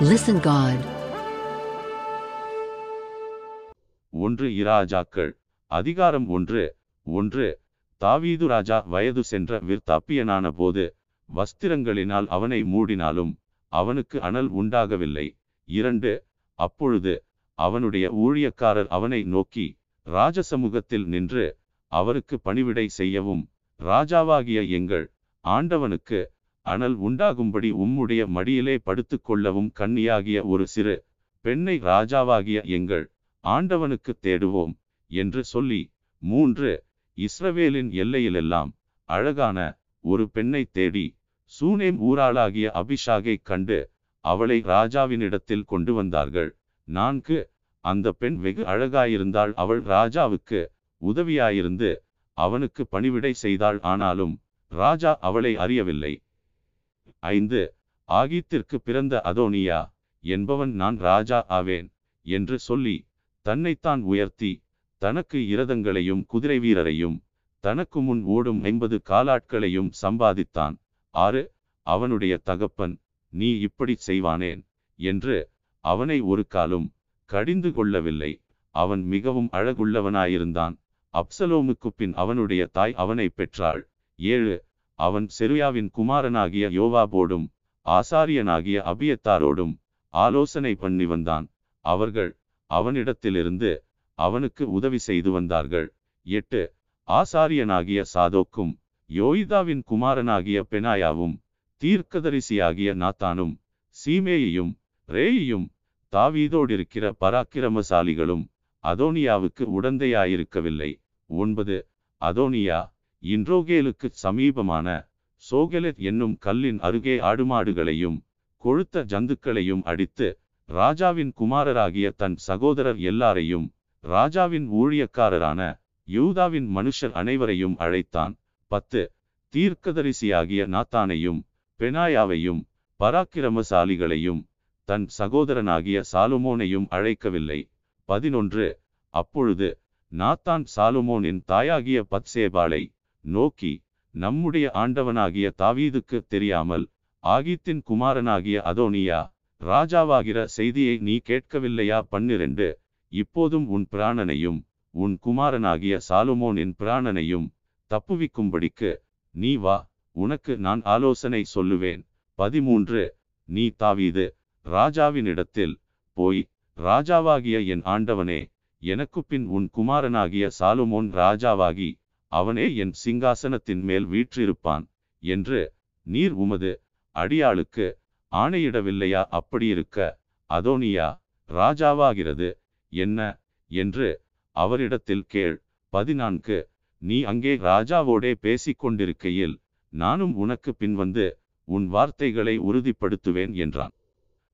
Listen God. ஒன்று இராஜாக்கள். அதிகாரம் ஒன்று. ஒன்று. தாவீது ராஜா வயது சென்ற விற்தாப்பியனான போது வஸ்திரங்களினால் அவனை மூடினாலும் அவனுக்கு அனல் உண்டாகவில்லை. இரண்டு. அப்பொழுது அவனுடைய ஊழியக்காரர் அவனை நோக்கி ராஜசமூகத்தில் நின்று அவருக்கு பணிவிடை செய்யவும். ராஜாவாகிய எங்கள் ஆண்டவனுக்கு அனல் உண்டாகும்படி உம்முடைய மடியிலே படுத்துக்கொள்ளவும் கன்னியாகிய ஒரு சிறு பெண்ணை ராஜாவாகிய எங்கள் ஆண்டவனுக்கு தேடுவோம் என்று சொல்லி மூன்று இஸ்ரவேலின் எல்லையிலெல்லாம் அழகான ஒரு பெண்ணை தேடி சூனேம் ஊராளாகிய அபிஷாகை கண்டு அவளை ராஜாவினிடத்தில் கொண்டு வந்தார்கள். நான்கு அந்த பெண் வெகு அழகாயிருந்தாள். அவள் ராஜாவுக்கு உதவியாயிருந்து அவனுக்கு பணிவிடை செய்தாள். ஆனாலும் ராஜா அவளை அறியவில்லை. ஐந்து ஆகித்திற்கு பிறந்த அதோனியா என்பவன் நான் ராஜா ஆவேன் என்று சொல்லி தன்னைத்தான் உயர்த்தி தனக்கு இரதங்களையும் குதிரை வீரரையும் தனக்கு முன் ஓடும் ஐம்பது காலாட்களையும் சம்பாதித்தான். ஆறு அவனுடைய தகப்பன் நீ இப்படி செய்வானேன் என்று அவனை ஒரு காலும் கடிந்து கொள்ளவில்லை. அவன் மிகவும் அழகுள்ளவனாயிருந்தான். அப்சலோமுக்கு பின் அவனுடைய தாய் அவனை பெற்றாள். ஏழு அவன் செருயாவின் குமாரனாகிய யோவாபோடும் ஆசாரியனாகிய அபியத்தாரோடும் ஆலோசனை பண்ணி வந்தான். அவர்கள் அவனிடத்திலிருந்து அவனுக்கு உதவி செய்து வந்தார்கள். எட்டு. ஆசாரியனாகிய சாதோக்கும் யோய்தாவின் குமாரனாகிய பெனாயாவும் தீர்க்கதரிசியாகிய நாத்தானும் சீமேயையும் ரேயையும் தாவீதோடிருக்கிற பராக்கிரமசாலிகளும் அதோனியாவுக்கு உடந்தையாயிருக்கவில்லை. ஒன்பது. அதோனியா இன்ரோகேலுக்கு சமீபமான சோகெலெத் என்னும் கல்லின் அருகே ஆடுமாடுகளையும் கொழுத்த ஜந்துக்களையும் அடித்து ராஜாவின் குமாரராகிய தன் சகோதரர் எல்லாரையும் ராஜாவின் ஊழியக்காரரான யூதாவின் மனுஷர் அனைவரையும் அழைத்தான். பத்து தீர்க்கதரிசியாகிய நாத்தானையும் பெனாயாவையும் பராக்கிரமசாலிகளையும் தன் சகோதரனாகிய சாலுமோனையும் அழைக்கவில்லை. பதினொன்று அப்பொழுது நாத்தான் சாலுமோனின் தாயாகிய பத்சேபாளை நோக்கி நம்முடைய ஆண்டவனாகிய தாவீதுக்கு தெரியாமல் ஆகீத்தின் குமாரனாகிய அதோனியா ராஜாவாகிற செய்தியை நீ கேட்கவில்லையா? பன்னிரண்டு. இப்போதும் உன் பிராணனையும் உன் குமாரனாகிய சாலுமோனின் பிராணனையும் தப்புவிக்கும்படிக்கு நீ வா உனக்கு நான் ஆலோசனை சொல்லுவேன். பதிமூன்று. நீ தாவீது ராஜாவினிடத்தில் போய் ராஜாவாகிய என் ஆண்டவனே எனக்கு பின் உன் குமாரனாகிய சாலுமோன் ராஜாவாகி அவனே என் சிங்காசனத்தின் மேல் வீற்றிருப்பான் என்று நீர் உமது அடியாளுக்கு ஆணையிடவில்லையா? அப்படியிருக்க அதோனியா ராஜாவாகிறது என்ன என்று அவரிடத்தில் கேள். பதினான்கு நீ அங்கே ராஜாவோடே பேசிக் கொண்டிருக்கையில் நானும் உனக்கு பின்வந்து உன் வார்த்தைகளை உறுதிப்படுத்துவேன் என்றான்.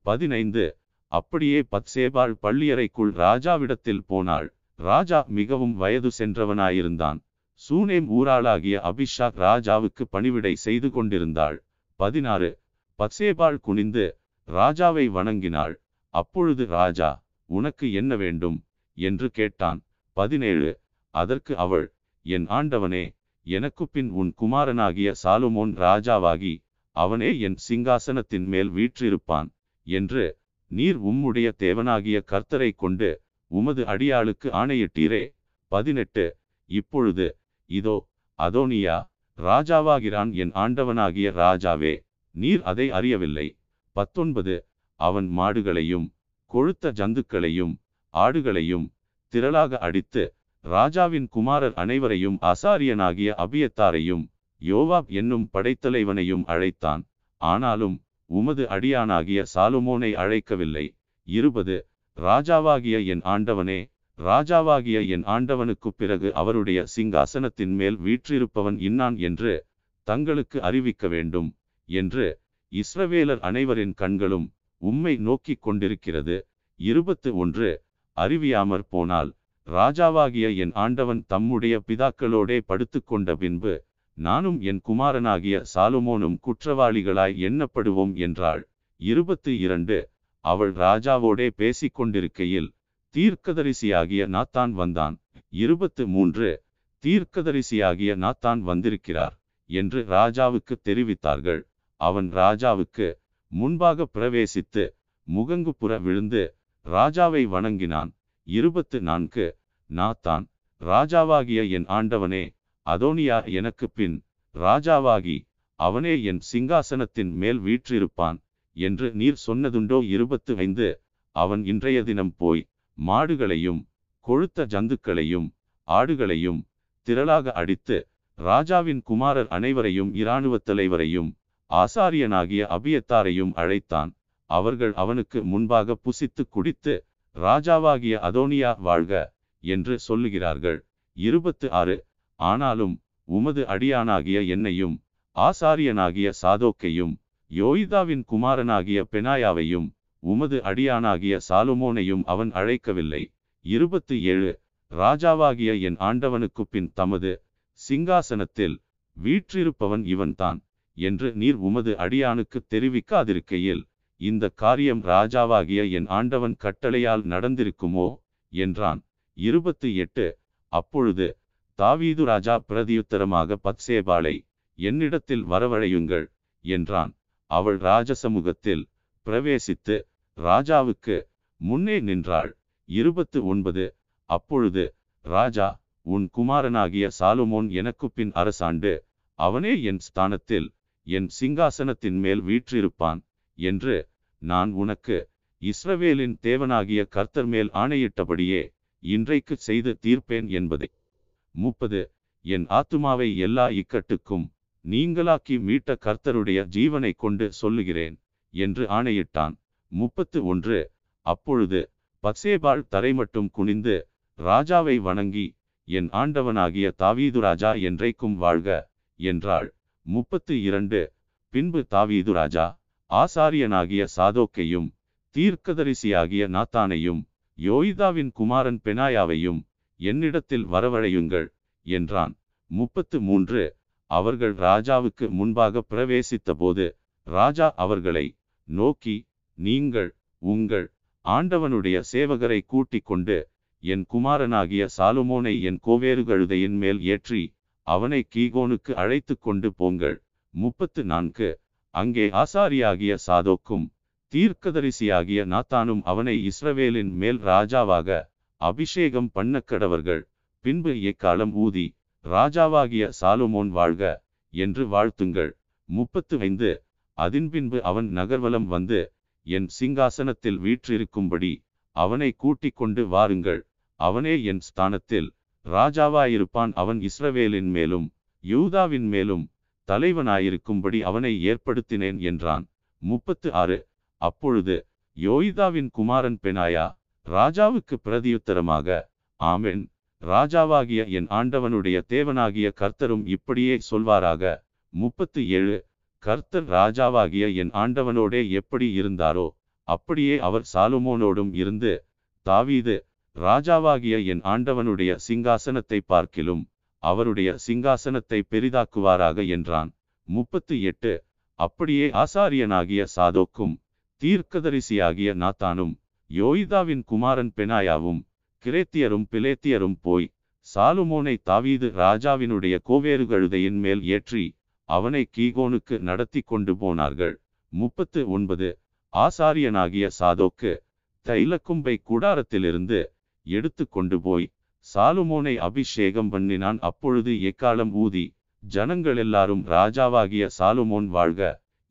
பதினைந்து அப்படியே பத்சேபாள் பள்ளியறைக்குள் ராஜாவிடத்தில் போனாள். ராஜா மிகவும் வயது சென்றவனாயிருந்தான். சூனேம் ஊராளாகிய அபிஷாக் ராஜாவுக்கு பணிவிடை செய்து கொண்டிருந்தாள். பதினாறு. பத்சேபாள் குனிந்து ராஜாவை வணங்கினாள். அப்பொழுது ராஜா உனக்கு என்ன வேண்டும்? என்று கேட்டான். பதினேழு. அதற்கு அவள் என் ஆண்டவனே எனக்கு பின் உன் குமாரனாகிய சாலுமோன் ராஜாவாகி அவனே என் சிங்காசனத்தின் மேல் வீற்றிருப்பான் என்று நீர் உம்முடைய தேவனாகிய கர்த்தரை கொண்டு உமது அடியாளுக்கு ஆணையிட்டீரே. பதினெட்டு. இப்பொழுது இதோ அதோனியா ராஜாவாகிறான் என் ஆண்டவனாகிய ராஜாவே நீர் அதை அறியவில்லை. பத்தொன்பது அவன் மாடுகளையும் கொழுத்த ஜந்துக்களையும் ஆடுகளையும் திரளாக அடித்து ராஜாவின் குமாரர் அனைவரையும் அசாரியனாகிய அபியத்தாரையும் யோவாப் என்னும் படைத்தலைவனையும் அழைத்தான். ஆனாலும் உமது அடியானாகிய சாலுமோனை அழைக்கவில்லை. இருபது ராஜாவாகிய என் ஆண்டவனே ராஜாவாகிய என் ஆண்டவனுக்குப் பிறகு அவருடைய சிங்காசனத்தின் மேல் வீற்றிருப்பவன் இன்னான் என்று தங்களுக்கு அறிவிக்க வேண்டும் என்று இஸ்ரவேலர் அனைவரின் கண்களும் உம்மை நோக்கிக் கொண்டிருக்கிறது. இருபத்து ஒன்று. அறிவியாமற் போனால் ராஜாவாகிய என் ஆண்டவன் தம்முடைய பிதாக்களோடே படுத்துக்கொண்ட பின்பு நானும் என் குமாரனாகிய சாலுமோனும் குற்றவாளிகளாய் எண்ணப்படுவோம் என்றாள். இருபத்து இரண்டு. அவள் ராஜாவோடே பேசிக் கொண்டிருக்கையில் தீர்க்கதரிசியாகிய நாத்தான் வந்தான். இருபத்து மூன்று. தீர்க்கதரிசியாகிய நாத்தான் வந்திருக்கிறார் என்று ராஜாவுக்கு தெரிவித்தார்கள். அவன் ராஜாவுக்கு முன்பாக பிரவேசித்து முகங்குப்புற விழுந்து ராஜாவை வணங்கினான். இருபத்து நான்கு. நாத்தான் ராஜாவாகிய என் ஆண்டவனே அதோனியா எனக்கு பின் ராஜாவாகி அவனே என் சிங்காசனத்தின் மேல் வீற்றிருப்பான் என்று நீர் சொன்னதுண்டோ? இருபத்து ஐந்து. அவன் இன்றைய தினம் போய் மாடுகளையும் கொழுத்த ஜந்துக்களையும் ஆடுகளையும் திரளாக அடித்து ராஜாவின் குமாரர் அனைவரையும் இராணுவத் தலைவரையும் ஆசாரியனாகிய அபியத்தாரையும் அழைத்தான். அவர்கள் அவனுக்கு முன்பாக புசித்து குடித்து ராஜாவாகிய அதோனியா வாழ்க என்று சொல்லுகிறார்கள். இருபத்து ஆறு ஆனாலும் உமது அடியானாகிய என்னையும் ஆசாரியனாகிய சாதோக்கையும் யோய்தாவின் குமாரனாகிய பெனாயாவையும் உமது அடியானாகிய சாலுமோனையும் அவன் அழைக்கவில்லை. இருபத்து ஏழு ராஜாவாகிய என் ஆண்டவனுக்கு பின் தமது சிங்காசனத்தில் வீற்றிருப்பவன் இவன்தான் என்று நீர் உமது அடியானுக்கு தெரிவிக்காதிருக்கையில் இந்த காரியம் ராஜாவாகிய என் ஆண்டவன் கட்டளையால் நடந்திருக்குமோ? என்றான். இருபத்து எட்டு அப்பொழுது தாவீது ராஜா பிரதியுத்தரமாக பத்சேபாளை என்னிடத்தில் வரவழையுங்கள் என்றான். அவள் ராஜசமூகத்தில் பிரவேசித்து ராஜாவுக்கு முன்னே நின்றாள். இருபத்து ஒன்பது. அப்பொழுது ராஜா உன் குமாரனாகிய சாலுமோன் எனக்கு பின் அரசாண்டு அவனே என் ஸ்தானத்தில் என் சிங்காசனத்தின் மேல் வீற்றிருப்பான் என்று நான் உனக்கு இஸ்ரவேலின் தேவனாகிய கர்த்தர் மேல் ஆணையிட்டபடியே இன்றைக்கு செய்து தீர்ப்பேன் என்பதை. முப்பது. என் ஆத்துமாவை எல்லா இக்கட்டுக்கும் நீங்களாக்கி மீட்ட கர்த்தருடைய ஜீவனை கொண்டு சொல்லுகிறேன் என்று ஆணையிட்டான். முப்பத்து ஒன்று. அப்பொழுது பத்சேபாள் தரை மட்டும் குனிந்து ராஜாவை வணங்கி என் ஆண்டவனாகிய தாவீது ராஜா என்றைக்கும் வாழ்க என்றாள். முப்பத்து இரண்டு. பின்பு தாவீது ராஜா ஆசாரியனாகிய சாதோக்கையும் தீர்க்கதரிசியாகிய நாத்தானையும் யோய்தாவின் குமாரன் பெனாயாவையும் என்னிடத்தில் வரவழையுங்கள் என்றான். முப்பத்து மூன்று. அவர்கள் ராஜாவுக்கு முன்பாக பிரவேசித்த போது ராஜா அவர்களை நோக்கி நீங்கள் உங்கள் ஆண்டவனுடைய சேவகரை கூட்டிக் கொண்டு என் குமாரனாகிய சாலுமோனை என் கோவேறு கழுதையின் மேல் ஏற்றி அவனை கீகோனுக்கு அழைத்து கொண்டு போங்கள். முப்பத்து நான்கு அங்கே ஆசாரியாகிய சாதோக்கும் தீர்க்கதரிசியாகிய நாத்தானும் அவனை இஸ்ரவேலின் மேல் ராஜாவாக அபிஷேகம் பண்ணக்கடவர்கள் பின்பு எக்காலம் ஊதி ராஜாவாகிய சாலுமோன் வாழ்க என்று வாழ்த்துங்கள். முப்பத்து ஐந்து அதின் பின்பு அவன் நகர்வலம் வந்து என் சிங்காசனத்தில் வீற்றிருக்கும்படி அவனை கூட்டிக் கொண்டு வாருங்கள். அவனே என் ஸ்தானத்தில் ராஜாவாயிருப்பான். அவன் இஸ்ரவேலின் மேலும் யூதாவின் மேலும் தலைவனாயிருக்கும்படி அவனை ஏற்படுத்தினேன் என்றான். முப்பத்து ஆறு. அப்பொழுது யோய்தாவின் குமாரன் பெனாயா ராஜாவுக்கு பிரதியுத்தரமாக ஆமென். ராஜாவாகிய என் ஆண்டவனுடைய தேவனாகிய கர்த்தரும் இப்படியே சொல்வாராக. முப்பத்து ஏழு. கர்த்தர் ராஜாவாகிய என் ஆண்டவனோடே எப்படி இருந்தாரோ அப்படியே அவர் சாலுமோனோடும் இருந்து தாவீது ராஜாவாகிய என் ஆண்டவனுடைய சிங்காசனத்தை பார்க்கிலும் அவருடைய சிங்காசனத்தை பெரிதாக்குவாராக என்றான். முப்பத்து எட்டு. அப்படியே ஆசாரியனாகிய சாதோக்கும் தீர்க்கதரிசியாகிய நாத்தானும் யோய்தாவின் குமாரன் பெனாயாவும் கிரேத்தியரும் பிலேத்தியரும் போய் சாலுமோனை தாவீது ராஜாவினுடைய கோவேறு கழுதையின் மேல் ஏற்றி அவனை கீகோனுக்கு நடத்தி கொண்டு போனார்கள். முப்பத்து ஒன்பது. ஆசாரியனாகிய சாதோக்கு தைலக்கும்பை கூடாரத்திலிருந்து எடுத்து கொண்டு போய் சாலுமோனை அபிஷேகம் பண்ணினான். அப்பொழுது எக்காலம் ஊதி ஜனங்கள் எல்லாரும் ராஜாவாகிய சாலுமோன் வாழ்க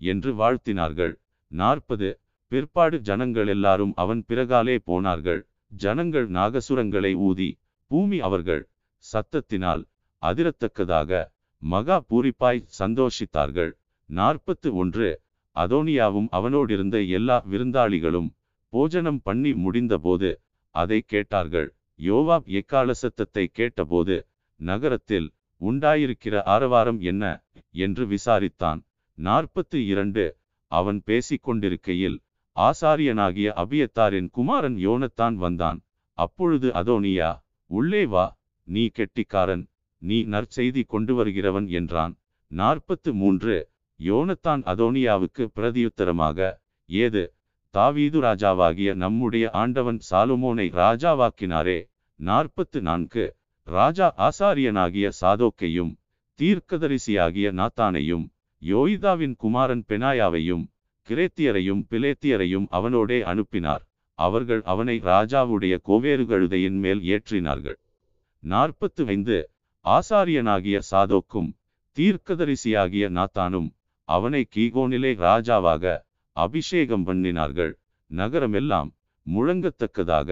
என்று வாழ்த்தினார்கள். நாற்பது. பிற்பாடு ஜனங்கள் எல்லாரும் அவன் பிறகாலே போனார்கள். ஜனங்கள் நாகசுரங்களை ஊதி பூமி அவர்கள் சத்தத்தினால் அதிரத்தக்கதாக மகா பூரிப்பாய் சந்தோஷித்தார்கள். நாற்பத்து ஒன்று அதோனியாவும் அவனோடிருந்த எல்லா விருந்தாளிகளும் போஜனம் பண்ணி முடிந்தபோது அதை கேட்டார்கள். யோவாப் எக்கால சத்தத்தை கேட்டபோது நகரத்தில் உண்டாயிருக்கிற ஆரவாரம் என்ன? என்று விசாரித்தான். நாற்பத்து இரண்டு அவன் பேசிக்கொண்டிருக்கையில் ஆசாரியனாகிய அபியத்தாரின் குமாரன் யோனத்தான் வந்தான். அப்பொழுது அதோனியா உள்ளே வா நீ கெட்டிக்காரன். நீ நற்செய்தி கொண்டு வருகிறவன் என்றான். நாற்பத்து மூன்று. யோனத்தான் அதோனியாவுக்கு பிரதியுத்தரமாக ஏது தாவீது ராஜாவாகிய நம்முடைய ஆண்டவன் சாலுமோனை ராஜாவாக்கினாரே. நாற்பத்து நான்கு. ராஜா ஆசாரியனாகிய சாதோக்கையும் தீர்க்கதரிசியாகிய நாத்தானையும் யோய்தாவின் குமாரன் பெனாயாவையும் கிரேத்தியரையும் பிலேத்தியரையும் அவனோடே அனுப்பினார். அவர்கள் அவனை ராஜாவுடைய கோவேறு கழுதையின் மேல் ஏற்றினார்கள். நாற்பத்து ஐந்து. ஆசாரியனாகிய சாதோக்கும் தீர்க்கதரிசியாகிய நாத்தானும் அவனை கீகோனிலே ராஜாவாக அபிஷேகம் பண்ணினார்கள். நகரமெல்லாம் முழங்கத்தக்கதாக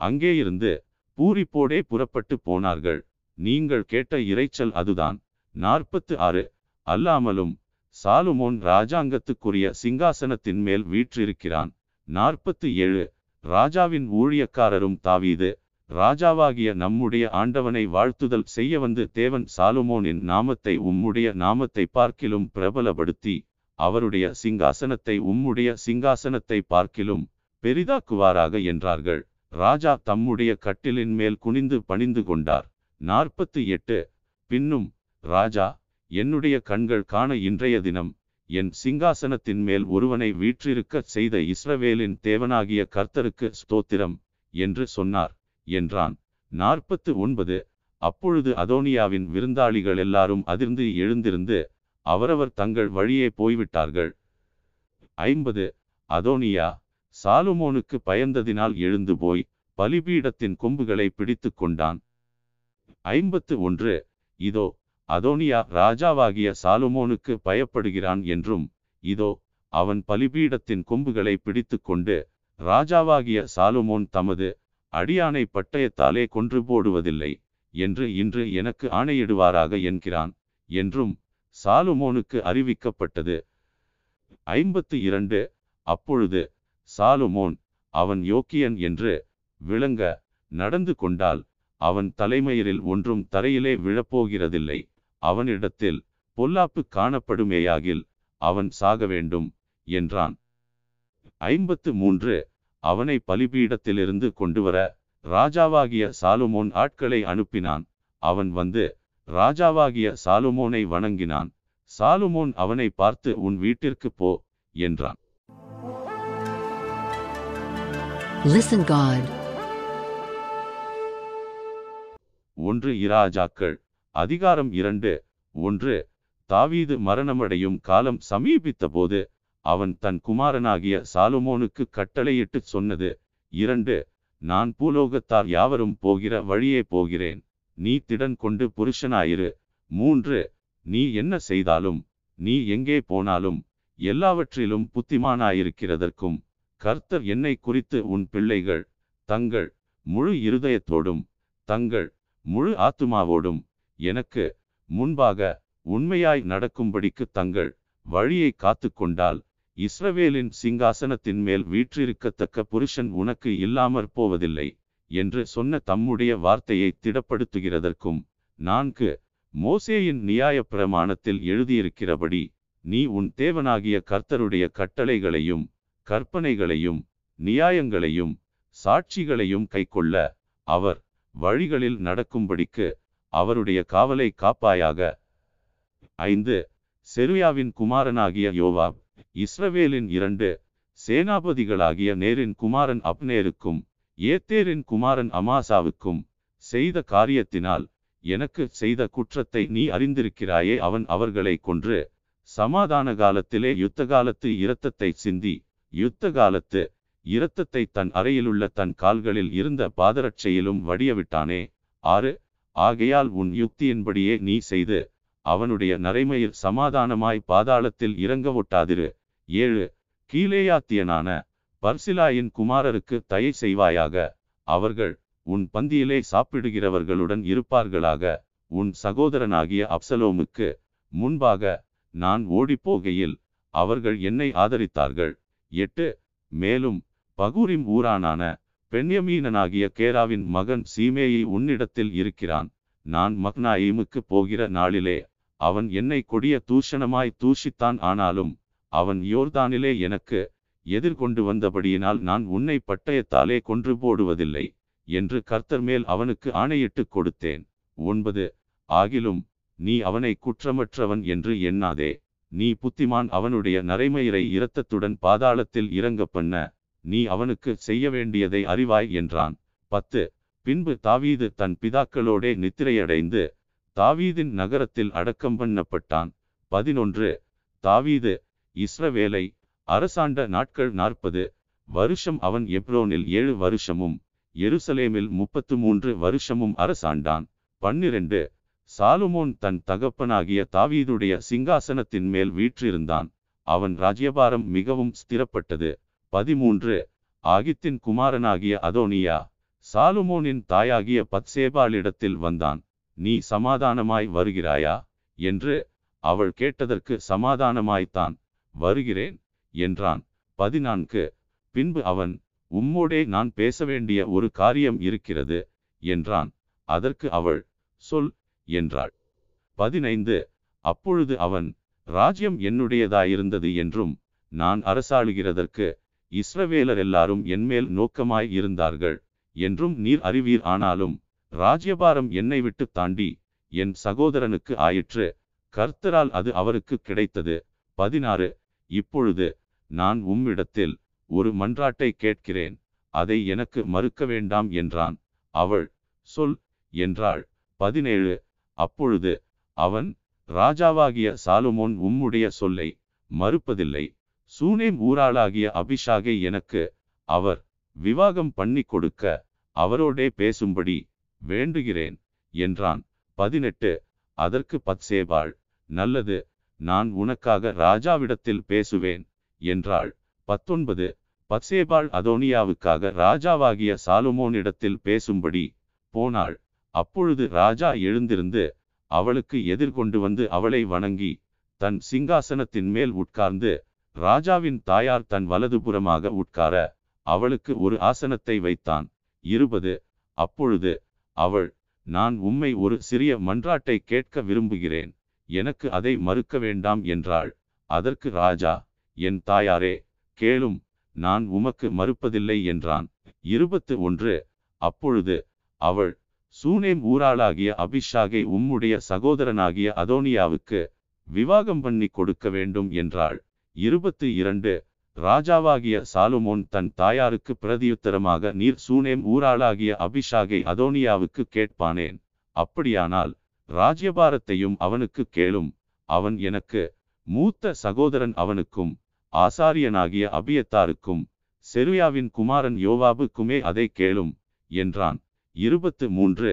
அங்கேயிருந்து பூரிப்போடே புறப்பட்டு போனார்கள். நீங்கள் கேட்ட இரைச்சல் அதுதான். நாற்பத்து ஆறு அல்லாமலும் சாலுமோன் ராஜாங்கத்துக்குரிய சிங்காசனத்தின் மேல் வீற்றிருக்கிறான். நாற்பத்து ஏழு ராஜாவின் ஊழியக்காரரும் தாவீது ராஜாவாகிய நம்முடைய ஆண்டவனை வாழ்த்துதல் செய்ய வந்து தேவன் சாலுமோனின் நாமத்தை உம்முடைய நாமத்தை பார்க்கிலும் பிரபலப்படுத்தி அவருடைய சிங்காசனத்தை உம்முடைய சிங்காசனத்தை பார்க்கிலும் பெரிதாக்குவாராக என்றார்கள். ராஜா தம்முடைய கட்டிலின் மேல் குனிந்து பணிந்து கொண்டார். நாற்பத்து எட்டு பின்னும் ராஜா என்னுடைய கண்கள் காண இன்றைய தினம் என் சிங்காசனத்தின் மேல் ஒருவனை வீற்றிருக்கச் செய்த இஸ்ரவேலின் தேவனாகிய கர்த்தருக்கு ஸ்தோத்திரம் என்று சொன்னார். என்றான். நாற்பத்து ஒன்பது. அப்பொழுது அதோனியாவின் விருந்தாளிகள் எல்லாரும் அதிர்ந்து எழுந்திருந்து அவரவர் தங்கள் வழியே போய்விட்டார்கள். ஐம்பது. அதோனியா சாலுமோனுக்கு பயந்ததினால் எழுந்து போய் பலிபீடத்தின் கொம்புகளை பிடித்து கொண்டான். ஐம்பத்து ஒன்று. இதோ அதோனியா ராஜாவாகிய சாலுமோனுக்கு பயப்படுகிறான் என்றும் இதோ அவன் பலிபீடத்தின் கொம்புகளை பிடித்து கொண்டு ராஜாவாகிய சாலுமோன் தமது அடியானை பட்டயத்தாலே கொன்று போடுவதில்லை என்று இன்று எனக்கு ஆணையிடுவாராக என்கிறான் என்றும் சாலுமோனுக்கு அறிவிக்கப்பட்டது. ஐம்பத்து இரண்டு. அப்பொழுது சாலுமோன் அவன் யோக்கியன் என்று விளங்க நடந்து கொண்டால் அவன் தலைமயிரில் ஒன்றும் தரையிலே விழப்போகிறதில்லை. அவனிடத்தில் பொல்லாப்பு காணப்படுமேயாகில் அவன் சாக வேண்டும் என்றான். ஐம்பத்து மூன்று. அவனை பலிபீடத்திலிருந்து கொண்டுவர ராஜாவாகிய சாலுமோன் ஆட்களை அனுப்பினான். அவன் வந்து ராஜாவாகிய சாலுமோனை வணங்கினான். சாலுமோன் அவனை பார்த்து உன் வீட்டிற்கு போ என்றான். Listen God. ஒன்று இராஜாக்கள் அதிகாரம் இரண்டு. ஒன்று தாவீது மரணமடையும் காலம் சமீபித்தபோது அவன் தன் குமாரனாகிய சாலுமோனுக்கு கட்டளையிட்டுச் சொன்னது இரண்டு நான் பூலோகத்தார் யாவரும் போகிற வழியே போகிறேன் நீ திடன் கொண்டு புருஷனாயிரு மூன்று நீ என்ன செய்தாலும் நீ எங்கே போனாலும் எல்லாவற்றிலும் புத்திமானாயிருக்கிறதற்கும் கர்த்தர் என்னை குறித்து உன் பிள்ளைகள் தங்கள் முழு இருதயத்தோடும் தங்கள் முழு ஆத்துமாவோடும் எனக்கு முன்பாக உண்மையாய் நடக்கும்படிக்கு தங்கள் வழியை காத்து கொண்டால் இஸ்ரவேலின் சிங்காசனத்தின் மேல் வீற்றிருக்கத்தக்க புருஷன் உனக்கு இல்லாமற் போவதில்லை என்று சொன்ன தம்முடைய வார்த்தையை திடப்படுத்துகிறதற்கும் நான்கு மோசேயின் நியாய பிரமாணத்தில் எழுதியிருக்கிறபடி நீ உன் தேவனாகிய கர்த்தருடைய கட்டளைகளையும் கற்பனைகளையும் நியாயங்களையும் சாட்சிகளையும் கைக்கொள்ள அவர் வழிகளில் நடக்கும்படிக்கு அவருடைய காவலை காப்பாயாக. ஐந்து செருயாவின் குமாரனாகிய யோவாப் இஸ்ரவேலின் இரண்டு சேனாபதிகளாகிய நேரின் குமாரன் அப்னேருக்கும் ஏத்தேரின் குமாரன் அமாசாவுக்கும் செய்த காரியத்தினால் எனக்கு செய்த குற்றத்தை நீ அறிந்திருக்கிறாயே அவன் அவர்களை கொன்று சமாதான காலத்திலே யுத்த காலத்து இரத்தத்தை சிந்தி யுத்த காலத்து இரத்தத்தை தன் அறையிலுள்ள தன் கால்களில் இருந்த பாதரட்சையிலும் வடியவிட்டானே. ஆறு ஆகையால் உன் யுக்தியின்படியே நீ செய்து அவனுடைய நரைமையில் சமாதானமாய் பாதாளத்தில் இறங்க ஒட்டாதிரு. ஏழு. கீழேயாத்தியனான பர்சிலாயின் குமாரருக்கு தயை செய்வாயாக. அவர்கள் உன் பந்தியிலே சாப்பிடுகிறவர்களுடன் இருப்பார்களாக. உன் சகோதரனாகிய அப்சலோமுக்கு முன்பாக நான் ஓடிப்போகையில் அவர்கள் என்னை ஆதரித்தார்கள். எட்டு. மேலும் பகூரிம் ஊரானான பெண்யமீனனாகிய கேராவின் மகன் சீமேயி உன்னிடத்தில் இருக்கிறான். நான் மக்னாயிமுக்கு போகிற நாளிலே அவன் என்னை கொடிய தூஷணமாய் தூஷித்தான் ஆனாலும் அவன் யோர்தானிலே எனக்கு எதிர்கொண்டு வந்தபடியினால் நான் உன்னை பட்டயத்தாலே கொன்று போடுவதில்லை என்று கர்த்தர் மேல் அவனுக்கு ஆணையிட்டு கொடுத்தேன். ஒன்பது. ஆகிலும் நீ அவனை குற்றமற்றவன் என்று எண்ணாதே. நீ புத்திமான் அவனுடைய நரைமயிரை இரத்தத்துடன் பாதாளத்தில் இறங்க பண்ண நீ அவனுக்கு செய்ய வேண்டியதை அறிவாய் என்றான். பத்து. பின்பு தாவீது தன் பிதாக்களோடே நித்திரையடைந்து தாவீதின் நகரத்தில் அடக்கம் பண்ணப்பட்டான். பதினொன்று. தாவீது இஸ்ரவேலை அரசாண்ட நாட்கள் நாற்பது வருஷம் அவன் எப்ரோனில் ஏழு வருஷமும் எருசலேமில் முப்பத்து மூன்று வருஷமும் அரசாண்டான். பன்னிரண்டு சாலுமோன் தன் தகப்பனாகிய தாவீதுடைய சிங்காசனத்தின் மேல் வீற்றிருந்தான். அவன் ராஜ்யபாரம் மிகவும் ஸ்திரப்பட்டது. பதிமூன்று ஆகித்தின் குமாரனாகிய அதோனியா சாலுமோனின் தாயாகிய பத்சேபாளிடத்தில் வந்தான். நீ சமாதானமாய் வருகிறாயா? என்று அவள் கேட்டதற்கு சமாதானமாய்த்தான். வருகிறேன் என்றான். பதினான்கு. பின்பு அவன் உம்மோடே நான் பேச வேண்டிய ஒரு காரியம் இருக்கிறது என்றான். அதற்கு அவள் சொல் என்றாள். பதினைந்து. அப்பொழுது அவன் ராஜ்யம் என்னுடையதாயிருந்தது என்றும் நான் அரசாளுகிறதற்கு இஸ்ரவேலர் எல்லாரும் என்மேல் நோக்கமாய் இருந்தார்கள் என்றும் நீர் அறிவீர் ஆனாலும் ராஜ்யபாரம் என்னை விட்டு தாண்டி என் சகோதரனுக்கு ஆயிற்று. கர்த்தரால் அது அவருக்கு கிடைத்தது. பதினாறு. இப்பொழுது நான் உம்மிடத்தில் ஒரு மன்றாட்டை கேட்கிறேன் அதை எனக்கு மறுக்க வேண்டாம் என்றான். அவள் சொல் என்றாள். பதினேழு அப்பொழுது அவன் ராஜாவாகிய சாலுமோன் உம்முடைய சொல்லை மறுப்பதில்லை. சூனேம் ஊராளாகிய அபிஷாகை எனக்கு அவர் விவாகம் பண்ணி கொடுக்க அவரோடே பேசும்படி வேண்டுகிறேன் என்றான். பதினெட்டு அதற்கு பத்சேபாள் நல்லது. நான் உனக்காக ராஜாவிடத்தில் பேசுவேன் என்றாள். பத்தொன்பது. பத்சேபாள் அதோனியாவுக்காக ராஜாவாகிய சாலுமோனிடத்தில் பேசும்படி போனாள். அப்பொழுது ராஜா எழுந்திருந்து அவளுக்கு எதிர்கொண்டு வந்து அவளை வணங்கி தன் சிங்காசனத்தின் மேல் உட்கார்ந்து ராஜாவின் தாயார் தன் வலதுபுறமாக உட்கார அவளுக்கு ஒரு ஆசனத்தை வைத்தான். இருபது. அப்பொழுது அவள் நான் உம்மை ஒரு சிறிய மன்றாட்டை கேட்க விரும்புகிறேன். எனக்கு அதை மறுக்க வேண்டாம் என்றாள். அதற்கு ராஜா என் தாயாரே கேளும் நான் உமக்கு மறுப்பதில்லை என்றான். இருபத்து ஒன்று அப்பொழுது அவள் சூனேம் ஊராளாகிய அபிஷாகை உம்முடைய சகோதரனாகிய அதோனியாவுக்கு விவாகம் பண்ணி கொடுக்க வேண்டும் என்றாள். இருபத்து இரண்டு. ராஜாவாகிய சாலுமோன் தன் தாயாருக்கு பிரதியுத்தரமாக நீர் சூனேம் ஊராளாகிய அபிஷாகை அதோனியாவுக்கு கேட்பானேன்? அப்படியானால் ராஜ்யபாரத்தையும் அவனுக்கு கேளும். அவன் எனக்கு மூத்த சகோதரன் அவனுக்கும் ஆசாரியனாகிய அபியத்தாருக்கும் செருயாவின் குமாரன் யோவாபுக்குமே அதை கேளும் என்றான். இருபத்து மூன்று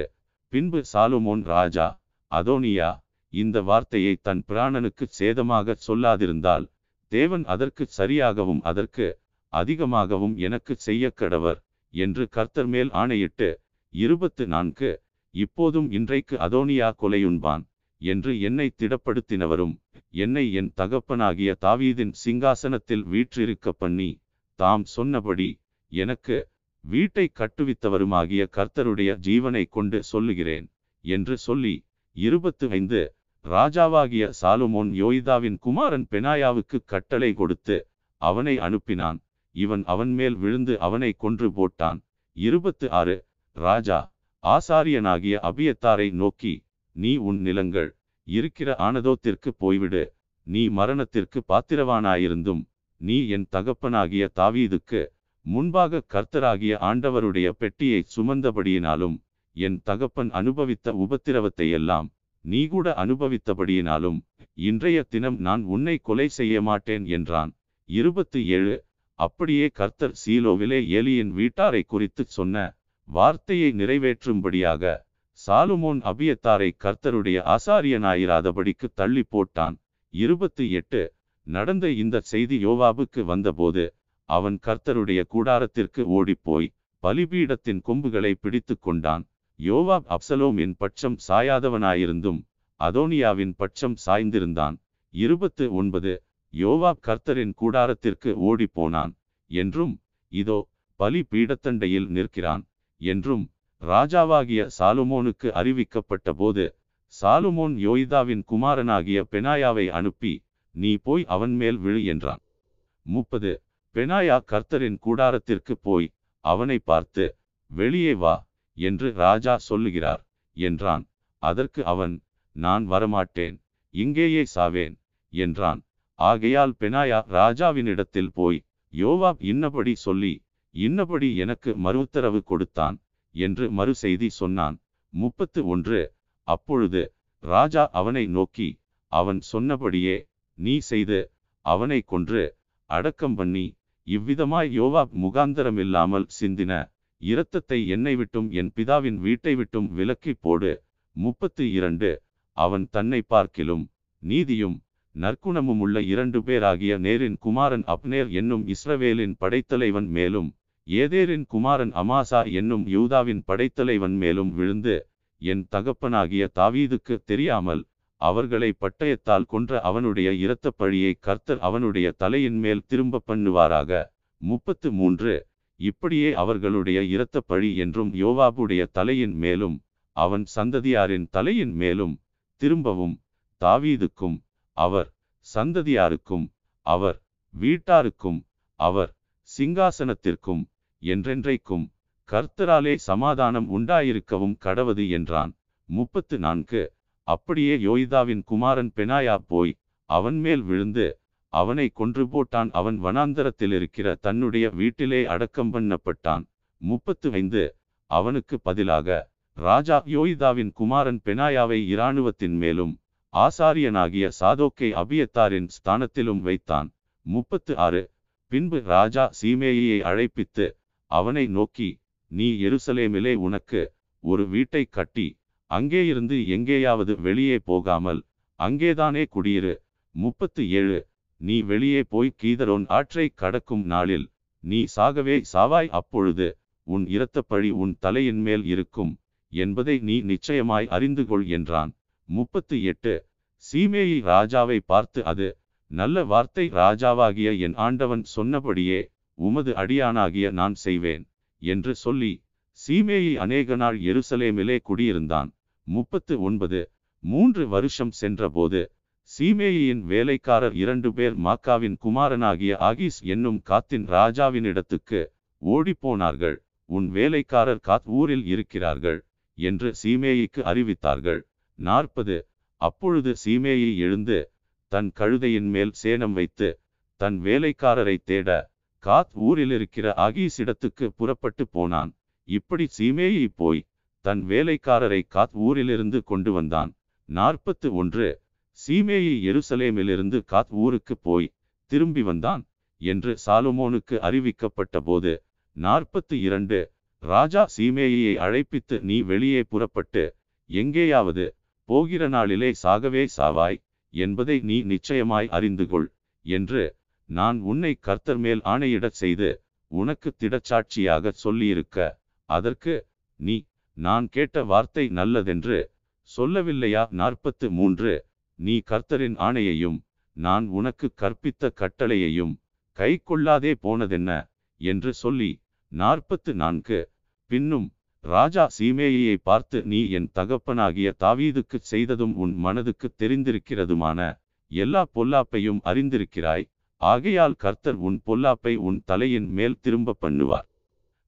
பின்பு சாலுமோன் ராஜா அதோனியா இந்த வார்த்தையை தன் பிராணனுக்கு சேதமாக சொல்லாதிருந்தால் தேவன் அதற்கு சரியாகவும் அதற்கு அதிகமாகவும் எனக்கு செய்ய கடவர் என்று கர்த்தர் மேல் ஆணையிட்டு இருபத்து நான்கு இப்போதும் இன்றைக்கு அதோனியா கொலையுண்பான் என்று என்னை திடப்படுத்தினவரும் என்னை என் தகப்பனாகிய தாவீதின் சிங்காசனத்தில் வீற்றிருக்க பண்ணி தாம் சொன்னபடி எனக்கு வீட்டை கட்டுவித்தவருமாகிய கர்த்தருடைய ஜீவனை கொண்டு சொல்லுகிறேன் என்று சொல்லி இருபத்து ஐந்து ராஜாவாகிய சாலுமோன் யோய்தாவின் குமாரன் பெனாயாவுக்கு கட்டளை கொடுத்து அவனை அனுப்பினான். இவன் அவன் மேல் விழுந்து அவனை கொன்று போட்டான். இருபத்து ஆறு ராஜா ஆசாரியனாகிய அபியத்தாரை நோக்கி நீ உன் நிலங்கள் இருக்கிற ஆனதோத்திற்கு போய்விடு. நீ மரணத்திற்கு பாத்திரவானாயிருந்தும் நீ என் தகப்பனாகிய தாவீதுக்கு முன்பாக கர்த்தராகிய ஆண்டவருடைய பெட்டியை சுமந்தபடியினாலும் என் தகப்பன் அனுபவித்த உபத்திரவத்தையெல்லாம் நீ கூட அனுபவித்தபடியினாலும் இன்றைய தினம் நான் உன்னை கொலை செய்ய மாட்டேன் என்றான். இருபத்து ஏழு. அப்படியே கர்த்தர் சீலோவிலே ஏலியின் வீட்டாரை குறித்து சொன்ன வார்த்தையை நிறைவேற்றும்படியாக சாலுமோன் அபியத்தாரை கர்த்தருடைய ஆசாரியனாயிராதபடிக்கு தள்ளி போட்டான். இருபத்து எட்டு. நடந்த இந்த செய்தி யோவாபுக்கு வந்தபோது அவன் கர்த்தருடைய கூடாரத்திற்கு ஓடிப்போய் பலிபீடத்தின் கொம்புகளை பிடித்து கொண்டான். யோவாப் அப்சலோமின் பட்சம் சாயாதவனாயிருந்தும் அதோனியாவின் பட்சம் சாய்ந்திருந்தான். இருபத்து ஒன்பது. யோவாப் கர்த்தரின் கூடாரத்திற்கு ஓடிப்போனான் என்றும் இதோ பலி பீடத்தண்டையில் நிற்கிறான். என்றும் ராஜாவாகிய சாலுமோனுக்கு அறிவிக்கப்பட்ட போது சாலுமோன் யோய்தாவின் குமாரனாகிய பெனாயாவை அனுப்பி நீ போய் அவன் மேல் விழு என்றான். முப்பது. பெனாயா கர்த்தரின் கூடாரத்திற்கு போய் அவனை பார்த்து வெளியே வா என்று ராஜா சொல்லுகிறார் என்றான். அதற்கு அவன் நான் வரமாட்டேன் இங்கேயே சாவேன் என்றான். ஆகையால் பெனாயா ராஜாவினிடத்தில் போய் யோவாப் இன்னபடி சொல்லி இன்னபடி எனக்கு மறு உத்தரவு கொடுத்தான் என்று மறு செய்தி சொன்னான். முப்பத்து ஒன்று. அப்பொழுது ராஜா அவனை நோக்கி அவன் சொன்னபடியே நீ செய்து அவனை கொன்று அடக்கம் பண்ணி இவ்விதமாய் யோவாப் முகாந்தரமில்லாமல் சிந்தின இரத்தத்தை என்னை விட்டும் என் பிதாவின் வீட்டை விட்டும் விலக்கி போடு. முப்பத்து இரண்டு. அவன் தன்னை பார்க்கிலும் நீதியும் நற்குணமும் உள்ள இரண்டு பேராகிய நேரின் குமாரன் அப்னேர் என்னும் இஸ்ரவேலின் படைத்தலைவன் மேலும் ஏதேரின் குமாரன் அமாசா என்னும் யூதாவின் படைத்தலைவன் மேலும் விழுந்து என் தகப்பனாகிய தாவீதுக்கு தெரியாமல் அவர்களை பட்டயத்தால் கொன்ற அவனுடைய இரத்தப் பழியை கர்த்தர் அவனுடைய தலையின் மேல் திரும்ப பண்ணுவாராக. முப்பத்து மூன்று இப்படியே அவர்களுடைய இரத்தப் பழி என்றும் யோவாபுடைய தலையின் மேலும் அவன் சந்ததியாரின் தலையின் மேலும் திரும்பவும் தாவீதுக்கும் அவர் சந்ததியாருக்கும் அவர் வீட்டாருக்கும் அவர் சிங்காசனத்திற்கும் என்றென்றைக்கும் கர்த்தராலே சமாதானம் உண்டாயிருக்கவும் கடவது என்றான். முப்பத்து நான்கு. அப்படியே யோய்தாவின் குமாரன் பெனாயா போய் அவன் மேல் விழுந்து அவனை கொன்று போட்டான். அவன் வனாந்தரத்தில் இருக்கிற தன்னுடைய வீட்டிலே அடக்கம் பண்ணப்பட்டான். முப்பத்து ஐந்து. அவனுக்கு பதிலாக ராஜா யோய்தாவின் குமாரன் பெனாயாவை இராணுவத்தின் மேலும் ஆசாரியனாகிய சாதோக்கை அபியத்தாரின் ஸ்தானத்திலும் வைத்தான். முப்பத்து ஆறு. பின்பு ராஜா சீமேயியை அழைப்பித்து அவனை நோக்கி நீ எருசலேமிலே உனக்கு ஒரு வீட்டை கட்டி அங்கேயிருந்து எங்கேயாவது வெளியே போகாமல் அங்கேதானே குடியிரு. முப்பத்து ஏழு நீ வெளியே போய் கீதரோன் ஆற்றை கடக்கும் நாளில் நீ சாகவே சாவாய். அப்பொழுது உன் இரத்தப்பழி உன் தலையின் மேல் இருக்கும் என்பதை நீ நிச்சயமாய் அறிந்து கொள் என்றான். முப்பத்து எட்டு சீமேயி ராஜாவை பார்த்து அது நல்ல வார்த்தை. ராஜாவாகிய என் ஆண்டவன் சொன்னபடியே உமது அடியானாகிய நான் செய்வேன் என்று சொல்லி சீமேயி அநேக நாள் எருசலேமிலே குடியிருந்தான். முப்பத்து ஒன்பது. மூன்று வருஷம் சென்றபோது சீமேயின் வேலைக்காரர் இரண்டு பேர் மாக்காவின் குமாரனாகிய ஆகிஸ் என்னும் காத்தின் ராஜாவினிடத்துக்கு ஓடிப்போனார்கள். உன் வேலைக்காரர் காத் ஊரில் இருக்கிறார்கள் என்று சீமேயிக்கு அறிவித்தார்கள். நாற்பது. அப்பொழுது சீமேயி எழுந்து தன் கழுதையின் மேல் சேனம் வைத்து தன் வேலைக்காரரை தேட காத் ஊரில் இருக்கிற ஆகீஸிடத்துக்கு புறப்பட்டு போனான். இப்படி சீமேயி போய் தன் வேலைக்காரரை காத் ஊரிலிருந்து கொண்டு வந்தான். நாற்பத்து ஒன்று. சீமேயி எருசலேமிலிருந்து காத் ஊருக்கு போய் திரும்பி வந்தான் என்று சாலுமோனுக்கு அறிவிக்கப்பட்ட போது நாற்பத்து இரண்டு. ராஜா சீமேயியை அழைப்பித்து நீ வெளியே புறப்பட்டு எங்கேயாவது போகிற நாளிலே சாகவே சாவாய் என்பதை நீ நிச்சயமாய் அறிந்து கொள் என்று நான் உன்னை கர்த்தர் மேல் ஆணையிடச் செய்து உனக்கு திடச்சாட்சியாக சொல்லியிருக்க அதற்கு நீ நான் கேட்ட வார்த்தை நல்லதென்று சொல்லவில்லையா? நாற்பத்து மூன்று. நீ கர்த்தரின் ஆணையையும் நான் உனக்கு கற்பித்த கட்டளையையும் கை கொள்ளாதே போனதென்ன? என்று சொல்லி நாற்பத்து நான்கு. பின்னும் ராஜா சீமேயை பார்த்து நீ என் தகப்பனாகிய தாவீதுக்குச் செய்ததும் உன் மனதுக்கு தெரிந்திருக்கிறதுமான எல்லா பொல்லாப்பையும் அறிந்திருக்கிறாய். ஆகையால் கர்த்தர் உன் பொல்லாப்பை உன் தலையின் மேல் திரும்ப பண்ணுவார்.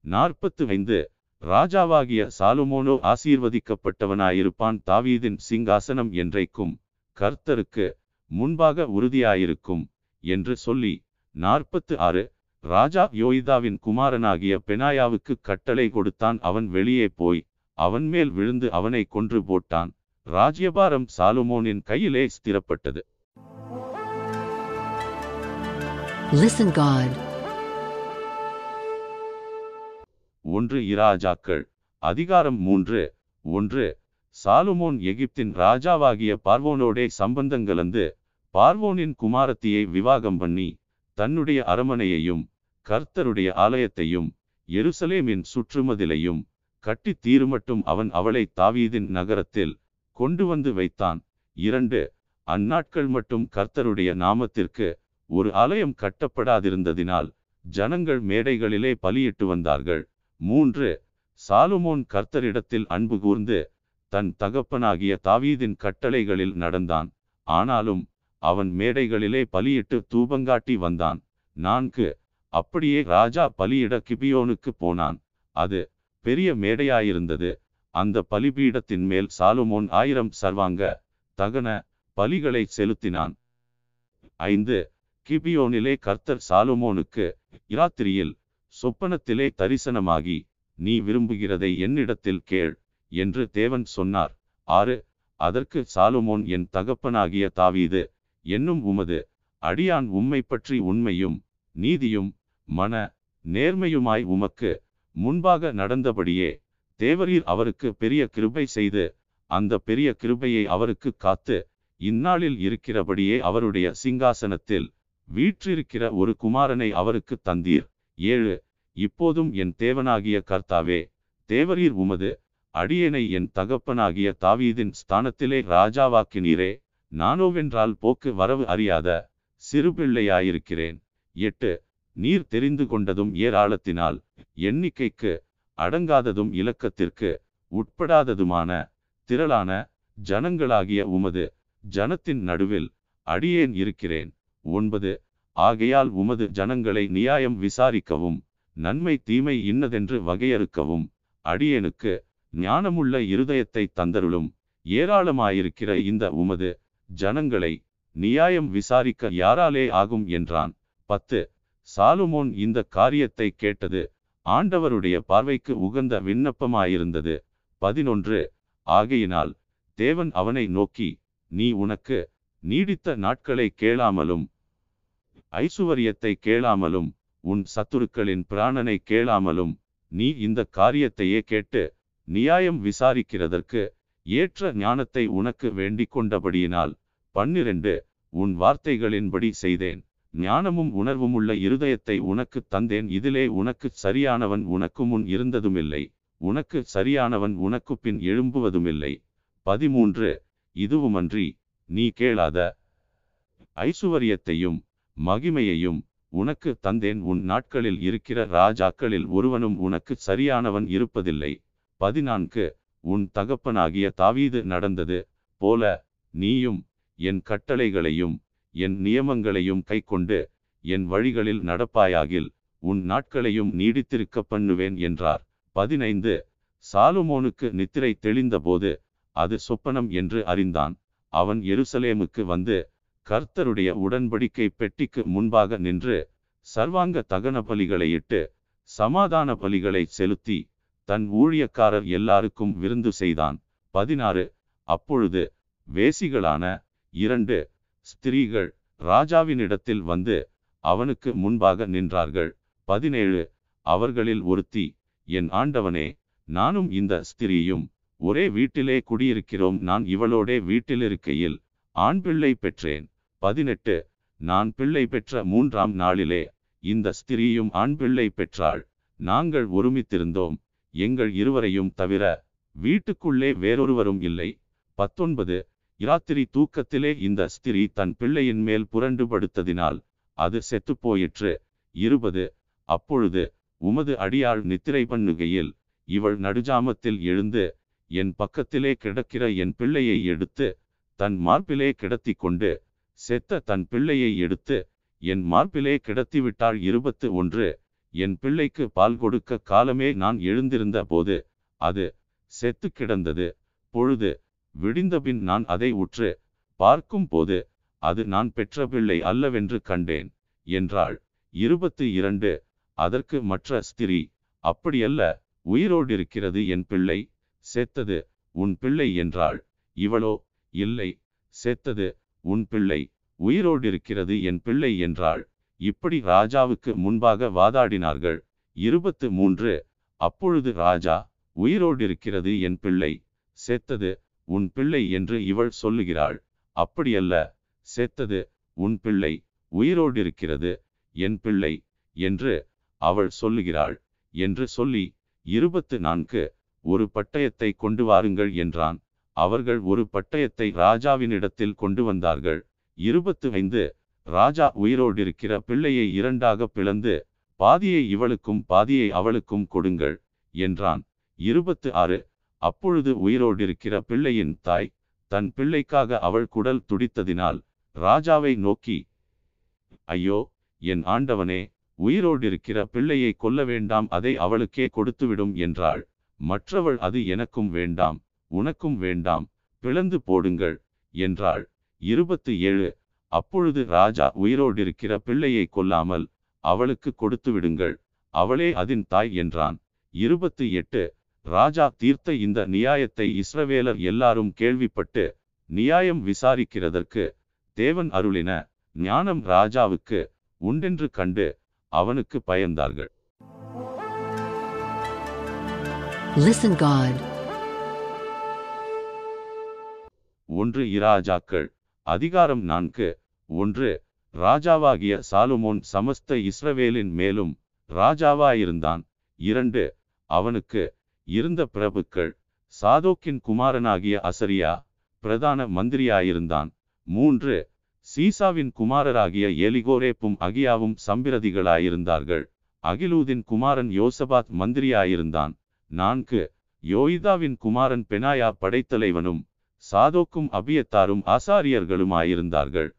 நாற்பத்து ஐந்து ராஜாவாகிய சாலுமோனோ ஆசீர்வதிக்கப்பட்டவனாயிருப்பான். தாவீதின் சிங்காசனம் என்றைக்கும் கர்த்தருக்கு முன்பாக உறுதியாயிருக்கும் என்று சொல்லி நாற்பத்து ஆறு ராஜா யோய்தாவின் குமாரனாகிய பெனாயாவுக்கு கட்டளை கொடுத்தான். அவன் வெளியே போய் அவன் மேல் விழுந்து அவனை கொன்று போட்டான். ராஜ்யபாரம் சாலுமோனின் கையிலே ஸ்திரப்பட்டது. Listen God. ஒன்று இராஜாக்கள். அதிகாரம் மூன்று. ஒன்று. சாலுமோன் எகிப்தின் ராஜாவாகிய பார்வோனோடே சம்பந்தங்கலந்து பார்வோனின் குமாரத்தியை விவாகம் பண்ணி தன்னுடைய அரமனையையும் கர்த்தருடைய ஆலயத்தையும் எருசலேமின் சுற்றுமதிலையும் கட்டி தீருமட்டும் அவன் அவளை தாவீதின் நகரத்தில் கொண்டு வந்து வைத்தான். இரண்டு. அந்நாட்கள் மட்டும் கர்த்தருடைய நாமத்திற்கு ஒரு ஆலயம் கட்டப்படாதிருந்ததினால் ஜனங்கள் மேடைகளிலே பலியிட்டு வந்தார்கள். மூன்று சாலுமோன் கர்த்தரிடத்தில் அன்பு கூர்ந்து தன் தகப்பனாகிய தாவீதின் கட்டளைகளில் நடந்தான். ஆனாலும் அவன் மேடைகளிலே பலியிட்டு தூபங்காட்டி வந்தான். நான்கு அப்படியே ராஜா பலியிட கிபியோனுக்கு போனான். அது பெரிய மேடையாயிருந்தது. அந்த பலிபீடத்தின் மேல் சாலுமோன் ஆயிரம் சர்வாங்க தகன பலிகளை செலுத்தினான். ஐந்து கிபியோனிலே கர்த்தர் சாலுமோனுக்கு இராத்திரியில் சொப்பனத்திலே தரிசனமாகி நீ விரும்புகிறதை என்னிடத்தில் கேள் என்று தேவன் சொன்னார். ஆறு அதற்கு சாலுமோன் என் தகப்பனாகிய தாவீது என்னும் உமது அடியான் உம்மை பற்றி உண்மையும் நீதியும் மன நேர்மையுமாய் உமக்கு முன்பாக நடந்தபடியே தேவரீர் அவருக்கு பெரிய கிருபை செய்து அந்த பெரிய கிருபையை அவருக்கு காத்து இந்நாளில் இருக்கிறபடியே அவருடைய சிங்காசனத்தில் வீற்றிருக்கிற ஒரு குமாரனை அவருக்கு தந்தீர். ஏழு இப்போதும் என் தேவனாகிய கர்த்தாவே தேவரீர் உமது அடியேனை என் தகப்பனாகிய தாவீதின் ஸ்தானத்திலே ராஜாவாக்கினீரே நானோவென்றால் போக்கு வரவு அறியாத சிறுபிள்ளையாயிருக்கிறேன் எட்டு நீர் தெரிந்து கொண்டதும் ஏராளத்தினால் எண்ணிக்கைக்கு அடங்காததும் இலக்கத்திற்கு உட்படாததுமான திரளான ஜனங்களாகிய உமது ஜனத்தின் நடுவில் அடியேன் இருக்கிறேன். ஒன்பது ஆகையால் உமது ஜனங்களை நியாயம் விசாரிக்கவும் நன்மை தீமை இன்னதென்று வகையறுக்கவும் அடியேனுக்கு ஞானமுள்ள இருதயத்தை தந்தருளும் ஏராளமாயிருக்கிற இந்த உமது ஜனங்களை நியாயம் விசாரிக்க யாராலே ஆகும் என்றான். பத்து சாலுமோன் இந்த காரியத்தை கேட்டது ஆண்டவருடைய பார்வைக்கு உகந்த விண்ணப்பமாயிருந்தது. பதினொன்று ஆகையினால் தேவன் அவனை நோக்கி நீ உனக்கு நீடித்த நாட்களை கேளாமலும் ஐசுவரியத்தை கேளாமலும் உன் சத்துருக்களின் பிராணனை கேளாமலும் நீ இந்த காரியத்தையே கேட்டு நியாயம் விசாரிக்கிறதற்கு ஏற்ற ஞானத்தை உனக்கு வேண்டிக் கொண்டபடியினால் பன்னிரண்டு உன் வார்த்தைகளின்படி செய்தேன். ஞானமும் உணர்வும் உள்ள இருதயத்தை உனக்கு தந்தேன். இதிலே உனக்கு சரியானவன் உனக்கு முன் இருந்ததுமில்லை. உனக்கு சரியானவன் உனக்கு பின் எழும்புவதுமில்லை. பதிமூன்று இதுவுமன்றி நீ கேளாத ஐசுவரியத்தையும் மகிமையையும் உனக்கு தந்தேன். உன் நாட்களில் இருக்கிற ராஜாக்களில் ஒருவனும் உனக்கு சரியானவன் இருப்பதில்லை. பதினான்கு. உன் தகப்பனாகிய தாவீது நடந்தது போல நீயும் என் கட்டளைகளையும் என் நியமங்களையும் கைக்கொண்டு என் வழிகளில் நடப்பாயாகில் உன் நாட்களையும் நீடித்திருக்க பண்ணுவேன் என்றார். பதினைந்து. சாலுமோனுக்கு நித்திரை தெளிந்தபோது அது சொப்பனம் என்று அறிந்தான். அவன் எருசலேமுக்கு வந்து கர்த்தருடைய உடன்படிக்கை பெட்டிக்கு முன்பாக நின்று சர்வாங்க தகன பலிகளை இட்டு சமாதான பலிகளை செலுத்தி தன் ஊழியக்காரர் எல்லாருக்கும் விருந்து செய்தான். பதினாறு. அப்பொழுது வேசிகளான இரண்டு ஸ்திரீகள் ராஜாவினிடத்தில் வந்து அவனுக்கு முன்பாக நின்றார்கள். பதினேழு. அவர்களில் ஒருத்தி என் ஆண்டவனே நானும் இந்த ஸ்திரீயும் ஒரே வீட்டிலே குடியிருக்கிறோம். நான் இவளோடே வீட்டிலிருக்கையில் ஆண் பிள்ளை பெற்றேன். பதினெட்டு நான் பிள்ளை பெற்ற மூன்றாம் நாளிலே இந்த ஸ்திரீயும் ஆண் பிள்ளை பெற்றாள். நாங்கள் ஒருமித்திருந்தோம். எங்கள் இருவரையும் தவிர வீட்டுக்குள்ளே வேறொருவரும் இல்லை. பத்தொன்பது இராத்திரி தூக்கத்திலே இந்த ஸ்திரீ தன் பிள்ளையின் மேல் புரண்டு படுத்ததினால் அது செத்துப் போயிற்று இருபது அப்பொழுது உமது அடியாள் நித்திரை பண்ணுகையில் இவள் நடுஜாமத்தில் எழுந்து என் பக்கத்திலே கிடக்கிற என் பிள்ளையை எடுத்து தன் மார்பிலே கிடத்தி கொண்டு செத்த தன் பிள்ளையை எடுத்து என் மார்பிலே கிடத்திவிட்டாள் இருபத்து ஒன்று. என் பிள்ளைக்கு பால் கொடுக்க காலமே நான் எழுந்திருந்த போது அது செத்து கிடந்தது. பொழுது விடிந்தபின் நான் அதை உற்று பார்க்கும் போது அது நான் பெற்ற பிள்ளை அல்லவென்று கண்டேன். என்றாள். இருபத்து இரண்டு. அதற்கு மற்ற ஸ்திரீ அப்படியல்ல உயிரோடிருக்கிறது என் பிள்ளை. செத்தது உன் பிள்ளை என்றாள். இவளோ இல்லை. செத்தது உன் பிள்ளை உயிரோடிருக்கிறது என் பிள்ளை என்றாள். இப்படி ராஜாவுக்கு முன்பாக வாதாடினார்கள். இருபத்து மூன்று. அப்பொழுது ராஜா உயிரோடிருக்கிறது என் பிள்ளை செத்தது உன் பிள்ளை என்று இவள் சொல்லுகிறாள். அப்படியல்ல செத்தது உன் பிள்ளை உயிரோடிருக்கிறது என் பிள்ளை என்று அவள் சொல்லுகிறாள் என்று சொல்லி இருபத்து நான்கு. ஒரு பட்டயத்தை கொண்டு வாருங்கள் என்றான். அவர்கள் ஒரு பட்டயத்தை ராஜாவினிடத்தில் கொண்டு வந்தார்கள். இருபத்து ஐந்து ராஜா உயிரோடிருக்கிற பிள்ளையை இரண்டாக பிளந்து பாதியை இவளுக்கும் பாதியை அவளுக்கும் கொடுங்கள் என்றான். இருபத்து ஆறு அப்பொழுது உயிரோடிருக்கிற பிள்ளையின் தாய் தன் பிள்ளைக்காக அவள் குடல் துடித்ததினால் ராஜாவை நோக்கி ஐயோ என் ஆண்டவனே உயிரோடிருக்கிற பிள்ளையை கொல்ல வேண்டாம் அதை அவளுக்கே கொடுத்துவிடும் என்றாள். மற்றவள் அது எனக்கும் வேண்டாம் உனக்கும் வேண்டாம் பிளந்து போடுங்கள் என்றாள். இருபத்து ஏழு அப்பொழுது ராஜா உயிரோடிருக்கிற பிள்ளையை கொல்லாமல் அவளுக்கு கொடுத்து விடுங்கள் அவளே அதன் தாய் என்றான். இருபத்து எட்டு ராஜா தீர்த்த இந்த நியாயத்தை இஸ்ரவேலர் எல்லாரும் கேள்விப்பட்டு நியாயம் விசாரிக்கிறதற்கு தேவன் அருளின ஞானம் ராஜாவுக்கு உண்டென்று கண்டு அவனுக்கு பயந்தார்கள். Listen God. ஒன்று இராஜாக்கள் அதிகாரம் நான்கு. ஒன்று ராஜாவாகிய சாலுமோன் சமஸ்த இஸ்ரவேலின் மேலும் ராஜாவாயிருந்தான். இரண்டு அவனுக்கு இருந்த பிரபுக்கள் சாதோக்கின் குமாரனாகிய அசரியா பிரதான மந்திரியாயிருந்தான். மூன்று சீசாவின் குமாரராகிய எலிகோரேப்பும் அகியாவும் சம்பிரதிகளாயிருந்தார்கள். அகிலூதின் குமாரன் யோசபாத் மந்திரியாயிருந்தான். நான்கு யோய்தாவின் குமாரன் பெனாயா படைத்தலைவனும் சாதோக்கும் அபியத்தாரும் ஆசாரியர்களுமாயிருந்தார்கள்.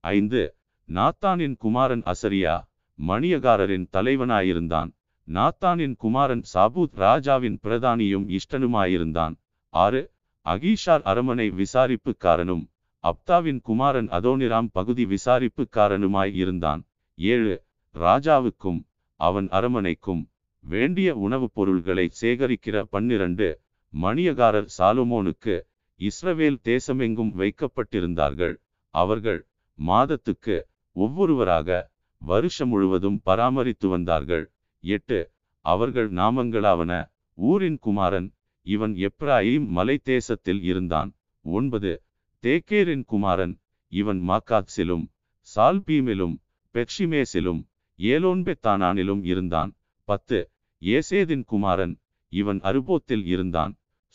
ஐந்து. நாத்தானின் குமாரன் அசரியா மணியகாரரின் தலைவனாயிருந்தான். நாத்தானின் குமாரன் சாபூத் ராஜாவின் பிரதானியும் இஷ்டனுமாயிருந்தான். ஆறு. அகீஷார் அரமனை விசாரிப்புக்காரனும் அப்தாவின் குமாரன் அதோனிராம் பகுதி விசாரிப்புக்காரனுமாய் இருந்தான் ஏழு. ராஜாவுக்கும் அவன் அரமனைக்கும் வேண்டிய உணவுப் பொருள்களை சேகரிக்கிற பன்னிரண்டு. மணியகாரர் சாலுமோனுக்கு இஸ்ரவேல் தேசமெங்கும் வைக்கப்பட்டிருந்தார்கள். அவர்கள் மாதத்துக்கு ஒவ்வொருவராக வருஷம் முழுவதும் பராமரித்து வந்தார்கள். எட்டு அவர்கள் நாமங்களாவன ஊரின் குமாரன் இவன் எப்ராயிம் மலை தேசத்தில் இருந்தான். ஒன்பது தேக்கேரின் குமாரன் இவன் மாக்காத்சிலும் சால்பீமிலும் பெக்ஷிமேசிலும் ஏலோன்பெத்தானானிலும் இருந்தான். பத்து ஏசேதின் குமாரன் இவன் அருபோத்தில் இருந்தான்.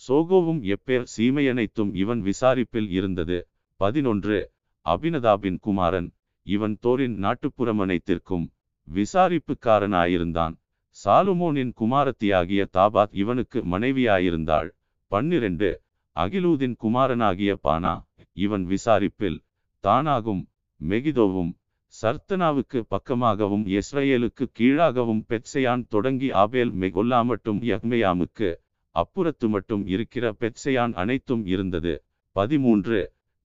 சோகோவும் எப்பேர் சீமையனைத்தும் இவன் விசாரிப்பில் இருந்தது. பதினொன்று. அபினதாபின் குமாரன் இவன் தோரின் நாட்டுப்புறமனைத்திற்கும் விசாரிப்புக்காரனாயிருந்தான். சாலுமோனின் குமாரத்தியாகிய தாபாத் இவனுக்கு மனைவியாயிருந்தாள். பன்னிரண்டு. அகிலூதின் குமாரனாகிய பானா இவன் விசாரிப்பில் தானாகும். மெகிதோவும் சர்த்தனாவுக்கு பக்கமாகவும் இஸ்ரேலுக்கு கீழாகவும் பெட்சையான் தொடங்கி ஆபேல் மெகொல்லா மட்டும் அப்புறத்து மட்டும் இருக்கிற பெட்சையான் அனைத்தும் இருந்தது. பதிமூன்று.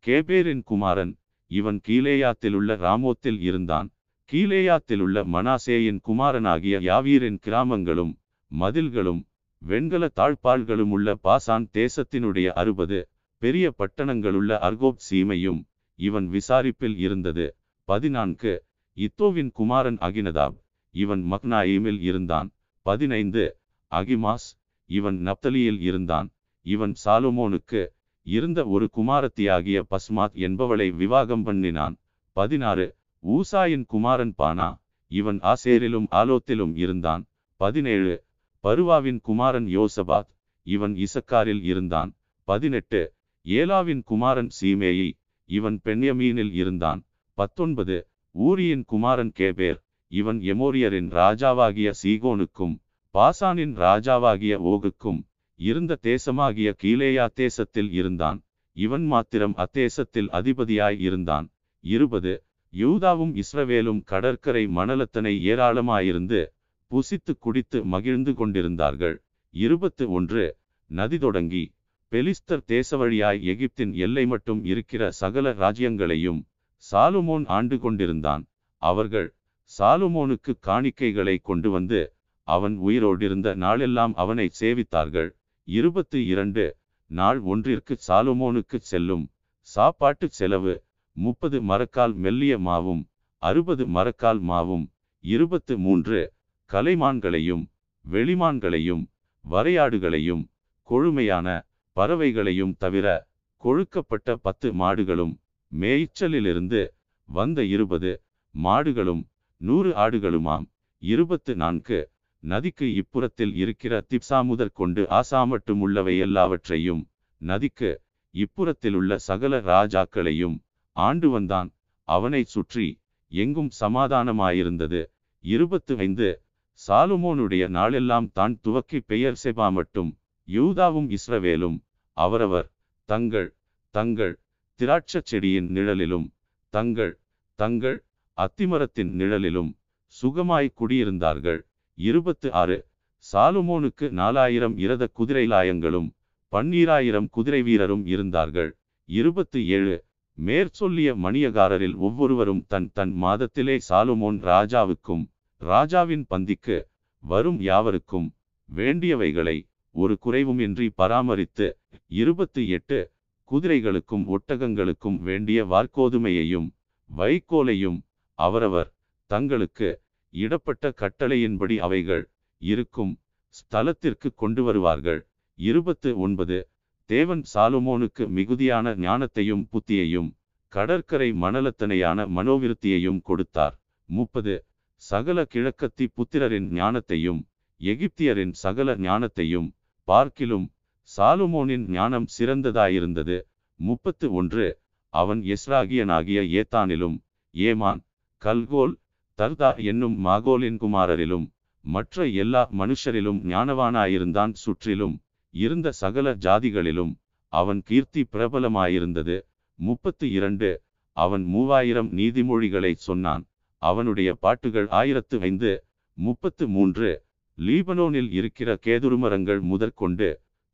கேபேரின் குமாரன் இவன் கீலேயாத்திலுள்ள ராமோத்தில் இருந்தான். கீலேயாத்திலுள்ள மனாசேயின் குமாரனாகிய யாவீரின் கிராமங்களும் மதில்களும் வெண்கல தாழ்பாள்களும் உள்ள பாசான் தேசத்தினுடைய அறுபது பெரிய பட்டணங்களுள்ள அர்கோப் சீமையும் இவன் விசாரிப்பில் இருந்தது. பதினான்கு. இத்தோவின் குமாரன் அகினதாப் இவன் மக்னாயிமில் இருந்தான். பதினைந்து. அகிமாஸ் இவன் நப்தலியில் இருந்தான். இவன் சாலுமோனுக்கு இருந்த ஒரு குமாரத்தியாகிய பஸ்மாத் என்பவளை விவாகம் பண்ணினான். பதினாறு. ஊசாயின் குமாரன் பானா இவன் ஆசேரிலும் ஆலோத்திலும் இருந்தான். பதினேழு. பருவாவின் குமாரன் யோசபாத் இவன் இசக்காரில் இருந்தான். பதினெட்டு. ஏலாவின் குமாரன் சீமேயி இவன் பெண்யமீனில் இருந்தான். பத்தொன்பது. ஊரியின் குமாரன் கேபேர் இவன் எமோரியரின் ராஜாவாகிய சீகோனுக்கும் பாசானின் ராஜாவாகிய ஓகுக்கும் இருந்த தேசமாகிய கீழேயா தேசத்தில் இருந்தான். இவன் மாத்திரம் அத்தேசத்தில் அதிபதியாய் இருந்தான். இருபது யூதாவும் இஸ்ரவேலும் கடற்கரை மணலத்தனை ஏராளமாயிருந்து புசித்து குடித்து மகிழ்ந்து கொண்டிருந்தார்கள். இருபத்து ஒன்று நதி தொடங்கி பெலிஸ்தர் தேசவழியாய் எகிப்தின் எல்லை மட்டும் இருக்கிற சகல ராஜ்யங்களையும் சாலுமோன் ஆண்டு கொண்டிருந்தான். அவர்கள் சாலுமோனுக்கு காணிக்கைகளை கொண்டு வந்து அவன் உயிரோடிருந்த நாளெல்லாம் அவனை சேவித்தார்கள். இருபத்து இரண்டு. நாள் ஒன்றிற்கு சாலுமோனுக்கு செல்லும். சாப்பாட்டு செலவு முப்பது மரக்கால் மெல்லிய மாவும் அறுபது மரக்கால் மாவும். இருபத்து மூன்று. கலைமான்களையும் வெளிமான்களையும் வரையாடுகளையும் கொழுமையான பறவைகளையும் தவிர கொழுக்கப்பட்ட பத்து மாடுகளும் மேய்ச்சலிலிருந்து வந்த இருபது மாடுகளும் நூறு ஆடுகளுமாம். இருபத்து நான்கு. நதிக்கு இப்புறத்தில் இருக்கிற திப்சா முதற் கொண்டு ஆசாமட்டும் உள்ளவை எல்லாவற்றையும் நதிக்கு இப்புறத்திலுள்ள சகல ராஜாக்களையும் ஆண்டு வந்தான். அவனை சுற்றி எங்கும் சமாதானமாயிருந்தது. இருபத்து ஐந்து சாலுமோனுடைய நாளெல்லாம் தான் துவக்கி பெயர் செபா மட்டும் யூதாவும் இஸ்ரவேலும் அவரவர் தங்கள் தங்கள் திராட்சச் செடியின் நிழலிலும் தங்கள் தங்கள் அத்திமரத்தின் நிழலிலும் சுகமாய் குடியிருந்தார்கள். இருபத்து ஆறு. சாலுமோனுக்கு நாலாயிரம் இரத குதிரை லாயங்களும் பன்னீராயிரம் குதிரை வீரரும் இருந்தார்கள். இருபத்து ஏழு. மேற்சொல்லிய மணியகாரரில் ஒவ்வொருவரும் தன் தன் மாதத்திலே சாலுமோன் ராஜாவுக்கும் ராஜாவின் பந்திக்கு வரும் யாவருக்கும் வேண்டியவைகளை ஒரு குறைவுமின்றி பராமரித்து இருபத்து எட்டு. குதிரைகளுக்கும் ஒட்டகங்களுக்கும் வேண்டிய வார்க்கோதுமையையும் வைக்கோலையும் அவரவர் தங்களுக்கு இடப்பட்ட கட்டளையின்படி அவைகள் இருக்கும் ஸ்தலத்திற்கு கொண்டு வருவார்கள். இருபத்து ஒன்பது தேவன் சாலுமோனுக்கு மிகுதியான ஞானத்தையும் புத்தியையும் கடற்கரை மணலத்தனையான மனோவிருத்தியையும் கொடுத்தார். முப்பது சகல கிழக்கத்தி புத்திரரின் ஞானத்தையும் எகிப்தியரின் சகல ஞானத்தையும் பார்க்கிலும் சாலுமோனின் ஞானம் சிறந்ததாயிருந்தது. முப்பத்து ஒன்று அவன் எஸ்ராகியனாகிய ஏத்தானிலும் ஏமான் கல்கோல் தர்தா என்னும் மாகோலின் குமாரரிலும் மற்ற எல்லா மனுஷரிலும் ஞானவானாயிருந்தான் சுற்றிலும் இருந்த சகல ஜாதிகளிலும் அவன் கீர்த்தி பிரபலமாயிருந்தது. முப்பத்து இரண்டு அவன் மூவாயிரம் நீதிமொழிகளை சொன்னான். அவனுடைய பாட்டுகள் ஆயிரத்து ஐந்து. முப்பத்து மூன்று லீபனோனில் இருக்கிற கேதுருமரங்கள் முதற்கொண்டு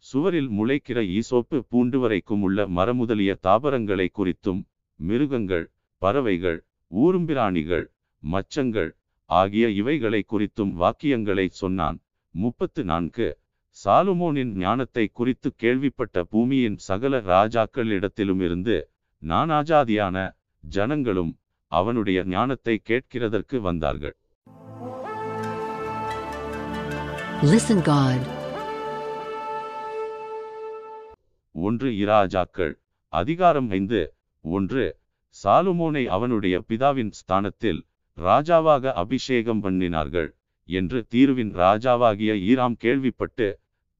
சுவரில் முளைக்கிற ஈசோப்பு பூண்டு வரைக்கும் உள்ள மரமுதலிய தாபரங்களை குறித்தும் மிருகங்கள் பறவைகள் ஊரும்பிராணிகள் மச்சங்கள் ஆகிய இவைகளை குறித்தும் வாக்கியங்களை சொன்னான். முப்பத்து நான்கு. சாலுமோனின் ஞானத்தை குறித்து கேள்விப்பட்ட பூமியின் சகல ராஜாக்களிடத்திலுமிருந்து நானாஜாதியான ஜனங்களும் அவனுடைய ஞானத்தை கேட்கிறதற்கு வந்தார்கள். Listen God. ஒன்று இராஜாக்கள் அதிகாரம் ஐந்து. ஒன்று சாலுமோனை அவனுடைய பிதாவின் ஸ்தானத்தில் ராஜாவாக அபிஷேகம் பண்ணினார்கள் என்று தீருவின் ராஜாவாகிய ஈராம் கேள்விப்பட்டு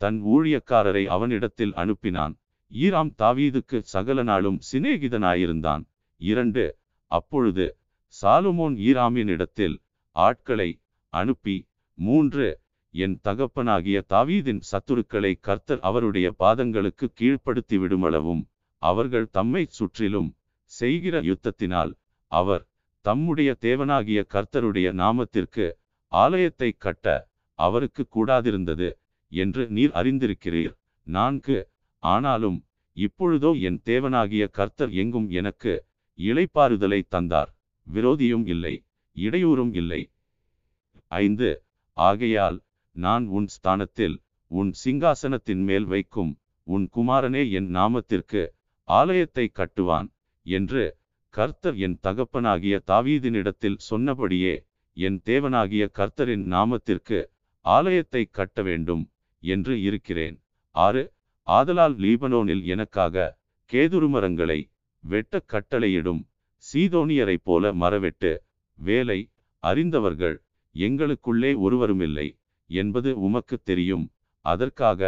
தன் ஊழியக்காரரை அவனிடத்தில் அனுப்பினான். ஈராம் தாவீதுக்கு சகல நாளும் சிநேகிதனாயிருந்தான். இரண்டு அப்பொழுது சாலுமோன் ஈராமினிடத்தில் ஆட்களை அனுப்பி மூன்று என் தகப்பனாகிய தாவீதின் சத்துருக்களை கர்த்தர் அவருடைய பாதங்களுக்கு கீழ்ப்படுத்தி விடுமளவும் அவர்கள் தம்மை சுற்றிலும் செய்கிற யுத்தத்தினால் அவர் தம்முடைய தேவனாகிய கர்த்தருடைய நாமத்திற்கு ஆலயத்தை கட்ட அவருக்கு கூடாதிருந்தது என்று நீர் அறிந்திருக்கிறீர். நான்கு ஆனாலும் இப்பொழுதோ என் தேவனாகிய கர்த்தர் எங்கும் எனக்கு இளைப்பாறுதலை தந்தார். விரோதியும் இல்லை இடையூறும் இல்லை. ஐந்து ஆகையால் நான் உன் ஸ்தானத்தில் உன் சிங்காசனத்தின் மேல் வைக்கும் உன் குமாரனே என் நாமத்திற்கு ஆலயத்தை கட்டுவான் என்று கர்த்தர் என் தகப்பனாகிய தாவீதினிடத்தில் சொன்னபடியே என் தேவனாகிய கர்த்தரின் நாமத்திற்கு ஆலயத்தை கட்ட வேண்டும் என்று இருக்கிறேன். ஆறு ஆதலால் லீபனோனில் எனக்காக கேதுருமரங்களை வெட்ட கட்டளையிடும் சீதோனியரைப் போல மரவெட்டு வேலை அறிந்தவர்கள் எங்களுக்குள்ளே ஒருவருமில்லை என்பது உமக்கு தெரியும். அதற்காக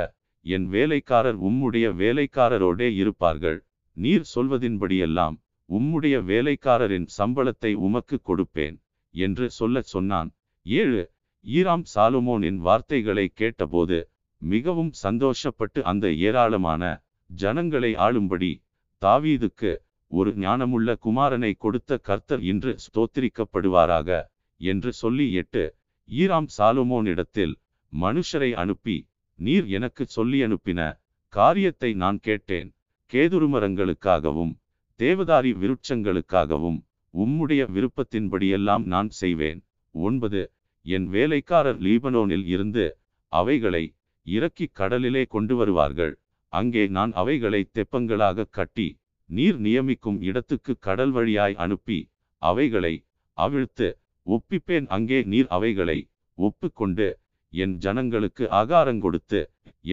என் வேலைக்காரர் உம்முடைய வேலைக்காரரோடே இருப்பார்கள். நீர் சொல்வதின்படியெல்லாம் உம்முடைய வேலைக்காரரின் சம்பளத்தை உமக்கு கொடுப்பேன் என்று சொல்லச் சொன்னான். ஏழு ஈராம் சாலுமோனின் வார்த்தைகளை கேட்டபோது மிகவும் சந்தோஷப்பட்டு அந்த ஏராளமான ஜனங்களை ஆளும்படி தாவீதுக்கு ஒரு ஞானமுள்ள குமாரனை கொடுத்த கர்த்தர் இன்று ஸ்தோத்திரிக்கப்படுவாராக என்று சொல்லி எட்டு ஈராம் சாலுமோனிடத்தில் மனுஷரை அனுப்பி நீர் எனக்கு சொல்லி அனுப்பின காரியத்தை நான் கேட்டேன். கேதுருமரங்களுக்காகவும் தேவதாரி விருட்சங்களுக்காகவும் உம்முடைய விருப்பத்தின்படியெல்லாம் நான் செய்வேன். ஒன்பது. என் வேலைக்காரர் லீபனோனில் இருந்து அவைகளை இறக்கி கடலிலே கொண்டு வருவார்கள் அங்கே நான் அவைகளை தெப்பங்களாக கட்டி நீர் நியமிக்கும் இடத்துக்கு கடல் வழியாய் அனுப்பி அவைகளை அவிழ்த்து ஒப்பிப்பேன். அங்கே நீர் அவைகளை ஒப்புக்கொண்டு என் ஜனங்களுக்கு ஆகாரங்கொடுத்து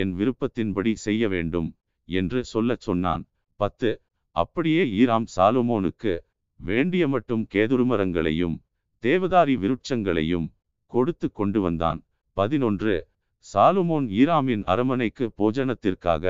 என் விருப்பத்தின்படி செய்ய வேண்டும் என்று சொல்லச் சொன்னான். பத்து. அப்படியே ஈராம் சாலுமோனுக்கு வேண்டிய மட்டும் கேதுருமரங்களையும் தேவதாரி விருட்சங்களையும் கொடுத்து கொண்டு வந்தான். பதினொன்று. சாலுமோன் ஈராமின் அரமனைக்கு போஜனத்திற்காக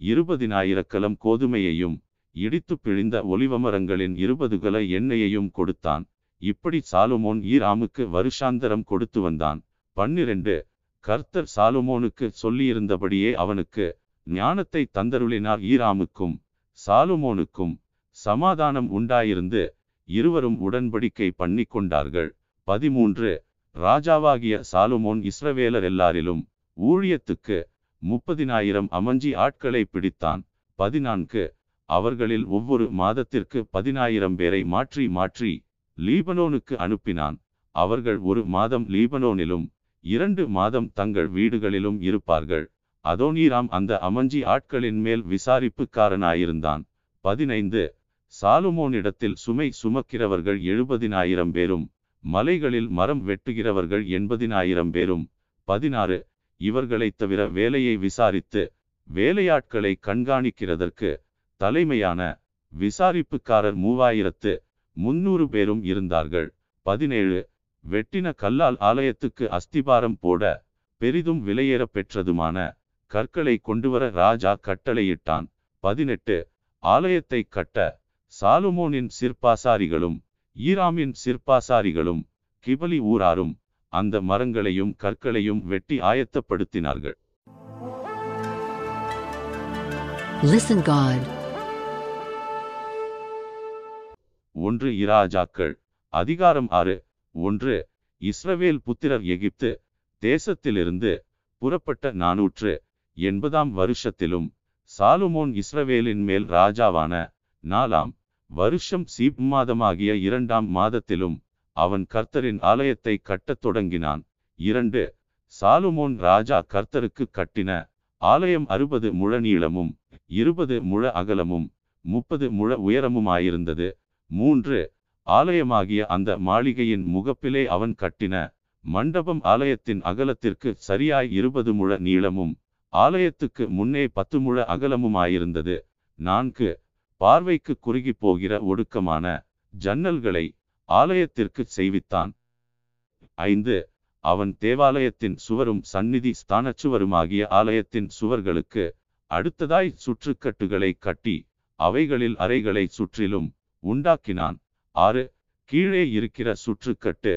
இருபதினாயிரக்கலம் கோதுமையையும் இடித்து பிழிந்த ஒலிவமரங்களின் இருபது கல எண்ணெயையும் கொடுத்தான். இப்படி சாலுமோன் ஈராமுக்கு வருஷாந்தரம் கொடுத்து வந்தான். பன்னிரண்டு. கர்த்தர் சாலுமோனுக்கு சொல்லியிருந்தபடியே அவனுக்கு ஞானத்தை தந்தருளினார் ஈராமுக்கும் சாலுமோனுக்கும் சமாதானம் உண்டாயிருந்து இருவரும் உடன்படிக்கை பண்ணி கொண்டார்கள் பதிமூன்று. ராஜாவாகிய சாலுமோன் இஸ்ரவேலர் எல்லாரிலும் ஊழியத்துக்கு முப்பதினாயிரம் அமஞ்சி ஆட்களை பிடித்தான். பதினான்கு. அவர்களில் ஒவ்வொரு மாதத்திற்கு பதினாயிரம் பேரை மாற்றி மாற்றி லீபனோனுக்கு அனுப்பினான். அவர்கள் ஒரு மாதம் லீபனோனிலும் இரண்டு மாதம் தங்கள் வீடுகளிலும் இருப்பார்கள். அதோனீராம் அந்த அமஞ்சி ஆட்களின் மேல் விசாரிப்புக்காரனாயிருந்தான். பதினைந்து. சாலுமோனிடத்தில் சுமை சுமக்கிறவர்கள் எழுபதினாயிரம் பேரும் மலைகளில் மரம் வெட்டுகிறவர்கள் எண்பதினாயிரம் பேரும். பதினாறு. இவர்களைத் தவிர வேலையை விசாரித்து வேலையாட்களை கண்காணிக்கிறதற்கு தலைமையான விசாரிப்புக்காரர் மூவாயிரத்து முன்னூறு பேரும் இருந்தார்கள். பதினேழு. வெட்டின கல்லால் ஆலயத்துக்கு அஸ்திபாரம் போட பெரிதும் விலையேற பெற்றதுமான கற்களை கொண்டுவர ராஜா கட்டளையிட்டான். பதினெட்டு. ஆலயத்தை கட்ட சாலுமோனின் சிற்பாசாரிகளும் ஈராமின் சிற்பாசாரிகளும் கிபலி ஊராரும் அந்த மரங்களையும் கற்களையும் வெட்டி ஆயத்தப்படுத்தினார்கள். Listen God. ஒன்று இராஜாக்கள் அதிகாரம் ஆறு. ஒன்று இஸ்ரவேல் புத்திரர் எகிப்து தேசத்திலிருந்து புறப்பட்ட நாநூற்று எண்பதாம் வருஷத்திலும் சாலுமோன் இஸ்ரவேலின் மேல் ராஜாவான நாலாம் வருஷம் சீப் மாதமாகிய இரண்டாம் மாதத்திலும் அவன் கர்த்தரின் ஆலயத்தை கட்டத் தொடங்கினான். இரண்டு சாலுமோன் ராஜா கர்த்தருக்கு கட்டின ஆலயம் அறுபது முழ நீளமும் இருபது முழ அகலமும் முப்பது முழ உயரமுமாயிருந்தது. மூன்று ஆலயமாகிய அந்த மாளிகையின் முகப்பிலே அவன் கட்டின மண்டபம் ஆலயத்தின் அகலத்திற்கு சரியாய் இருபது முழ நீளமும் ஆலயத்துக்கு முன்னே பத்து முழ அகலமுமாயிருந்தது. நான்கு பார்வைக்கு குறுகி போகிற ஒடுக்கமான ஜன்னல்களை ஆலயத்திற்கு செய்வித்தான். ஐந்து அவன் தேவாலயத்தின் சுவரும் சந்நிதி ஸ்தானச்சுவருமாகிய ஆலயத்தின் சுவர்களுக்கு அடுத்ததாய் சுற்றுக்கட்டுகளை கட்டி அவைகளில் அறைகளை சுற்றிலும் உண்டாக்கினான். ஆறு கீழே இருக்கிற சுற்றுக்கட்டு.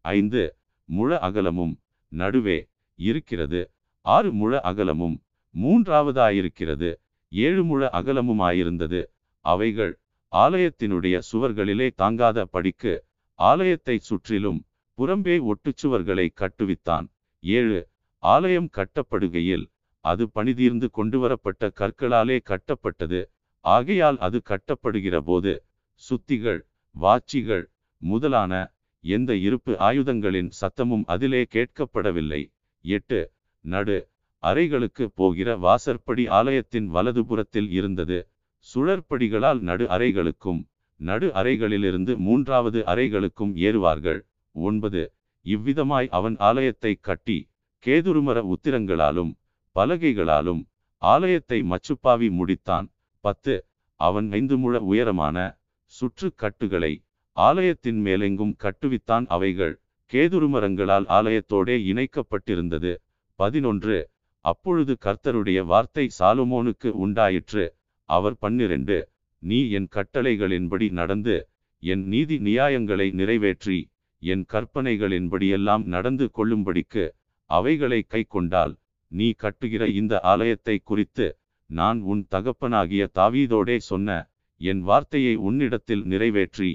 ஐந்து முழ அகலமும் நடுவே இருக்கிறது. ஆறு முழ அகலமும் மூன்றாவதாயிருக்கிறது. ஏழு முழ அகலமுமாயிருந்தது. அவைகள் ஆலயத்தினுடைய சுவர்களிலே தாங்காத படிக்கு ஆலயத்தை சுற்றிலும் புறம்பே ஒட்டுச்சுவர்களை கட்டுவித்தான். ஏழு ஆலயம் கட்டப்படுகையில் அது பணிதீர்ந்து கொண்டுவரப்பட்ட கற்களாலே கட்டப்பட்டது. ஆகையால் அது கட்டப்படுகிற போது சுத்திகள் வாச்சிகள் முதலான எந்த இருப்பு ஆயுதங்களின் சத்தமும் அதிலே கேட்கப்படவில்லை. எட்டு நடு அறைகளுக்கு போகிற வாசற்படி ஆலயத்தின் வலதுபுறத்தில் இருந்தது. சுழற்படிகளால் நடு அறைகளுக்கும் நடு அறைகளிலிருந்து மூன்றாவது அறைகளுக்கும் ஏறுவார்கள். ஒன்பது. இவ்விதமாய் அவன் ஆலயத்தை கட்டி கேதுருமர உத்திரங்களாலும் பலகைகளாலும் ஆலயத்தை மச்சுப்பாவி முடித்தான். பத்து. அவன் ஐந்து முழ உயரமான சுற்று கட்டுகளை ஆலயத்தின் மேலெங்கும் கட்டுவித்தான். அவைகள் கேதுருமரங்களால் ஆலயத்தோடே இணைக்கப்பட்டிருந்தது. பதினொன்று. அப்பொழுது கர்த்தருடைய வார்த்தை சாலுமோனுக்கு உண்டாயிற்று. அவர் பன்னிரண்டு. நீ என் கட்டளைகளின்படி நடந்து என் நீதி நியாயங்களை நிறைவேற்றி என் கற்பனைகளின்படியெல்லாம் நடந்து கொள்ளும்படிக்கு அவைகளை கைக்கொண்டால் நீ கட்டுகிற இந்த ஆலயத்தை குறித்து நான் உன் தகப்பனாகிய தாவீதோடே சொன்ன என் வார்த்தையை உன்னிடத்தில் நிறைவேற்றி.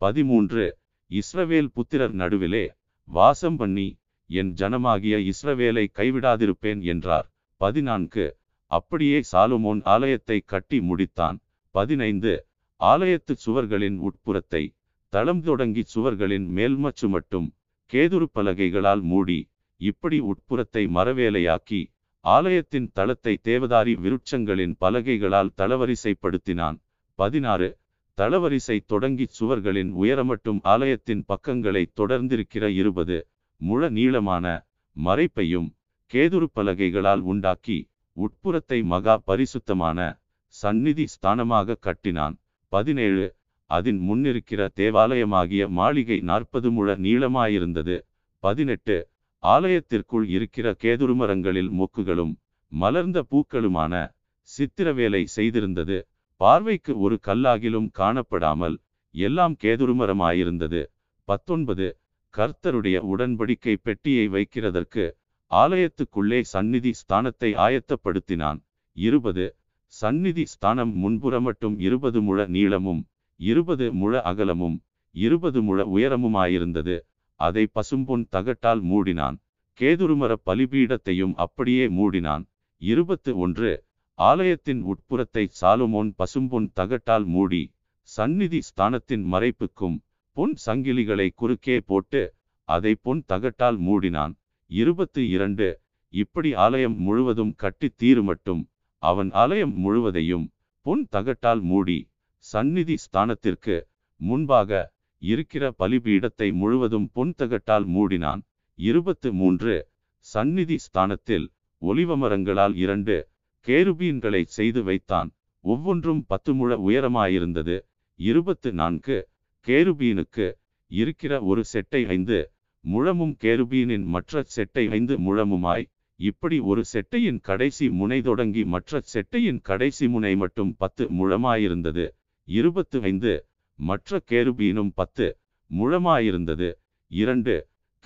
பதிமூன்று. இஸ்ரவேல் புத்திரர் நடுவிலே வாசம் பண்ணி என் ஜனமாகிய இஸ்ரவேலை கைவிடாதிருப்பேன் என்றார். பதினான்கு. அப்படியே சாலுமோன் ஆலயத்தை கட்டி முடித்தான். பதினைந்து. ஆலயத்து சுவர்களின் உட்புறத்தை தளம் தொடங்கி சுவர்களின் மேல்மச்சு மட்டும் கேதுரு பலகைகளால் மூடி இப்படி உட்புறத்தை மரவேலையாக்கி ஆலயத்தின் தளத்தை தேவதாரி விருட்சங்களின் பலகைகளால் தளவரிசைப்படுத்தினான். பதினாறு. தளவரிசை தொடங்கி சுவர்களின் உயரமட்டும் ஆலயத்தின் பக்கங்களை தொடர்ந்திருக்கிற இருபது. முழ நீளமான மறைப்பையும் கேதுரு பலகைகளால் உண்டாக்கி உட்புறத்தை மகா பரிசுத்தமான சந்நிதி ஸ்தானமாக கட்டினான். பதினேழு. அதன் முன்னிருக்கிற தேவாலயமாகிய மாளிகை நாற்பது முழ நீளமாயிருந்தது. பதினெட்டு. ஆலயத்திற்குள் இருக்கிற கேதுருமரங்களில் மொக்குகளும் மலர்ந்த பூக்களுமான சித்திரவேலை செய்திருந்தது. பார்வைக்கு ஒரு கல்லாகிலும் காணப்படாமல் எல்லாம் கேதுருமரமாயிருந்தது. பத்தொன்பது. கர்த்தருடைய உடன்படிக்கை பெட்டியை வைக்கிறதற்கு ஆலயத்துக்குள்ளே சந்நிதி ஸ்தானத்தை ஆயத்தப்படுத்தினான். இருபது சந்நிதி ஸ்தானம் முன்புறமட்டும் இருபது முழ நீளமும் இருபது முழ அகலமும் இருபது முழ உயரமுமாயிருந்தது. அதை பசும்பொன் தகட்டால் மூடினான். கேதுருமர பலிபீடத்தையும் அப்படியே மூடினான். இருபத்து ஒன்று ஆலயத்தின் உட்புறத்தை சாலுமோன் பசும்பொன் தகட்டால் மூடி சந்நிதி ஸ்தானத்தின் மறைப்புக்கும் பொன் சங்கிலிகளை குறுக்கே போட்டு அதை பொன் தகட்டால் மூடினான். இருபத்து இரண்டு. இப்படி ஆலயம் முழுவதும் கட்டி தீருமட்டும் அவன் ஆலயம் முழுவதையும் பொன் தகட்டால் மூடி சந்நிதி ஸ்தானத்திற்கு முன்பாக இருக்கிற பலிபீடத்தை முழுவதும் பொன்தகட்டால் மூடினான். இருபத்து மூன்று. சந்நிதி ஸ்தானத்தில் ஒலிவமரங்களால் இரண்டு கேருபீன்களை செய்து வைத்தான். ஒவ்வொன்றும் பத்து முழ உயரமாயிருந்தது. இருபத்து நான்கு. கேருபீனுக்கு இருக்கிற ஒரு செட்டை ஐந்து முழமும் கேருபீனின் மற்ற செட்டை ஐந்து முழமுமாய். இப்படி ஒரு செட்டையின் கடைசி முனை தொடங்கி மற்ற செட்டையின் கடைசி முனை மட்டும் பத்து முழமாயிருந்தது. இருபத்து ஐந்து மற்ற கேருபீனும் பத்து முழமாயிருந்தது. இரண்டு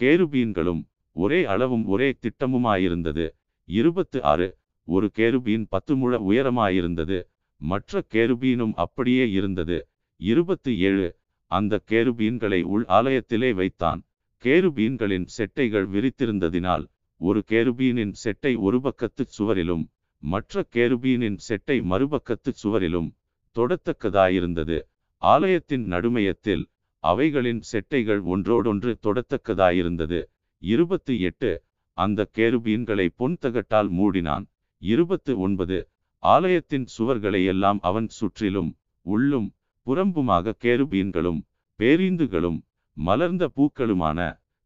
கேருபீன்களும் ஒரே அளவும் ஒரே திட்டமுமாயிருந்தது. இருபத்து ஆறு ஒரு கேருபீன் பத்து முழ உயரமாயிருந்தது. மற்ற கேருபீனும் அப்படியே இருந்தது. இருபத்து ஏழு அந்த கேருபீன்களை உள் ஆலயத்திலே வைத்தான். கேருபீன்களின் செட்டைகள் விரித்திருந்ததினால் ஒரு கேருபீனின் செட்டை ஒரு பக்கத்து சுவரிலும் மற்ற கேருபீனின் செட்டை மறுபக்கத்து சுவரிலும் தொடத்தக்கதாயிருந்தது. ஆலயத்தின் நடுமையத்தில் அவைகளின் செட்டைகள் ஒன்றோடொன்று தொடத்தக்கதாயிருந்தது. இருபத்து எட்டு அந்த கேருபீன்களை பொன்தகட்டால் மூடினான். இருபத்து ஒன்பது ஆலயத்தின் சுவர்களை எல்லாம் அவன் சுற்றிலும் உள்ளும் புறம்புமாக கேருபீன்களும் பேரீந்துகளும் மலர்ந்த பூக்களுமான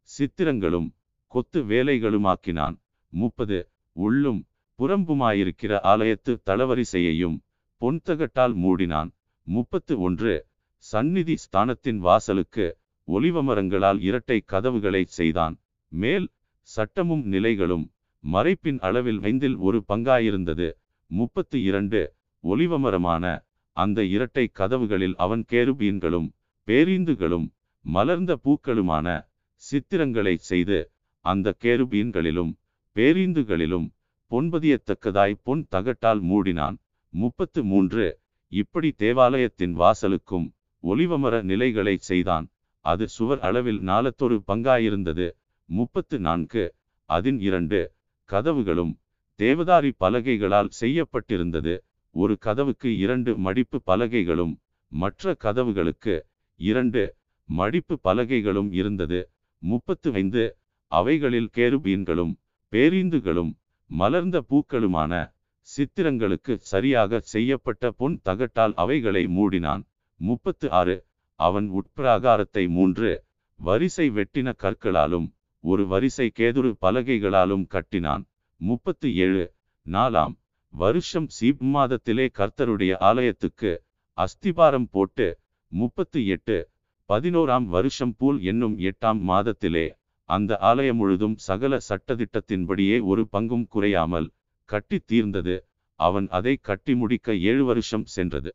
சித்திரங்களும் கொத்து வேலைகளுமாக்கினான். முப்பது. உள்ளும் புறம்புமாயிருக்கிற ஆலயத்து தளவரிசையையும் பொன்தகட்டால் மூடினான். முப்பத்து ஒன்று. சந்நிதி ஸ்தானத்தின் வாசலுக்கு ஒலிவமரங்களால் இரட்டை கதவுகளை செய்தான். மேல் சட்டமும் நிலைகளும் மறைப்பின் அளவில் ஐந்தில் ஒரு பங்காயிருந்தது. முப்பத்து இரண்டு. ஒலிவமரமான அந்த இரட்டை கதவுகளில் அவன் கேருபீன்களும் பேரீந்துகளும் மலர்ந்த பூக்களுமான சித்திரங்களை செய்து அந்த கேருபீன்களிலும் பேரீந்துகளிலும் பொன்பதியத்தக்கதாய் பொன் தகட்டால் மூடினான். முப்பத்து மூன்று. இப்படி தேவாலயத்தின் வாசலுக்கும் ஒளிவமர நிலைகளை செய்தான். அது சுவர் அளவில் நாலத்தொரு பங்காயிருந்தது. முப்பத்து நான்கு. அதின் இரண்டு கதவுகளும் தேவதாரி பலகைகளால் செய்யப்பட்டிருந்தது. ஒரு கதவுக்கு இரண்டு மடிப்பு பலகைகளும் மற்ற கதவுகளுக்கு இரண்டு மடிப்பு பலகைகளும் இருந்தது. முப்பத்து ஐந்து அவைகளில் கேருபீன்களும் பேரீந்துகளும் மலர்ந்த பூக்களுமான சித்திரங்களுக்கு சரியாக செய்யப்பட்ட பொன் தகட்டால் அவைகளை மூடினான். முப்பத்து ஆறு அவன் உட்பிராகாரத்தை மூன்று வரிசை வெட்டின கற்களாலும் ஒரு வரிசை கேதுரு பலகைகளாலும் கட்டினான். முப்பத்து ஏழு நாலாம் வருஷம் சீப் மாதத்திலே கர்த்தருடைய ஆலயத்துக்கு அஸ்திபாரம் போட்டு முப்பத்து எட்டு பதினோராம் வருஷம் பூல் என்னும் எட்டாம் மாதத்திலே அந்த ஆலயம் முழுதும் சகல சட்டதிட்டத்தின்படியே ஒரு பங்கும் குறையாமல் கட்டி தீர்ந்தது அவன் அதை கட்டி முடிக்க ஏழு வருஷம் சென்றது.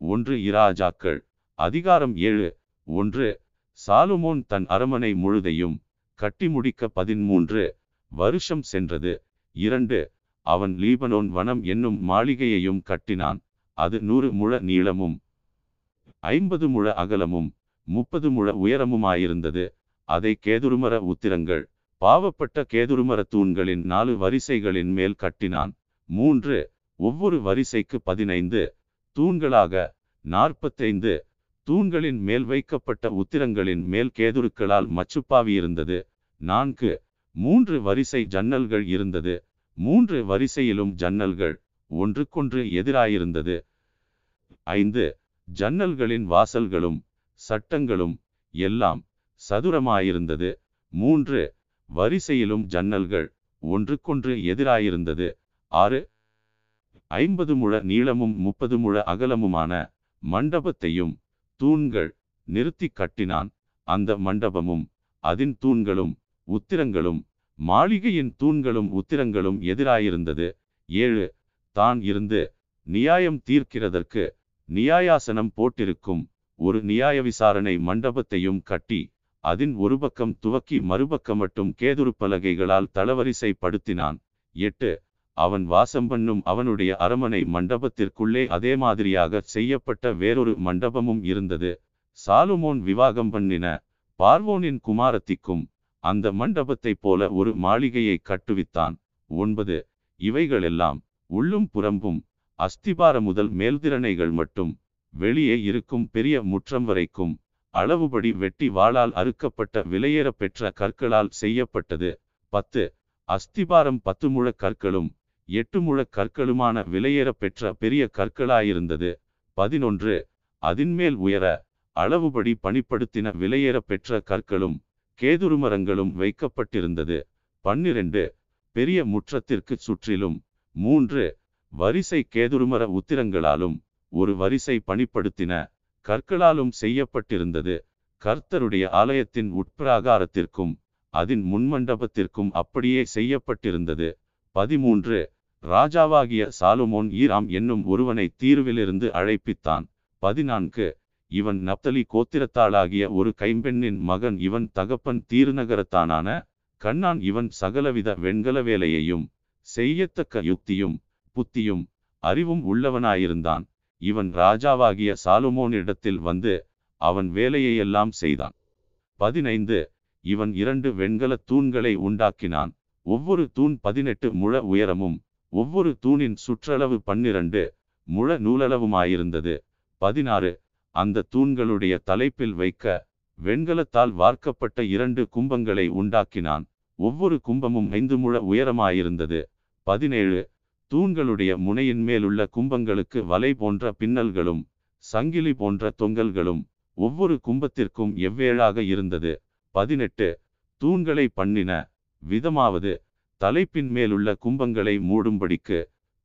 ஒன்று இராஜாக்கள் அதிகாரம் ஏழு ஒன்று சாலுமோன் தன் அரமனை முழுதையும் கட்டி முடிக்க பதிமூன்று வருஷம் சென்றது. இரண்டு அவன் லீபனோன் வனம் என்னும் மாளிகையையும் கட்டினான். அது நூறு முழ நீளமும் ஐம்பது முழ அகலமும் முப்பது முழ உயரமுமாயிருந்தது. அதை கேதுருமர உத்திரங்கள் பாவப்பட்ட கேதுருமர தூண்களின் நாலு வரிசைகளின் மேல் கட்டினான். மூன்று ஒவ்வொரு வரிசைக்கு பதினைந்து தூண்களாக நாற்பத்தைந்து தூண்களின் மேல் வைக்கப்பட்ட உத்திரங்களின் மேல் கேதுருக்களால் மச்சுப்பாவியிருந்தது நான்கு மூன்று வரிசை ஜன்னல்கள் இருந்தது. மூன்று வரிசையிலும் ஜன்னல்கள் ஒன்றுக்கொன்று எதிராயிருந்தது. ஐந்து ஜன்னல்களின் வாசல்களும் சட்டங்களும் எல்லாம் சதுரமாயிருந்தது. மூன்று வரிசையிலும் ஜன்னல்கள் ஒன்றுக்கொன்று எதிராயிருந்தது. ஆறு ஐம்பது முழ நீளமும் முப்பது முழ அகலமுமான மண்டபத்தையும் தூண்கள் நிறுத்தி கட்டினான். அந்த மண்டபமும் அதின் தூண்களும் உத்திரங்களும் மாளிகையின் தூண்களும் உத்திரங்களும் எதிராயிருந்தது. ஏழு தான் இருந்து நியாயம் தீர்க்கிறதற்கு நியாயாசனம் போட்டிருக்கும். ஒரு நியாய விசாரணை மண்டபத்தையும் கட்டி அதின் ஒரு பக்கம் துவக்கி மறுபக்கம் மட்டும் கேதுரு பலகைகளால் தளவரிசைப்படுத்தினான். எட்டு அவன் வாசம் பண்ணும் அவனுடைய அரமனை மண்டபத்திற்குள்ளே அதே மாதிரியாக செய்யப்பட்ட வேறொரு மண்டபமும் இருந்தது. சாலுமோன் விவாகம் பண்ணின பார்வோனின் குமாரத்திக்கும் அந்த மண்டபத்தைப் போல ஒரு மாளிகையை கட்டுவித்தான். ஒன்பது. இவைகளெல்லாம் உள்ளும் புறம்பும் அஸ்திபார முதல் மேல்திறனைகள் மட்டும் வெளியே இருக்கும் பெரிய முற்றம் வரைக்கும் அளவுபடி வெட்டி வாளால் அறுக்கப்பட்ட விலையேற பெற்ற கற்களால் செய்யப்பட்டது. பத்து. அஸ்திபாரம் பத்து முழ கற்களும் எட்டு முழ கற்களுமான விலையேற பெற்ற பெரிய கற்களாயிருந்தது. பதினொன்று அதின்மேல் உயர அளவுபடி பணிப்படுத்தின விலையேற பெற்ற கற்களும் கேதுருமரங்களும் வைக்கப்பட்டிருந்தது. பன்னிரண்டு பெரிய முற்றத்திற்கு சுற்றிலும். மூன்று வரிசை கேதுருமர உத்திரங்களாலும் ஒரு வரிசை பணிப்படுத்தின கற்களாலும் செய்யப்பட்டிருந்தது. கர்த்தருடைய ஆலயத்தின் உட்பிராகாரத்திற்கும் அதன் முன்மண்டபத்திற்கும் அப்படியே செய்யப்பட்டிருந்தது. பதிமூன்று ராஜாவாகிய சாலுமோன் ஈராம் என்னும் ஒருவனை தீர்விலிருந்து அழைப்பித்தான். பதினான்கு. இவன் நப்தலி கோத்திரத்தாளாகிய ஒரு கைம்பெண்ணின் மகன் இவன் தகப்பன் தீர்நகரத்தானான கண்ணான் இவன் சகலவித வெண்கல வேலையையும் செய்யத்தக்க யுக்தியும் புத்தியும் அறிவும் உள்ளவனாயிருந்தான். இவன் ராஜாவாகிய சாலுமோனிடத்தில் வந்து அவன் வேலையையெல்லாம் செய்தான். பதினைந்து. இவன் இரண்டு வெண்கல தூண்களை உண்டாக்கினான். ஒவ்வொரு தூண் பதினெட்டு முழ உயரமும் ஒவ்வொரு தூணின் சுற்றளவு பன்னிரண்டு முழ நூலளவுமாயிருந்தது. பதினாறு அந்த தூண்களுடைய தலைப்பில் வைக்க வெண்கலத்தால் வார்க்கப்பட்ட இரண்டு கும்பங்களை உண்டாக்கினான். ஒவ்வொரு கும்பமும் ஐந்து முழ உயரமாயிருந்தது. பதினேழு தூண்களுடைய முனையின் மேலுள்ள கும்பங்களுக்கு வலை போன்ற பின்னல்களும் சங்கிலி போன்ற தொங்கல்களும் ஒவ்வொரு கும்பத்திற்கும் எவ்வேழாக இருந்தது. பதினெட்டு தூண்களை பண்ணின விதமாவது தலைப்பின் மேலுள்ள கும்பங்களை மூடும்படிக்கு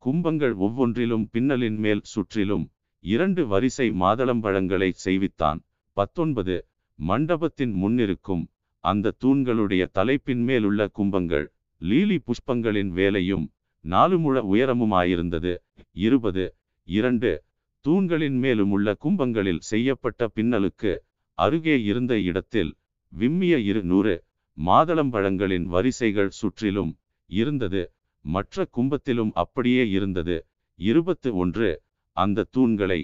கும்பங்கள் ஒவ்வொன்றிலும் பின்னலின் மேல் சுற்றிலும் இரண்டு வரிசை மாதளம்பழங்களை செய்வித்தான். பத்தொன்பது மண்டபத்தின் முன்னிருக்கும் அந்த தூண்களுடைய தலைப்பின் மேலுள்ள கும்பங்கள் லீலி புஷ்பங்களின் வேலையும் நாலு முழ உயரமுமாயிருந்தது. இருபது இரண்டு தூண்களின் மேலும் உள்ள கும்பங்களில் செய்யப்பட்ட பின்னலுக்கு அருகே இருந்த இடத்தில் விம்மிய இரு நூறு மாதளம்பழங்களின் வரிசைகள் சுற்றிலும் இருந்தது. மற்ற கும்பத்திலும் அப்படியே இருந்தது. இருபத்து ஒன்று அந்த தூண்களை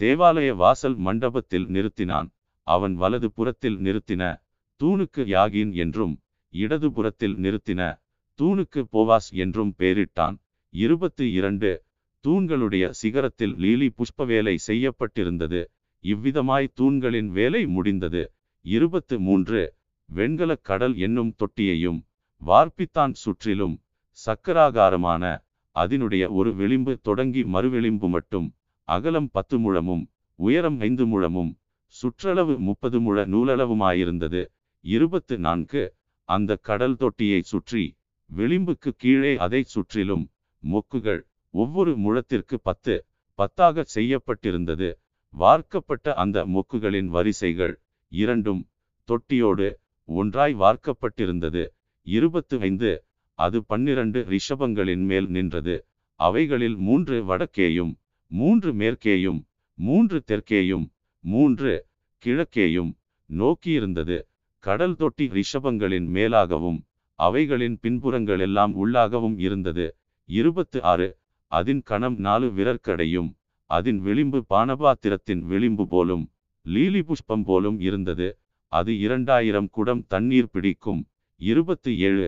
தேவாலய வாசல் மண்டபத்தில் நிறுத்தினான். அவன் வலது புறத்தில் நிறுத்தின தூணுக்கு யாகின் என்றும் இடது புறத்தில் நிறுத்தின தூணுக்கு போவாஸ் என்றும் பெயரிட்டான். இருபத்து இரண்டு தூண்களுடைய சிகரத்தில் லீலி புஷ்ப வேலை செய்யப்பட்டிருந்தது. இவ்விதமாய் தூண்களின் வேலை முடிந்தது. இருபத்து மூன்று வெண்கலக் கடல் என்னும் தொட்டியையும் வார்ப்பித்தான் சுற்றிலும் சக்கராகாரமான அதனுடைய ஒரு விளிம்பு தொடங்கி மறுவிளிம்பு மட்டும். அகலம் பத்து முழமும் உயரம் ஐந்து முழமும் சுற்றளவு முப்பது முழ நூலளவுமாயிருந்தது. இருபத்து நான்கு அந்த கடல் தொட்டியை சுற்றி விளிம்புக்கு கீழே அதை சுற்றிலும் மொக்குகள் ஒவ்வொரு முழத்திற்கு பத்து பத்தாக செய்யப்பட்டிருந்தது. வார்க்கப்பட்ட அந்த மொக்குகளின் வரிசைகள் இரண்டும் தொட்டியோடு ஒன்றாய் வார்க்கப்பட்டிருந்தது. இருபத்து ஐந்து அது பன்னிரண்டு ரிஷபங்களின் மேல் நின்றது. அவைகளில் மூன்று வடக்கேயும் மூன்று மேற்கேயும் மூன்று தெற்கேயும் மூன்று கிழக்கேயும் நோக்கியிருந்தது. கடல் தொட்டி ரிஷபங்களின் மேலாகவும் அவைகளின் பின்புறங்களெல்லாம் உள்ளாகவும் இருந்தது. இருபத்து ஆறு அதின் கணம் நாலு விரற்கடையும் அதன் விளிம்பு பானபாத்திரத்தின் விளிம்பு போலும் லீலி புஷ்பம் போலும் இருந்தது. அது இரண்டாயிரம் குடம் தண்ணீர் பிடிக்கும் இருபத்து ஏழு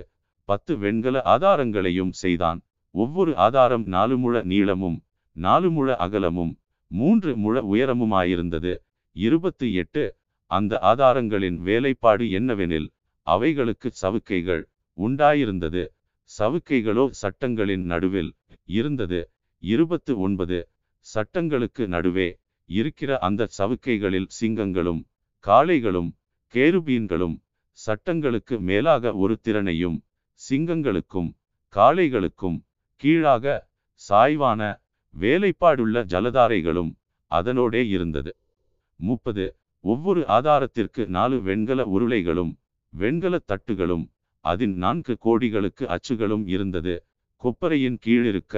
பத்து வெண்கல ஆதாரங்களையும் செய்தான். ஒவ்வொரு ஆதாரம் நாலு முழ நீளமும் நாலு முழ அகலமும் மூன்று முழ உயரமுமாயிருந்தது. இருபத்து எட்டு அந்த ஆதாரங்களின் வேலைப்பாடு என்னவெனில் அவைகளுக்கு சவுக்கைகள் உண்டாயிருந்தது. சவுக்கைகளோ சட்டங்களின் நடுவில் இருந்தது. இருபத்து ஒன்பது சட்டங்களுக்கு நடுவே இருக்கிற அந்த சவுக்கைகளில் சிங்கங்களும் காளைகளும் கேருபீன்களும் சட்டங்களுக்கு மேலாக ஒரு திறனையும் சிங்கங்களுக்கும் காளைகளுக்கும் கீழாக சாய்வான வேலைப்பாடுள்ள ஜலதாரைகளும் அதனோடே இருந்தது. முப்பது. ஒவ்வொரு ஆதாரத்திற்கு நாலு வெண்கல உருளைகளும் வெண்கல தட்டுகளும் அதன் நான்கு கோடிகளுக்கு அச்சுகளும் இருந்தது. கொப்பரையின் கீழிருக்க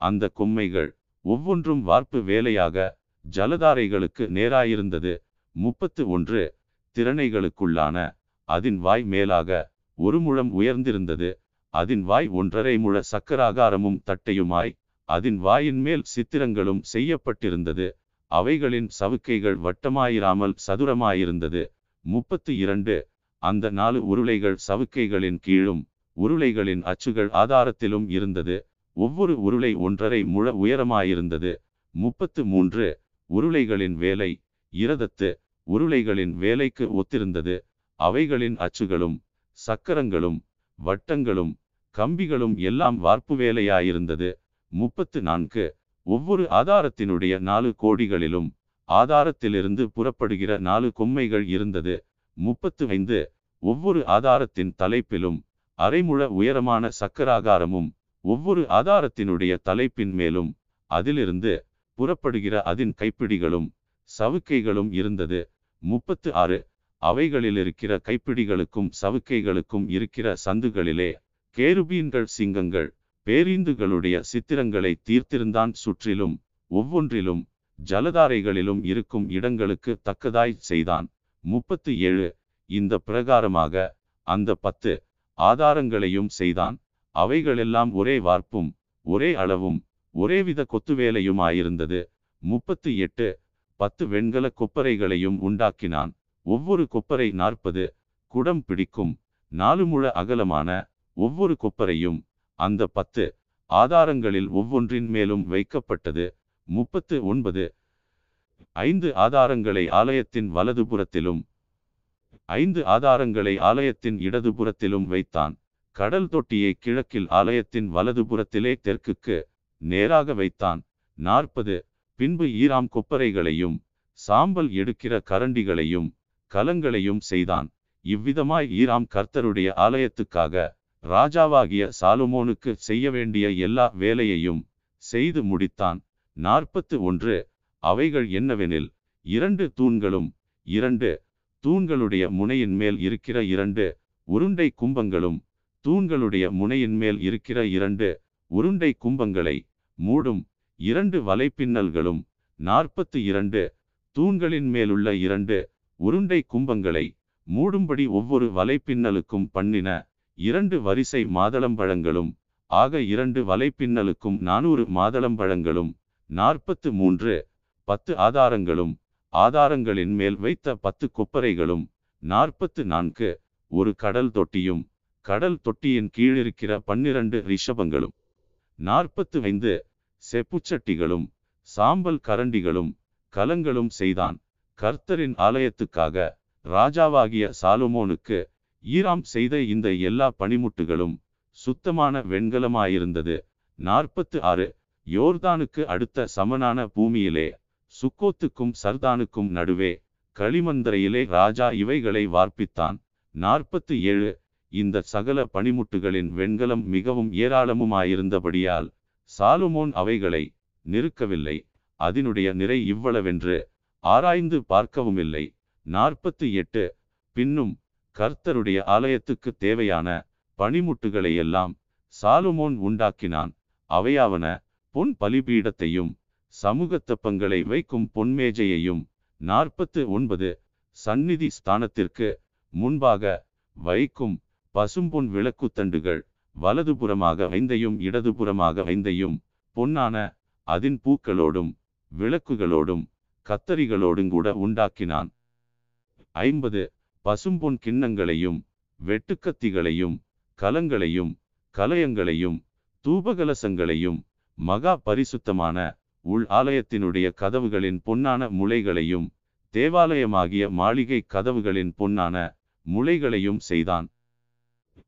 அந்த கொம்மைகள் ஒவ்வொன்றும் வார்ப்பு வேலையாக ஜலதாரைகளுக்கு நேராயிருந்தது. முப்பத்து ஒன்று. திறனைகளுக்குள்ளான அதன் வாய் மேலாக ஒரு முழம் உயர்ந்திருந்தது. அதன் வாய் ஒன்றரை முழ சக்கராகாரமும் தட்டையுமாய் அதன் வாயின் மேல் சித்திரங்களும் செய்யப்பட்டிருந்தது. அவைகளின் சவுக்கைகள் வட்டமாயிராமல் சதுரமாயிருந்தது. முப்பத்து இரண்டு அந்த நாலு உருளைகள் சவுக்கைகளின் கீழும் உருளைகளின் அச்சுகள் ஆதாரத்திலும் இருந்தது. ஒவ்வொரு உருளை ஒன்றரை முழ உயரமாயிருந்தது. முப்பத்து மூன்று உருளைகளின் வேலை இரதத்து உருளைகளின் வேலைக்கு ஒத்திருந்தது. அவைகளின் அச்சுகளும் சக்கரங்களும் வட்டங்களும் கம்பிகளும் எல்லாம் வார்ப்பு வேலையாயிருந்தது. முப்பத்து நான்கு. ஒவ்வொரு ஆதாரத்தினுடைய நாலு கோடிகளிலும் ஆதாரத்திலிருந்து புறப்படுகிற நாலு கொம்மைகள் இருந்தது. முப்பத்து ஐந்து. ஒவ்வொரு ஆதாரத்தின் தலைப்பிலும் அரைமுழ உயரமான சக்கராகாரமும் ஒவ்வொரு ஆதாரத்தினுடைய தலைப்பின் மேலும் அதிலிருந்து புறப்படுகிற அதன் கைப்பிடிகளும் சவுக்கைகளும் இருந்தது. முப்பத்து ஆறு. அவைகளில் இருக்கிற கைப்பிடிகளுக்கும் சவுக்கைகளுக்கும் இருக்கிற சந்துகளிலே கேருபீன்கள் சிங்கங்கள் பேரீந்துகளுடைய சித்திரங்களை தீர்த்திருந்தான் சுற்றிலும் ஒவ்வொன்றிலும் ஜலதாரைகளிலும் இருக்கும் இடங்களுக்கு தக்கதாய் செய்தான். முப்பத்து ஏழு. இந்த பிரகாரமாக அந்த பத்து ஆதாரங்களையும் செய்தான். அவைகளெல்லாம் ஒரே வார்ப்பும் ஒரே அளவும் ஒரேவித கொத்துவேலையுமாயிருந்தது முப்பத்து எட்டு. பத்து வெண்கல கொப்பரைகளையும் உண்டாக்கினான். ஒவ்வொரு கொப்பரை நாற்பது குடம் பிடிக்கும். நாலு முழ அகலமான ஒவ்வொரு கொப்பரையும் அந்த பத்து ஆதாரங்களில் ஒவ்வொன்றின் மேலும் வைக்கப்பட்டது. முப்பத்து ஒன்பது ஐந்து ஆதாரங்களை ஆலயத்தின் வலதுபுறத்திலும் ஐந்து ஆதாரங்களை ஆலயத்தின் இடதுபுறத்திலும் வைத்தான். கடல் தொட்டியை கிழக்கில் ஆலயத்தின் வலதுபுறத்திலே தெற்குக்கு நேராக வைத்தான். நாற்பது பின்பு ஈராம் கொப்பரைகளையும் சாம்பல் எடுக்கிற கரண்டிகளையும் கலங்களையும் செய்தான். இவ்விதமாய் ஈராம் கர்த்தருடைய ஆலயத்துக்காக ராஜாவாகிய சாலுமோனுக்கு செய்ய வேண்டிய எல்லா வேலையையும் செய்து முடித்தான். நாற்பத்து ஒன்று அவைகள் என்னவெனில் இரண்டு தூண்களும் இரண்டு தூண்களுடைய முனையின் மேல் இருக்கிற இரண்டு உருண்டை கும்பங்களும் தூண்களுடைய முனையின் மேல் இருக்கிற இரண்டு உருண்டை கும்பங்களை மூடும் இரண்டு வலைப்பின்னல்களும் நாற்பத்து இரண்டு தூண்களின் மேலுள்ள இரண்டு உருண்டை கும்பங்களை மூடும்படி ஒவ்வொரு வலைப்பின்னலுக்கும் பண்ணின இரண்டு வரிசை மாதளம்பழங்களும் ஆக இரண்டு வலைப்பின்னலுக்கும் நானூறு மாதளம்பழங்களும் நாற்பத்து மூன்று பத்து ஆதாரங்களும் ஆதாரங்களின் மேல் வைத்த பத்து கொப்பரைகளும் நாற்பத்து நான்கு ஒரு கடல் தொட்டியும் கடல் தொட்டியின் கீழிருக்கிற பன்னிரண்டு ரிஷபங்களும் நாற்பத்து ஐந்து செப்புச்சட்டிகளும் சாம்பல் கரண்டிகளும் கலங்களும் செய்தான். கர்த்தரின் ஆலயத்துக்காக ராஜாவாகிய சாலுமோனுக்கு ஈராம் செய்த இந்த எல்லா பணிமுட்டுகளும் சுத்தமான வெண்கலமாயிருந்தது. நாற்பத்து ஆறு யோர்தானுக்கு அடுத்த சமனான பூமியிலே சுக்கோத்துக்கும் சர்தானுக்கும் நடுவே களிமந்தரையிலே ராஜா இவைகளை வார்ப்பித்தான். நாற்பத்து ஏழு இந்த சகல பணிமுட்டுகளின் வெண்கலம் மிகவும் ஏராளமுமாயிருந்தபடியால் சாலுமோன் அவைகளை நிறுக்கவில்லை அதனுடைய நிறை இவ்வளவென்று ஆராய்ந்து பார்க்கவுமில்லை. நாற்பத்து எட்டு பின்னும் கர்த்தருடைய ஆலயத்துக்கு தேவையான பனிமுட்டுகளை எல்லாம் சாலுமோன் உண்டாக்கினான். அவையாவன பொன் பலிபீடத்தையும் சமூகத்தப்பங்களை வைக்கும் பொன்மேஜையையும் நாற்பத்து ஒன்பது சந்நிதி ஸ்தானத்திற்கு முன்பாக வைக்கும் பசும்பொன் விளக்குத்தண்டுகள் வலதுபுறமாக வைந்தையும் இடதுபுறமாக வைந்தையும் பொன்னான அதின் பூக்களோடும் விளக்குகளோடும் கத்தரிகளோடுங்கூட உண்டாக்கினான். ஐம்பது. பசும்பொன் கிண்ணங்களையும் வெட்டுக்கத்திகளையும் கலங்களையும் கலயங்களையும் தூபகலசங்களையும் மகா பரிசுத்தமான உள் ஆலயத்தினுடைய கதவுகளின் பொன்னான முளைகளையும் தேவாலயமாகிய மாளிகை கதவுகளின் பொன்னான முளைகளையும் செய்தான்.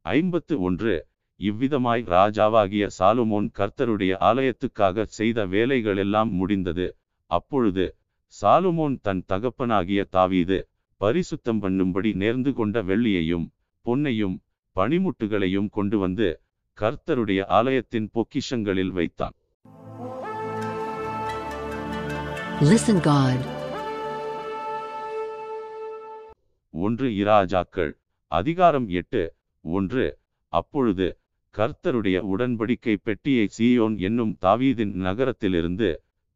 ஐம்பத்து ஒன்று. இவ்விதமாய் ராஜாவாகிய சாலுமோன் கர்த்தருடைய ஆலயத்துக்காக செய்த வேலைகளெல்லாம் முடிந்தது. அப்பொழுது சாலுமோன் தன் தகப்பனாகிய தாவீது பரிசுத்தம் பண்ணும்படி நேர்ந்து கொண்ட வெள்ளியையும் பொன்னையும் பனிமுட்டுகளையும் கொண்டு வந்து கர்த்தருடைய ஆலயத்தின் பொக்கிஷங்களில் வைத்தான் Listen God. ஒன்று இராஜாக்கள் அதிகாரம் எட்டு ஒன்று அப்பொழுது கர்த்தருடைய உடன்படிக்கை பெட்டியை சீயோன் என்னும் தாவீதின் நகரத்திலிருந்து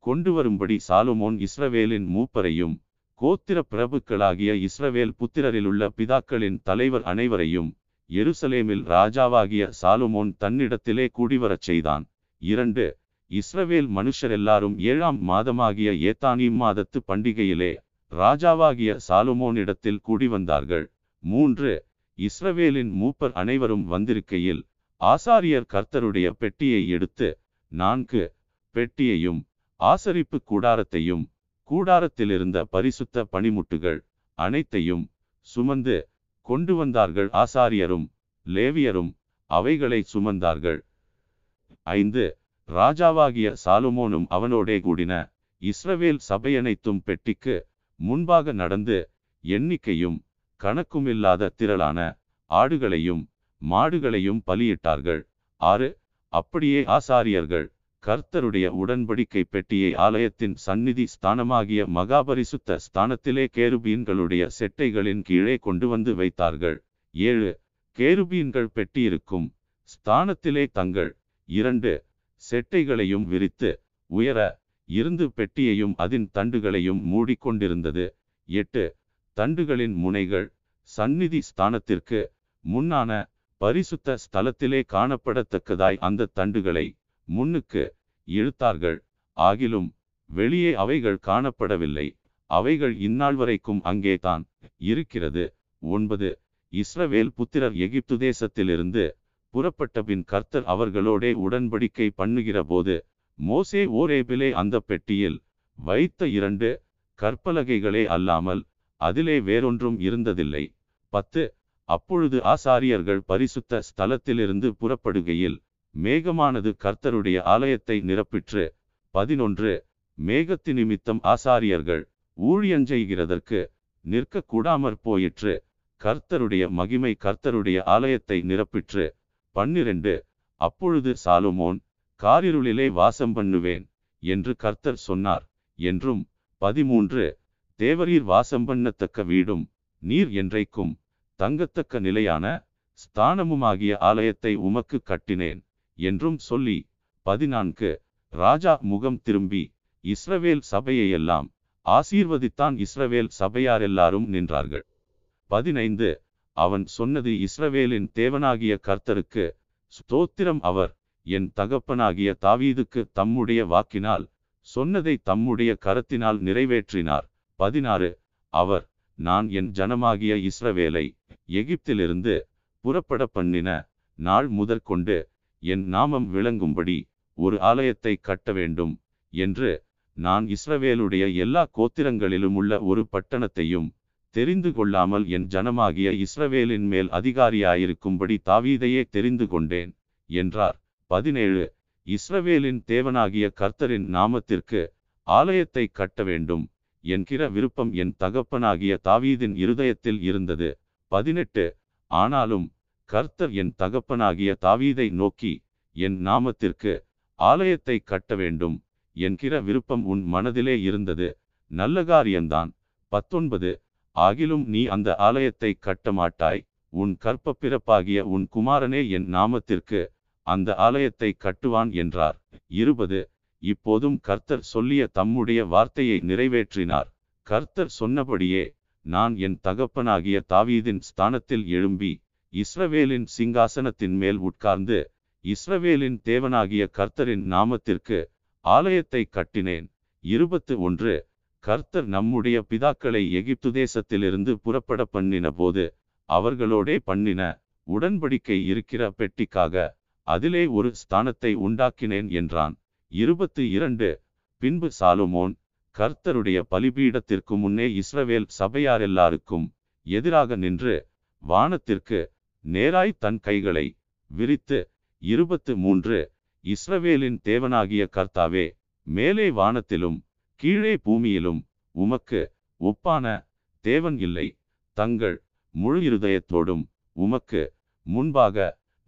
கொண்டு வரும்படி சாலுமோன் இஸ்ரவேலின் மூப்பரையும் கோத்திர பிரபுக்களாகிய இஸ்ரவேல் புத்திரரிலுள்ள பிதாக்களின் தலைவர் அனைவரையும் எருசலேமில் ராஜாவாகிய சாலுமோன் தன்னிடத்திலே கூடிவரச் செய்தான். இரண்டு இஸ்ரவேல் மனுஷர் எல்லாரும் ஏழாம் மாதமாகிய ஏத்தானீம் மாதத்து பண்டிகையிலே ராஜாவாகிய சாலுமோனிடத்தில் கூடி வந்தார்கள் மூன்று இஸ்ரவேலின் மூப்பர் அனைவரும் வந்திருக்கையில் ஆசாரியர் கர்த்தருடைய பெட்டியை எடுத்து நான்கு பெட்டியையும் ஆசரிப்பு கூடாரத்தையும் கூடாரத்திலிருந்த பரிசுத்த பணிமுட்டுகள் அனைத்தையும் சுமந்து கொண்டு வந்தார்கள். ஆசாரியரும் லேவியரும் அவைகளை சுமந்தார்கள். ஐந்து ராஜாவாகிய சாலுமோனும் அவனோடே கூடின இஸ்ரவேல் சபையனைத்தும் பெட்டிக்கு முன்பாக நடந்து எண்ணிக்கையும் கணக்குமில்லாத திரளான ஆடுகளையும் மாடுகளையும் பலியிட்டார்கள். ஆறு அப்படியே ஆசாரியர்கள் கர்த்தருடைய உடன்படிக்கை பெட்டியை ஆலயத்தின் சந்நிதி ஸ்தானமாகிய மகாபரிசுத்த ஸ்தானத்திலே கேருபீன்களுடைய செட்டைகளின் கீழே கொண்டு வந்து வைத்தார்கள். ஏழு கேருபீன்கள் பெட்டியிருக்கும் ஸ்தானத்திலே தங்கள் இரண்டு செட்டைகளையும் விரித்து உயர இருந்து பெட்டியையும் அதன் தண்டுகளையும் மூடிக்கொண்டிருந்தது. எட்டு தண்டுகளின் முனைகள் சந்நிதி ஸ்தானத்திற்கு முன்னான பரிசுத்த ஸ்தலத்திலே காணப்படத்தக்கதாய் அந்த தண்டுகளை முன்னுக்கு இழுத்தார்கள். ஆகிலும் வெளியே அவைகள் காணப்படவில்லை. அவைகள் இந்நாள் வரைக்கும் அங்கே தான் இருக்கிறது. ஒன்பது. இஸ்ரவேல் புத்திரர் எகிப்து தேசத்திலிருந்து புறப்பட்ட பின் கர்த்தர் அவர்களோடே உடன்படிக்கை பண்ணுகிற போது மோசே ஓரேபிலே அந்த பெட்டியில் வைத்த இரண்டு கற்பலகைகளே அல்லாமல் அதிலே வேறொன்றும் இருந்ததில்லை. பத்து. அப்பொழுது ஆசாரியர்கள் பரிசுத்த ஸ்தலத்திலிருந்து புறப்படுகையில் மேகமானது கர்த்தருடைய ஆலயத்தை நிரப்பிற்று. பதினொன்று. மேகத்தி நிமித்தம் ஆசாரியர்கள் ஊழியஞ்செய்கிறதற்கு நிற்க கூடாமற் போயிற்று. கர்த்தருடைய மகிமை கர்த்தருடைய ஆலயத்தை நிரப்பிற்று. பன்னிரண்டு. அப்பொழுது சாலுமோன் காரிருளிலே வாசம் பண்ணுவேன் என்று கர்த்தர் சொன்னார் என்றும். பதிமூன்று. தேவரீர் வாசம் பண்ணத்தக்க வீடும் நீர் என்றைக்கும் தங்கத்தக்க நிலையான ஸ்தானமுமாகிய ஆலயத்தை உமக்கு கட்டினேன். என்றும் சொல்லி பதினான்கு ராஜா முகம் திரும்பி இஸ்ரவேல் சபையையெல்லாம் ஆசீர்வதித்தான் இஸ்ரவேல் சபையார் எல்லாரும் நின்றார்கள். பதினைந்து அவன் சொன்னது இஸ்ரவேலின் தேவனாகிய கர்த்தருக்கு ஸ்தோத்திரம் அவர் என் தகப்பனாகிய தாவீதுக்கு தம்முடைய வாக்கினால் சொன்னதை தம்முடைய கரத்தினால் நிறைவேற்றினார். பதினாறு அவர் நான் என் ஜனமாகிய இஸ்ரவேலை எகிப்திலிருந்து புறப்பட பண்ணின நாள் முதற்கொண்டு என் நாமம் விளங்கும்படி ஒரு ஆலயத்தை கட்ட வேண்டும் என்று நான் இஸ்ரவேலுடைய எல்லா கோத்திரங்களிலும் உள்ள ஒரு பட்டணத்தையும் தெரிந்து கொள்ளாமல் என் ஜனமாகிய இஸ்ரவேலின் மேல் அதிகாரியாயிருக்கும்படி தாவீதையே தெரிந்து கொண்டேன் என்றார். பதினேழு. இஸ்ரவேலின் தேவனாகிய கர்த்தரின் நாமத்திற்கு ஆலயத்தை கட்ட வேண்டும் என்கிற விருப்பம் என் தகப்பனாகிய தாவீதின் இருதயத்தில் இருந்தது. பதினெட்டு. ஆனாலும் கர்த்தர் என் தகப்பனாகிய தாவீதை நோக்கி என் நாமத்திற்கு ஆலயத்தை கட்ட வேண்டும். என்கிற விருப்பம் உன் மனதிலே இருந்தது. நல்ல காரியம்தான். பத்தொன்பது ஆகிலும் நீ அந்த ஆலயத்தை கட்டமாட்டாய் உன் கற்ப பிறப்பாகிய உன் குமாரனே என் நாமத்திற்கு அந்த ஆலயத்தை கட்டுவான் என்றார். இருபது இப்போதும் கர்த்தர் சொல்லிய தம்முடைய வார்த்தையை நிறைவேற்றினார். கர்த்தர் சொன்னபடியே நான் என் தகப்பனாகிய தாவீதின் ஸ்தானத்தில் எழும்பி இஸ்ரவேலின் சிங்காசனத்தின் மேல் உட்கார்ந்து இஸ்ரவேலின் தேவனாகிய கர்த்தரின் நாமத்திற்கு ஆலயத்தை கட்டினேன். இருபத்து ஒன்று கர்த்தர் நம்முடைய பிதாக்களை எகிப்து தேசத்திலிருந்து புறப்பட பண்ணின போது அவர்களோடே பண்ணின உடன்படிக்கை இருக்கிற பெட்டிக்காக அதிலே ஒரு ஸ்தானத்தை உண்டாக்கினேன் என்றான். இருபத்து இரண்டு பின்பு சாலுமோன் கர்த்தருடைய பலிபீடத்திற்கு முன்னே இஸ்ரவேல் சபையாரெல்லாருக்கும் எதிராக நின்று வானத்திற்கு நேராய் தன் கைகளை விரித்து இருபத்து மூன்று இஸ்ரவேலின் தேவனாகிய கர்த்தாவே மேலே வானத்திலும் கீழே பூமியிலும் உமக்கு ஒப்பான தேவன் இல்லை. தங்கள் முழு இருதயத்தோடும் உமக்கு முன்பாக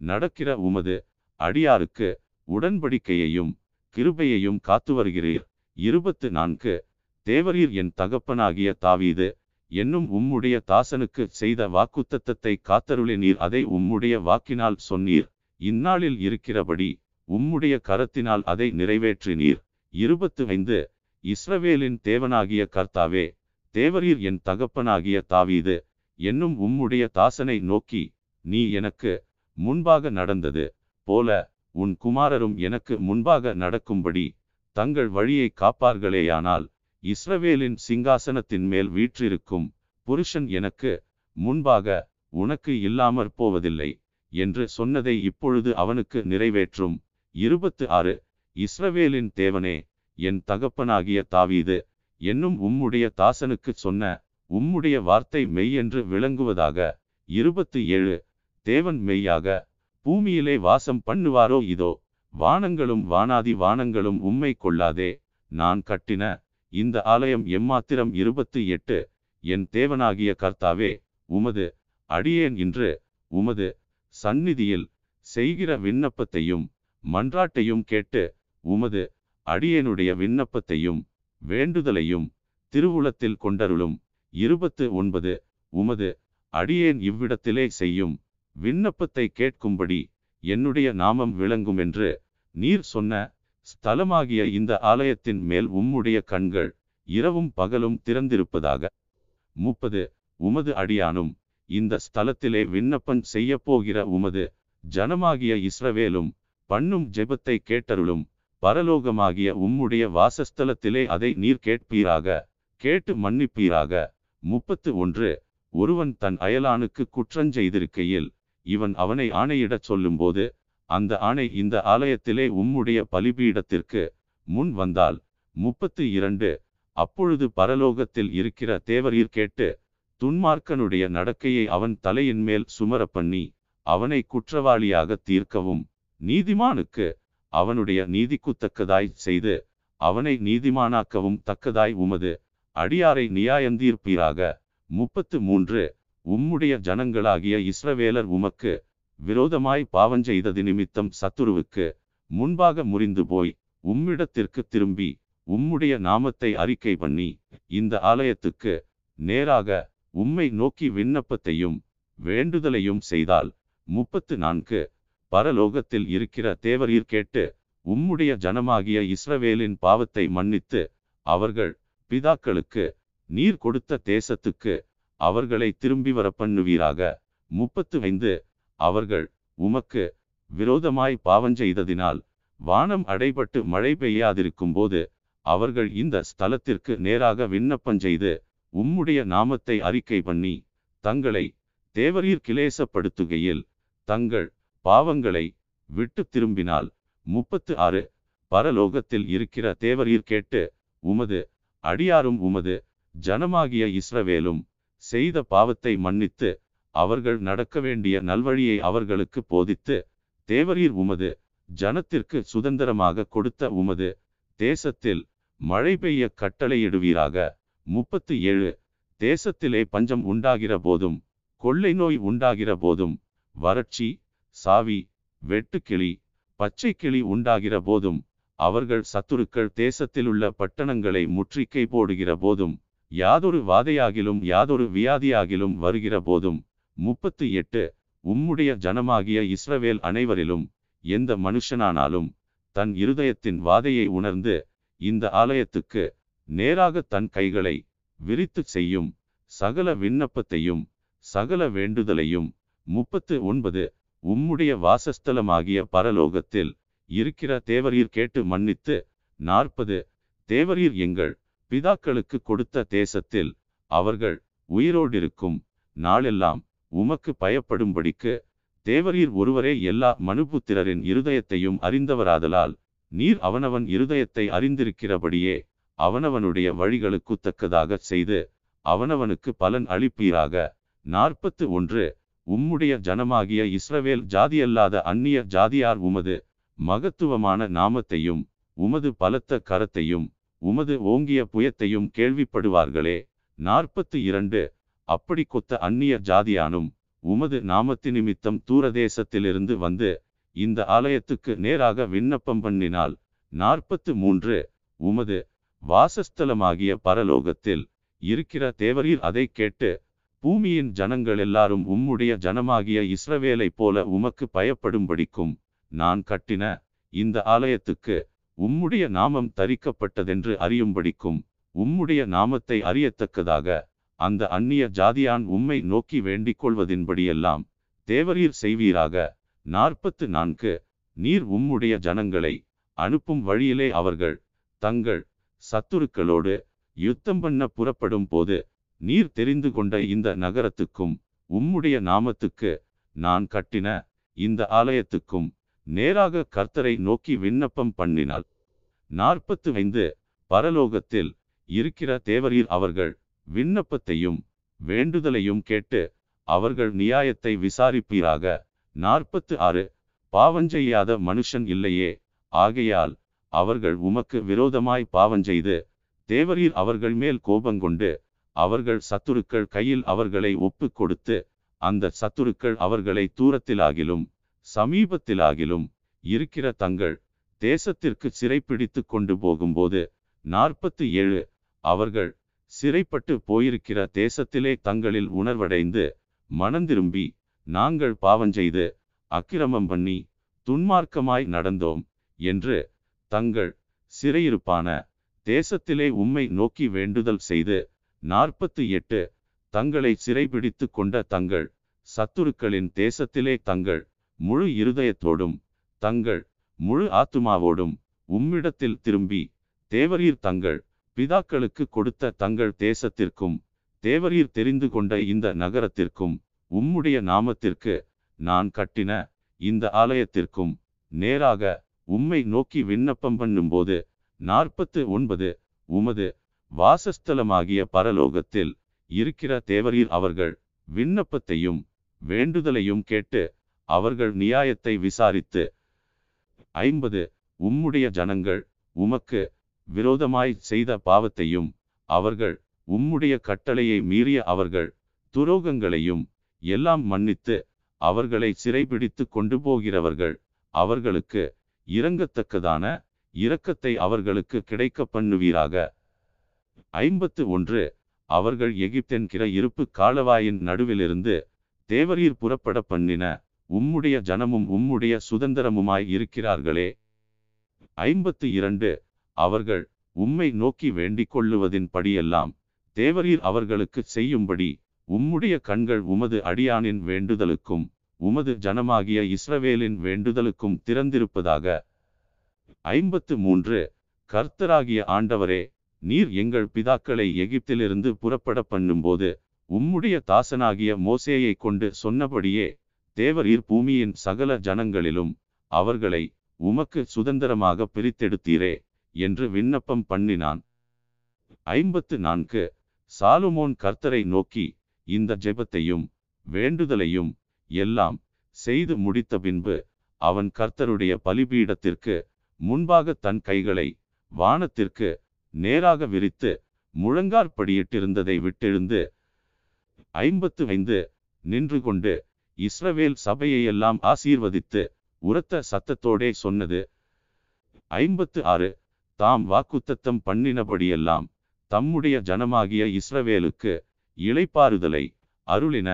நடக்கிற உமது அடியாருக்கு உடன்படிக்கையையும் கிருபையையும் காத்து வருகிறீர் இருபத்து நான்கு தேவரீர் என் தகப்பனாகிய தாவீது என்னும் உம்முடைய தாசனுக்கு செய்த வாக்குத்தத்தத்தை காத்தருளினீர் அதை உம்முடைய வாக்கினால் சொன்னீர். இந்நாளில் இருக்கிறபடி உம்முடைய கரத்தினால் அதை நிறைவேற்றினீர் இருபத்து ஐந்து இஸ்ரவேலின் தேவனாகிய கர்த்தாவே தேவரீர் என் தகப்பனாகிய தாவீது என்னும் உம்முடைய தாசனை நோக்கி நீ எனக்கு முன்பாக நடந்தது போல உன் குமாரரும் எனக்கு முன்பாக நடக்கும்படி தங்கள் வழியை காப்பார்களேயானால் இஸ்ரவேலின் சிங்காசனத்தின் மேல் வீற்றிருக்கும் புருஷன் எனக்கு முன்பாக உனக்கு இல்லாமற் போவதில்லை என்று சொன்னதை இப்பொழுது அவனுக்கு நிறைவேற்றும். இருபத்து ஆறு இஸ்ரவேலின் தேவனே என் தகப்பனாகிய தாவீது என்னும் உம்முடைய தாசனுக்கு சொன்ன உம்முடைய வார்த்தை மெய் என்று விளங்குவதாக. இருபத்து ஏழு தேவன் மெய்யாக பூமியிலே வாசம் பண்ணுவாரோ இதோ வானங்களும் வானாதி வானங்களும் உம்மை கொள்ளாதே நான் கட்டின இந்த ஆலயம் எம்மாத்திரம் இருபத்து எட்டு. என் தேவனாகிய கர்த்தாவே உமது அடியேன் இன்று உமது சந்நிதியில் செய்கிற விண்ணப்பத்தையும் மன்றாட்டையும் கேட்டு உமது அடியேனுடைய விண்ணப்பத்தையும் வேண்டுதலையும் திருவுளத்தில் கொண்டருளும். இருபத்து ஒன்பது. உமது அடியேன் இவ்விடத்திலே செய்யும் விண்ணப்பத்தை கேட்கும்படி என்னுடைய நாமம் விளங்கும் என்று நீர் சொன்ன ஸ்தலமாகிய இந்த ஆலயத்தின் மேல் உம்முடைய கண்கள் இரவும் பகலும் திறந்திருப்பதாக. முப்பது. உமது அடியானும் இந்த ஸ்தலத்திலே விண்ணப்பம் செய்ய போகிற உமது ஜனமாகிய இஸ்ரவேலும் பண்ணும் ஜெபத்தை கேட்டருளும் பரலோகமாகிய உம்முடைய வாசஸ்தலத்திலே அதை நீர் கேட்பீராக கேட்டு மன்னிப்பீராக. முப்பத்து ஒன்று. ஒருவன் தன் அயலானுக்கு குற்றஞ்செய்திருக்கையில் இவன் அவனை ஆணையிடச் சொல்லும்போது அந்த ஆணை இந்த ஆலயத்திலே உம்முடைய பலிபீடத்திற்கு முன் வந்தால் முப்பத்து இரண்டு அப்பொழுது பரலோகத்தில் இருக்கிற தேவரீர் கேட்டு துன்மார்க்கனுடைய நடக்கையை அவன் தலையின் மேல் சுமர பண்ணி அவனை குற்றவாளியாக தீர்க்கவும் நீதிமானுக்கு அவனுடைய நீதிக்குத்தக்கதாய் செய்து அவனை நீதிமானாக்கவும் தக்கதாய் உமது அடியாரை நியாயந்தீர்ப்பீராக. முப்பத்து மூன்று உம்முடைய ஜனங்களாகிய இஸ்ரவேலர் உமக்கு விரோதமாய் பாவஞ்செய்தது நிமித்தம் சத்துருவுக்கு முன்பாக முறிந்து போய் உம்மிடத்திற்கு திரும்பி உம்முடைய நாமத்தை அறிக்கை பண்ணி இந்த ஆலயத்துக்கு நேராக உம்மை நோக்கி விண்ணப்பத்தையும் வேண்டுதலையும் செய்தால் முப்பத்து நான்கு பரலோகத்தில் இருக்கிற தேவரீர் கேட்டு உம்முடைய ஜனமாகிய இஸ்ரவேலின் பாவத்தை மன்னித்து அவர்கள் பிதாக்களுக்கு நீர் கொடுத்த தேசத்துக்கு அவர்களை திரும்பி வர பண்ணுவீராக முப்பத்து ஐந்து அவர்கள் உமக்கு விரோதமாய் பாவஞ்செய்ததினால் வானம் அடைபட்டு மழை பெய்யாதிருக்கும் போது அவர்கள் இந்த ஸ்தலத்திற்கு நேராக விண்ணப்பஞ்செய்து உம்முடைய நாமத்தை அறிக்கை பண்ணி தங்களை தேவரீர் கிளேசப்படுத்துகையில் தங்கள் பாவங்களை விட்டு திரும்பினால் முப்பத்து ஆறு பரலோகத்தில் இருக்கிற தேவரீர் கேட்டு உமது அடியாரும் உமது ஜனமாகிய இஸ்ரவேலும் செய்த பாவத்தை மன்னித்து அவர்கள் நடக்க வேண்டிய நல்வழியை அவர்களுக்கு போதித்து தேவரீர் உமது ஜனத்திற்கு சுதந்திரமாக கொடுத்த உமது தேசத்தில் மழை பெய்ய கட்டளையிடுவீராக. முப்பத்து ஏழு தேசத்திலே பஞ்சம் உண்டாகிற போதும் கொள்ளை நோய் உண்டாகிற போதும் வறட்சி சாவி வெட்டுக்கிளி பச்சை கிளி உண்டாகிற போதும் அவர்கள் சத்துருக்கள் தேசத்திலுள்ள பட்டணங்களை முற்றிக்கை போடுகிற போதும் யாதொரு வாதையாகிலும் யாதொரு வியாதியாகிலும் வருகிற போதும் முப்பத்து எட்டு. உம்முடைய ஜனமாகிய இஸ்ரவேல் அனைவரிலும் எந்த மனுஷனானாலும் தன் இருதயத்தின் வாதையை உணர்ந்து இந்த ஆலயத்துக்கு நேராக தன் கைகளை விரித்து செய்யும் சகல விண்ணப்பத்தையும் சகல வேண்டுதலையும் முப்பத்து ஒன்பது. உம்முடைய வாசஸ்தலமாகிய பரலோகத்தில் இருக்கிற தேவரீர் கேட்டு மன்னித்து நாற்பது. தேவரீர் எங்கள் பிதாக்களுக்கு கொடுத்த தேசத்தில் அவர்கள் உயிரோடிருக்கும் நாளெல்லாம் உமக்கு பயப்படும்படிக்கு தேவரீர் ஒருவரே எல்லா மனுபுத்திரரின் இருதயத்தையும் அறிந்தவராதலால் நீர் அவனவன் இருதயத்தை அறிந்திருக்கிறபடியே அவனவனுடைய வழிகளுக்கு தக்கதாக செய்து அவனவனுக்கு பலன் அளிப்பீராக. நாற்பத்து ஒன்று. உம்முடைய ஜனமாகிய இஸ்ரவேல் ஜாதியல்லாத அந்நிய ஜாதியார் உமது மகத்துவமான நாமத்தையும் உமது பலத்த கரத்தையும் உமது ஓங்கிய புயத்தையும் கேள்விப்படுவார்களே. நாற்பத்து இரண்டு. அப்படி கொத்த அந்நிய ஜாதியானும் உமது நாமத்து நிமித்தம் தூரதேசத்திலிருந்து வந்து இந்த ஆலயத்துக்கு நேராக விண்ணப்பம் பண்ணினால் நாற்பத்து மூன்று உமது வாசஸ்தலமாகிய பரலோகத்தில் இருக்கிற தேவரீர் அதை கேட்டு பூமியின் ஜனங்கள் எல்லாரும் உம்முடைய ஜனமாகிய இஸ்ரவேலைப் போல உமக்கு பயப்படும்படிக்கும் நான் கட்டின இந்த ஆலயத்துக்கு உம்முடைய நாமம் தரிக்கப்பட்டதென்று அறியும்படிக்கும் உம்முடைய நாமத்தை அறியத்தக்கதாக அந்த அந்நிய ஜாதியான் உம்மை நோக்கி வேண்டிக் கொள்வதின்படியெல்லாம் தேவரீர் செய்வீராக. நாற்பத்து நான்கு. நீர் உம்முடைய ஜனங்களை அனுப்பும் வழியிலே அவர்கள் தங்கள் சத்துருக்களோடு யுத்தம் பண்ண புறப்படும் போது நீர் தெரிந்து கொண்ட இந்த நகரத்துக்கும் உம்முடைய நாமத்துக்கு நான் கட்டின இந்த ஆலயத்துக்கும் நேராக கர்த்தரை நோக்கி விண்ணப்பம் பண்ணினாள் நாற்பத்து ஐந்து. பரலோகத்தில் இருக்கிற தேவரீர் அவர்கள் விண்ணப்பத்தையும் வேண்டுதலையும் கேட்டு அவர்கள் நியாயத்தை விசாரிப்பீராக. நாற்பத்து ஆறு பாவஞ்செய்யாத மனுஷன் இல்லையே. ஆகையால் அவர்கள் உமக்கு விரோதமாய் பாவஞ்செய்து தேவரீர் அவர்கள் மேல் கோபங்கொண்டு அவர்கள் சத்துருக்கள் கையில் அவர்களை ஒப்புக் கொடுத்து அந்த சத்துருக்கள் அவர்களை தூரத்திலாகிலும் சமீபத்திலாகிலும் இருக்கிற தங்கள் தேசத்திற்கு சிறைப்பிடித்து கொண்டு போகும்போது நாற்பத்து ஏழு அவர்கள் சிறைப்பட்டு போயிருக்கிற தேசத்திலே தங்களில் உணர்வடைந்து மனந்திரும்பி நாங்கள் பாவஞ்செய்து அக்கிரமம் பண்ணி துன்மார்க்கமாய் நடந்தோம் என்று தங்கள் சிறையிருப்பான தேசத்திலே உம்மை நோக்கி வேண்டுதல் செய்து நாற்பத்து எட்டு தங்களை சிறைபிடித்து கொண்ட தங்கள் சத்துருக்களின் தேசத்திலே தங்கள் முழு இருதயத்தோடும் தங்கள் முழு ஆத்துமாவோடும் உம்மிடத்தில் திரும்பி தேவரீர் தங்கள் பிதாக்களுக்கு கொடுத்த தங்கள் தேசத்திற்கும் தேவரீர் தெரிந்து கொண்ட இந்த நகரத்திற்கும் உம்முடைய நாமத்திற்கு நான் கட்டின இந்த ஆலயத்திற்கும் நேராக உம்மை நோக்கி விண்ணப்பம் பண்ணும்போது நாற்பத்து ஒன்பது உமது வாசஸ்தலமாகிய பரலோகத்தில் இருக்கிற தேவரீர் அவர்கள் விண்ணப்பத்தையும் வேண்டுதலையும் கேட்டு அவர்கள் நியாயத்தை விசாரித்து ஐம்பது உம்முடைய ஜனங்கள் உமக்கு விரோதமாய் செய்த பாவத்தையும் அவர்கள் உம்முடைய கட்டளையை மீறிய அவர்கள் துரோகங்களையும் எல்லாம் மன்னித்து அவர்களை சிறைபிடித்து கொண்டு போகிறவர்கள் அவர்களுக்கு இறங்கத்தக்கதான இரக்கத்தை அவர்களுக்கு கிடைக்க பண்ணுவீராக. ஐம்பத்து ஒன்று அவர்கள் எகிப்தென்கிற இருப்பு காலவாயின் நடுவிலிருந்து தேவரீர் புறப்பட பண்ணின உம்முடைய ஜனமும் உம்முடைய சுதந்திரமுமாய் இருக்கிறார்களே. ஐம்பத்து இரண்டு. அவர்கள் உம்மை நோக்கி வேண்டிக் கொள்ளுவதின் படியெல்லாம் தேவரீர் அவர்களுக்கு செய்யும்படி உம்முடைய கண்கள் உமது அடியானின் வேண்டுதலுக்கும் உமது ஜனமாகிய இஸ்ரவேலின் வேண்டுதலுக்கும் திறந்திருப்பதாக. ஐம்பத்து மூன்று. கர்த்தராகிய ஆண்டவரே நீர் எங்கள் பிதாக்களை எகிப்திலிருந்து புறப்பட பண்ணும்போது உம்முடைய தாசனாகிய மோசேயை கொண்டு சொன்னபடியே தேவரீர் பூமியின் சகல ஜனங்களிலும் அவர்களை உமக்கு சுதந்திரமாக பிரித்தெடுத்தீரே. என்று விண்ணப்பம் பண்ணினான். ஐம்பத்து நான்கு. சாலுமோன் கர்த்தரை நோக்கி இந்த ஜெபத்தையும் வேண்டுதலையும் எல்லாம் செய்து முடித்த பின்பு அவன் கர்த்தருடைய பலிபீடத்திற்கு முன்பாக தன் கைகளை வானத்திற்கு நேராக விரித்து முழங்கார்படியிட்டிருந்ததை விட்டெழுந்து ஐம்பத்து ஐந்து. நின்று கொண்டு இஸ்ரவேல் சபையையெல்லாம் ஆசீர்வதித்து உரத்த சத்தத்தோடே சொன்னது. ஐம்பத்து ஆறு. தாம் வாக்குத்தத்தம் பண்ணினபடியெல்லாம் தம்முடைய ஜனமாகிய இஸ்ரவேலுக்கு இளைப்பாறுதலை அருளின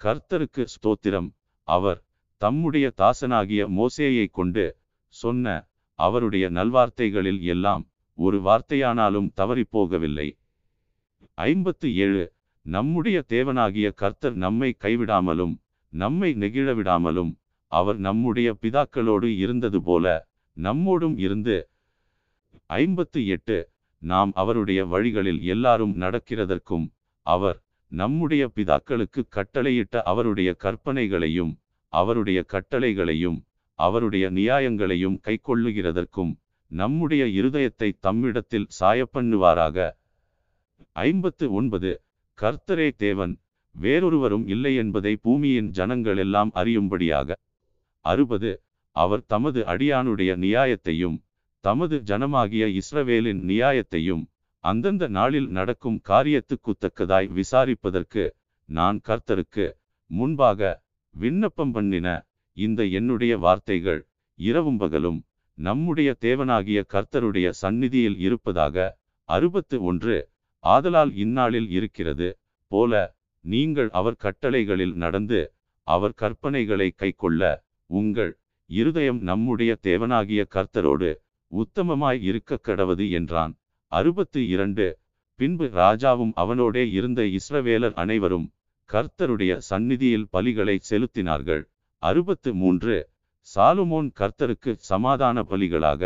கர்த்தருக்கு ஸ்தோத்திரம். அவர் தம்முடைய தாசனாகிய மோசேயை கொண்டு சொன்ன அவருடைய நல்வார்த்தைகளில் எல்லாம் ஒரு வார்த்தையானாலும் தவறிப்போகவில்லை. ஐம்பத்து ஏழு நம்முடைய தேவனாகிய கர்த்தர் நம்மை கைவிடாமலும் நம்மை நெகிழவிடாமலும் அவர் நம்முடைய பிதாக்களோடு இருந்தது போல நம்மோடும் இருந்து ஐம்பத்து எட்டு நாம் அவருடைய வழிகளில் எல்லாரும் நடக்கிறதற்கும் அவர் நம்முடைய பிதாக்களுக்கு கட்டளையிட்ட அவருடைய கற்பனைகளையும் அவருடைய கட்டளைகளையும் அவருடைய நியாயங்களையும் கைக்கொள்ளுகிறதற்கும் நம்முடைய இருதயத்தை தம்மிடத்தில் சாயப்பண்ணுவாராக. ஐம்பத்து ஒன்பது கர்த்தரே தேவன் வேறொருவரும் இல்லை என்பதை பூமியின் ஜனங்கள் எல்லாம் அறியும்படியாக. அறுபது அவர் தமது அடியானுடைய நியாயத்தையும் தமது ஜனமாகிய இஸ்ரவேலின் நியாயத்தையும் அந்தந்த நாளில் நடக்கும் காரியத்துக்குத்தக்கதாய் விசாரிப்பதற்கு நான் கர்த்தருக்கு முன்பாக விண்ணப்பம் பண்ணின இந்த என்னுடைய வார்த்தைகள் இரவும் பகலும் நம்முடைய தேவனாகிய கர்த்தருடைய சந்நிதியில் இருப்பதாக அறுபத்து ஒன்று ஆதலால் இந்நாளில் இருக்கிறது போல நீங்கள் அவர் கட்டளைகளில் நடந்து அவர் கற்பனைகளை கைக்கொள்ள உங்கள் இருதயம் நம்முடைய தேவனாகிய கர்த்தரோடு உத்தமமாய் இருக்க கடவது என்றான். அறுபத்து இரண்டு. பின்பு ராஜாவும் அவனோடே இருந்த இஸ்ரவேலர் அனைவரும் கர்த்தருடைய சந்நிதியில் பலிகளை செலுத்தினார்கள். அறுபத்து மூன்று. சாலுமோன் கர்த்தருக்கு சமாதான பலிகளாக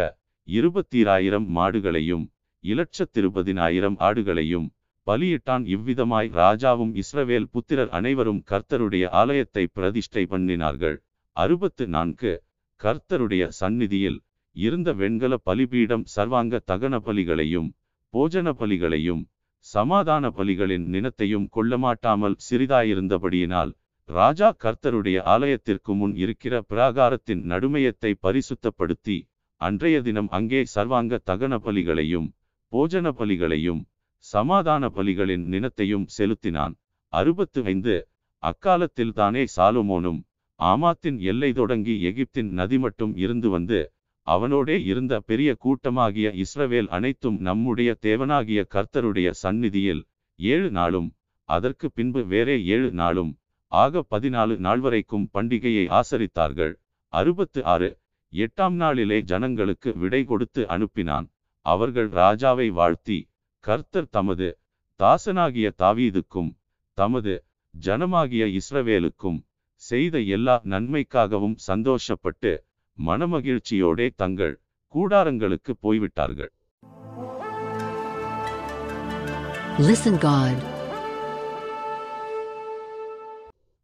இருபத்தீராயிரம் மாடுகளையும் இலட்சத்திருபதினாயிரம் ஆடுகளையும் பலியிட்டான். இவ்விதமாய் ராஜாவும் இஸ்ரவேல் புத்திரர் அனைவரும் கர்த்தருடைய ஆலயத்தை பிரதிஷ்டை பண்ணினார்கள். அறுபத்து நான்கு. கர்த்தருடைய சந்நிதியில் இருந்த வெண்கல பலிபீடம் சர்வாங்க தகன பலிகளையும் போஜன பலிகளையும் சமாதான பலிகளின் நினத்தையும் கொள்ளமாட்டாமல் சிறிதாயிருந்தபடியினால் ராஜா கர்த்தருடைய ஆலயத்திற்கு முன் இருக்கிற பிராகாரத்தின் நடுமையத்தை பரிசுத்தப்படுத்தி அன்றைய தினம் அங்கே சர்வாங்க தகன பலிகளையும் போஜன பலிகளையும் சமாதான பலிகளின் நினத்தையும் செலுத்தினான். அறுபத்து ஐந்து அக்காலத்தில் தானே சாலுமோனும் ஆமாத்தின் எல்லை தொடங்கி எகிப்தின் நதி மட்டும் இருந்து வந்து அவனோடே இருந்த பெரிய கூட்டமாகிய இஸ்ரவேல் அனைத்தும் நம்முடைய தேவனாகிய கர்த்தருடைய சந்நிதியில் ஏழு நாளும் அதற்கு பின்பு வேறே ஏழு நாளும் ஆக பதினாலு நாள் வரைக்கும் பண்டிகையை ஆசரித்தார்கள். அறுபத்து ஆறு எட்டாம் நாளிலே ஜனங்களுக்கு விடை கொடுத்து அனுப்பினான். அவர்கள் ராஜாவை வாழ்த்தி கர்த்தர் தமது தாசனாகிய தாவீதுக்கும் தமது ஜனமாகிய இஸ்ரவேலுக்கும் செய்த எல்லா நன்மைக்காகவும் சந்தோஷப்பட்டு மனமகிழ்ச்சியோடே தங்கள் கூடாரங்களுக்கு போய்விட்டார்கள் Listen God.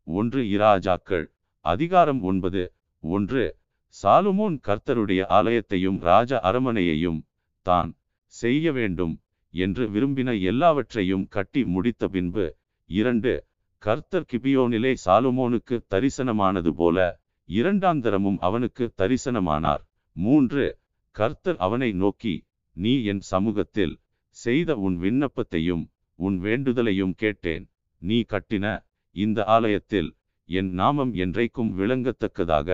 ஒன்று இராஜாக்கள் அதிகாரம் ஒன்பது ஒன்று சாலுமோன் கர்த்தருடைய ஆலயத்தையும் ராஜ அரமனையையும் தான் செய்ய வேண்டும் என்று விரும்பின எல்லாவற்றையும் கட்டி முடித்த பின்பு இரண்டு கர்த்தர் கிபியோனிலே சாலுமோனுக்கு தரிசனமானது போல இரண்டாந்தரமும் அவனுக்கு தரிசனமானார். மூன்று கர்த்தர் அவனை நோக்கி நீ என் சமூகத்தில் செய்த உன் விண்ணப்பத்தையும் உன் வேண்டுதலையும் கேட்டேன். நீ கட்டின இந்த ஆலயத்தில் என் நாமம் என்றைக்கும் விளங்கத்தக்கதாக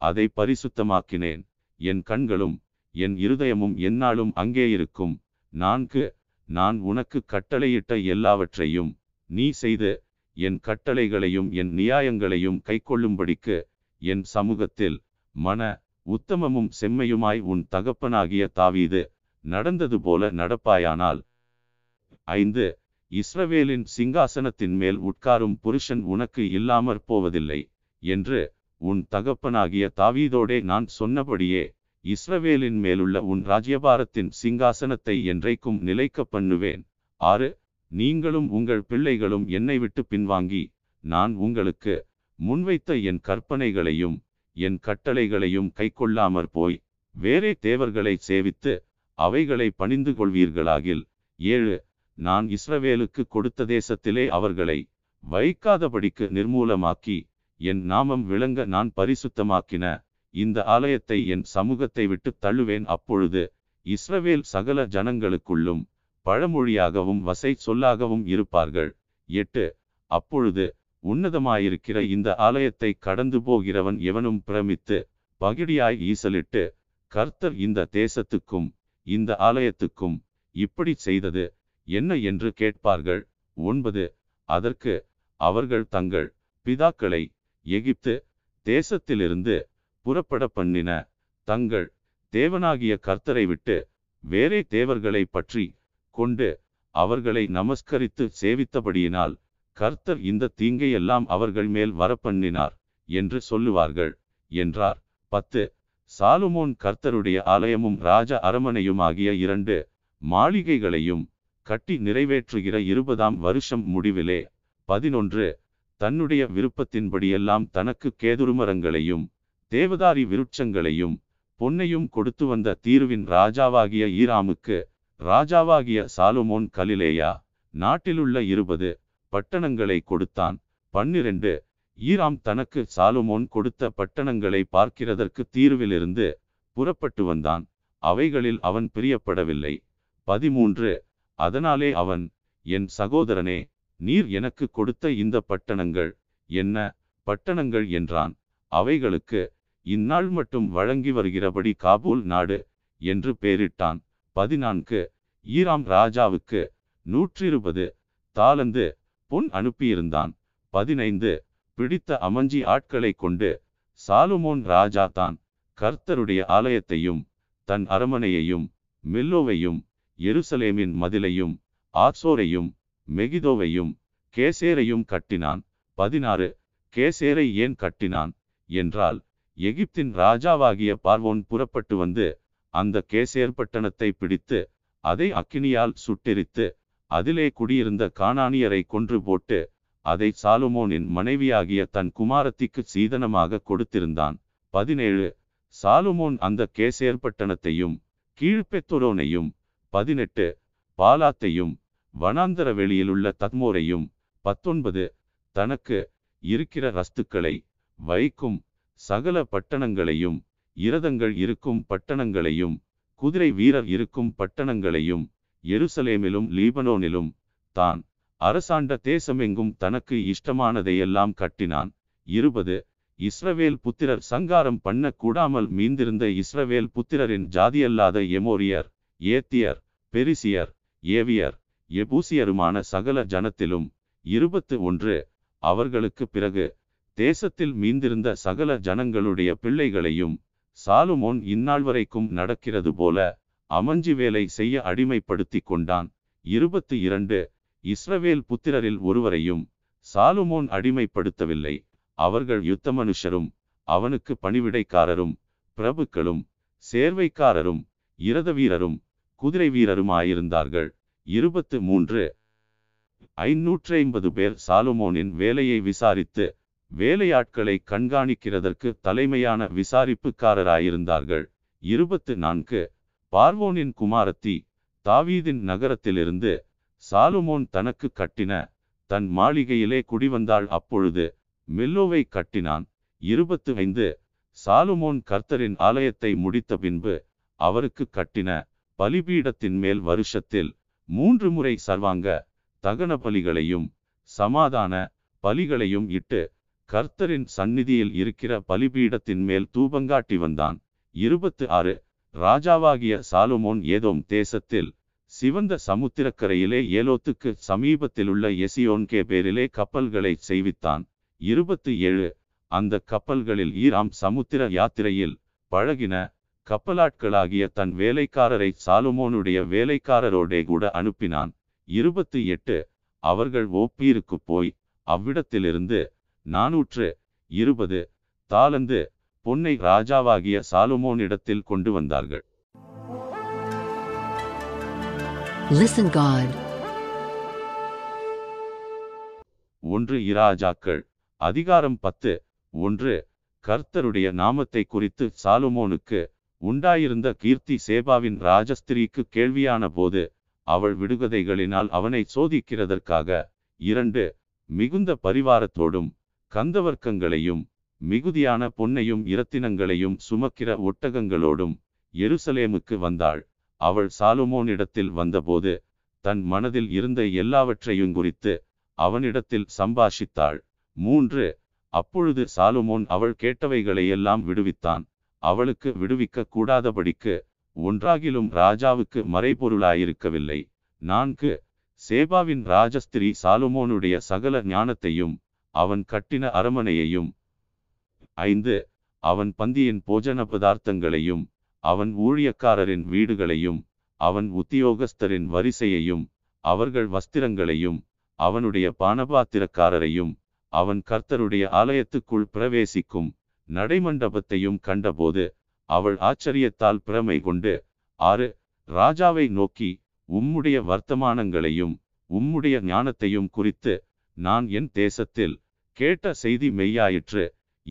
அதை பரிசுத்தமாக்கினேன். என் கண்களும் என் இருதயமும் எந்நாளும் அங்கே இருக்கும். நான்கு நான் உனக்கு கட்டளையிட்ட எல்லாவற்றையும் நீ செய்து என் கட்டளைகளையும் என் நியாயங்களையும் கைக்கொள்ளும்படிக்கு என் சமூகத்தில் மன உத்தமமும் செம்மையுமாய் உன் தகப்பனாகிய தாவீது நடந்தது போல நடப்பாயானால். ஐந்து இஸ்ரவேலின் சிங்காசனத்தின் மேல் உட்காரும் புருஷன் உனக்கு இல்லாமற் போவதில்லை என்று உன் தகப்பனாகிய தாவீதோடே நான் சொன்னபடியே இஸ்ரவேலின் மேலுள்ள உன் ராஜ்யபாரத்தின் சிங்காசனத்தை என்றைக்கும் நிலைக்க பண்ணுவேன். ஆறு நீங்களும் உங்கள் பிள்ளைகளும் என்னை விட்டு பின்வாங்கி நான் உங்களுக்கு முன்வைத்த என் கற்பனைகளையும் என் கட்டளைகளையும் கைக்கொள்ளாமற் போய் வேறே தேவர்களை சேவித்து அவைகளை பணிந்து கொள்வீர்களாகில் ஏழு நான் இஸ்ரவேலுக்கு கொடுத்த தேசத்திலே அவர்களை வைக்காதபடிக்கு நிர்மூலமாக்கி என் நாமம் விளங்க நான் பரிசுத்தமாக்கின இந்த ஆலயத்தை என் சமூகத்தை விட்டு தள்ளுவேன். அப்பொழுது இஸ்ரவேல் சகல ஜனங்களுக்குள்ளும் பழமொழியாகவும் வசை சொல்லாகவும் இருப்பார்கள். எட்டு அப்பொழுது உன்னதமாயிருக்கிற இந்த ஆலயத்தை கடந்து போகிறவன் எவனும் பிரமித்து பகிடியாய் ஈசலிட்டு கர்த்தர் இந்த தேசத்துக்கும் இந்த ஆலயத்துக்கும் இப்படி செய்தது என்ன என்று கேட்பார்கள். ஒன்பது. அதற்கு அவர்கள் தங்கள் பிதாக்களை எகிப்து தேசத்திலிருந்து புறப்பட பண்ணின தங்கள் தேவனாகிய கர்த்தரை விட்டு வேறே தேவர்களை பற்றி கொண்டு அவர்களை நமஸ்கரித்து சேவித்தபடியினால் கர்த்தர் இந்த தீங்கையெல்லாம் அவர்கள் மேல் வரப்பண்ணினார் என்று சொல்லுவார்கள் என்றார். பத்து சாலுமோன் கர்த்தருடைய ஆலயமும் ராஜ அரமனையுமாகிய இரண்டு மாளிகைகளையும் கட்டி நிறைவேற்றுகிற இருபதாம் வருஷம் முடிவிலே. பதினொன்று தன்னுடைய விருப்பத்தின்படியெல்லாம் தனக்கு கேதுருமரங்களையும் தேவதாரி விருட்சங்களையும் பொன்னையும் கொடுத்து வந்த தீருவின் ராஜாவாகிய ஈராமுக்கு ராஜாவாகிய சாலுமோன் கலிலேயா நாட்டிலுள்ள இருபது பட்டணங்களை கொடுத்தான். பன்னிரண்டு. ஈராம் தனக்கு சாலுமோன் கொடுத்த பட்டணங்களை பார்க்கிறதற்கு தீர்விலிருந்து புறப்பட்டு வந்தான். அவைகளில் அவன் பிரியப்படவில்லை. பதிமூன்று. அதனாலே அவன் என் சகோதரனே நீர் எனக்கு கொடுத்த இந்த பட்டணங்கள் என்ன? பட்டணங்கள் என்றான். அவைகளுக்கு இந்நாள் மட்டும் வழங்கி வருகிறபடி காபூல் நாடு என்று பெயரிட்டான். பதினான்கு. ஈராம் ராஜாவுக்கு நூற்றிருபது. தாளந்து பொன் அனுப்பியிருந்தான். பதினைந்து. பிடித்த அமஞ்சி ஆட்களை கொண்டு சாலுமோன் ராஜா தான் கர்த்தருடைய ஆலயத்தையும் தன் அரமனையையும் மில்லோவையும் எருசலேமின் மதிலையும் ஆத்சோரையும் மெகிதோவையும் கேசேரையும் கட்டினான். பதினாறு. கேசேரை ஏன் கட்டினான் என்றால் எகிப்தின் ராஜாவாகிய பார்வோன் புறப்பட்டு வந்து அந்த கேசேர் பட்டணத்தை பிடித்து அதை அக்கினியால் சுட்டெரித்து அதிலே குடியிருந்த கானானியரை கொன்று போட்டு அதை சாலுமோனின் மனைவியாகிய தன் குமாரத்திக்கு சீதனமாக கொடுத்திருந்தான். பதினேழு. சாலுமோன் அந்த கேசேர் பட்டணத்தையும் கீழ்பெத்தொரோனையும். பதினெட்டு. பாலாத்தையும் வனாந்தர வெளியிலுள்ள தத்மோரையும் பத்தொன்பது. தனக்கு இருக்கிற ரஸ்துக்களை வைக்கும் சகல பட்டணங்களையும் இரதங்கள் இருக்கும் பட்டணங்களையும் குதிரை வீரர் இருக்கும் பட்டணங்களையும் எருசலேமிலும் லீபனோனிலும் தான். அரசாண்ட தேசமெங்கும் தனக்கு இஷ்டமானதையெல்லாம் கட்டினான். இருபது. இஸ்ரவேல் புத்திரர் சங்காரம் பண்ண கூடாமல் மீந்திருந்த இஸ்ரவேல் புத்திரரின் ஜாதியல்லாத எமோரியர் ஏத்தியர் பெரிசியர் ஏவியர் எபூசியருமான சகல ஜனத்திலும் இருபத்து ஒன்று. அவர்களுக்கு பிறகு தேசத்தில் மீந்திருந்த சகல ஜனங்களுடைய பிள்ளைகளையும் சாலுமோன் இந்நாள் வரைக்கும் நடக்கிறது போல அமஞ்சி வேலை செய்ய அடிமைப்படுத்தி கொண்டான். இருபத்து இரண்டு இஸ்ரவேல் புத்திரரில் ஒருவரையும் சாலுமோன் அடிமைப்படுத்தவில்லை. அவர்கள் யுத்த மனுஷரும் அவனுக்கு பணிவிடைக்காரரும் பிரபுக்களும் சேர்வைக்காரரும் இரத வீரரும் குதிரை வீரருமாயிருந்தார்கள். இருபத்து மூன்று ஐநூற்றி ஐம்பது பேர் சாலுமோனின் வேலையை விசாரித்து வேலையாட்களை கண்காணிக்கிறதற்கு தலைமையான விசாரிப்புக்காரராயிருந்தார்கள். இருபத்து நான்கு பார்வோனின் குமாரத்தி தாவீதின் நகரத்திலிருந்து சாலுமோன் தனக்கு கட்டின தன் மாளிகையிலே குடிவந்தாள். அப்பொழுது மில்லோவை கட்டினான். இருபத்து ஐந்து சாலுமோன் கர்த்தரின் ஆலயத்தை முடித்த பின்பு அவருக்கு கட்டின பலிபீடத்தின் மேல் வருஷத்தில் மூன்று முறை சர்வாங்க தகன பலிகளையும் சமாதான பலிகளையும் இட்டு கர்த்தரின் சந்நிதியில் இருக்கிற பலிபீடத்தின் மேல் தூபங்காட்டி வந்தான். இருபத்து ஆறு ராஜாவாகிய சாலுமோன் ஏதோம் தேசத்தில் சிவந்த சமுத்திரக்கரையிலே ஏலோத்துக்கு சமீபத்திலுள்ள எசியோன்கே பேரிலே கப்பல்களை செய்வித்தான். இருபத்து ஏழு அந்த கப்பல்களில் ஈராம் சமுத்திர யாத்திரையில் பழகின கப்பலாட்களாகிய தன் வேலைக்காரரை சாலுமோனுடைய வேலைக்காரரோடே கூட அனுப்பினான். இருபத்து எட்டு அவர்கள் ஓப்பீருக்கு போய் அவ்விடத்திலிருந்து நாநூற்று இருபது தாளந்து பொன்னை ராஜாவாகிய சாலுமோனிடத்தில் கொண்டு வந்தார்கள் Listen God. ஒன்று இராஜாக்கள் அதிகாரம் பத்து ஒன்று கர்த்தருடைய நாமத்தை குறித்து சாலுமோனுக்கு உண்டாயிருந்த கீர்த்தி சேபாவின் ராஜஸ்திரீக்கு கேள்வியான போது அவள் விடுகதைகளினால் அவனை சோதிக்கிறதற்காக இரண்டு மிகுந்த பரிவாரத்தோடும் கந்தவர்க்கங்களையும் மிகுதியான பொன்னையும் இரத்தினங்களையும் சுமக்கிற ஒட்டகங்களோடும் எருசலேமுக்கு வந்தாள். அவள் சாலுமோனிடத்தில் வந்தபோது தன் மனதில் இருந்த எல்லாவற்றையும் குறித்து அவனிடத்தில் சம்பாஷித்தாள். மூன்று அப்பொழுது சாலுமோன் அவள் கேட்டவைகளையெல்லாம் விடுவித்தான். அவளுக்கு விடுவிக்க கூடாதபடிக்கு ஒன்றாகிலும் ராஜாவுக்கு மறைபொருளாயிருக்கவில்லை. நான்கு சேபாவின் ராஜஸ்திரி சாலுமோனுடைய சகல ஞானத்தையும் அவன் கட்டின அரமனையையும் ஐந்து அவன் பந்தியின் போஜன பதார்த்தங்களையும் அவன் ஊழியக்காரரின் வீடுகளையும் அவன் உத்தியோகஸ்தரின் வரிசையையும் அவர்கள் வஸ்திரங்களையும் அவனுடைய பானபாத்திரக்காரரையும் அவன் கர்த்தருடைய ஆலயத்துக்குள் பிரவேசிக்கும் நடைமண்டபத்தையும் கண்டபோது அவள் ஆச்சரியத்தால் பிரமை கொண்டு ஆறு ராஜாவை நோக்கி உம்முடைய வர்த்தமானங்களையும் உம்முடைய ஞானத்தையும் குறித்து நான் என் தேசத்தில் கேட்ட செய்தி மெய்யாயிற்று.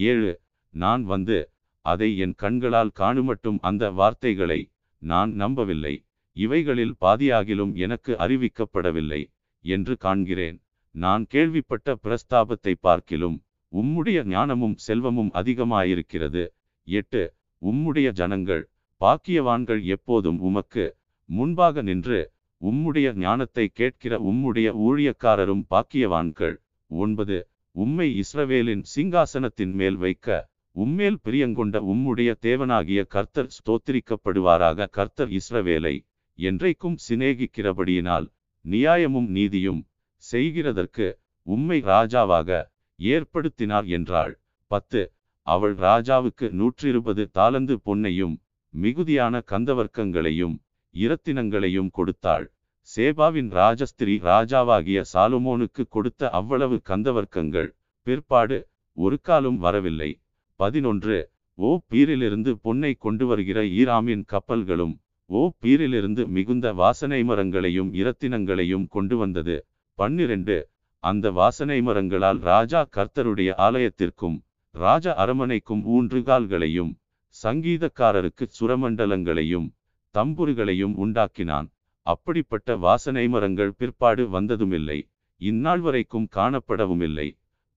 ஏழு. நான் வந்து அதை என் கண்களால் காணுமட்டும் அந்த வார்த்தைகளை நான் நம்பவில்லை. இவைகளில் பாதியாகிலும் எனக்கு அறிவிக்கப்படவில்லை என்று காண்கிறேன். நான் கேள்விப்பட்ட பிரஸ்தாபத்தை பார்க்கிலும் உம்முடைய ஞானமும் செல்வமும் அதிகமாயிருக்கிறது. எட்டு. உம்முடைய ஜனங்கள் பாக்கியவான்கள் எப்போதும் உமக்கு முன்பாக நின்று உம்முடைய ஞானத்தை கேட்கிற உம்முடைய ஊழியக்காரரும் பாக்கியவான்கள். ஒன்பது. உம்மை இஸ்ரவேலின் சிங்காசனத்தின் மேல் வைக்க உம்மேல் பிரியங்கொண்ட உம்முடைய தேவனாகிய கர்த்தர் ஸ்தோத்திரிக்கப்படுவாராக. கர்த்தர் இஸ்ரவேலை என்றைக்கும் சிநேகிக்கிறபடியினால் நியாயமும் நீதியும் செய்கிறதற்கு உம்மை ராஜாவாக ஏற்படுத்தினார் என்றாள். பத்து அவள் ராஜாவுக்கு நூற்றிருபது தாளந்து பொன்னையும் மிகுதியான கந்தவர்க்கங்களையும் இரத்தினங்களையும் கொடுத்தாள். சேபாவின் ராஜஸ்திரி ராஜாவாகிய சாலுமோனுக்கு கொடுத்த அவ்வளவு கந்தவர்க்கங்கள் பிற்பாடு ஒரு காலும் வரவில்லை. பதினொன்று ஓ பீரிலிருந்து பொன்னை கொண்டு வருகிற ஈராமின் கப்பல்களும் ஓ பீரிலிருந்து மிகுந்த வாசனை மரங்களையும் இரத்தினங்களையும் கொண்டு வந்தது பன்னிரண்டு அந்த வாசனை மரங்களால் ராஜா கர்த்தருடைய ஆலயத்திற்கும் ராஜ அரமனைக்கும் ஊன்றுகால்களையும் சங்கீதக்காரருக்கு சுரமண்டலங்களையும் தம்புருகளையும் உண்டாக்கினான். அப்படிப்பட்ட வாசனை மரங்கள் பிற்பாடு வந்ததுமில்லை இந்நாள் வரைக்கும் காணப்படவுமில்லை.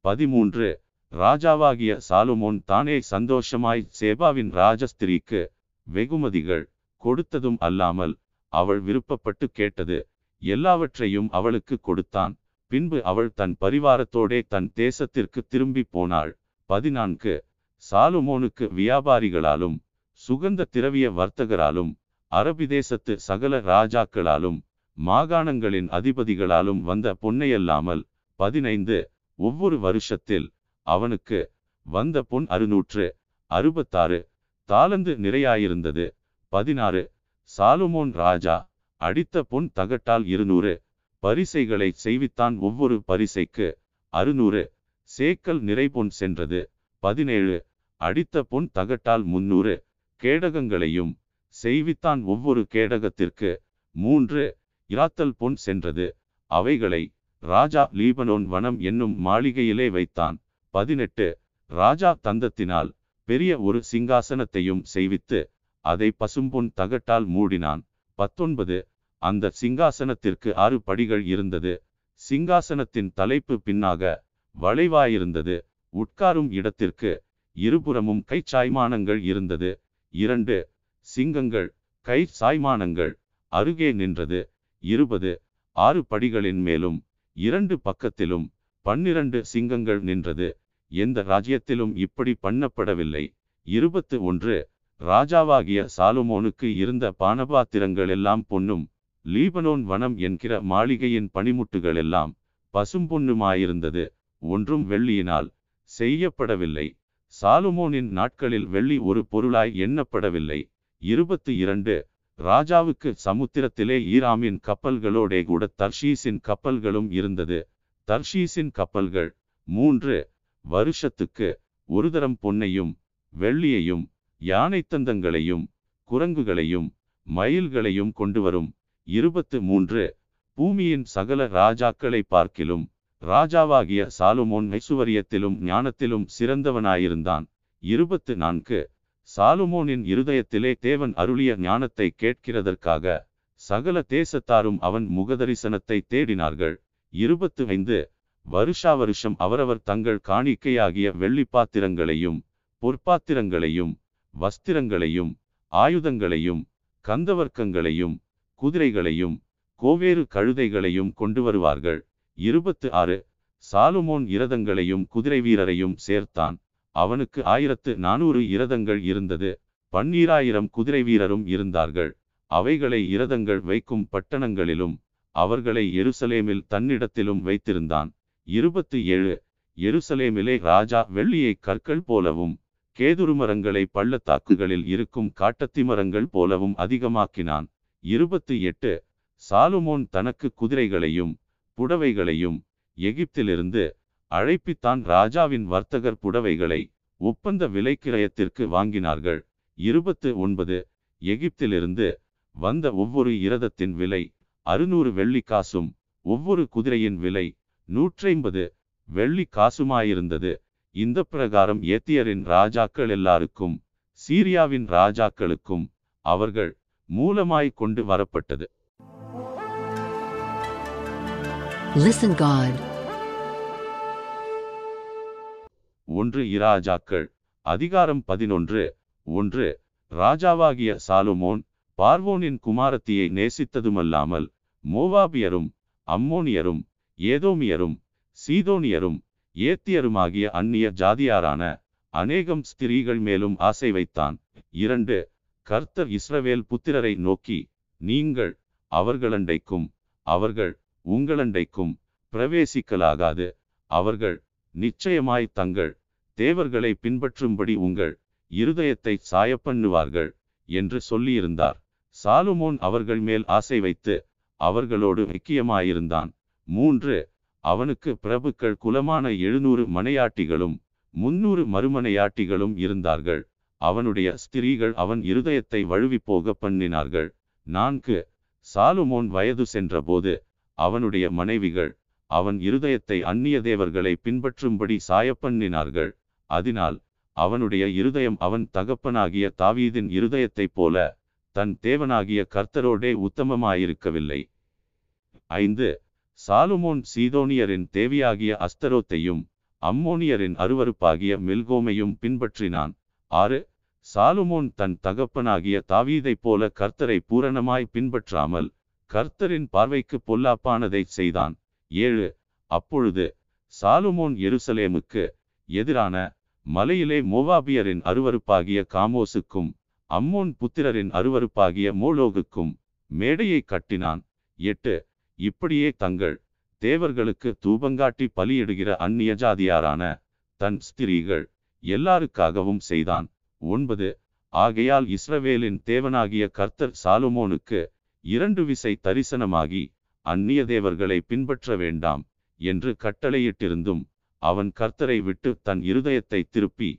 பதிமூன்று ராஜாவாகிய சாலுமோன் தானே சந்தோஷமாய் சேபாவின் ராஜஸ்திரிக்கு வெகுமதிகள் கொடுத்ததும் அல்லாமல் அவள் விருப்பப்பட்டு கேட்டது எல்லாவற்றையும் அவளுக்கு கொடுத்தான். பின்பு அவள் தன் பரிவாரத்தோடே தன் தேசத்திற்கு திரும்பி போனாள். பதினான்கு சாலுமோனுக்கு வியாபாரிகளாலும் சுகந்த திரவிய வர்த்தகராலும் அரபிதேசத்து சகல ராஜாக்களாலும் மாகாணங்களின் அதிபதிகளாலும் வந்த பொன்னையல்லாமல் பதினைந்து ஒவ்வொரு வருஷத்தில் அவனுக்கு வந்த பொன் அறுநூற்று அறுபத்தாறு தாளந்து நிறையாயிருந்தது. பதினாறு சாலுமோன் ராஜா அடித்த பொன் தகட்டால் இருநூறு பரிசைகளை செய்வித்தான் ஒவ்வொரு பரிசைக்கு அறுநூறு சேக்கல் நிறைபொன் சென்றது. பதினேழு அடித்த பொன் தகட்டால் முன்னூறு கேடகங்களையும் செய்வித்தான் ஒவ்வொரு கேடகத்திற்கு. மூன்று இராத்தல் பொன் சென்றது. அவைகளை ராஜா லீபனோன் வனம் என்னும் மாளிகையிலே வைத்தான். பதினெட்டு ராஜா தந்தத்தினால் பெரிய ஒரு சிங்காசனத்தையும் செய்வித்து அதை பசும்பொன் தகட்டால் மூடினான். பத்தொன்பது அந்த சிங்காசனத்திற்கு ஆறு படிகள் இருந்தது. சிங்காசனத்தின் தலைப்பு பின்னாக வளைவாயிருந்தது. உட்காரும் இடத்திற்கு இருபுறமும் கைச்சாய்மானங்கள் இருந்தது. இரண்டு சிங்கங்கள் கை சாய்மானங்கள். அருகே நின்றது. இருபது ஆறு படிகளின் மேலும் இரண்டு பக்கத்திலும் பன்னிரண்டு சிங்கங்கள் நின்றது. எந்த ராஜ்யத்திலும் இப்படி பண்ணப்படவில்லை. இருபத்து ஒன்று ராஜாவாகிய சாலுமோனுக்கு இருந்த பானபாத்திரங்கள் எல்லாம் பொன்னும் லீபனோன் வனம் என்கிற மாளிகையின் பனிமுட்டுகள் எல்லாம் பசும்பொன்னுமாயிருந்தது. ஒன்றும் வெள்ளியினால் செய்யப்படவில்லை. சாலுமோனின் நாட்களில் வெள்ளி ஒரு பொருளாய் எண்ணப்படவில்லை. இருபத்தி இரண்டு. ராஜாவுக்கு சமுத்திரத்திலே ஈராமின் கப்பல்களோடே கூட தர்ஷீஸின் கப்பல்களும் இருந்தது. தர்ஷீஸின் கப்பல்கள் மூன்று. வருஷத்துக்கு ஒரு தரம் பொன்னையும் வெள்ளியையும் யானை தந்தங்களையும் குரங்குகளையும் மயில்களையும் கொண்டு வரும் இருபத்து மூன்று. பூமியின் சகல ராஜாக்களை பார்க்கிலும் ராஜாவாகிய சாலுமோன் ஐசுவரியத்திலும் ஞானத்திலும் சிறந்தவனாயிருந்தான். இருபத்து நான்கு. சாலுமோனின் இருதயத்திலே தேவன் அருளிய ஞானத்தை கேட்கிறதற்காக சகல தேசத்தாரும் அவன் முகதரிசனத்தை தேடினார்கள். இருபத்து ஐந்து வருஷா வருஷம் அவரவர் தங்கள் காணிக்கையாகிய வெள்ளிப்பாத்திரங்களையும் பொற்பாத்திரங்களையும் வஸ்திரங்களையும் ஆயுதங்களையும் கந்தவர்க்கங்களையும் குதிரைகளையும் கோவேறு கழுதைகளையும் கொண்டு வருவார்கள். இருபத்து ஆறு சாலுமோன் இரதங்களையும் குதிரை வீரரையும் சேர்த்தான். அவனுக்கு ஆயிரத்து நானூறு இரதங்கள் இருந்தது. பன்னீராயிரம் குதிரை வீரரும் இருந்தார்கள். அவைகளை இரதங்கள் வைக்கும் பட்டணங்களிலும் அவர்களை எருசலேமில் தன்னிடத்திலும் வைத்திருந்தான். இருபத்து ஏழு எருசலேமிலே ராஜா வெள்ளியை கற்கள் போலவும் கேதுரு மரங்களை பள்ளத்தாக்குகளில் இருக்கும் காட்டத்தி மரங்கள் போலவும் அதிகமாக்கினான். இருபத்து எட்டு சாலுமோன் தனக்கு குதிரைகளையும் புடவைகளையும் எகிப்திலிருந்து அழைப்பித்தான் ராஜாவின் வர்த்தகர் புடவைகளை ஒப்பந்த விலைக்கிரயத்திற்கு வாங்கினார்கள். இருபத்து ஒன்பது எகிப்திலிருந்து வந்த ஒவ்வொரு இரதத்தின் விலை அறுநூறு வெள்ளி காசும் ஒவ்வொரு குதிரையின் விலை நூற்றைம்பது வெள்ளி காசுமாயிருந்தது. இந்த பிரகாரம் ஏத்தியரின் ராஜாக்கள் எல்லாருக்கும் சீரியாவின் ராஜாக்களுக்கும் அவர்கள் மூலமாய் கொண்டு வரப்பட்டது. Listen God. ஒன்று இராஜாக்கள் அதிகாரம் பதினொன்று. ஒன்று ராஜாவாகிய சாலுமோன் பார்வோனின் குமாரத்தியை நேசித்ததுமல்லாமல் மோவாபியரும் அம்மோனியரும் ஏதோமியரும் சீதோனியரும் ஏத்தியருமாகிய அந்நிய ஜாதியாரான அநேகம் ஸ்திரீகள் மேலும் ஆசை வைத்தான். இரண்டு கர்த்தர் இஸ்ரவேல் புத்திரரை நோக்கி நீங்கள் அவர்களண்டைக்கும் அவர்கள் உங்களண்டைக்கும் பிரவேசிக்கலாகாது. அவர்கள் நிச்சயமாய் தங்கள் தேவர்களை பின்பற்றும்படி உங்கள் இருதயத்தை சாயப்பண்ணுவார்கள் என்று சொல்லியிருந்தார். சாலுமோன் அவர்கள் மேல் ஆசை வைத்து அவர்களோடு ஐக்கியமாயிருந்தான். மூன்று அவனுக்கு பிரபுக்கள் குலமான எழுநூறு மனையாட்டிகளும் முன்னூறு மறுமனையாட்டிகளும் இருந்தார்கள். அவனுடைய ஸ்திரீகள் அவன் இருதயத்தை வழுவி போக பண்ணினார்கள். நான்கு சாலுமோன் வயது சென்றபோது அவனுடைய மனைவிகள் அவன் இருதயத்தை அந்நிய தேவர்களை பின்பற்றும்படி சாயப்பண்ணினார்கள். அதனால் அவனுடைய இருதயம் அவன் தகப்பனாகிய தாவீதின் இருதயத்தைப் போல தன் தேவனாகிய கர்த்தரோடே உத்தமமாயிருக்கவில்லை. ஐந்து சாலுமோன் சீதோனியரின் தேவியாகிய அஸ்தரோத்தையும் அம்மோனியரின் அருவருப்பாகிய மில்கோமையும் பின்பற்றினான். ஆறு சாலுமோன் தன் தகப்பனாகிய தாவீதைப் போல கர்த்தரை பூரணமாய் பின்பற்றாமல் கர்த்தரின் பார்வைக்கு பொல்லாப்பானதைச் செய்தான். ஏழு அப்பொழுது சாலுமோன் எருசலேமுக்கு எதிரான மலையிலே மோவாபியரின் அருவருப்பாகிய காமோசுக்கும் அம்மோன் புத்திரரின் அருவருப்பாகிய மோலோகுக்கும் மேடையை கட்டினான். எட்டு. இப்படியே தங்கள் தேவர்களுக்கு தூபங்காட்டி பலியிடுகிற அந்நிய ஜாதியாரான தன் ஸ்திரீகள் எல்லாருக்காகவும் செய்தான். ஒன்பது. ஆகையால் இஸ்ரவேலின் தேவனாகிய கர்த்தர் சாலுமோனுக்கு இரண்டு விசை தரிசனமாகி அந்நிய தேவர்களை பின்பற்ற வேண்டாம் என்று கட்டளையிட்டிருந்தும் அவன் கர்த்தரை விட்டு தன் இருதயத்தை திருப்பி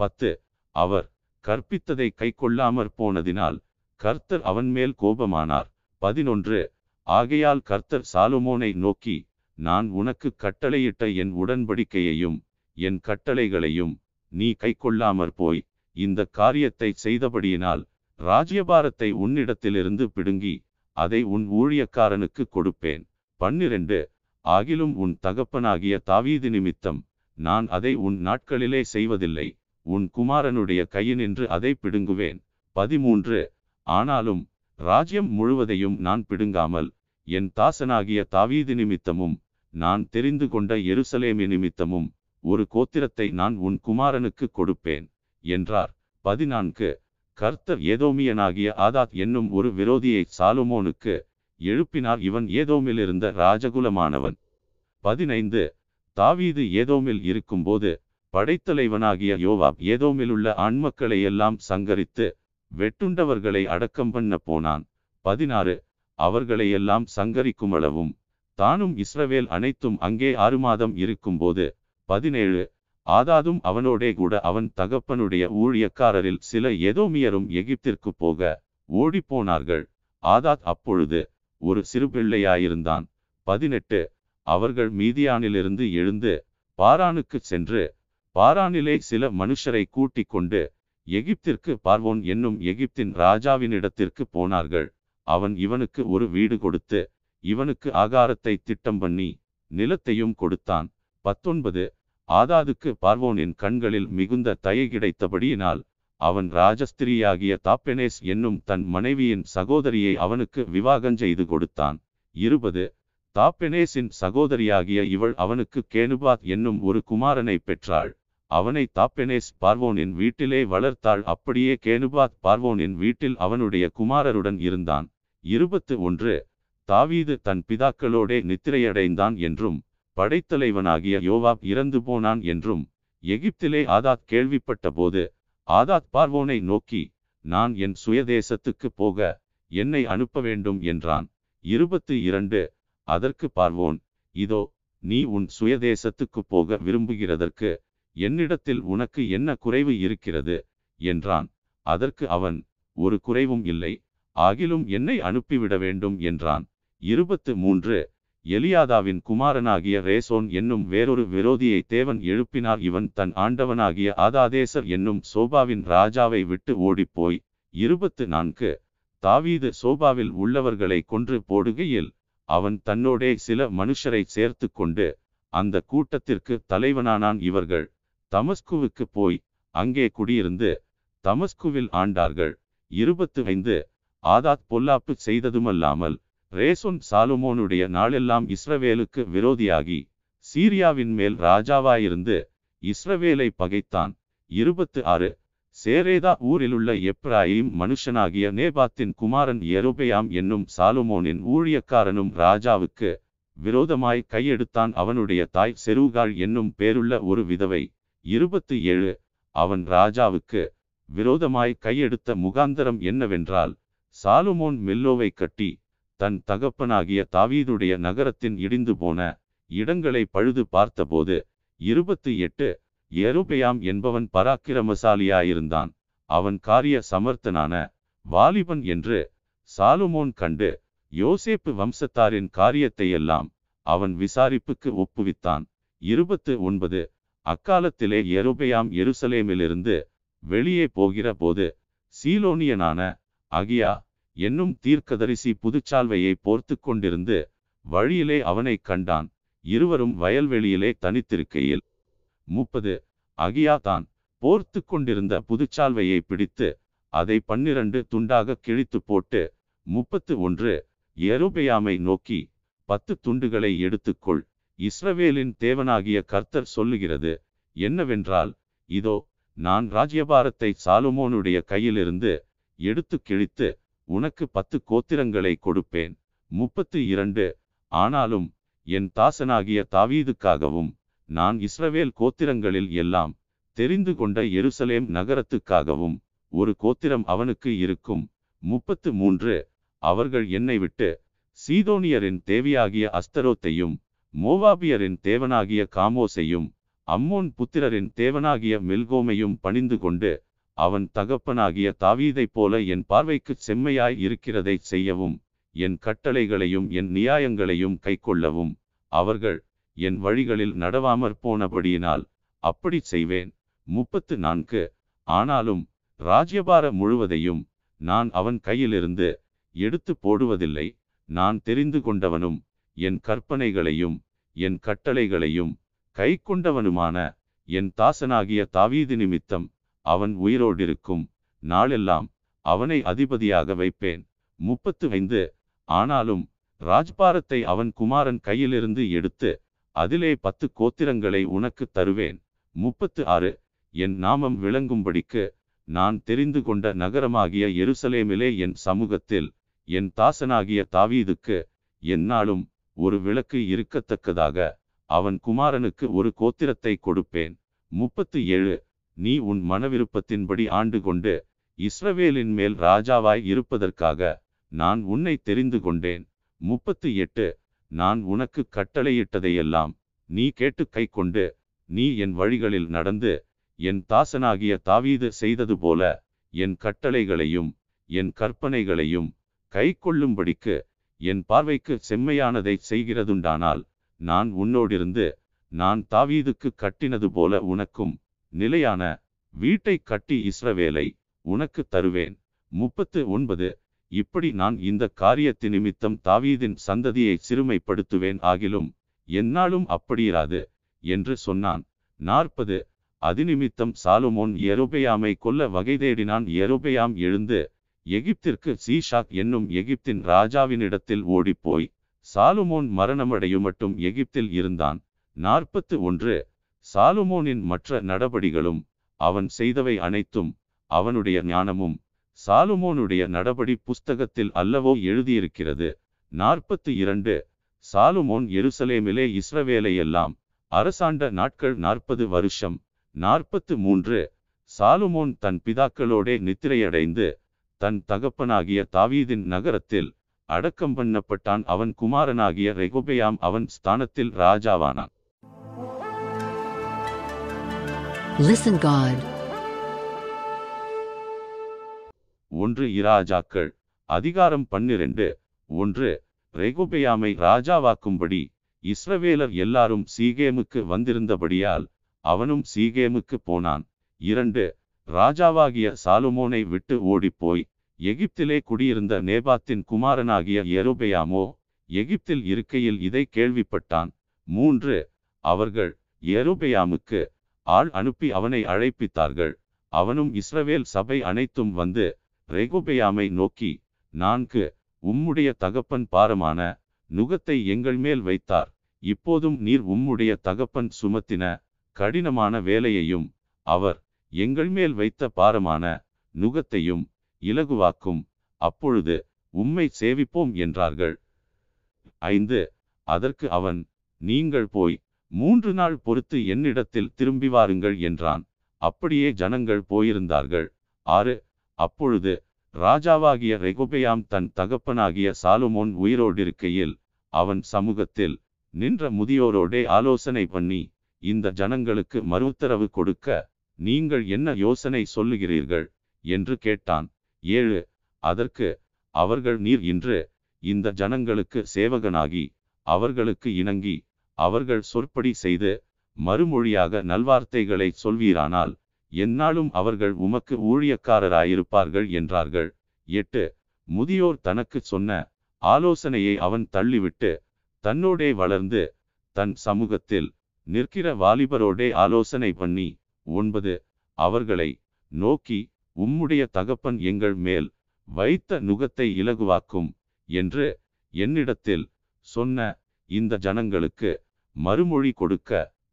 பத்து அவர் கற்பித்ததை கைக்கொள்ளாமற் போனதினால் கர்த்தர் அவன் மேல் கோபமானார். பதினொன்று ஆகையால் கர்த்தர் சாலுமோனை நோக்கி நான் உனக்கு கட்டளையிட்ட என் உடன்படிக்கையையும் என் கட்டளைகளையும் நீ கைக்கொள்ளாமற் போய் இந்த காரியத்தை செய்தபடியினால் ராஜ்யபாரத்தை உன்னிடத்திலிருந்து பிடுங்கி அதை உன் ஊழியக்காரனுக்கு கொடுப்பேன். பன்னிரண்டு ஆகிலும் உன் தகப்பனாகிய தாவீது நிமித்தம் நான் அதை உன் நாட்களிலே செய்வதில்லை உன் குமாரனுடைய கையினின்று அதை பிடுங்குவேன். பதிமூன்று. ஆனாலும் ராஜ்யம் முழுவதையும் நான் பிடுங்காமல் என் தாசனாகிய தாவீது நிமித்தமும் நான் தெரிந்து கொண்ட எருசலேமி நிமித்தமும் ஒரு கோத்திரத்தை நான் உன் குமாரனுக்கு கொடுப்பேன் என்றார். பதினான்கு. கர்த்தர் ஏதோமியனாகிய ஆதாத் என்னும் ஒரு விரோதியை சாலுமோனுக்கு எழுப்பினார் இவன் ஏதோமிலிருந்த ராஜகுலமானவன். பதினைந்து தாவீது ஏதோமில் இருக்கும்போது படைத்தலைவனாகிய யோவாப் ஏதோமிலுள்ள ஆண்மக்களை எல்லாம் சங்கரித்து வெட்டுண்டவர்களை அடக்கம் பண்ண போனான். பதினாறு அவர்களை எல்லாம் சங்கரிக்குமளவும் தானும் இஸ்ரவேல் அனைத்தும் அங்கே ஆறு மாதம் இருக்கும்போது. பதினேழு ஆதாதும் அவனோடே கூட அவன் தகப்பனுடைய ஊழியக்காரரில் சில ஏதோமியரும் எகிப்திற்கு போக ஓடிப்போனார்கள். ஆதாத் அப்பொழுது ஒரு சிறு பிள்ளையாயிருந்தான். பதினெட்டு. அவர்கள் மீதியானிலிருந்து எழுந்து பாரானுக்கு சென்று பாரானிலே சில மனுஷரை கூட்டிக் கொண்டு எகிப்திற்கு பார்வோன் என்னும் எகிப்தின் ராஜாவினிடத்திற்கு போனார்கள். அவன் இவனுக்கு ஒரு வீடு கொடுத்து இவனுக்கு ஆகாரத்தை திட்டம் பண்ணி நிலத்தையும் கொடுத்தான். பத்தொன்பது. ஆதாதுக்கு பார்வோனின் கண்களில் மிகுந்த தயை கிடைத்தபடியினால் அவன் ராஜஸ்திரியாகிய தாப்பெனேஸ் என்னும் தன் மனைவியின் சகோதரியை அவனுக்கு விவாகஞ்செய்து கொடுத்தான். இருபது. தாப்பெனேசின் சகோதரியாகிய இவள் அவனுக்கு கேனுபாத் என்னும் ஒரு குமாரனை பெற்றாள். அவனை தாப்பெனேஸ் பார்வோனின் வீட்டிலே வளர்த்தாள். அப்படியே கேனுபாத் பார்வோனின் வீட்டில் அவனுடைய குமாரருடன் இருந்தான். இருபத்து ஒன்று. தாவீது தன் பிதாக்களோடே நித்திரையடைந்தான் என்றும் படைத்தலைவனாகிய யோவாப் இறந்து போனான் என்றும் எகிப்திலே ஆதாத் கேள்விப்பட்டபோது ஆதாத் பார்வோனை நோக்கி நான் என் சுயதேசத்துக்கு போக என்னை அனுப்ப வேண்டும் என்றான். இருபத்து இரண்டு அதற்கு பார்வோன் இதோ நீ உன் சுயதேசத்துக்கு போக விரும்புகிறதற்கு என்னிடத்தில் உனக்கு என்ன குறைவு இருக்கிறது? என்றான். அதற்கு அவன் ஒரு குறைவும் இல்லை ஆகிலும் என்னை அனுப்பிவிட வேண்டும் என்றான். இருபத்து மூன்று எலியாதாவின் குமாரனாகிய ரேசோன் என்னும் வேறொரு விரோதியை தேவன் எழுப்பினார். இவன் தன் ஆண்டவனாகிய ஆதாதேசர் என்னும் சோபாவின் ராஜாவை விட்டு ஓடிப்போய் இருபத்து நான்கு தாவீது சோபாவில் உள்ளவர்களை கொன்று போடுகையில் அவன் தன்னோடே சில மனுஷரை சேர்த்து கொண்டு அந்த கூட்டத்திற்கு தலைவனானான். இவர்கள் தமஸ்குவுக்கு போய் அங்கே குடியிருந்து தமஸ்குவில் ஆண்டார்கள். இருபத்து ஐந்து ஆதாத் பொல்லாப்பு செய்ததுமல்லாமல் ரேசோன் சாலுமோனுடைய நாளெல்லாம் இஸ்ரவேலுக்கு விரோதியாகி சீரியாவின் மேல் ராஜாவாயிருந்து இஸ்ரவேலை பகைத்தான். இருபத்து ஆறு சேரேதா ஊரிலுள்ள எப்ராயிம் மனுஷனாகிய நேபாத்தின் குமாரன் எருபயாம் என்னும் சாலுமோனின் ஊழியக்காரனும் ராஜாவுக்கு விரோதமாய் கையெடுத்தான். அவனுடைய தாய் செருகாள் என்னும் பேருள்ள ஒரு விதவை. இருபத்து ஏழு அவன் ராஜாவுக்கு விரோதமாய் கையெடுத்த முகாந்தரம் என்னவென்றால் சாலுமோன் மெல்லோவை கட்டி தன் தகப்பனாகிய தாவீதுடைய நகரத்தின் இடிந்து போன இடங்களை பழுது பார்த்தபோது இருபத்து எட்டு எருபெயாம் என்பவன் பராக்கிரமசாலியாயிருந்தான். அவன் காரிய சமர்த்தனான வாலிபன் என்று சாலுமோன் கண்டு யோசேப்பு வம்சத்தாரின் காரியத்தையெல்லாம் அவன் விசாரிப்புக்கு ஒப்புவித்தான். இருபத்து ஒன்பது அக்காலத்திலே எருபெயாம் எருசலேமிலிருந்து வெளியே போகிற போது சீலோனியனான அகியா என்னும் தீர்க்கதரிசி புதுச்சால்வையை போர்த்து கொண்டிருந்து வழியிலே அவனை கண்டான். இருவரும் வயல்வெளியிலே தனித்திருக்கையில். முப்பது. அகியா தான் போர்த்து கொண்டிருந்த புதுச்சால்வையை பிடித்து அதை பன்னிரண்டு துண்டாக கிழித்து போட்டு முப்பத்து ஒன்று. எருபையாமை நோக்கி பத்து துண்டுகளை எடுத்துக்கொள். இஸ்ரவேலின் தேவனாகிய கர்த்தர் சொல்லுகிறது என்னவென்றால் இதோ நான் ராஜ்யபாரத்தை சாலுமோனுடைய கையிலிருந்து எடுத்து கிழித்து உனக்கு பத்து கோத்திரங்களை கொடுப்பேன். முப்பத்து இரண்டு. ஆனாலும் என் தாசனாகிய தாவீதுக்காகவும் நான் இஸ்ரவேல் கோத்திரங்களில் எல்லாம் தெரிந்து கொண்ட எருசலேம் நகரத்துக்காகவும் ஒரு கோத்திரம் அவனுக்கு இருக்கும். முப்பத்து மூன்று. அவர்கள் என்னை விட்டு சீதோனியரின் தேவியாகிய அஸ்தரோத்தையும் மோவாபியரின் தேவனாகிய காமோசையும் அம்மோன் புத்திரரின் தேவனாகிய மில்கோமையும் பணிந்து கொண்டு அவன் தகப்பனாகிய தாவீதைப் போல என் பார்வைக்குச் செம்மையாய் இருக்கிறதை செய்யவும் என் கட்டளைகளையும் என் நியாயங்களையும் கைக்கொள்ளவும் அவர்கள் என் வழிகளில் நடவாமற் போனபடியினால் அப்படி செய்வேன். முப்பத்து நான்கு ஆனாலும் ராஜ்யபார முழுவதையும் நான் அவன் கையிலிருந்து எடுத்து போடுவதில்லை. நான் தெரிந்து கொண்டவனும் என் கற்பனைகளையும் என் கட்டளைகளையும் கை கொண்டவனுமான என் தாசனாகிய தாவீது நிமித்தம் அவன் உயிரோடிருக்கும். நாளெல்லாம் அவனை அதிபதியாக வைப்பேன். முப்பத்து ஐந்து ஆனாலும் ராஜ்பாரத்தை அவன் குமாரன் கையிலிருந்து எடுத்து அதிலே பத்து கோத்திரங்களை உனக்கு தருவேன். முப்பத்து ஆறு என் நாமம் விளங்கும்படிக்கு நான் தெரிந்து கொண்ட நகரமாகிய எருசலேமிலே என் சமூகத்தில் என் தாசனாகிய தாவீதுக்கு எந்நாளும் ஒரு விளக்கு இருக்கத்தக்கதாக அவன் குமாரனுக்கு ஒரு கோத்திரத்தை கொடுப்பேன். முப்பத்து ஏழு நீ உன் மனவிருப்பத்தின்படி ஆண்டு கொண்டு இஸ்ரவேலின் மேல் ராஜாவாய் இருப்பதற்காக நான் உன்னை தெரிந்து கொண்டேன். முப்பத்து எட்டு. நான் உனக்கு கட்டளையிட்டதையெல்லாம் நீ கேட்டு கை கொண்டு நீ என் வழிகளில் நடந்து என் தாசனாகிய தாவீது செய்தது போல என் கட்டளைகளையும் என் கற்பனைகளையும் கை கொள்ளும்படிக்கு என் பார்வைக்கு செம்மையானதை செய்கிறதுண்டானால் நான் உன்னோடிருந்து நான் தாவீதுக்கு கட்டினது போல உனக்கும் நிலையான வீட்டை கட்டி இஸ்ரவேலை உனக்கு தருவேன். முப்பத்து ஒன்பது. இப்படி நான் இந்த காரியத்து நிமித்தம் தாவீதின் சந்ததியை சிறுமைப்படுத்துவேன் ஆகிலும் என்னாலும் அப்படியிராது என்று சொன்னான். நாற்பது. அதிநிமித்தம் சாலுமோன் எரோபெயாமை கொல்ல வகை தேடினான். எரோபெயாம் எழுந்து எகிப்திற்கு சீஷாக் என்னும் எகிப்தின் ராஜாவினிடத்தில் ஓடிப்போய் சாலுமோன் மரணமடையும் மட்டும் எகிப்தில் இருந்தான். நாற்பத்து ஒன்று. சாலுமோனின் மற்ற நடபடிகளும் அவன் செய்தவை அனைத்தும் அவனுடைய ஞானமும் சாலுமோனுடைய நடபடி புஸ்தகத்தில் அல்லவோ எழுதியிருக்கிறது. நாற்பத்து இரண்டு. சாலுமோன் எருசலேமிலே இஸ்ரவேலையெல்லாம் அரசாண்ட நாட்கள் நாற்பது வருஷம். நாற்பத்து மூன்று. சாலுமோன் தன் பிதாக்களோடே நித்திரையடைந்து தன் தகப்பனாகிய தாவீதின் நகரத்தில் அடக்கம் பண்ணப்பட்டான். அவன் குமாரனாகிய ரெகொபெயாம் அவன் ஸ்தானத்தில் ராஜாவானான். Listen God. ஒன்று இராஜாக்கள் அதிகாரம் பன்னிரண்டு. ஒன்று ரெகுபெயாமை ராஜாவாக்கும்படி. இஸ்ரவேலர் எல்லாரும் சீகேமுக்கு வந்திருந்தபடியால் அவனும் சீகேமுக்கு போனான். இரண்டு ராஜாவாகிய சாலுமோனை விட்டு ஓடிப்போய் எகிப்திலே குடியிருந்த நேபாத்தின் குமாரனாகிய எருபெயாமோ எகிப்தில் இருக்கையில் இதை கேள்விப்பட்டான். மூன்று அவர்கள் எருபெயாமுக்கு ஆள் அனுப்பி அவனை அழைப்பித்தார்கள். அவனும் இஸ்ரவேல் சபை அனைத்தும் வந்து ரெகோபெயாமை நோக்கி நான்கு உம்முடைய தகப்பன் பாரமான நுகத்தை எங்கள் மேல் வைத்தார். இப்போதும் நீர் உம்முடைய தகப்பன் சுமத்தின கடினமான வேலையையும் அவர் எங்கள் மேல் வைத்த பாரமான நுகத்தையும் இலகுவாக்கும். அப்பொழுது உம்மை சேவிப்போம் என்றார்கள். ஐந்து அதற்கு அவன் நீங்கள் போய் மூன்று நாள் பொறுத்து என்னிடத்தில் திரும்பி வாருங்கள் என்றான். அப்படியே ஜனங்கள் போயிருந்தார்கள். ஆறு அப்பொழுது ராஜாவாகிய ரெகொபெயாம் தன் தகப்பனாகிய சாலுமோன் உயிரோடிருக்கையில் அவன் சமூகத்தில் நின்ற முதியோரோடே ஆலோசனை பண்ணி இந்த ஜனங்களுக்கு மறுஉத்தரவு கொடுக்க நீங்கள் என்ன யோசனை சொல்லுகிறீர்கள்? என்று கேட்டான். ஏழு அதற்கு அவர்கள் நீர் இன்று இந்த ஜனங்களுக்கு சேவகனாகி அவர்களுக்கு இணங்கி அவர்கள் சொற்படி செய்து மறுமொழியாக நல்வார்த்தைகளை சொல்வீரானால் எந்நாளும் அவர்கள் உமக்கு ஊழியக்காரராயிருப்பார்கள் என்றார்கள். எட்டு முதியோர் தனக்கு சொன்ன ஆலோசனையை அவன் தள்ளிவிட்டு தன்னோடே வளர்ந்து தன் சமூகத்தில் நிற்கிற வாலிபரோடே ஆலோசனை பண்ணி ஒன்பது அவர்களை நோக்கி உம்முடைய தகப்பன் எங்கள் மேல் வைத்த நுகத்தை இலகுவாக்கும் என்று என்னிடத்தில் சொன்ன இந்த ஜனங்களுக்கு மறுமொழி கொடுக்க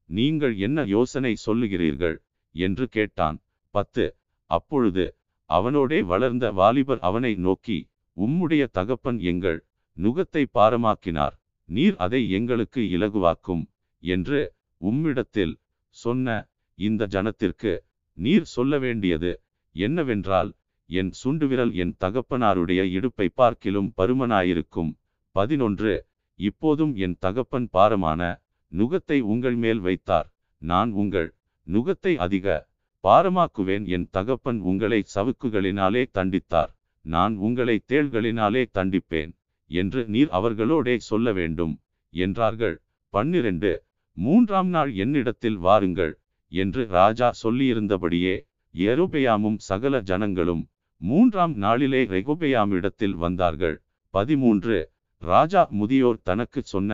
நீங்கள் என்ன யோசனை சொல்லுகிறீர்கள்? என்று கேட்டான். பத்து. அப்பொழுது அவனோடே வளர்ந்த வாலிபர் அவனை நோக்கி உம்முடைய தகப்பன் எங்கள் நுகத்தை பாரமாக்கினார். நீர் அதை எங்களுக்கு இலகுவாக்கும் என்று உம்மிடத்தில் சொன்ன இந்த ஜனத்திற்கு நீர் சொல்ல வேண்டியது என்னவென்றால் என் சுண்டுவிரல் என் தகப்பனாருடைய இடுப்பை பார்க்கிலும் பருமனாயிருக்கும். பதினொன்று. இப்போதும் என் தகப்பன் பாரமான நுகத்தை உங்கள் மேல் வைத்தார். நான் உங்கள் நுகத்தை அதிக பாரமாக்குவேன். என் தகப்பன் உங்களை சவுக்குகளினாலே தண்டித்தார். நான் உங்களை தேள்களினாலே தண்டிப்பேன் என்று நீர் அவர்களோடே சொல்ல வேண்டும் என்றார்கள். பன்னிரண்டு மூன்றாம் நாள் என்னிடத்தில் வாருங்கள் என்று ராஜா சொல்லியிருந்தபடியே எரோபெயாமும் சகல ஜனங்களும் மூன்றாம் நாளிலே ரெகோபெயாமிடத்தில் வந்தார்கள். பதிமூன்று ராஜா முதியோர் தனக்கு சொன்ன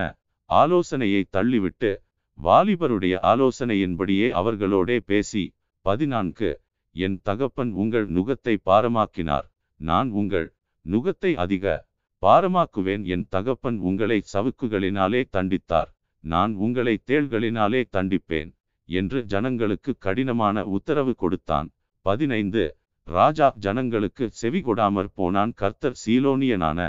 ஆலோசனையை தள்ளிவிட்டு வாலிபருடைய ஆலோசனையின்படியே அவர்களோடே பேசி பதினான்கு என் தகப்பன் உங்கள் நுகத்தை பாரமாக்கினார். நான் உங்கள் நுகத்தை அதிக பாரமாக்குவேன். என் தகப்பன் உங்களை சவுக்குகளினாலே தண்டித்தார். நான் உங்களை தேள்களினாலே தண்டிப்பேன் என்று ஜனங்களுக்கு கடினமான உத்தரவு கொடுத்தான். பதினைந்து ராஜா ஜனங்களுக்கு செவி கொடாமற் போனான். கர்த்தர் சீலோனியனான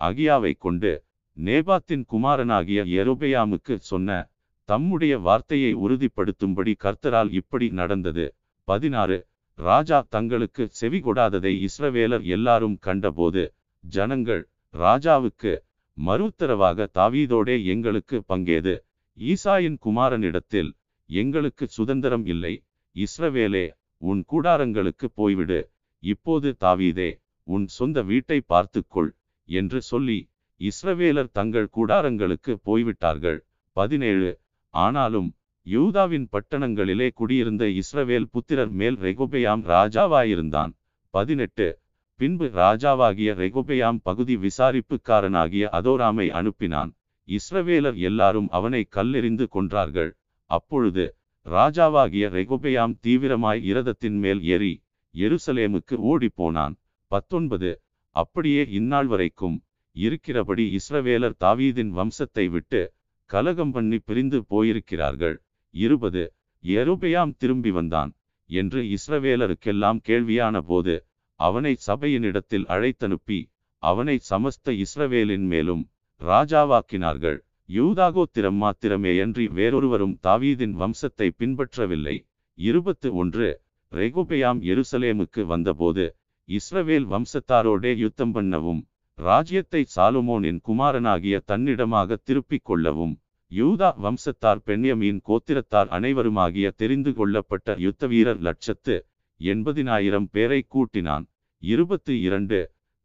அகியாவை கொண்டு நேபாத்தின் குமாரனாகிய எரோபெயாமுக்கு சொன்ன தம்முடைய வார்த்தையை உறுதிப்படுத்தும்படி கர்த்தரால் இப்படி நடந்தது. பதினாறு. ராஜா தங்களுக்கு செவி கொடாததை இஸ்ரவேலர் எல்லாரும் கண்டபோது ஜனங்கள் ராஜாவுக்கு மறுத்தரவாக தாவீதோடே எங்களுக்கு பங்கேது. ஈசாயின் குமாரனிடத்தில் எங்களுக்கு சுதந்திரம் இல்லை. இஸ்ரவேலே உன் கூடாரங்களுக்கு போய்விடு. இப்போது தாவீதே உன் சொந்த வீட்டை பார்த்துக்கொள் என்று சொல்லி இஸ்ரவேலர் தங்கள் கூடாரங்களுக்கு போய்விட்டார்கள். பதினேழு. ஆனாலும் யூதாவின் பட்டணங்களிலே குடியிருந்த இஸ்ரவேல் புத்திரர் மேல் ரெகுபெயாம் ராஜாவாயிருந்தான். பதினெட்டு. பின்பு ராஜாவாகிய ரெகுபெயாம் பகுதி விசாரிப்புக்காரனாகிய அதோராமை அனுப்பினான். இஸ்ரவேலர் எல்லாரும் அவனை கல்லெறிந்து கொன்றார்கள். அப்பொழுது ராஜாவாகிய ரெகுபெயாம் தீவிரமாய் இரதத்தின் மேல் ஏறி எருசலேமுக்கு ஓடிப்போனான். பத்தொன்பது. அப்படியே இந்நாள் வரைக்கும் இருக்கிறபடி இஸ்ரவேலர் தாவீதின் வம்சத்தை விட்டு கலகம் பண்ணி பிரிந்து போயிருக்கிறார்கள். இருபது எருபெயாம் திரும்பி வந்தான் என்று இஸ்ரவேலருக்கெல்லாம் கேள்வியான போது அவனை சபையினிடத்தில் அழைத்தனுப்பி அவனை சமஸ்த இஸ்ரவேலின் மேலும் ராஜாவாக்கினார்கள். யூதாகோத்திரம் மாத்திரமேயன்றி வேறொருவரும் தாவீதின் வம்சத்தை பின்பற்றவில்லை. இருபத்து ஒன்று ரெகோபெயாம் எருசலேமுக்கு வந்தபோது இஸ்ரவேல் வம்சத்தாரோடே யுத்தம் பண்ணவும் ராஜ்யத்தை சாலுமோனின் குமாரனாகிய தன்னிடமாக திருப்பிக் கொள்ளவும் யூதா வம்சத்தார் பெண்யமீன் கோத்திரத்தார் அனைவருமாகிய தெரிந்து கொள்ளப்பட்ட யுத்த வீரர் லட்சத்து எண்பதினாயிரம் பேரை கூட்டினான். இருபத்து இரண்டு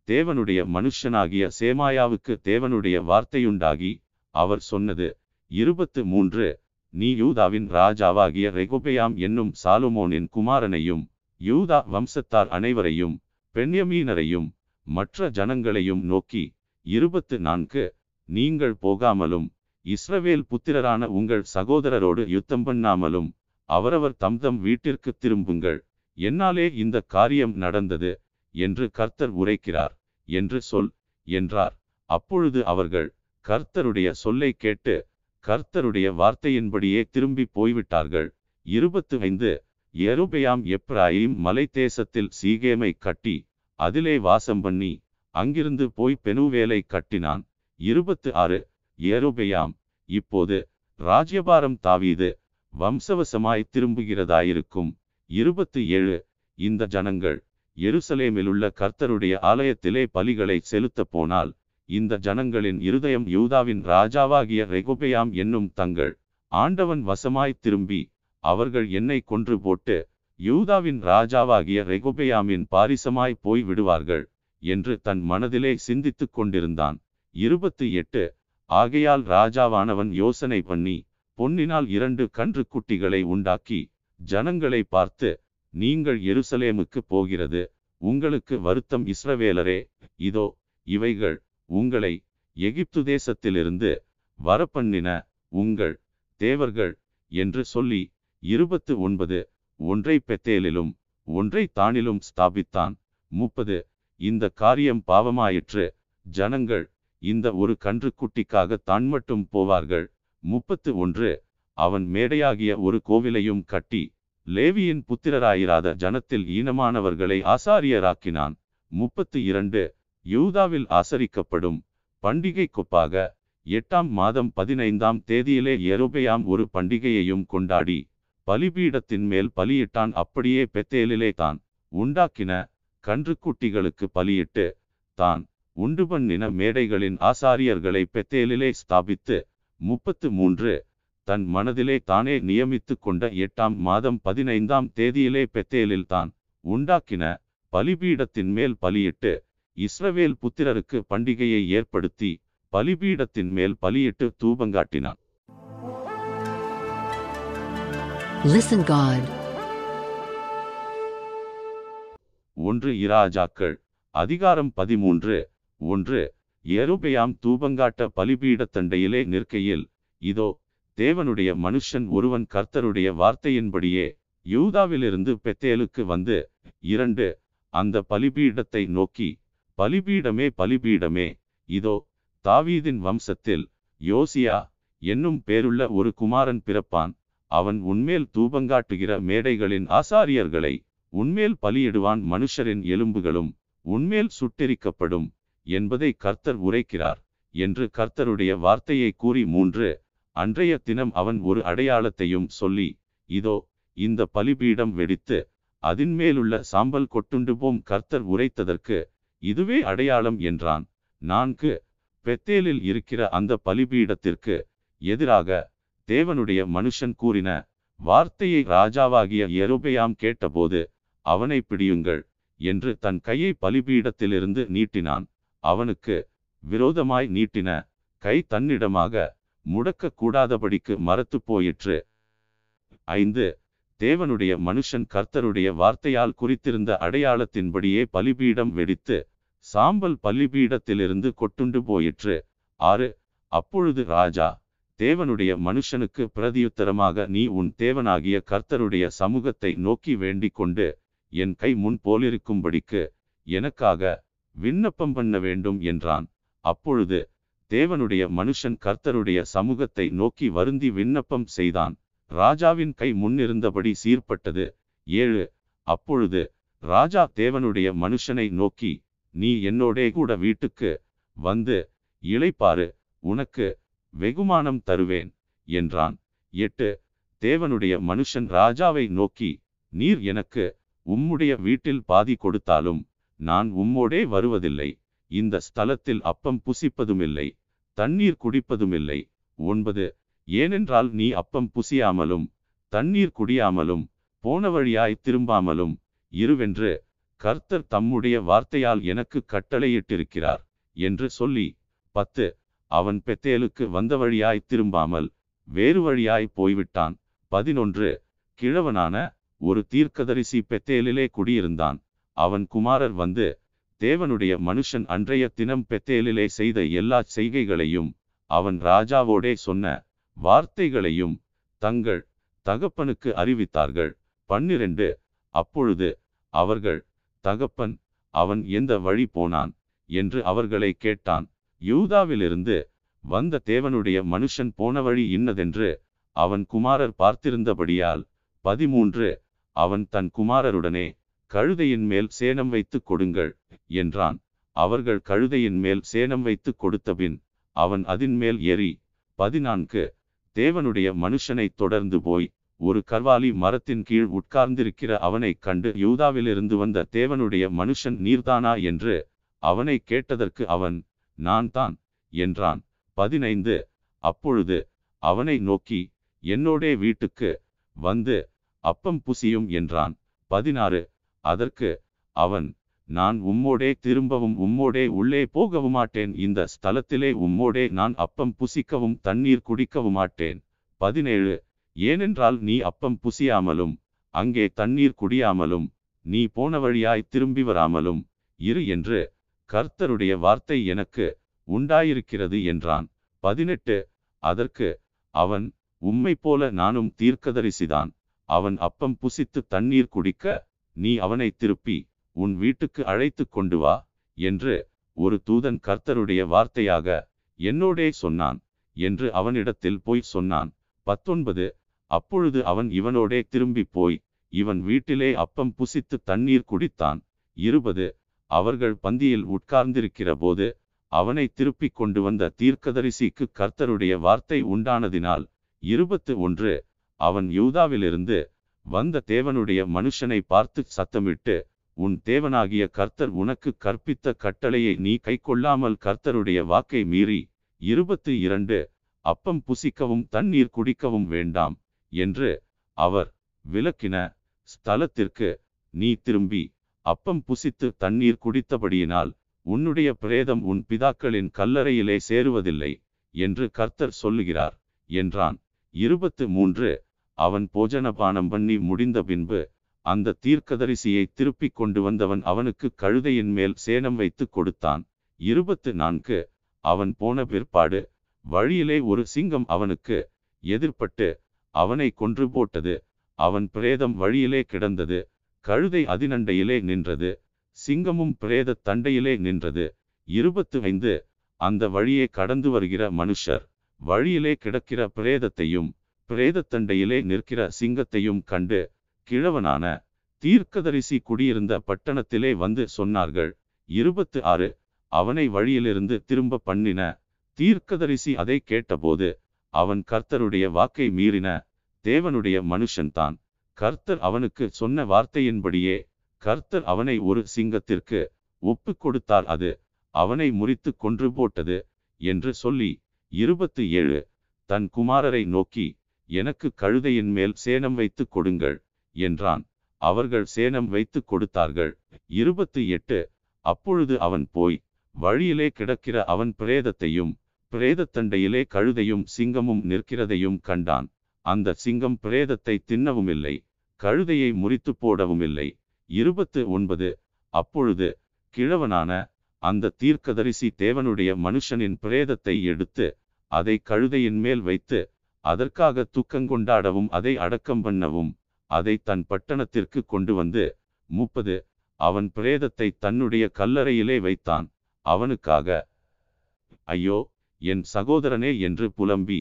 தேவனுடைய மனுஷனாகிய சேமாயாவுக்கு தேவனுடைய வார்த்தையுண்டாகி அவர் சொன்னது இருபத்து மூன்று நீ யூதாவின் ராஜாவாகிய ரெகோபெயாம் என்னும் சாலுமோனின் குமாரனையும் யூதா வம்சத்தார் அனைவரையும் பெண்யமீனரையும் மற்ற ஜனங்களையும் நோக்கி இருபத்து நான்கு நீங்கள் போகாமலும் இஸ்ரவேல் புத்திரரான உங்கள் சகோதரரோடு யுத்தம் பண்ணாமலும் அவரவர் தம் தம் வீட்டிற்கு திரும்புங்கள். என்னாலே இந்த காரியம் நடந்தது என்று கர்த்தர் உரைக்கிறார் என்று சொல் என்றார். அப்பொழுது அவர்கள் கர்த்தருடைய சொல்லை கேட்டு கர்த்தருடைய வார்த்தையின்படியே திரும்பி போய்விட்டார்கள். இருபத்து ஐந்து எருபயாம் எப்ராயிம் மலை தேசத்தில் சீகேமை கட்டி அதிலே வாசம் பண்ணி அங்கிருந்து போய் பெனுவேலை கட்டினான். இருபத்து ஆறு ஏரோபெயாம் இப்போது ராஜ்யபாரம் தாவீது வம்சவசமாய் திரும்புகிறதாயிருக்கும். இருபத்து ஏழு இந்த ஜனங்கள் எருசலேமிலுள்ள கர்த்தருடைய ஆலயத்திலே பலிகளை செலுத்த போனால் இந்த ஜனங்களின் இருதயம் யூதாவின் ராஜாவாகிய ரெகுபெயாம் என்னும் தங்கள் ஆண்டவன் வசமாய் திரும்பி அவர்கள் என்னை கொன்று போட்டு யூதாவின் ராஜாவாகிய ரெகுபெயாமின் பாரிசமாய் போய் விடுவார்கள் என்று தன் மனதிலே சிந்தித்துக் கொண்டிருந்தான். இருபத்து எட்டு. ஆகையால் ராஜாவானவன் யோசனை பண்ணி பொன்னினால் இரண்டு கன்று குட்டிகளை உண்டாக்கி ஜனங்களை பார்த்து நீங்கள் எருசலேமுக்கு போகிறது உங்களுக்கு வருத்தம் இஸ்ரவேலரே இதோ இவைகள் உங்களை எகிப்து தேசத்திலிருந்து வரப்பண்ணின உங்கள் தேவர்கள் என்று சொல்லி இருபத்து ஒன்பது. ஒன்றை பெத்தேலிலும் ஒன்றை தானிலும் ஸ்தாபித்தான். முப்பது. இந்த காரியம் பாவமாயிற்று. ஜனங்கள் இந்த ஒரு கன்றுக்குட்டிக்காக தான் மட்டும் போவார்கள். முப்பத்து ஒன்று. அவன் மேடையாகிய ஒரு கோவிலையும் கட்டி லேவியின் புத்திரராயிராத ஜனத்தில் ஈனமானவர்களை ஆசாரியராக்கினான். முப்பத்து இரண்டு. யூதாவில் ஆசரிக்கப்படும் பண்டிகை கொப்பாக எட்டாம் மாதம் பதினைந்தாம் தேதியிலே எருபையாம் ஒரு பண்டிகையையும் கொண்டாடி பலிபீடத்தின் மேல் பலியிட்டான். அப்படியே பெத்தேலிலே தான் உண்டாக்கின கன்றுக்குட்டிகளுக்கு பலியிட்டு தான் உண்டு பண்ணின மேடைகளின் ஆசாரியர்களை பெத்தேலிலே ஸ்தாபித்து முப்பத்து மூன்று தன் மனதிலே தானே நியமித்து கொண்ட எட்டாம் மாதம் பதினைந்தாம் தேதியிலே பெத்தேலில் தான் உண்டாக்கின பலிபீடத்தின் மேல் பலியிட்டு இஸ்ரவேல் புத்திரருக்கு பண்டிகையை ஏற்படுத்தி பலிபீடத்தின் மேல் பலியிட்டு தூபங்காட்டினான். Listen God. ஒன்று இராஜாக்கள் அதிகாரம் பதிமூன்று ஒன்று எருபெயாம் தூபங்காட்ட பலிபீடத்தண்டையிலே நிற்கையில் இதோ தேவனுடைய மனுஷன் ஒருவன் கர்த்தருடைய வார்த்தையின்படியே யூதாவிலிருந்து பெத்தேலுக்கு வந்து இரண்டு அந்த பலிபீடத்தை நோக்கி பலிபீடமே பலிபீடமே இதோ தாவீதின் வம்சத்தில் யோசியா என்னும் பேருள்ள ஒரு குமாரன் பிறப்பான் அவன் உன்மேல் தூபங்காட்டுகிற மேடைகளின் ஆசாரியர்களை உன்மேல் பலியிடுவான் மனுஷரின் எலும்புகளும் உன்மேல் சுட்டெரிக்கப்படும் என்பதை கர்த்தர் உரைக்கிறார் என்று கர்த்தருடைய வார்த்தையை கூறி மூன்று அன்றைய தினம் அவன் ஒரு அடையாளத்தையும் சொல்லி இதோ இந்த பலிபீடம் வெடித்து அதின்மேலுள்ள சாம்பல் கொட்டுண்டு போம் கர்த்தர் உரைத்ததற்கு இதுவே அடையாளம் என்றான். நான்கு பெத்தேலில் இருக்கிற அந்த பலிபீடத்திற்கு எதிராக தேவனுடைய மனுஷன் கூறின வார்த்தையை ராஜாவாகிய எருபெயாம் கேட்டபோது அவனை பிடியுங்கள் என்று தன் கையை பலிபீடத்திலிருந்து நீட்டினான். அவனுக்கு விரோதமாய் நீட்டின கை தன்னிடமாக முடக்க கூடாதபடிக்கு மரத்து போயிற்று. ஐந்து தேவனுடைய மனுஷன் கர்த்தருடைய வார்த்தையால் குறித்திருந்த அடையாளத்தின்படியே பலிபீடம் வெடித்து சாம்பல் பலிபீடத்திலிருந்து கொட்டுண்டு போயிற்று. ஆறு அப்பொழுது ராஜா தேவனுடைய மனுஷனுக்கு பிரதியுத்தரமாக நீ உன் தேவனாகிய கர்த்தருடைய சமூகத்தை நோக்கி வேண்டிக் கொண்டு என் கை முன் போலிருக்கும்படிக்கு எனக்காக விண்ணப்பம் பண்ண வேண்டும் என்றான். அப்பொழுது தேவனுடைய மனுஷன் கர்த்தருடைய சமூகத்தை நோக்கி வருந்தி விண்ணப்பம் செய்தான். ராஜாவின் கை முன்னிருந்தபடி சீர்பட்டது. ஏழு அப்பொழுது ராஜா தேவனுடைய மனுஷனை நோக்கி நீ என்னோடே கூட வீட்டுக்கு வந்து இளைப்பாறு உனக்கு வெகுமானம் தருவேன் என்றான். எட்டு தேவனுடைய மனுஷன் ராஜாவை நோக்கி நீர் எனக்கு உம்முடைய வீட்டில் பாதி கொடுத்தாலும் நான் உம்மோடே வருவதில்லை. இந்த ஸ்தலத்தில் அப்பம் புசிப்பதுமில்லை தண்ணீர் குடிப்பதுமில்லை. ஒன்பது ஏனென்றால் நீ அப்பம் புசியாமலும் தண்ணீர் குடியாமலும் போன வழியாய் திரும்பாமலும் இருவென்று கர்த்தர் தம்முடைய வார்த்தையால் எனக்கு கட்டளையிட்டிருக்கிறார் என்று சொல்லி பத்து அவன் பெத்தேலுக்கு வந்த வழியாய் திரும்பாமல் வேறு வழியாய் போய்விட்டான். பதினொன்று. கிழவனான ஒரு தீர்க்கதரிசி பெத்தேலிலே குடியிருந்தான். அவன் குமாரர் வந்து தேவனுடைய மனுஷன் அன்றைய தினம் பெத்தேலிலே செய்த எல்லா செய்கைகளையும் அவன் ராஜாவோடே சொன்ன வார்த்தைகளையும் தங்கள் தகப்பனுக்கு அறிவித்தார்கள். பன்னிரண்டு. அப்பொழுது அவர்கள் தகப்பன் அவன் எந்த வழி போனான்? என்று அவர்களை கேட்டான். யூதாவிலிருந்து வந்த தேவனுடைய மனுஷன் போன வழி இன்னதென்று அவன் குமாரர் பார்த்திருந்தபடியால் பதிமூன்று அவன் தன் குமாரருடனே கழுதையின் மேல் சேனம் வைத்து கொடுங்கள் என்றான். அவர்கள் கழுதையின் மேல் சேனம் வைத்து கொடுத்தபின் அவன் அதின் மேல் எரி பதினான்கு தேவனுடைய மனுஷனை தொடர்ந்து போய் ஒரு கர்வாலி மரத்தின் கீழ் உட்கார்ந்திருக்கிற அவனைக் கண்டு யூதாவிலிருந்து வந்த தேவனுடைய மனுஷன் நீர்தானா என்று அவனை கேட்டதற்கு அவன் நான் தான் என்றான். பதினைந்து. அப்பொழுது அவனை நோக்கி என்னோடே வீட்டுக்கு வந்து அப்பம் புசியும் என்றான். பதினாறு. அதற்கு அவன் நான் உம்மோடே திரும்பவும் உம்மோடே உள்ளே போகவும் மாட்டேன் இந்த ஸ்தலத்திலே உம்மோடே நான் அப்பம் புசிக்கவும் தண்ணீர் குடிக்கவும் மாட்டேன் பதினேழு. ஏனென்றால் நீ அப்பம் புசியாமலும் அங்கே தண்ணீர் குடியாமலும் நீ போன வழியாய் திரும்பி வராமலும் இரு என்று கர்த்தருடைய வார்த்தை எனக்கு உண்டாயிருக்கிறது என்றான். பதினெட்டு அதற்கு அவன் உம்மை போல நானும் தீர்க்கதரிசிதான். அவன் அப்பம் புசித்து தண்ணீர் குடிக்க நீ அவனை திருப்பி உன் வீட்டுக்கு அழைத்து கொண்டு வா என்று ஒரு தூதன் கர்த்தருடைய வார்த்தையாக என்னோடே சொன்னான் என்று அவனிடத்தில் போய் சொன்னான். பத்தொன்பது அப்பொழுது அவன் இவனோடே திரும்பி போய் இவன் வீட்டிலே அப்பம் புசித்து தண்ணீர் குடித்தான். இருபது அவர்கள் பந்தியில் உட்கார்ந்திருக்கிற போது அவனை திருப்பிக் கொண்டு வந்த தீர்க்கதரிசிக்கு கர்த்தருடைய வார்த்தை உண்டானதினால் இருபத்து ஒன்று அவன் யூதாவிலிருந்து வந்த தேவனுடைய மனுஷனை பார்த்து சத்தமிட்டு உன் தேவனாகிய கர்த்தர் உனக்கு கற்பித்த கட்டளையை நீ கைக்கொள்ளாமல் கர்த்தருடைய வாக்கை மீறி இருபத்து இரண்டு அப்பம் புசிக்கவும் தண்ணீர் குடிக்கவும் வேண்டாம் என்று அவர் விளக்கின ஸ்தலத்திற்கு நீ திரும்பி. அப்பம் புசித்து தண்ணீர் குடித்தபடியினால் உன்னுடைய பிரேதம் உன் பிதாக்களின் கல்லறையிலே சேருவதில்லை என்று கர்த்தர் சொல்லுகிறார் என்றான். இருபத்து மூன்று அவன் போஜனபானம் பண்ணி முடிந்த பின்பு அந்த தீர்க்கதரிசியை திருப்பிக் கொண்டு வந்தவன் அவனுக்கு கழுதையின் மேல் சேனம் வைத்து கொடுத்தான். இருபத்து நான்கு அவன் போன பிற்பாடு வழியிலே ஒரு சிங்கம் அவனுக்கு எதிர்ப்பட்டு அவனை கொன்று போட்டது. அவன் பிரேதம் வழியிலே கிடந்தது. கழுதை அதிநண்டையிலே நின்றது சிங்கமும் பிரேத தண்டையிலே நின்றது. இருபத்து ஐந்து. அந்த வழியே கடந்து வருகிற மனுஷர் வழியிலே கிடக்கிற பிரேதத்தையும் பிரேதத்தண்டையிலே நிற்கிற சிங்கத்தையும் கண்டு கிழவனான தீர்க்கதரிசி குடியிருந்த பட்டணத்திலே வந்து சொன்னார்கள் இருபத்து ஆறு. அவனை வழியிலிருந்து திரும்ப பண்ணின தீர்க்கதரிசி அதை கேட்டபோது அவன் கர்த்தருடைய வாக்கை மீறின தேவனுடைய மனுஷன்தான். கர்த்தர் அவனுக்கு சொன்ன வார்த்தையின்படியே கர்த்தர் அவனை ஒரு சிங்கத்திற்கு ஒப்பு கொடுத்தார். அது அவனை முறித்து கொன்று போட்டது என்று சொல்லி இருபத்து ஏழு தன் குமாரரை நோக்கி எனக்கு கழுதையின் மேல் சேனம் வைத்து கொடுங்கள் என்றான். அவர்கள் சேனம் வைத்து கொடுத்தார்கள். இருபத்து எட்டு அப்பொழுது அவன் போய் வழியிலே கிடக்கிற அவன் பிரேதத்தையும் பிரேதத்தண்டையிலே கழுதையும் சிங்கமும் நிற்கிறதையும் கண்டான். அந்த சிங்கம் பிரேதத்தை தின்னவுமில்லை. கழுதையை முறித்து போடவுமில்லை. இருபத்து ஒன்பது. அப்பொழுது கிழவனான அந்த தீர்க்கதரிசி தேவனுடைய மனுஷனின் பிரேதத்தை எடுத்து அதை கழுதையின் மேல் வைத்து அதற்காக துக்கங்கொண்டாடவும் அதை அடக்கம் பண்ணவும் அதை தன் பட்டணத்திற்கு கொண்டு வந்து முப்பது. அவன் பிரேதத்தை தன்னுடைய கல்லறையிலே வைத்தான். அவனுக்காக ஐயோ என் சகோதரனே என்று புலம்பி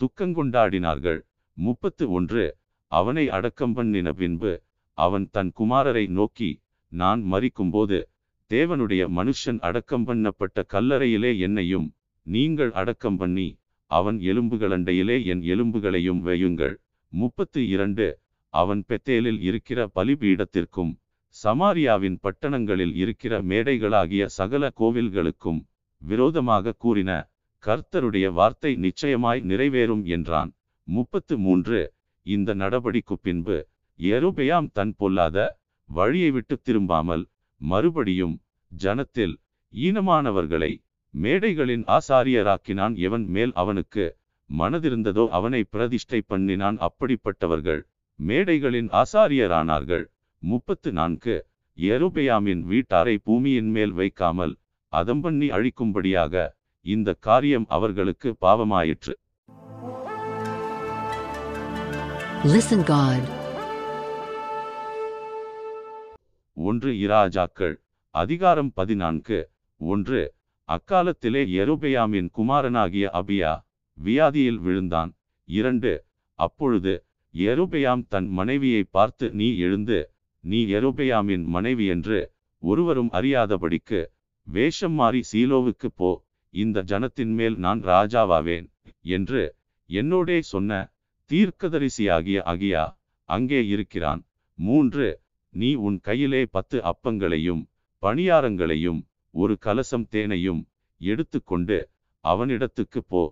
துக்கங்கொண்டாடினார்கள். முப்பத்து ஒன்று. அவனை அடக்கம் பண்ணின பின்பு அவன் தன் குமாரரை நோக்கி நான் மறிக்கும்போது தேவனுடைய மனுஷன் அடக்கம் பண்ணப்பட்ட கல்லறையிலே என்னையும் நீங்கள் அடக்கம் பண்ணி அவன் எலும்புகளண்டையிலே என் எலும்புகளையும் வையுங்கள். முப்பத்து இரண்டு அவன் பெத்தேலில் இருக்கிற பலிபீடத்திற்கும் சமாரியாவின் பட்டணங்களில் இருக்கிற மேடைகளாகிய சகல கோவில்களுக்கும் விரோதமாக கூறின கர்த்தருடைய வார்த்தை நிச்சயமாய் நிறைவேறும் என்றான். முப்பத்து மூன்று இந்த நடபடிக்கு பின்பு எருபெயாம் தன் பொல்லாத வழியை விட்டு திரும்பாமல் மறுபடியும் ஜனத்தில் ஈனமானவர்களை மேடைகளின் ஆசாரியராக்கினான். எவன் மேல் அவனுக்கு மனதிருந்ததோ அவனை பிரதிஷ்டை பண்ணினான். அப்படிப்பட்டவர்கள் மேடைகளின் ஆசாரியரானார்கள். முப்பத்து நான்கு. எருபெயாமின் வீட்டாரை பூமியின் மேல் வைக்காமல் அதம்பண்ணி அழிக்கும்படியாக இந்த காரியம் அவர்களுக்கு பாவமாயிற்று. Listen God. ஒன்று இராஜாக்கள் அதிகாரம் பதினான்கு. ஒன்று அக்காலத்திலே எருபெயாமின் குமாரனாகிய அபியா வியாதியில் விழுந்தான். இரண்டு அப்பொழுது எருபெயாம் தன் மனைவியை பார்த்து நீ எழுந்து நீ எருபெயாமின் மனைவி என்று ஒருவரும் அறியாதபடிக்கு வேஷம் மாறி சீலோவுக்கு போ. இந்த ஜனத்தின் மேல் நான் ராஜாவாவேன் என்று என்னோடே சொன்ன தீர்க்கதரிசியாகிய அகியா அங்கே இருக்கிறான். மூன்று நீ உன் கையிலே பத்து அப்பங்களையும் பணியாரங்களையும் ஒரு கலசம் தேனையும் எடுத்துக்கொண்டு அவனிடத்துக்கு போ.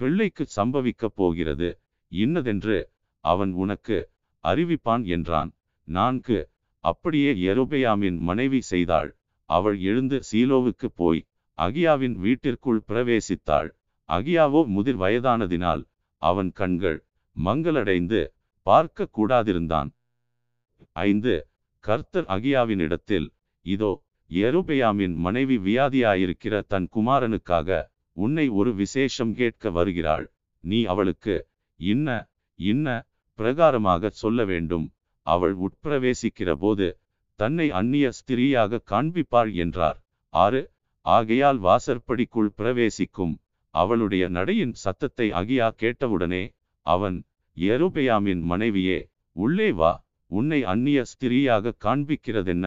பிள்ளைக்கு சம்பவிக்கப் போகிறது. இன்னதென்று அவன் உனக்கு அறிவிப்பான் என்றான். நான்கு அப்படியே எரோபெயாமின் மனைவி செய்தாள். அவள் எழுந்து சீலோவுக்கு போய் அகியாவின் வீட்டிற்குள் பிரவேசித்தாள். அகியாவோ முதிர் வயதானதினால் அவன் கண்கள் மங்களடைந்து பார்க்க கூடாதிருந்தான். ஐந்து கர்த்தர் அகியாவினிடத்தில் இதோ எருபெயாமின் மனைவி வியாதியாயிருக்கிற தன் குமாரனுக்காக உன்னை ஒரு விசேஷம் கேட்க வருகிறாள். நீ அவளுக்கு இன்ன இன்ன பிரகாரமாக சொல்ல வேண்டும். அவள் உட்பிரவேசிக்கிற போது தன்னை அந்நிய ஸ்திரீயாக காண்பிப்பாள் என்றார். ஆறு ஆகையால் வாசற்படிக்குள் பிரவேசிக்கும் அவளுடைய நடையின் சத்தத்தை அகியா கேட்டவுடனே அவன் எருபெயாமின் மனைவியே உள்ளே வா உன்னை அந்நிய ஸ்திரீயாக காண்பிக்கிறதென்ன?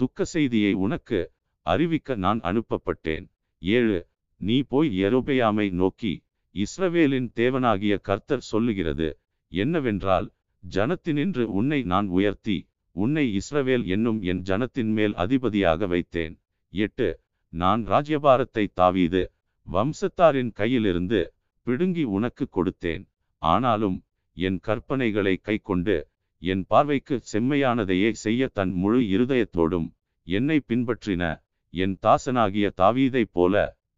துக்க செய்தியை உனக்கு அறிவிக்க நான் அனுப்பப்பட்டேன். ஏழு நீ போய் எருபெயாமை நோக்கி இஸ்ரவேலின் தேவனாகிய கர்த்தர் சொல்லுகிறது என்னவென்றால் ஜனத்தினின்று உன்னை நான் உயர்த்தி உன்னை இஸ்ரவேல் என்னும் என் ஜனத்தின் மேல் அதிபதியாக வைத்தேன். எட்டு நான் ராஜ்யபாரத்தை தாவீது வம்சத்தாரின் கையிலிருந்து பிடுங்கி உனக்கு கொடுத்தேன். ஆனாலும் என் கற்பனைகளை கைக்கொண்டு என் பார்வைக்கு செம்மையானதையே செய்ய தன் முழு இருதயத்தோடும் என்னை பின்பற்றின என் தாசனாகிய தாவீதைப் போல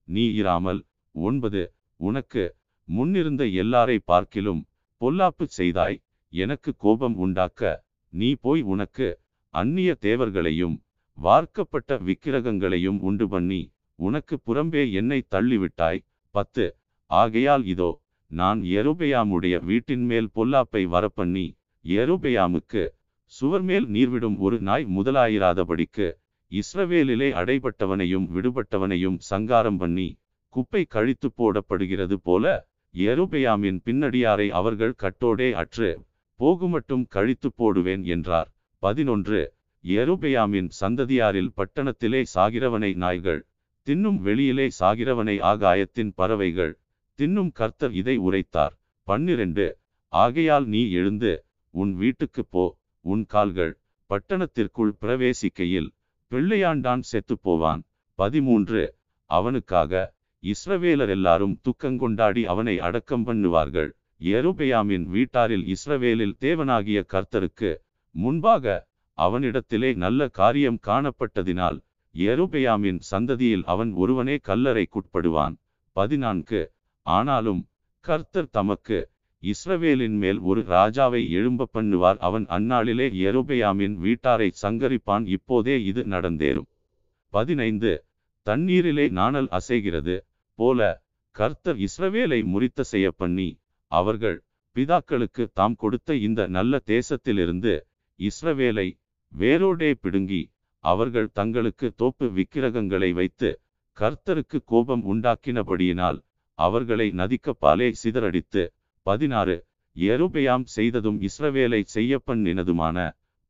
நீ இராமல் ஒன்பது உனக்கு முன்னிருந்த எல்லாரை பார்க்கிலும் பொல்லாப்பு செய்தாய் எனக்கு கோபம் உண்டாக்க நீ போய் உனக்கு அந்நிய தேவர்களையும் வார்க்கப்பட்ட விக்கிரகங்களையும் உண்டு பண்ணி உனக்கு புறம்பே என்னை தள்ளிவிட்டாய் பத்து ஆகையால் இதோ நான் எருபெயாமுடைய வீட்டின் மேல் பொல்லாப்பை வரப்பண்ணி எருபெயாமுக்கு சுவர் மேல் நீர்விடும் ஒரு நாய் முதலாயிராதபடிக்கு இஸ்ரவேலிலே அடைபட்டவனையும் விடுபட்டவனையும் சங்காரம் பண்ணி குப்பை கழித்து போடப்படுகிறது போல எருபெயாமின் பின்னடியாரை அவர்கள் கட்டோடே அற்று போகுமட்டும் கழித்து போடுவேன் என்றார். பதினொன்று. எருபெயாமின் சந்ததியாரில் பட்டணத்திலே சாகிறவனை நாய்கள் தின்னும் வெளியிலே சாகிறவனை ஆகாயத்தின் பறவைகள் தின்னும் கர்த்தர் இதை உரைத்தார். பன்னிரண்டு ஆகையால் நீ எழுந்து உன் வீட்டுக்குப் போ உன் கால்கள் பட்டணத்திற்குள் பிரவேசிக்கையில் பிள்ளையாண்டான் செத்துப் போவான். பதிமூன்று அவனுக்காக இஸ்ரவேலர் எல்லாரும் துக்கங்கொண்டாடி அவனை அடக்கம் பண்ணுவார்கள். எருபெயாமின் வீட்டாரில் இஸ்ரவேலில் தேவனாகிய கர்த்தருக்கு முன்பாக அவனிடத்திலே நல்ல காரியம் காணப்பட்டதினால் எருபெயாமின் சந்ததியில் அவன் ஒருவனே கல்லறைக்குட்படுவான். பதினான்கு ஆனாலும் கர்த்தர் தமக்கு இஸ்ரவேலின் மேல் ஒரு ராஜாவை எழும்ப பண்ணுவார். அவன் அந்நாளிலே எருபெயாமின் வீட்டாரை சங்கரிப்பான். இப்போதே இது நடந்தேறும். பதினைந்து. தண்ணீரிலே நாணல் அசைகிறது போல கர்த்தர் இஸ்ரவேலை முறித்த செய்ய பண்ணி அவர்கள் பிதாக்களுக்கு தாம் கொடுத்த இந்த நல்ல தேசத்திலிருந்து இஸ்ரவேலை வேரோடே பிடுங்கி அவர்கள் தங்களுக்கு தோப்பு விக்கிரகங்களை வைத்து கர்த்தருக்கு கோபம் உண்டாக்கினபடியினால் அவர்களை நதிக்கப்பாலே சிதறடித்து பதினாறு எருபெயாம் செய்ததும் இஸ்ரவேலை செய்யப்பண்ணினதுமான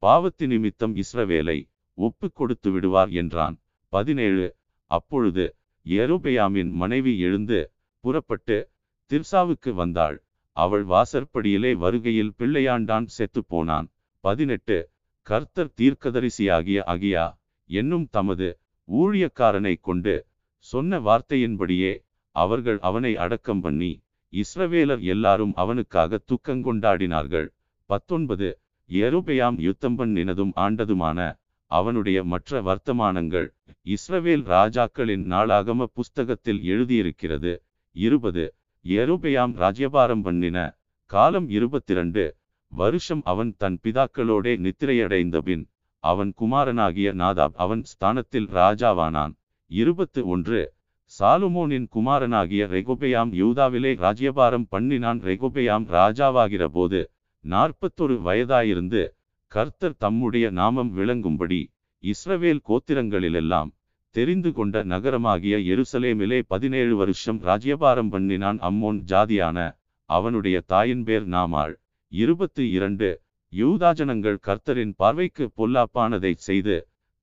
பாவத்தி நிமித்தம் இஸ்ரவேலை ஒப்பு கொடுத்து விடுவார் என்றான். பதினேழு அப்பொழுது எருபெயாமின் மனைவி எழுந்து புறப்பட்டு திர்சாவுக்கு வந்தாள். அவள் வாசற்படியிலே வருகையில் பிள்ளையாண்டான் செத்து போனான். பதினெட்டு கர்த்தர் தீர்க்கதரிசியாகிய அகியா என்னும் தமது ஊழியக்காரனை கொண்டு சொன்ன வார்த்தையின்படியே அவர்கள் அவனை அடக்கம் பண்ணி இஸ்ரவேலர் எல்லாரும் அவனுக்காக துக்கங்கொண்டாடினார்கள். பத்தொன்பது. எருபெயாம் யுத்தம் பண்ணினதும் ஆண்டதுமான அவனுடைய மற்ற வர்த்தமானங்கள் இஸ்ரவேல் ராஜாக்களின் நாளாகம புஸ்தகத்தில் எழுதியிருக்கிறது. இருபது. எருபெயாம் ராஜ்யபாரம் பண்ணின காலம் இருபத்திரண்டு. வருஷம் அவன் தன் பிதாக்களோடே நித்திரையடைந்த பின் அவன் குமாரனாகிய நாதாப் அவன் ஸ்தானத்தில் ராஜாவானான். இருபத்து ஒன்று. சாலுமோனின் குமாரனாகிய ரெகுபெயாம் யூதாவிலே ராஜ்யபாரம் பண்ணினான். ரெகுபெயாம் ராஜாவாகிற போது நாற்பத்தொரு வயதாயிருந்து கர்த்தர் தம்முடைய நாமம் விளங்கும்படி இஸ்ரவேல் கோத்திரங்களிலெல்லாம் தெரிந்து கொண்ட நகரமாகிய எருசலேமிலே பதினேழு வருஷம் ராஜ்யபாரம் பண்ணினான். அம்மோன் ஜாதியான அவனுடைய தாயின் பேர் நாமாள். இருபத்து இரண்டு யூதாஜனங்கள் கர்த்தரின் பார்வைக்கு பொல்லாப்பானதைச் செய்து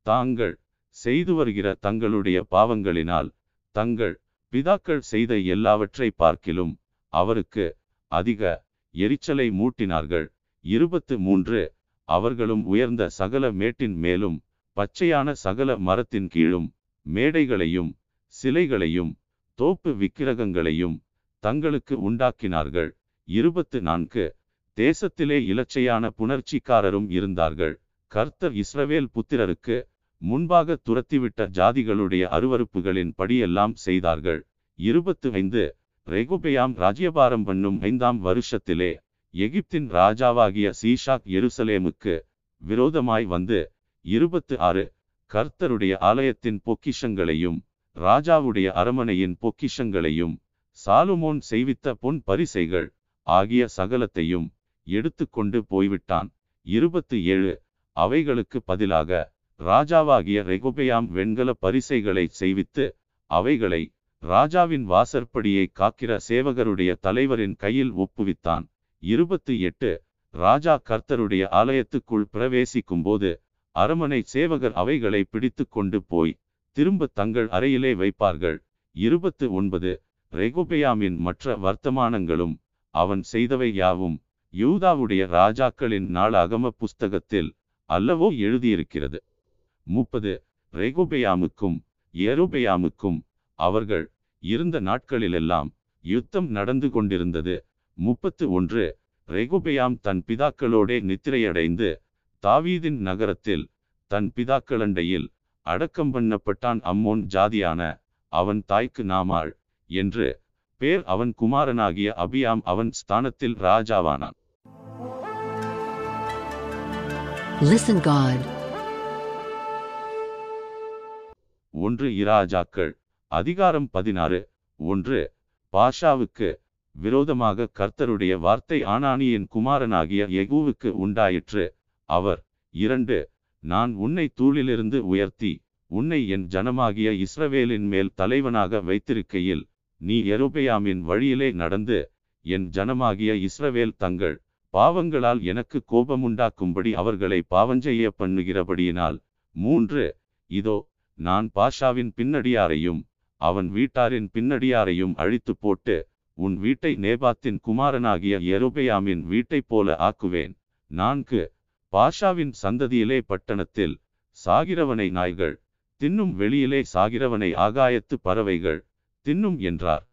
தாங்கள் செய்து வருகிற தங்களுடைய பாவங்களினால் தங்கள் பிதாக்கள் செய்த எல்லாவற்றை பார்க்கிலும் அவருக்கு அதிக எரிச்சலை மூட்டினார்கள். இருபத்து மூன்று. அவர்களும் உயர்ந்த சகல மேட்டின் மேலும் பச்சையான சகல மரத்தின் கீழும் மேடைகளையும் சிலைகளையும் தோப்பு விக்கிரகங்களையும் தங்களுக்கு உண்டாக்கினார்கள். இருபத்து நான்கு. தேசத்திலே இலச்சையான புணர்ச்சிக்காரரும் இருந்தார்கள். கர்த்தர் இஸ்ரவேல் புத்திரருக்கு முன்பாக துரத்திவிட்ட ஜாதிகளுடைய அருவறுப்புகளின் படியெல்லாம் செய்தார்கள். இருபத்து ஐந்து ரெகுபெயாம் ராஜ்யபாரம் பண்ணும் ஐந்தாம் வருஷத்திலே எகிப்தின் ராஜாவாகிய சீஷாக் எருசலேமுக்கு விரோதமாய் வந்து இருபத்து ஆறு கர்த்தருடைய ஆலயத்தின் பொக்கிஷங்களையும் ராஜாவுடைய அரமனையின் பொக்கிஷங்களையும் சாலுமோன் செய்வித்த பொன் பரிசைகள் ஆகிய சகலத்தையும் எடுத்துக்கொண்டு போய்விட்டான். இருபத்து ஏழு அவைகளுக்கு பதிலாக ராஜாவாகிய ரெகுபெயாம் வெண்கல பரிசைகளை செய்வித்து அவைகளை ராஜாவின் வாசற்படியை காக்கிற சேவகருடைய தலைவரின் கையில் ஒப்புவித்தான். இருபத்து எட்டு. ராஜா கர்த்தருடைய ஆலயத்துக்குள் பிரவேசிக்கும்போது அரமனை சேவகர் அவைகளை பிடித்து கொண்டு போய் திரும்ப தங்கள் அறையிலே வைப்பார்கள். இருபத்து ஒன்பது. ரெகுபெயாமின் மற்ற வர்த்தமானங்களும் அவன் செய்தவை யாவும் யூதாவுடைய ராஜாக்களின் நாளாகம புஸ்தகத்தில் அல்லவோ எழுதியிருக்கிறது. முப்பது ரெகுபெயாமுக்கும் எருபெயாமுக்கும் அவர்கள் இருந்த நாட்களிலெல்லாம் யுத்தம் நடந்து கொண்டிருந்தது. முப்பத்து ஒன்று ரெகுபெயாம் தன் பிதாக்களோடே நித்திரையடைந்து தாவீதின் நகரத்தில் தன் பிதாக்களண்டையில் அடக்கம் பண்ணப்பட்டான். அம்மோன் ஜாதியான அவன் தாய்க்கு நாமாள் என்று பேர் அவன் குமாரனாகிய அபியாம் அவன் ஸ்தானத்தில் ராஜாவானான். Listen God. ஒன்று இராஜாக்கள் அதிகாரம் பதினாறு. ஒன்று பாஷாவுக்கு விரோதமாக கர்த்தருடைய வார்த்தை ஆனானியின் குமாரனாகிய எகுவுக்கு உண்டாயிற்று. அவர் இரண்டு நான் உன்னை தூளிலிருந்து உயர்த்தி உன்னை என் ஜனமாகிய இஸ்ரவேலின் மேல் தலைவனாக வைத்திருக்கையில் நீ எரோபெயாமின் வழியிலே நடந்து என் ஜனமாகிய இஸ்ரவேல் தங்கள் பாவங்களால் எனக்கு கோபமுண்டாக்கும்படி அவர்களை பாவஞ்செய்ய பண்ணுகிறபடியினால் மூன்று இதோ நான் பாஷாவின் பின்னடியாரையும் அவன் வீட்டாரின் பின்னடியாரையும் அழித்து போட்டு உன் வீட்டை நேபாத்தின் குமாரனாகிய எரோபெயாமின் வீட்டைப் போல ஆக்குவேன். நான்கு பாஷாவின் சந்ததியிலே பட்டணத்தில் சாகிறவனை நாய்கள் தின்னும் வெளியிலே சாகிறவனை ஆகாயத்து பறவைகள் தின்னும் என்றார்.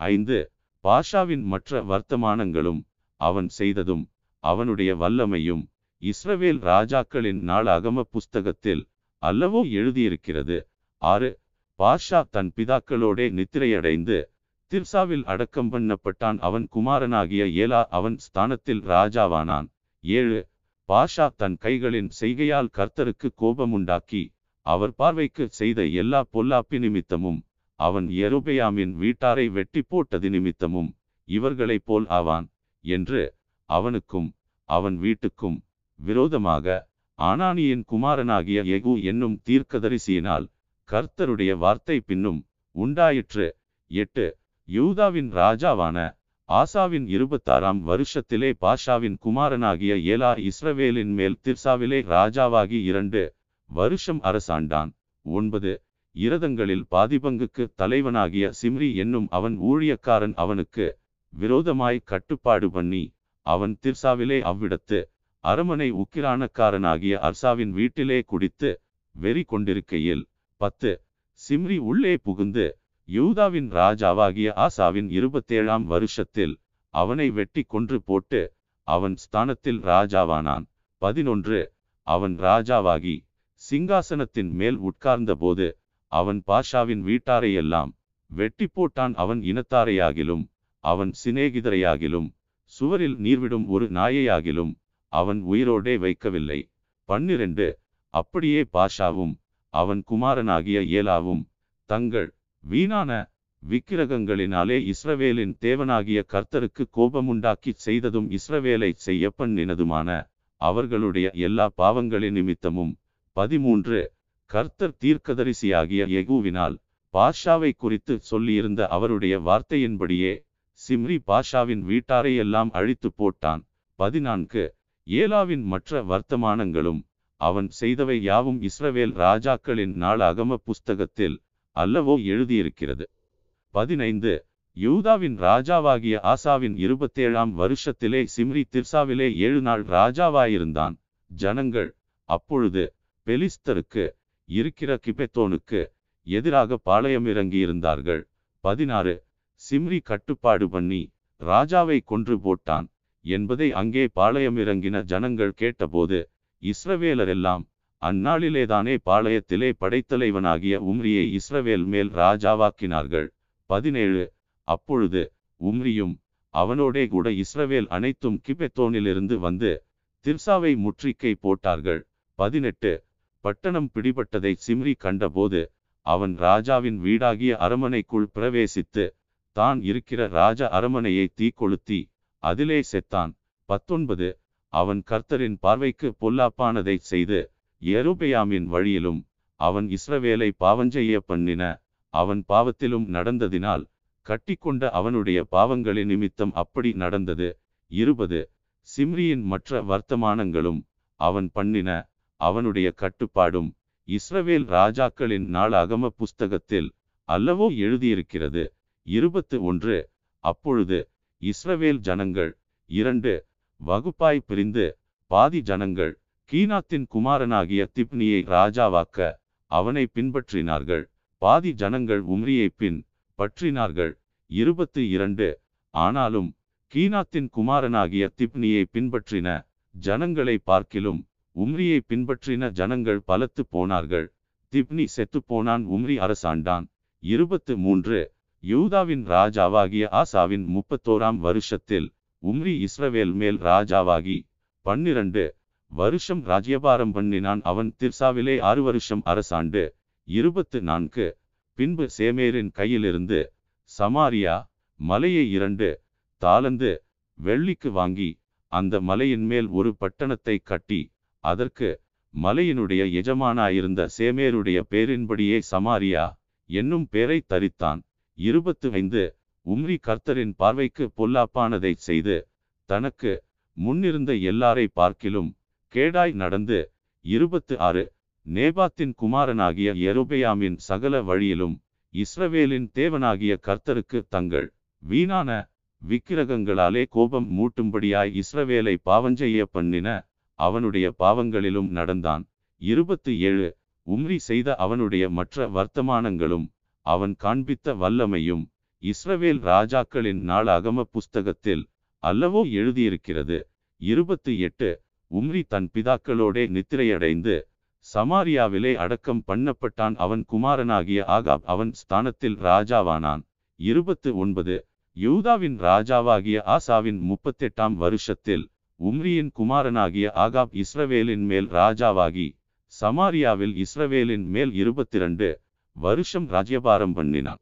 ஐந்து பாஷாவின் மற்ற வர்த்தமானங்களும் அவன் செய்ததும் அவனுடைய வல்லமையும் இஸ்ரவேல் ராஜாக்களின் நாளாகம புஸ்தகத்தில் அல்லவோ எழுதியிருக்கிறது. ஆறு பாஷா தன் பிதாக்களோடே நித்திரையடைந்து திர்சாவில் அடக்கம் பண்ணப்பட்டான். அவன் குமாரனாகிய ஏலா அவன் ஸ்தானத்தில் ராஜாவானான். ஏழு பாஷா தன் கைகளின் செய்கையால் கர்த்தருக்கு கோபமுண்டாக்கி அவர் பார்வைக்கு செய்த எல்லா பொல்லாப்பி நிமித்தமும் அவன் எருபெயாமின் வீட்டாரை வெட்டி போட்டது நிமித்தமும் இவர்களைப் போல் ஆவான் என்று அவனுக்கும் அவன் வீட்டுக்கும் விரோதமாக ஆனானியின் குமாரனாகிய எகு என்னும் தீர்க்கதரிசியினால் கர்த்தருடைய வார்த்தை பின்னும் உண்டாயிற்று. எட்டு. யூதாவின் ராஜாவான ஆசாவின் இருபத்தாறாம் வருஷத்திலே பாஷாவின் குமாரனாகிய ஏலா இஸ்ரவேலின் மேல் திர்சாவிலே ராஜாவாகி இரண்டு வருஷம் அரசாண்டான். ஒன்பது. இரதங்களில் பாதிபங்குக்கு தலைவனாகிய சிம்ரி என்னும் அவன் ஊழியக்காரன் அவனுக்கு விரோதமாய் கட்டுப்பாடு பண்ணி அவன் திர்சாவிலே அவ்விடத்து அரமனை உக்கிரானக்காரனாகிய அர்சாவின் வீட்டிலே குடித்து வெறி கொண்டிருக்கையில் பத்து சிம்ரி உள்ளே புகுந்து யூதாவின் ராஜாவாகிய ஆசாவின் இருபத்தேழாம் வருஷத்தில் அவனை வெட்டி கொன்று போட்டு அவன் ஸ்தானத்தில் ராஜாவானான். பதினொன்று அவன் ராஜாவாகி சிங்காசனத்தின் மேல் உட்கார்ந்தபோது அவன் பாஷாவின் வீட்டாரையெல்லாம் வெட்டி போட்டான். அவன் இனத்தாரையாகிலும் அவன் சிநேகிதரையாகிலும் சுவரில் நீர்விடும் ஒரு நாயையாகிலும் அவன் உயிரோடே வைக்கவில்லை. பன்னிரண்டு. அப்படியே பாஷாவும் அவன் குமாரனாகிய ஏலாவும் தங்கள் வீணான விக்கிரகங்களினாலே இஸ்ரவேலின் தேவனாகிய கர்த்தருக்கு கோபமுண்டாக்கிச் செய்ததும் இஸ்ரவேலை செய்ய பண்ணினதுமான அவர்களுடைய எல்லா பாவங்களின் நிமித்தமும். பதிமூன்று. கர்த்தர் தீர்க்கதரிசியாகிய எகுவினால் பாஷாவை குறித்து சொல்லியிருந்த அவருடைய வார்த்தையின்படியே சிம்ரி பாஷாவின் வீட்டாரை எல்லாம் அழித்து போட்டான். பதினான்கு. ஏலாவின் மற்ற வர்த்தமானங்களும் அவன் செய்தவை யாவும் இஸ்ரவேல் ராஜாக்களின் நாளாகம புஸ்தகத்தில் அல்லவோ எழுதியிருக்கிறது. பதினைந்து யூதாவின் ராஜாவாகிய ஆசாவின் இருபத்தேழாம் வருஷத்திலே சிம்ரி திர்சாவிலே ஏழு நாள் ராஜாவாயிருந்தான். ஜனங்கள் அப்பொழுது பெலிஸ்தருக்கு இருக்கிற கிபெத்தோனுக்கு எதிராக பாளையம் இறங்கியிருந்தார்கள் பதினாறு சிம்ரி கட்டுப்பாடு பண்ணி ராஜாவை கொன்று போட்டான். என்பதை அங்கே பாளையம் இறங்கின ஜனங்கள் கேட்டபோது இஸ்ரவேலரெல்லாம் அந்நாளிலேதானே பாளையத்திலே படைத்தலைவனாகிய உம்ரியை இஸ்ரவேல் மேல் ராஜாவாக்கினார்கள். பதினேழு. அப்பொழுது உம்ரியும் அவனோடே கூட இஸ்ரவேல் அனைத்தும் கிபெத்தோனிலிருந்து வந்து திர்சாவை முற்றிக்கை போட்டார்கள். பதினெட்டு. பட்டணம் பிடிபட்டதை சிம்ரி கண்டபோது அவன் ராஜாவின் வீடாகிய அரமனைக்குள் பிரவேசித்து தான் இருக்கிற ராஜ அரமனையை தீக்கொளுத்தி அதிலே செத்தான். பத்தொன்பது. அவன் கர்த்தரின் பார்வைக்கு பொல்லாப்பானதை செய்து எருபெயாமின் வழியிலும் அவன் இஸ்ரவேலை பாவஞ்செய்ய பண்ணின அவன் பாவத்திலும் நடந்ததினால் கட்டிக்கொண்ட அவனுடைய பாவங்களின் நிமித்தம் அப்படி நடந்தது. இருபது. சிம்ரியின் மற்ற வர்த்தமானங்களும் அவன் பண்ணின அவனுடைய கட்டுப்பாடும் இஸ்ரவேல் ராஜாக்களின் நாளாகம புஸ்தகத்தில் அல்லவோ எழுதியிருக்கிறது. இருபத்து ஒன்று. அப்பொழுது இஸ்ரவேல் ஜனங்கள். இரண்டு வகுப்பாய் பிரிந்து பாதி ஜனங்கள் கீனாத்தின் குமாரனாகிய திப்னியை ராஜாவாக்க அவனை பின்பற்றினார்கள். பாதி ஜனங்கள் உம்ரியை பின் பற்றினார்கள். இருபத்து இரண்டு ஆனாலும் கீனாத்தின் குமாரனாகிய திப்னியை பின்பற்றின ஜனங்களை பார்க்கிலும் உம்ரியை பின்பற்றின ஜனங்கள் பலத்து போனார்கள். திப்னி செத்துப்போனான் உம்ரி அரசாண்டான். இருபத்து மூன்று யூதாவின் ராஜாவாகிய ஆசாவின் முப்பத்தோராம் வருஷத்தில் உம்ரி இஸ்ரவேல் மேல் ராஜாவாகி பன்னிரண்டு வருஷம் ராஜ்யபாரம் பண்ணினான். அவன் திர்சாவிலே ஆறு வருஷம் அரசாண்டு இருபத்து நான்கு. பின்பு சேமேரின் கையிலிருந்து சமாரியா மலையை இரண்டு தாளந்து வெள்ளிக்கு வாங்கி அந்த மலையின் மேல் ஒரு பட்டணத்தை கட்டி அதற்கு மலையினுடைய எஜமானாயிருந்த சேமேருடைய பேரின்படியே சமாரியா என்னும் பெயரை தரித்தான். இருபத்து ஐந்து உம்ரி கர்த்தரின் பார்வைக்கு பொல்லாப்பானதை செய்து தனக்கு முன்னிருந்த எல்லாரை பார்க்கிலும் கேடாய் நடந்து இருபத்து ஆறு நேபாத்தின் குமாரனாகிய எருபயாமின் சகல வழியிலும் இஸ்ரவேலின் தேவனாகிய கர்த்தருக்கு தங்கள் வீணான விக்கிரகங்களாலே கோபம் மூட்டும்படியாய் இஸ்ரவேலை பாவஞ்செய்ய பண்ணின அவனுடைய பாவங்களிலும் நடந்தான். இருபத்து ஏழு உம்ரி செய்த அவனுடைய மற்ற வர்த்தமானங்களும் அவன் காண்பித்த வல்லமையும் இஸ்ரவேல் ராஜாக்களின் நாளாகம புஸ்தகத்தில் அல்லவோ எழுதியிருக்கிறது. இருபத்து எட்டு உம்ரி தன் பிதாக்களோடே நித்திரையடைந்து சமாரியாவிலே அடக்கம் பண்ணப்பட்டான். அவன் குமாரனாகிய ஆகாப் அவன் ஸ்தானத்தில் ராஜாவானான். இருபத்து ஒன்பது யூதாவின் ராஜாவாகிய ஆசாவின் முப்பத்தெட்டாம் வருஷத்தில் உம்ரியின் குமாரனாகிய ஆகாப் இஸ்ரவேலின் மேல் ராஜாவாகி சமாரியாவில் இஸ்ரவேலின் மேல் இருபத்திரண்டு வருஷம் ராஜ்யபாரம் பண்ணினான்.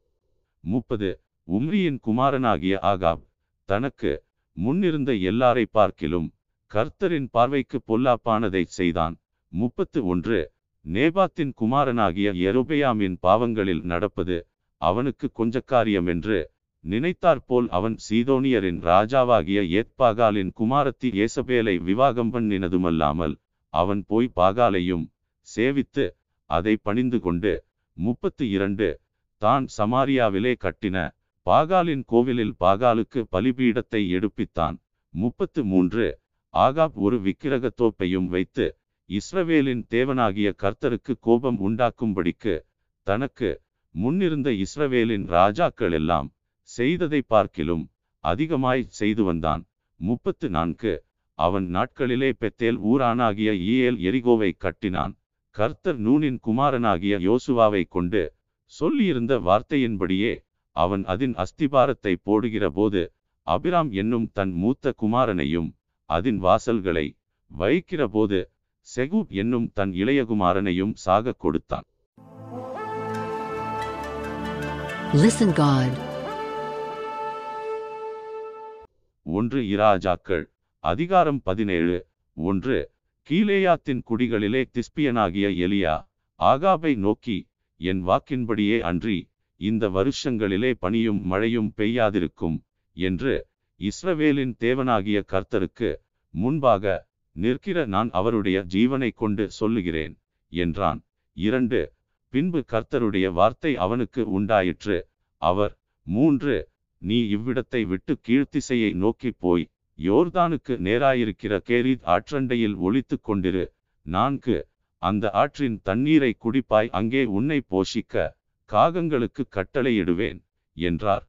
முப்பது உம்ரியின் குமாரனாகிய ஆகாப் தனக்கு முன்னிருந்த எல்லாரை பார்க்கிலும் கர்த்தரின் பார்வைக்கு பொல்லாப்பானதை செய்தான். முப்பத்து ஒன்று நேபாத்தின் குமாரனாகிய எருபயாமின் பாவங்களில் நடப்பது அவனுக்கு கொஞ்சக்காரியம் என்று நினைத்தாற்போல் அவன் சீதோனியரின் ராஜாவாகிய ஏத்பாகாலின் குமாரத்தி ஏசபேலை விவாகம் பண்ணினதுமல்லாமல் அவன் போய் பாகாலையும் சேவித்து அதை பணிந்து கொண்டு முப்பத்து இரண்டு. தான் சமாரியாவிலே கட்டின பாகாலின் கோவிலில் பாகாலுக்கு பலிபீடத்தை எடுப்பித்தான். முப்பத்து மூன்று. ஆகாப் ஒரு விக்கிரகத்தோப்பையும் வைத்து இஸ்ரவேலின் தேவனாகிய கர்த்தருக்கு கோபம் உண்டாக்கும்படிக்கு தனக்கு முன்னிருந்த இஸ்ரவேலின் ராஜாக்கள் எல்லாம் செய்ததை பார்க்கிலும் அதிகமாய் செய்து வந்தான். முப்பத்து நான்கு. அவன் நாட்களிலே பெத்தேல் ஊரானாகிய ஈயேல் எரிகோவை கட்டினான். கர்த்தர் நூனின் குமாரனாகிய யோசுவாவை கொண்டு சொல்லியிருந்த வார்த்தையின்படியே அவன் அதின் அஸ்திபாரத்தை போடுகிற போது அபிராம் என்னும் தன் மூத்த குமாரனையும் அதின் வாசல்களை வைக்கிற போது செகூப் என்னும் தன் இளையகுமாரனையும் சாக கொடுத்தான் Listen God. ஒன்று இராஜாக்கள் அதிகாரம் பதினேழு ஒன்று கீலேயாத்தின் குடிகளிலே திஸ்பியனாகிய எலியா ஆகாபை நோக்கி என் வாக்கின்படியே அன்றி இந்த வருஷங்களிலே பனியும் மழையும் பெய்யாதிருக்கும் என்று இஸ்ரவேலின் தேவனாகிய கர்த்தருக்கு முன்பாக நிற்கிற நான் அவருடைய ஜீவனை கொண்டு சொல்லுகிறேன் என்றான். இரண்டு பின்பு கர்த்தருடைய வார்த்தை அவனுக்கு உண்டாயிற்று. அவர் மூன்று நீ இவ்விடத்தை விட்டு கீழ்த்திசையை நோக்கி போய் யோர்தானுக்கு நேராயிருக்கிற கேரித் ஆற்றண்டையில் ஒளித்துக் கொண்டிரு. நான்கு அந்த ஆற்றின் தண்ணீரை குடிப்பாய் அங்கே உன்னை போஷிக்க காகங்களுக்கு கட்டளையிடுவேன் என்றார்.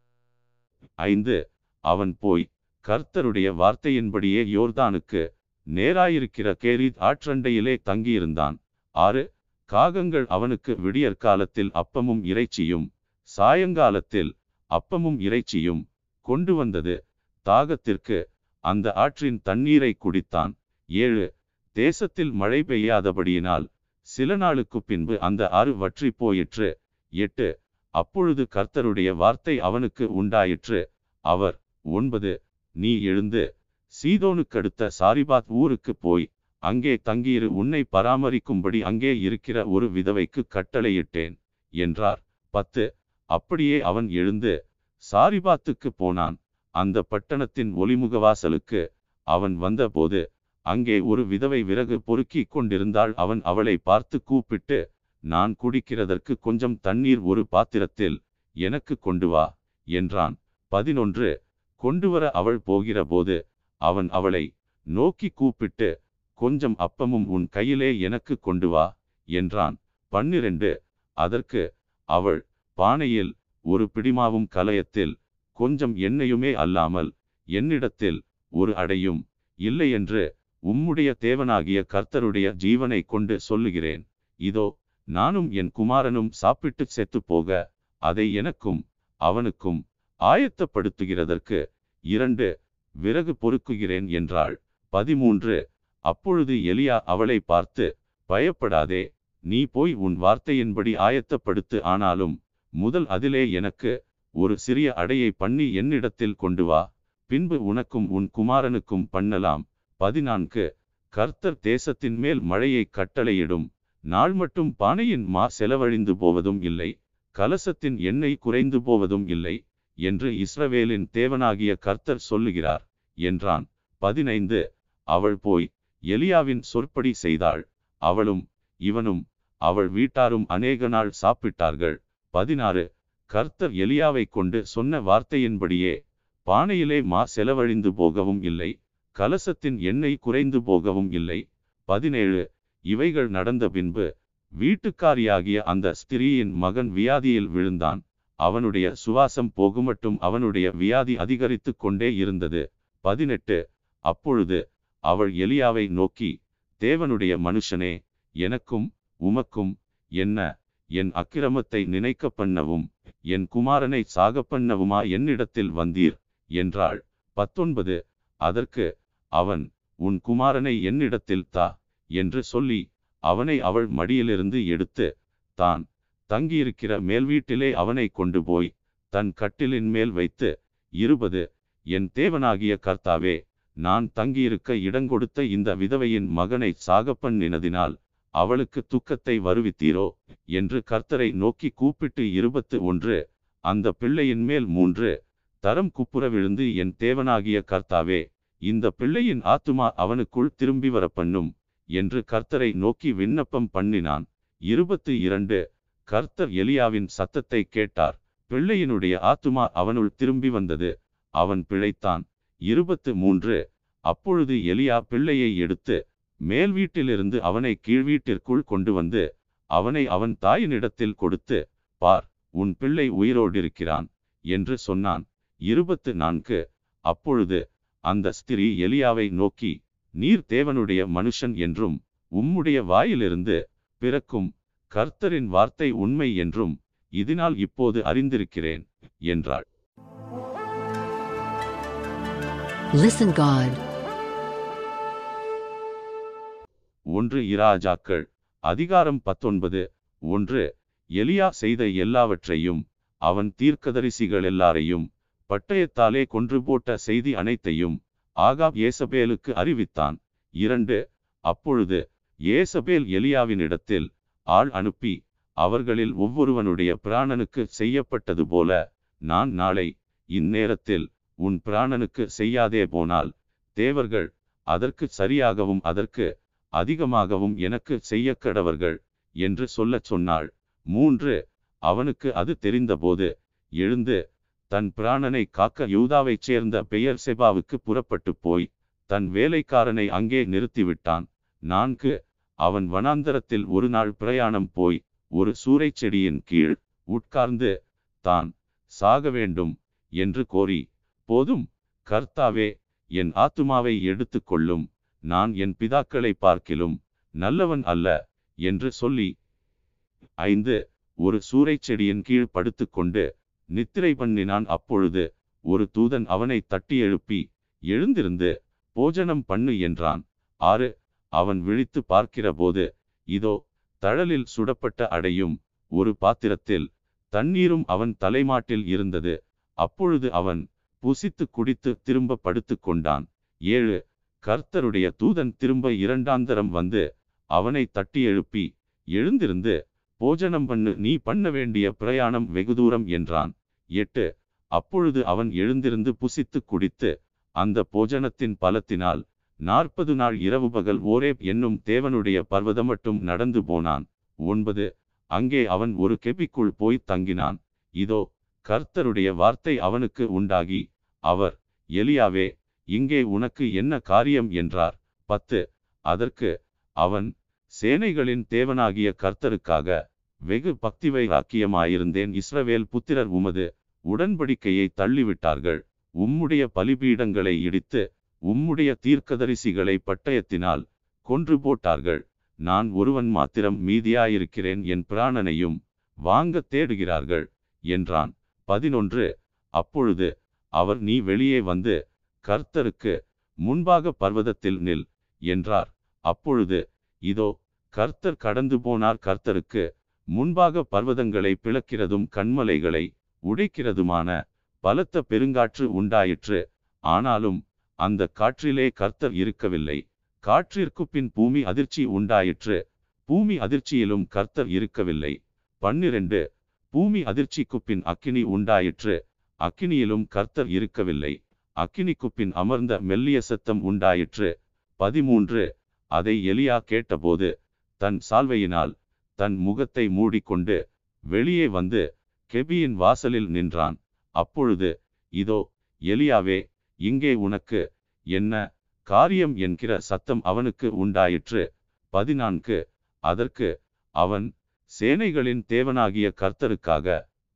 ஐந்து அவன் போய் கர்த்தருடைய வார்த்தையின்படியே யோர்தானுக்கு நேராயிருக்கிற கேரித் ஆற்றண்டையிலே தங்கியிருந்தான். ஆறு காகங்கள் அவனுக்கு விடியற்காலத்தில் அப்பமும் இறைச்சியும் சாயங்காலத்தில் அப்பமும் இறைச்சியும் கொண்டு வந்தது. தாகத்திற்கு அந்த ஆற்றின் தண்ணீரை குடித்தான். ஏழு தேசத்தில் மழை பெய்யாதபடியினால் சில நாளுக்கு பின்பு அந்த ஆறு வற்றி போயிற்று. எட்டு அப்பொழுது கர்த்தருடைய வார்த்தை அவனுக்கு உண்டாயிற்று. அவர் ஒன்பது நீ எழுந்து சீதோனுக்கடுத்த சாரிபாத் ஊருக்கு போய் அங்கே தங்கியிரு உன்னை பராமரிக்கும்படி அங்கே இருக்கிற ஒரு விதவைக்கு கட்டளையிட்டேன் என்றார். பத்து அப்படியே அவன் எழுந்து சாரிபாத்துக்கு போனான். அந்த பட்டணத்தின் ஒளிமுகவாசலுக்கு அவன் வந்தபோது அங்கே ஒரு விதவை விறகு பொறுக்கிக் கொண்டிருந்தாள். அவன் அவளை பார்த்து கூப்பிட்டு நான் குடிக்கிறதற்கு கொஞ்சம் தண்ணீர் ஒரு பாத்திரத்தில் எனக்கு கொண்டு வா என்றான். பதினொன்று கொண்டுவர அவள் போகிறபோது அவன் அவளை நோக்கி கூப்பிட்டு கொஞ்சம் அப்பமும் உன் கையிலே எனக்கு கொண்டு வா என்றான். பன்னிரண்டு அதற்கு அவள் பானையில் ஒரு பிடிமாவும் கலயத்தில் கொஞ்சம் எண்ணெயுமே அல்லாமல் என்னிடத்தில் ஒரு அடையும் இல்லை என்று உம்முடைய தேவனாகிய கர்த்தருடைய ஜீவனை கொண்டு சொல்லுகிறேன். இதோ நானும் என் குமாரனும் சாப்பிட்டு செத்துப் போக அதை எனக்கும் அவனுக்கும் ஆயத்தப்படுத்துகிறதற்கு இரண்டு விறகு பொறுக்குகிறேன் என்றாள். பதிமூன்று அப்பொழுது எலியா அவளை பார்த்து பயப்படாதே நீ போய் உன் வார்த்தையின்படி ஆயத்தப்படுத்து ஆனாலும் முதல் அதிலே எனக்கு ஒரு சிறிய அடையை பண்ணி என்னிடத்தில் கொண்டு வா. பின்பு உனக்கும் உன் குமாரனுக்கும் பண்ணலாம். பதினான்கு. கர்த்தர் தேசத்தின் மேல் மழையை கட்டளையிடும். நாள் மட்டும் பானையின் மா செலவழிந்து போவதும் இல்லை. கலசத்தின் எண்ணெய் குறைந்து போவதும் இல்லை என்று இஸ்ரவேலின் தேவனாகிய கர்த்தர் சொல்லுகிறார் என்றான். பதினைந்து. அவள் போய் எலியாவின் சொற்படி செய்தாள். அவளும் இவனும் அவள் வீட்டாரும் அநேக நாள் சாப்பிட்டார்கள். பதினாறு. கர்த்தர் எலியாவை கொண்டு சொன்ன வார்த்தையின்படியே பானையிலே மா செலவழிந்து போகவும் இல்லை கலசத்தின் எண்ணெய் குறைந்து போகவும் இல்லை. பதினேழு இவைகள் நடந்த பின்பு வீட்டுக்காரியாகிய அந்த ஸ்திரீயின் மகன் வியாதியில் விழுந்தான். அவனுடைய சுவாசம் போகுமட்டும் அவனுடைய வியாதி அதிகரித்து கொண்டே இருந்தது. பதினெட்டு அப்பொழுது அவள் எலியாவை நோக்கி தேவனுடைய மனுஷனே எனக்கும் உமக்கும் என்ன என் அக்கிரமத்தை நினைக்க பண்ணவும் என் குமாரனை சாக பண்ணவுமா என்னிடத்தில் வந்தீர்? என்றாள். பத்தொன்பது. அதற்கு அவன் உன் குமாரனை என்னிடத்தில் தா என்று சொல்லி அவனை அவள் மடியிலிருந்து எடுத்து தான் தங்கியிருக்கிற மேல் வீட்டிலே அவனை கொண்டு போய் தன் கட்டிலின் மேல் வைத்து இருபது. என் தேவனாகிய கர்த்தாவே நான் தங்கியிருக்க இடங்கொடுத்த இந்த விதவையின் மகனை சாகப்பண்ணினதினால் அவளுக்கு துக்கத்தை வருவித்தீரோ? என்று கர்த்தரை நோக்கி கூப்பிட்டு இருபத்து ஒன்று அந்த பிள்ளையின் மேல் மூன்று தரம் குப்புற விழுந்து என் தேவனாகிய கர்த்தாவே இந்த பிள்ளையின் ஆத்துமா அவனுக்குள் திரும்பி வர பண்ணும் என்று கர்த்தரை நோக்கி விண்ணப்பம் பண்ணினான். இருபத்து இரண்டு கர்த்தர் எலியாவின் சத்தத்தை கேட்டார். பிள்ளையினுடைய ஆத்துமா அவனுள் திரும்பி வந்தது அவன் பிழைத்தான். இருபத்து மூன்று அப்பொழுது எலியா பிள்ளையை எடுத்து மேல் வீட்டிலிருந்து அவனை கீழ் வீட்டிற்குள் கொண்டு வந்து அவனை அவன் தாயினிடத்தில் கொடுத்து பார் உன் பிள்ளை உயிரோடிருக்கிறான் என்று சொன்னான். இருபத்து நான்கு. அப்பொழுது அந்த ஸ்திரீ எலியாவை நோக்கி நீர் தேவனுடைய மனுஷன் என்றும் உம்முடைய வாயிலிருந்து பிறக்கும் கர்த்தரின் வார்த்தை உண்மை என்றும் இதனால் இப்போது அறிந்திருக்கிறேன் என்றாள். Listen God. ஒன்று இராஜாக்கள் அதிகாரம் பத்தொன்பது. ஒன்று எலியா செய்த எல்லாவற்றையும் அவன் தீர்க்கதரிசிகள் எல்லாரையும் பட்டயத்தாலே கொன்று போட்ட செய்தி அனைத்தையும் ஆகாப் ஏசபேலுக்கு அறிவித்தான். இரண்டு அப்பொழுது ஏசபேல் எலியாவினிடத்தில் ஆள் அனுப்பி அவர்களில் ஒவ்வொருவனுடைய பிராணனுக்கு செய்யப்பட்டது போல நான் நாளை இந்நேரத்தில் உன் பிராணனுக்கு செய்யாதே போனால் தேவர்கள் அதற்கு சரியாகவும் அதற்கு அதிகமாகவும் எனக்கு செய்யக்கடவர்கள் என்று சொல்லச் சொன்னாள். மூன்று அவனுக்கு அது தெரிந்தபோது எழுந்து தன் பிராணனை காக்க யூதாவைச் சேர்ந்த பெயர் செபாவுக்கு புறப்பட்டு போய் தன் வேலைக்காரனை அங்கே நிறுத்திவிட்டான். நான்கு அவன் வனாந்தரத்தில் ஒரு நாள் பிரயாணம் போய் ஒரு சூறைச் செடியின் கீழ் உட்கார்ந்து தான் சாக வேண்டும் என்று கோரி போதும் கர்த்தாவே என் ஆத்துமாவை எடுத்துக்கொள்ளும் நான் என் பிதாக்களை பார்க்கிலும் நல்லவன் அல்ல என்று சொல்லி ஐந்து ஒரு சூறைச் செடியின் கீழ் படுத்துக்கொண்டு நித்திரை பண்ணினான். அப்பொழுது ஒரு தூதன் அவனை தட்டி எழுப்பி எழுந்திருந்து போஜனம் பண்ணு என்றான். ஆறு அவன் விழித்து பார்க்கிறபோது இதோ தழலில் சுடப்பட்ட அடையும் ஒரு பாத்திரத்தில் தண்ணீரும் அவன் தலைமாட்டில் இருந்தது. அப்பொழுது அவன் புசித்து குடித்து திரும்ப படுத்து கொண்டான் ஏழு கர்த்தருடைய தூதன் திரும்ப இரண்டாந்தரம் வந்து அவனை தட்டி எழுப்பி எழுந்திருந்து போஜனம் பண்ணு நீ பண்ண வேண்டிய பிரயாணம் வெகு தூரம் என்றான். எட்டு அப்பொழுது அவன் எழுந்திருந்து புசித்து குடித்து அந்த போஜனத்தின் பலத்தினால் நாற்பது நாள் இரவு பகல் ஓரேப் என்னும் தேவனுடைய பர்வதம் மட்டும் நடந்து போனான். ஒன்பது அங்கே அவன் ஒரு கெபிக்குள் போய் தங்கினான். இதோ கர்த்தருடைய வார்த்தை அவனுக்கு உண்டாகி அவர் எலியாவே இங்கே உனக்கு என்ன காரியம் என்றார். பத்து. அதற்கு அவன் சேனைகளின் தேவனாகிய கர்த்தருக்காக வெகு பக்தி வைராக்கியமாயிருந்தேன் இஸ்ரவேல் புத்திரர் உமது உடன்படிக்கையை தள்ளிவிட்டார்கள். உம்முடைய பலிபீடங்களை இடித்து உம்முடைய தீர்க்கதரிசிகளை பட்டயத்தினால் கொன்று போட்டார்கள். நான் ஒருவன் மாத்திரம் மீதியாயிருக்கிறேன். என் பிராணனையும் வாங்க தேடுகிறார்கள் என்றான். பதினொன்று. அப்பொழுது அவர் நீ வெளியே வந்து கர்த்தருக்கு முன்பாக பர்வதத்தில் நில் என்றார். அப்பொழுது இதோ கர்த்தர் கடந்து போனார். கர்த்தருக்கு முன்பாக பர்வதங்களை பிளக்கிறதும் கண்மலைகளை உடைக்கிறதுமான பலத்த பெருங்காற்று உண்டாயிற்று. ஆனாலும் அந்த காற்றிலே கர்த்தர் இருக்கவில்லை. காற்றிற்கு பின் பூமி அதிர்ச்சி உண்டாயிற்று. பூமி அதிர்ச்சியிலும் கர்த்தர் இருக்கவில்லை. பன்னிரண்டு பூமி அதிர்ச்சிக்கு பின் அக்கினி உண்டாயிற்று. அக்கினியிலும் கர்த்தர் இருக்கவில்லை. அக்கினிக்குப்பின் அமர்ந்த மெல்லிய சத்தம் உண்டாயிற்று. பதிமூன்று. அதை எலியா கேட்டபோது தன் சால்வையினால் தன் முகத்தை மூடிக்கொண்டு வெளியே வந்து கெபியின் வாசலில் நின்றான். அப்பொழுது இதோ எலியாவே இங்கே உனக்கு என்ன காரியம் என்கிற சத்தம் அவனுக்கு உண்டாயிற்று. பதினான்கு. அதற்கு அவன் சேனைகளின் தேவனாகிய கர்த்தருக்காக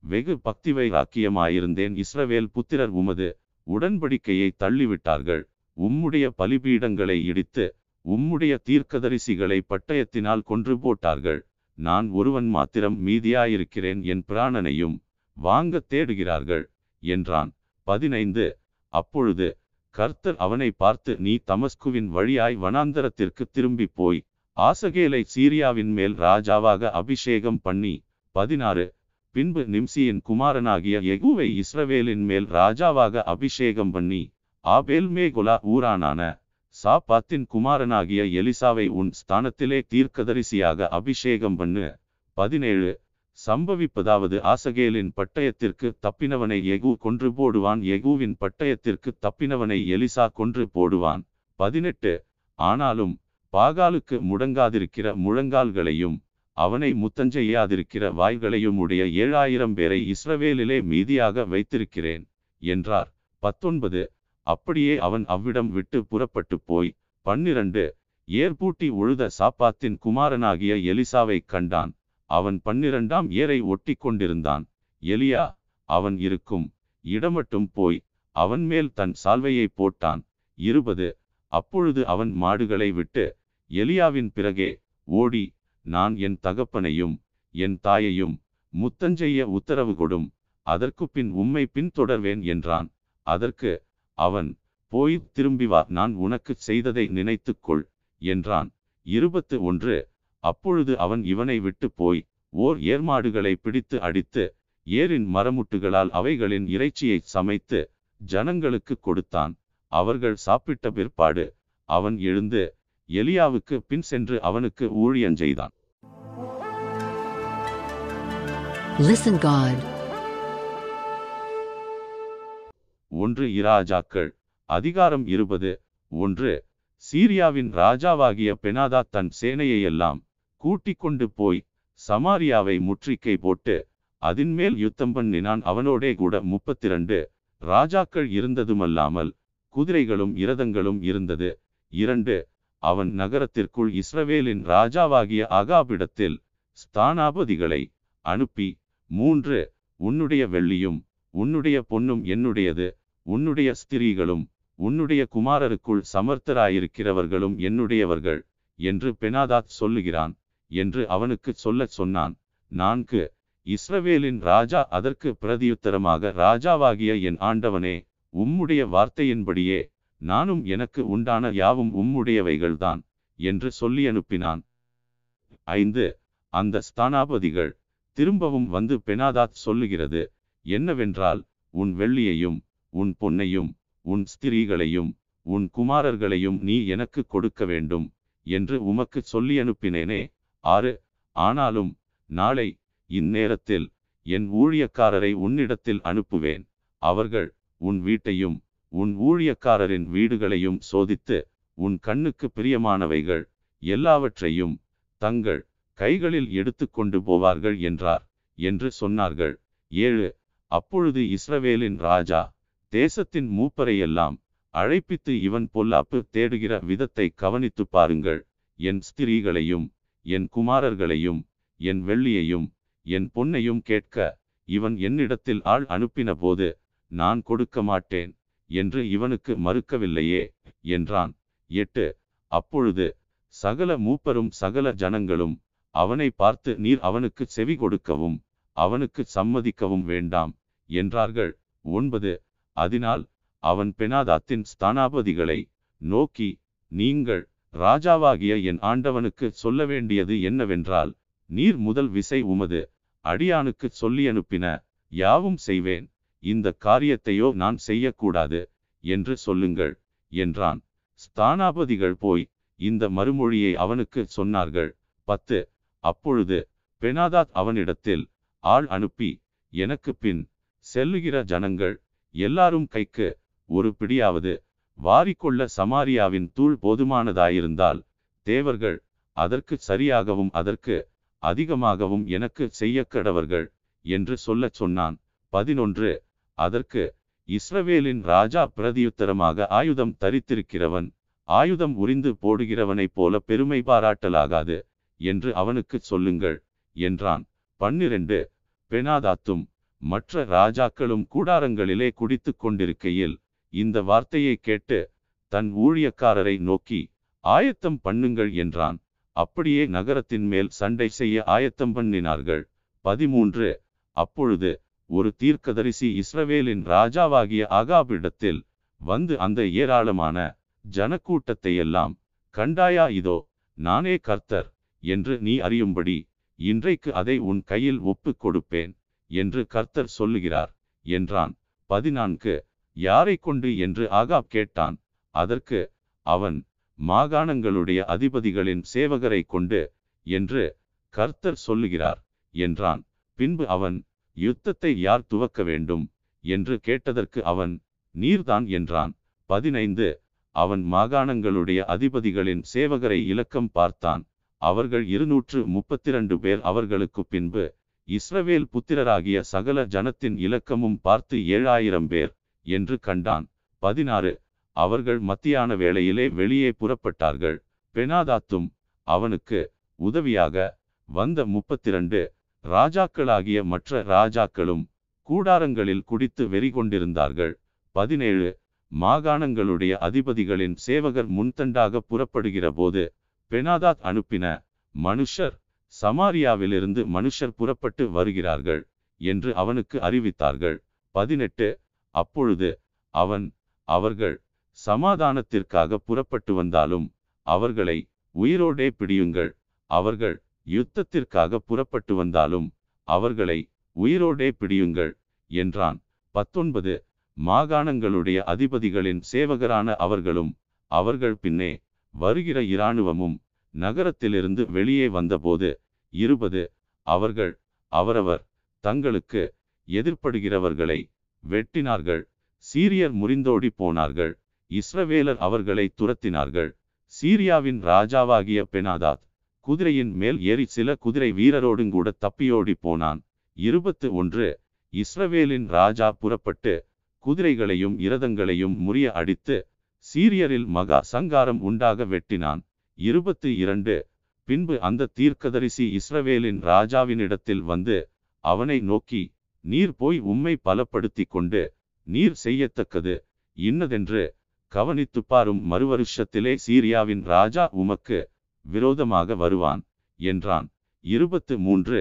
வெகு பக்திவை ராக்கியமாயிருந்தேன் இஸ்ரவேல் புத்திரர் உமது உடன்படிக்கையை தள்ளிவிட்டார்கள். உம்முடைய பலிபீடங்களை இடித்து உம்முடைய தீர்க்கதரிசிகளை பட்டயத்தினால் கொன்று போட்டார்கள். நான் ஒருவன் மாத்திரம் மீதியாயிருக்கிறேன் என் பிராணனையும் வாங்க தேடுகிறார்கள் என்றான். பதினைந்து. அப்பொழுது கர்த்தர் அவனை பார்த்து நீ தமஸ்குவின் வழியாய் வனாந்தரத்திற்கு திரும்பி போய் ஆசகேலை சீரியாவின் மேல் ராஜாவாக அபிஷேகம் பண்ணி. பதினாறு. பின்பு நிம்சியின் குமாரனாகிய எகுவை இஸ்ரவேலின் மேல் ராஜாவாக அபிஷேகம் பண்ணி ஆபேல் மேகுலா ஊரானான சாப்பாத்தின் குமாரனாகிய எலிசாவை உன் ஸ்தானத்திலே தீர்க்கதரிசியாக அபிஷேகம் பண்ணு. பதினேழு சம்பவிப்பதாவது ஆசகேலின் பட்டயத்திற்கு தப்பினவனை எகு கொன்று போடுவான். எகுவின் பட்டயத்திற்கு தப்பினவனை எலிசா கொன்று போடுவான். பதினெட்டு ஆனாலும் பாகாலுக்கு முடங்காதிருக்கிற முழங்கால்களையும் அவனை முத்தஞ்செய்யாதிருக்கிற வாய்களையும் உடைய ஏழாயிரம் பேரை இஸ்ரவேலிலே மீதியாக வைத்திருக்கிறேன் என்றார். பத்தொன்பது. அப்படியே அவன் அவ்விடம் விட்டு புறப்பட்டு போய் பன்னிரண்டு. ஏர்பூட்டி உழுத சாப்பாத்தின் குமாரனாகிய எலிசாவை கண்டான். அவன் பன்னிரண்டாம் ஏரை ஒட்டி கொண்டிருந்தான். எலியா அவன் இருக்கும். இடமட்டும் போய் அவன் மேல் தன் சால்வையை போட்டான். இருபது. அப்பொழுது அவன் மாடுகளை விட்டு எலியாவின் பிறகே ஓடி நான் என் தகப்பனையும் என் தாயையும் முத்தஞ்செய்ய உத்தரவு கொடும். அதற்கு பின் உம்மை பின்தொடர்வேன் என்றான். அதற்கு அவன் போய் திரும்பி வா நான் உனக்கு செய்ததை நினைத்துக்கொள் என்றான். இருபத்து ஒன்று அப்பொழுது அவன் இவனை விட்டு போய் ஓர் ஏர்மாடுகளை பிடித்து அடித்து ஏரின் மரமுட்டுகளால் அவைகளின் இறைச்சியை சமைத்து ஜனங்களுக்கு கொடுத்தான். அவர்கள் சாப்பிட்ட பிற்பாடு அவன் எழுந்து எலியாவுக்கு பின் சென்று அவனுக்கு ஊழியஞ்செய்தான். Listen God. ஒன்று இராஜாக்கள் அதிகாரம் இருபது. ஒன்று சீரியாவின் ராஜாவாகிய பெனாதா தன் சேனையையெல்லாம் கூட்டிக் கொண்டு போய் சமாரியாவை முற்றிக்கை போட்டு அதின்மேல் யுத்தம் பண்ணினான். அவனோடே கூட முப்பத்திரண்டு ராஜாக்கள் இருந்ததுமல்லாமல் குதிரைகளும் இரதங்களும் இருந்தது. இரண்டு அவன் நகரத்திற்குள் இஸ்ரவேலின் ராஜாவாகிய அகாபிடத்தில் ஸ்தானாபதிகளை அனுப்பி மூன்று உன்னுடைய வெள்ளியும் உன்னுடைய பொன்னும் என்னுடையது உன்னுடைய ஸ்திரீகளும் உன்னுடைய குமாரருக்குள் சமர்த்தராயிருக்கிறவர்களும் என்னுடையவர்கள் என்று பெனாதாத் சொல்லுகிறான் என்று அவனுக்கு சொல்லச் சொன்னான். நான்கு இஸ்ரவேலின் ராஜா அதற்கு பிரதியுத்தரமாக ராஜாவாகிய என் ஆண்டவனே உம்முடைய வார்த்தையின்படியே நானும் எனக்கு உண்டான யாவும் உம்முடையவைகள்தான் என்று சொல்லி அனுப்பினான். ஐந்து அந்த ஸ்தானாபதிகள் திரும்பவும் வந்து பெனாதாத் சொல்லுகிறது என்னவென்றால் உன் வெள்ளியையும் உன் பொன்னையும் உன் ஸ்திரீகளையும் உன் குமாரர்களையும் நீ எனக்கு கொடுக்க வேண்டும் என்று உமக்கு சொல்லி அனுப்பினேனே ஆறு ஆனாலும் நாளை இந்நேரத்தில் என் ஊழியக்காரரை உன்னிடத்தில் அனுப்புவேன். அவர்கள் உன் வீட்டையும் உன் ஊழியக்காரரின் வீடுகளையும் சோதித்து உன் கண்ணுக்கு பிரியமானவைகள் எல்லாவற்றையும் தங்கள் கைகளில் எடுத்துக்கொண்டு போவார்கள் என்றார். என்று சொன்னார்கள். ஏழு. அப்பொழுது இஸ்ரவேலின் ராஜா தேசத்தின் மூப்பரையெல்லாம் அழைப்பித்து இவன் பொல்லாப்பு தேடுகிற விதத்தை கவனித்து பாருங்கள். என் ஸ்திரீகளையும் என் குமாரர்களையும் என் வெள்ளியையும் என் பொன்னையும் கேட்க இவன் என்னிடத்தில் ஆள் அனுப்பின போது நான் கொடுக்க மாட்டேன் என்று இவனுக்கு மறுக்கவில்லையே என்றான். எட்டு. அப்பொழுது சகல மூப்பரும் சகல ஜனங்களும் அவனை பார்த்து நீர் அவனுக்கு செவி கொடுக்கவும் அவனுக்கு சம்மதிக்கவும் வேண்டாம் என்றார்கள். ஒன்பது. அதனால் அவன் பெனாதாத்தின் ஸ்தானாபதிகளை நோக்கி நீங்கள் ராஜாவாகிய என் ஆண்டவனுக்கு சொல்ல வேண்டியது என்னவென்றால் நீர் முதல் விசை உமது அடியானுக்கு சொல்லி அனுப்பின யாவும் செய்வேன். இந்த காரியத்தையோ நான் செய்யக்கூடாது என்று சொல்லுங்கள் என்றான். ஸ்தானாபதிகள் போய் இந்த மறுமொழியை அவனுக்கு சொன்னார்கள். பத்து. அப்பொழுது பெனாதாத் அவனிடத்தில் ஆள் அனுப்பி எனக்கு பின் செல்லுகிற ஜனங்கள் எல்லாரும் கைக்கு ஒரு பிடியாவது வாரிக்கொள்ள சமாரியாவின் தூள் போதுமானதாயிருந்தால் தேவர்கள் அதற்கு சரியாகவும் அதற்கு அதிகமாகவும் எனக்கு செய்யக்கடவர்கள் என்று சொல்லச் சொன்னான். பதினொன்று. அதற்கு இஸ்ரவேலின் ராஜா பிரதியுத்தரமாக ஆயுதம் தரித்திருக்கிறவன் ஆயுதம் உறிந்து போடுகிறவனைப் போல பெருமை பாராட்டலாகாது. என்று அவனுக்குச் சொல்லுங்கள் என்றான். பன்னிரண்டு பெனாதாத்தும் மற்ற ராஜாக்களும் கூடாரங்களிலே குடித்து கொண்டிருக்கையில் இந்த வார்த்தையை கேட்டு தன் ஊழியக்காரரை நோக்கி ஆயத்தம் பண்ணுங்கள் என்றான். அப்படியே நகரத்தின் மேல் சண்டை செய்ய ஆயத்தம் பண்ணினார்கள். பதிமூன்று அப்பொழுது ஒரு தீர்க்கதரிசி இஸ்ரவேலின் ராஜாவாகிய அகாபிடத்தில் வந்து அந்த ஏராளமான ஜனக்கூட்டத்தையெல்லாம் கண்டாயா இதோ நானே கர்த்தர் என்று நீ அறியும்படி இன்றைக்கு அதை உன் கையில் ஒப்புக் கொடுப்பேன் என்று கர்த்தர் சொல்லுகிறார் என்றான். பதினான்கு. யாரை கொண்டு என்று ஆகாப் கேட்டான். அதற்கு அவன் மாகாணங்களுடைய அதிபதிகளின் சேவகரை கொண்டு என்று கர்த்தர் சொல்லுகிறார் என்றான். பின்பு அவன் யுத்தத்தை யார் துவக்க வேண்டும் என்று கேட்டதற்கு அவன் நீர்தான் என்றான். பதினைந்து. அவன் மாகாணங்களுடைய அதிபதிகளின் சேவகரை இலக்கம் பார்த்தான். அவர்கள் இருநூற்று முப்பத்திரண்டு பேர் அவர்களுக்கு பின்பு இஸ்ரவேல் புத்திரராகிய சகல ஜனத்தின் இலக்கமும் பார்த்து ஏழாயிரம் பேர் என்று கண்டான். பதினாறு. அவர்கள் மத்தியான வேளையிலே வெளியே புறப்பட்டார்கள். பெனாதாத்தும் அவனுக்கு உதவியாக வந்த முப்பத்திரண்டு ராஜாக்களாகிய மற்ற ராஜாக்களும் கூடாரங்களில் குடித்து வெறி கொண்டிருந்தார்கள் பதினேழு. மாகாணங்களுடைய அதிபதிகளின் சேவகர் முன்தண்டாக புறப்படுகிற போது பெனாதாத் அனுப்பின மனுஷர் சமாரியாவிலிருந்து மனுஷர் புறப்பட்டு வருகிறார்கள் என்று அவனுக்கு அறிவித்தார்கள். பதினெட்டு. அப்பொழுது அவன் அவர்கள் சமாதானத்திற்காக புறப்பட்டு வந்தாலும் அவர்களை உயிரோடே பிடியுங்கள். அவர்கள் யுத்தத்திற்காக புறப்பட்டு வந்தாலும் அவர்களை உயிரோடே பிடியுங்கள் என்றான். பத்தொன்பது. மாகாணங்களுடைய அதிபதிகளின் சேவகரான அவர்களும் அவர்கள் பின்னே வருகிற இராணுவமும் நகரத்திலிருந்து வெளியே வந்தபோது இருபது அவர்கள் அவரவர் தங்களுக்கு எதிர்ப்படுகிறவர்களை வெட்டினார்கள். சீரியர் முறிந்தோடி போனார்கள். இஸ்ரவேலர் அவர்களை துரத்தினார்கள். சீரியாவின் ராஜாவாகிய பெனாதாத் குதிரையின் மேல் ஏறி சில குதிரை வீரரோடுங்கூட தப்பியோடி போனான். இருபத்து ஒன்று இஸ்ரவேலின் ராஜா புறப்பட்டு குதிரைகளையும் இரதங்களையும் முறிய அடித்து சீரியரில் மகா சங்காரம் உண்டாக வெட்டினான். இருபத்து இரண்டு. பின்பு அந்த தீர்க்கதரிசி இஸ்ரவேலின் ராஜாவினிடத்தில் வந்து அவனை நோக்கி நீர் போய் உம்மை பலப்படுத்திக் கொண்டு நீர் செய்யத்தக்கது. இன்னதென்று கவனித்து பாரும் மறுவருஷத்திலே சீரியாவின் ராஜா உமக்கு விரோதமாக வருவான் என்றான். இருபத்து மூன்று.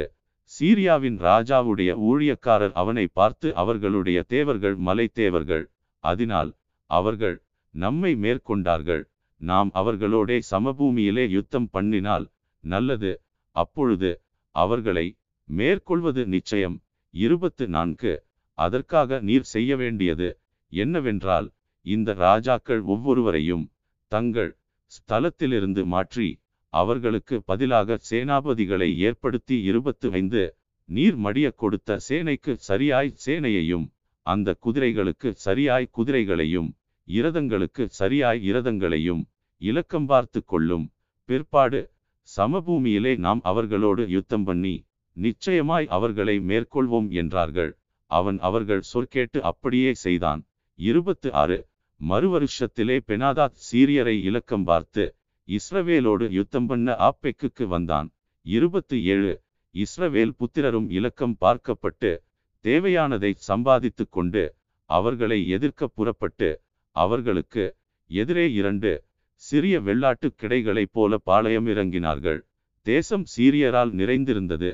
சீரியாவின் ராஜாவுடைய ஊழியக்காரர் அவனை பார்த்து அவர்களுடைய தேவர்கள் மலை தேவர்கள் அதனால் அவர்கள் நம்மை மேற்கொண்டார்கள். நாம் அவர்களோடே சமபூமியிலே யுத்தம் பண்ணினால் நல்லது. அப்பொழுது அவர்களை மேற்கொள்வது நிச்சயம். இருபத்து நான்கு அதற்காக நீர் செய்ய வேண்டியது என்னவென்றால் இந்த ராஜாக்கள் ஒவ்வொருவரையும் தங்கள் ஸ்தலத்திலிருந்து மாற்றி அவர்களுக்கு பதிலாக சேனாபதிகளை ஏற்படுத்தி இருபத்து ஐந்து நீர் மடிய கொடுத்த சேனைக்கு சரியாய் சேனையையும் அந்த குதிரைகளுக்கு சரியாய் குதிரைகளையும் இரதங்களுக்கு சரியாய் இரதங்களையும் இலக்கம் பார்த்து கொள்ளும் பிற்பாடு சமபூமியிலே நாம் அவர்களோடு யுத்தம் பண்ணி நிச்சயமாய் அவர்களை மேற்கொள்வோம் என்றார்கள். அவன் அவர்கள் சொற்கேட்டு அப்படியே செய்தான். இருபத்து ஆறு மறுவருஷத்திலே பெனாதாத் சீரியரை இலக்கம் பார்த்து இஸ்ரவேலோடு யுத்தம் பண்ண ஆப்பெக்குக்கு வந்தான். இருபத்து ஏழு இஸ்ரவேல் புத்திரரும் இலக்கம் பார்க்கப்பட்டு தேவையானதை சம்பாதித்து கொண்டு அவர்களை எதிர்க்க புறப்பட்டு அவர்களுக்கு எதிரே இரண்டு சிறிய வெள்ளாட்டு கிடைகளைப் போல பாளையம் இறங்கினார்கள். தேசம் சீரியரால் நிறைந்திருந்தது.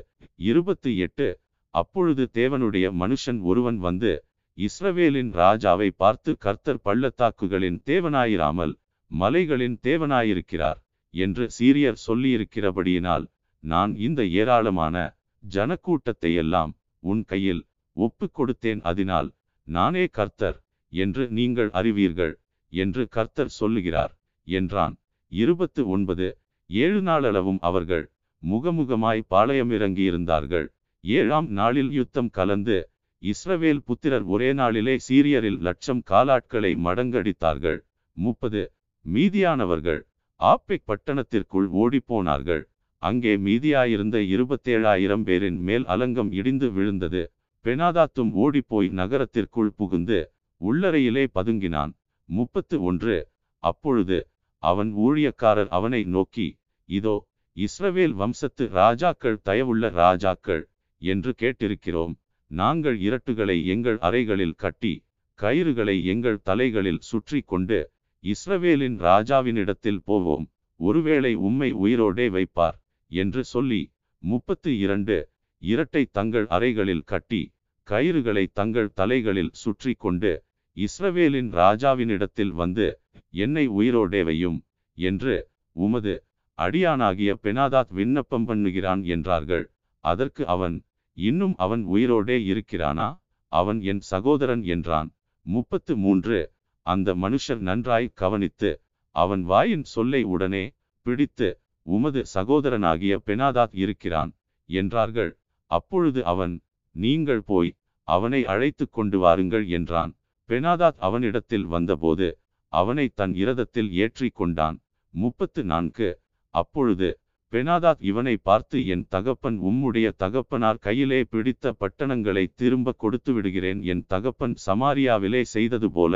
இருபத்து எட்டு அப்பொழுது தேவனுடைய மனுஷன் ஒருவன் வந்து இஸ்ரவேலின் ராஜாவை பார்த்து கர்த்தர் பள்ளத்தாக்குகளின் தேவனாயிராமல் மலைகளின் தேவனாயிருக்கிறார் என்று சீரியர் சொல்லியிருக்கிறபடியினால் நான் இந்த ஏராளமான ஜனக்கூட்டத்தை எல்லாம் உன் கையில் ஒப்பு கொடுத்தேன். அதனால் நானே கர்த்தர் என்று நீங்கள் அறிவீர்கள் என்று கர்த்தர் சொல்லுகிறார் என்றான். இருபத்து ஒன்பது ஏழு நாளளவும் அவர்கள் முகமுகமாய் பாளையமிறங்கியிருந்தார்கள். ஏழாம் நாளில் யுத்தம் கலந்து இஸ்ரவேல் புத்திரர் ஒரே நாளிலே சீரியரில் லட்சம் காலாட்களை மடங்கடித்தார்கள். முப்பது மீதியானவர்கள் ஆப்பெக் பட்டணத்திற்குள் ஓடிப்போனார்கள். அங்கே மீதியாயிருந்த இருபத்தேழாயிரம் பேரின் மேல் அலங்கம் இடிந்து விழுந்தது. பெனாதாத்தும் ஓடிப்போய் நகரத்திற்குள் புகுந்து உள்ளறையிலே பதுங்கினான். முப்பத்து ஒன்று. அப்பொழுது அவன் ஊழியக்காரர் அவனை நோக்கி இதோ இஸ்ரவேல் வம்சத்து ராஜாக்கள் தயவுள்ள ராஜாக்கள் என்று கேட்டிருக்கிறோம். நாங்கள் இரட்டுகளை எங்கள் அறைகளில் கட்டி கயிறுகளை எங்கள் தலைகளில் சுற்றி கொண்டு இஸ்ரவேலின் ராஜாவினிடத்தில் போவோம். ஒருவேளை உம்மை உயிரோடே வைப்பார் என்று சொல்லி முப்பத்து இரண்டு. இரட்டை தங்கள் அறைகளில் கட்டி கயிறுகளை தங்கள் தலைகளில் சுற்றி கொண்டு இஸ்ரவேலின் ராஜாவினிடத்தில் வந்து என்னை உயிரோடேவையும் என்று உமது அடியானாகிய பெனாதாத் விண்ணப்பம் பண்ணுகிறான் என்றார்கள். அதற்கு அவன் இன்னும் அவன் உயிரோடே இருக்கிறானா? அவன் என் சகோதரன் என்றான். முப்பத்து மூன்று. அந்த மனுஷர் நன்றாய் கவனித்து அவன் வாயின் சொல்லை உடனே பிடித்து உமது சகோதரனாகிய பெனாதாத் இருக்கிறான் என்றார்கள். அப்பொழுது அவன் நீங்கள் போய் அவனை அழைத்து கொண்டு வாருங்கள் என்றான். பெனாதாத் அவனிடத்தில் வந்தபோது அவனை தன் இரதத்தில் ஏற்றி கொண்டான். முப்பத்து நான்கு. அப்பொழுது பெனாதாத் இவனை பார்த்து என் தகப்பன் உம்முடைய தகப்பனார் கையிலே பிடித்த பட்டணங்களை திரும்ப கொடுத்து விடுகிறேன். என் தகப்பன் சமாரியாவிலே செய்தது போல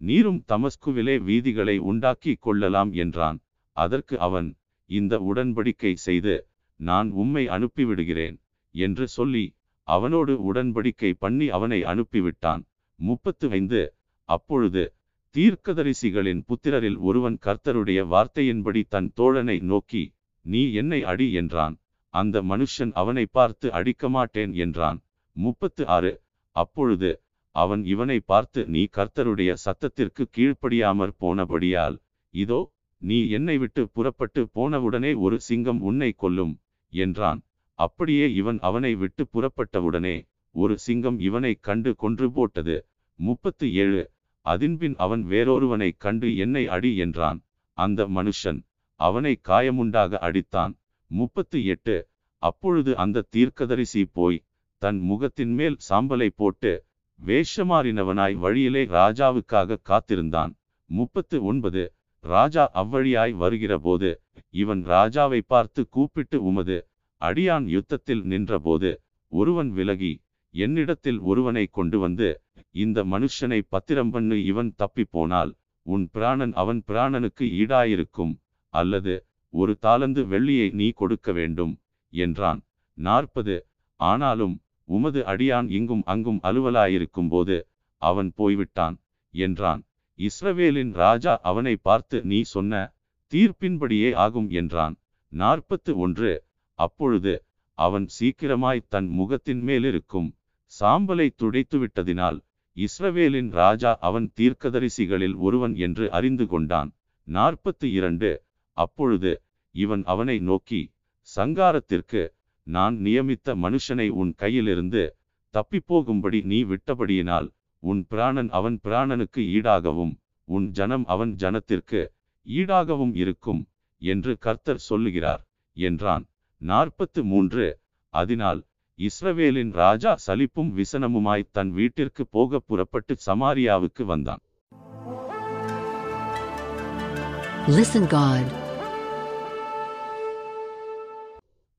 நீரும் தமஸ்குவிலே வீதிகளை உண்டாக்கி கொள்ளலாம் என்றான். அதற்கு அவன் இந்த உடன்படிக்கை செய்து நான் உம்மை அனுப்பிவிடுகிறேன் என்று சொல்லி அவனோடு உடன்படிக்கை பண்ணி அவனை அனுப்பிவிட்டான். முப்பத்து ஐந்து அப்பொழுது தீர்க்கதரிசிகளின் புத்திரரில் ஒருவன் கர்த்தருடைய வார்த்தையின்படி தன் தோழனை நோக்கி நீ என்னை அடி என்றான். அந்த மனுஷன் அவனை பார்த்து அடிக்க மாட்டேன் என்றான். முப்பத்து ஆறு அப்பொழுது அவன் இவனை பார்த்து நீ கர்த்தருடைய சத்தத்திற்கு கீழ்ப்படியாமற் போனபடியால் இதோ நீ என்னை விட்டு புறப்பட்டு போனவுடனே ஒரு சிங்கம் உன்னை கொல்லும் என்றான். அப்படியே இவன் அவனை விட்டு புறப்பட்டவுடனே ஒரு சிங்கம் இவனை கண்டு கொன்று போட்டது. முப்பத்து ஏழு. அதின்பின் அவன் வேறொருவனை கண்டு என்னை அடி என்றான். அந்த மனுஷன் அவனை காயமுண்டாக அடித்தான். முப்பத்து எட்டு. அப்பொழுது அந்த தீர்க்கதரிசி போய் தன் முகத்தின் மேல் சாம்பலை போட்டு வேஷமாறினவனாய் வழியிலே ராஜாவுக்காக காத்திருந்தான். முப்பத்து ஒன்பது. ராஜா அவ்வழியாய் வருகிறபோது இவன் ராஜாவை பார்த்து கூப்பிட்டு உமது அடியான் யுத்தத்தில் நின்றபோது ஒருவன் விலகி என்னிடத்தில் ஒருவனை கொண்டு வந்து இந்த மனுஷனை பத்திரம் பண்ணு இவன் தப்பி போனால் உன் பிராணன் அவன் பிராணனுக்கு ஈடாயிருக்கும் அல்லது ஒரு தாளந்து வெள்ளியை நீ கொடுக்க வேண்டும் என்றான். நாற்பது. ஆனாலும் உமது அடியான் இங்கும் அங்கும் அலுவலாயிருக்கும் போது அவன் போய்விட்டான் என்றான். இஸ்ரவேலின் ராஜா அவனை பார்த்து நீ சொன்ன தீர்ப்பின்படியே ஆகும் என்றான். நாற்பத்து ஒன்று. அப்பொழுது அவன் சீக்கிரமாய் தன் முகத்தின் மேலிருக்கும் சாம்பலை துடைத்து விட்டதினால் இஸ்ரவேலின் ராஜா அவன் தீர்க்கதரிசிகளில் ஒருவன் என்று அறிந்து கொண்டான். நாற்பத்து இரண்டு. அப்பொழுது இவன் அவனை நோக்கி சங்காரத்திற்கு நான் நியமித்த மனுஷனை உன் கையிலிருந்து தப்பிப்போகும்படி நீ விட்டபடியினால் உன் பிராணன் அவன் பிராணனுக்கு ஈடாகவும் உன் ஜனம் அவன் ஜனத்திற்கு ஈடாகவும் இருக்கும் என்று கர்த்தர் சொல்லுகிறார் என்றான். நாற்பத்து மூன்று. அதனால் இஸ்ரவேலின் ராஜா சலிப்பும் விசனமுமாய் தன் வீட்டிற்கு போக புறப்பட்டு சமாரியாவுக்கு வந்தான் Listen God.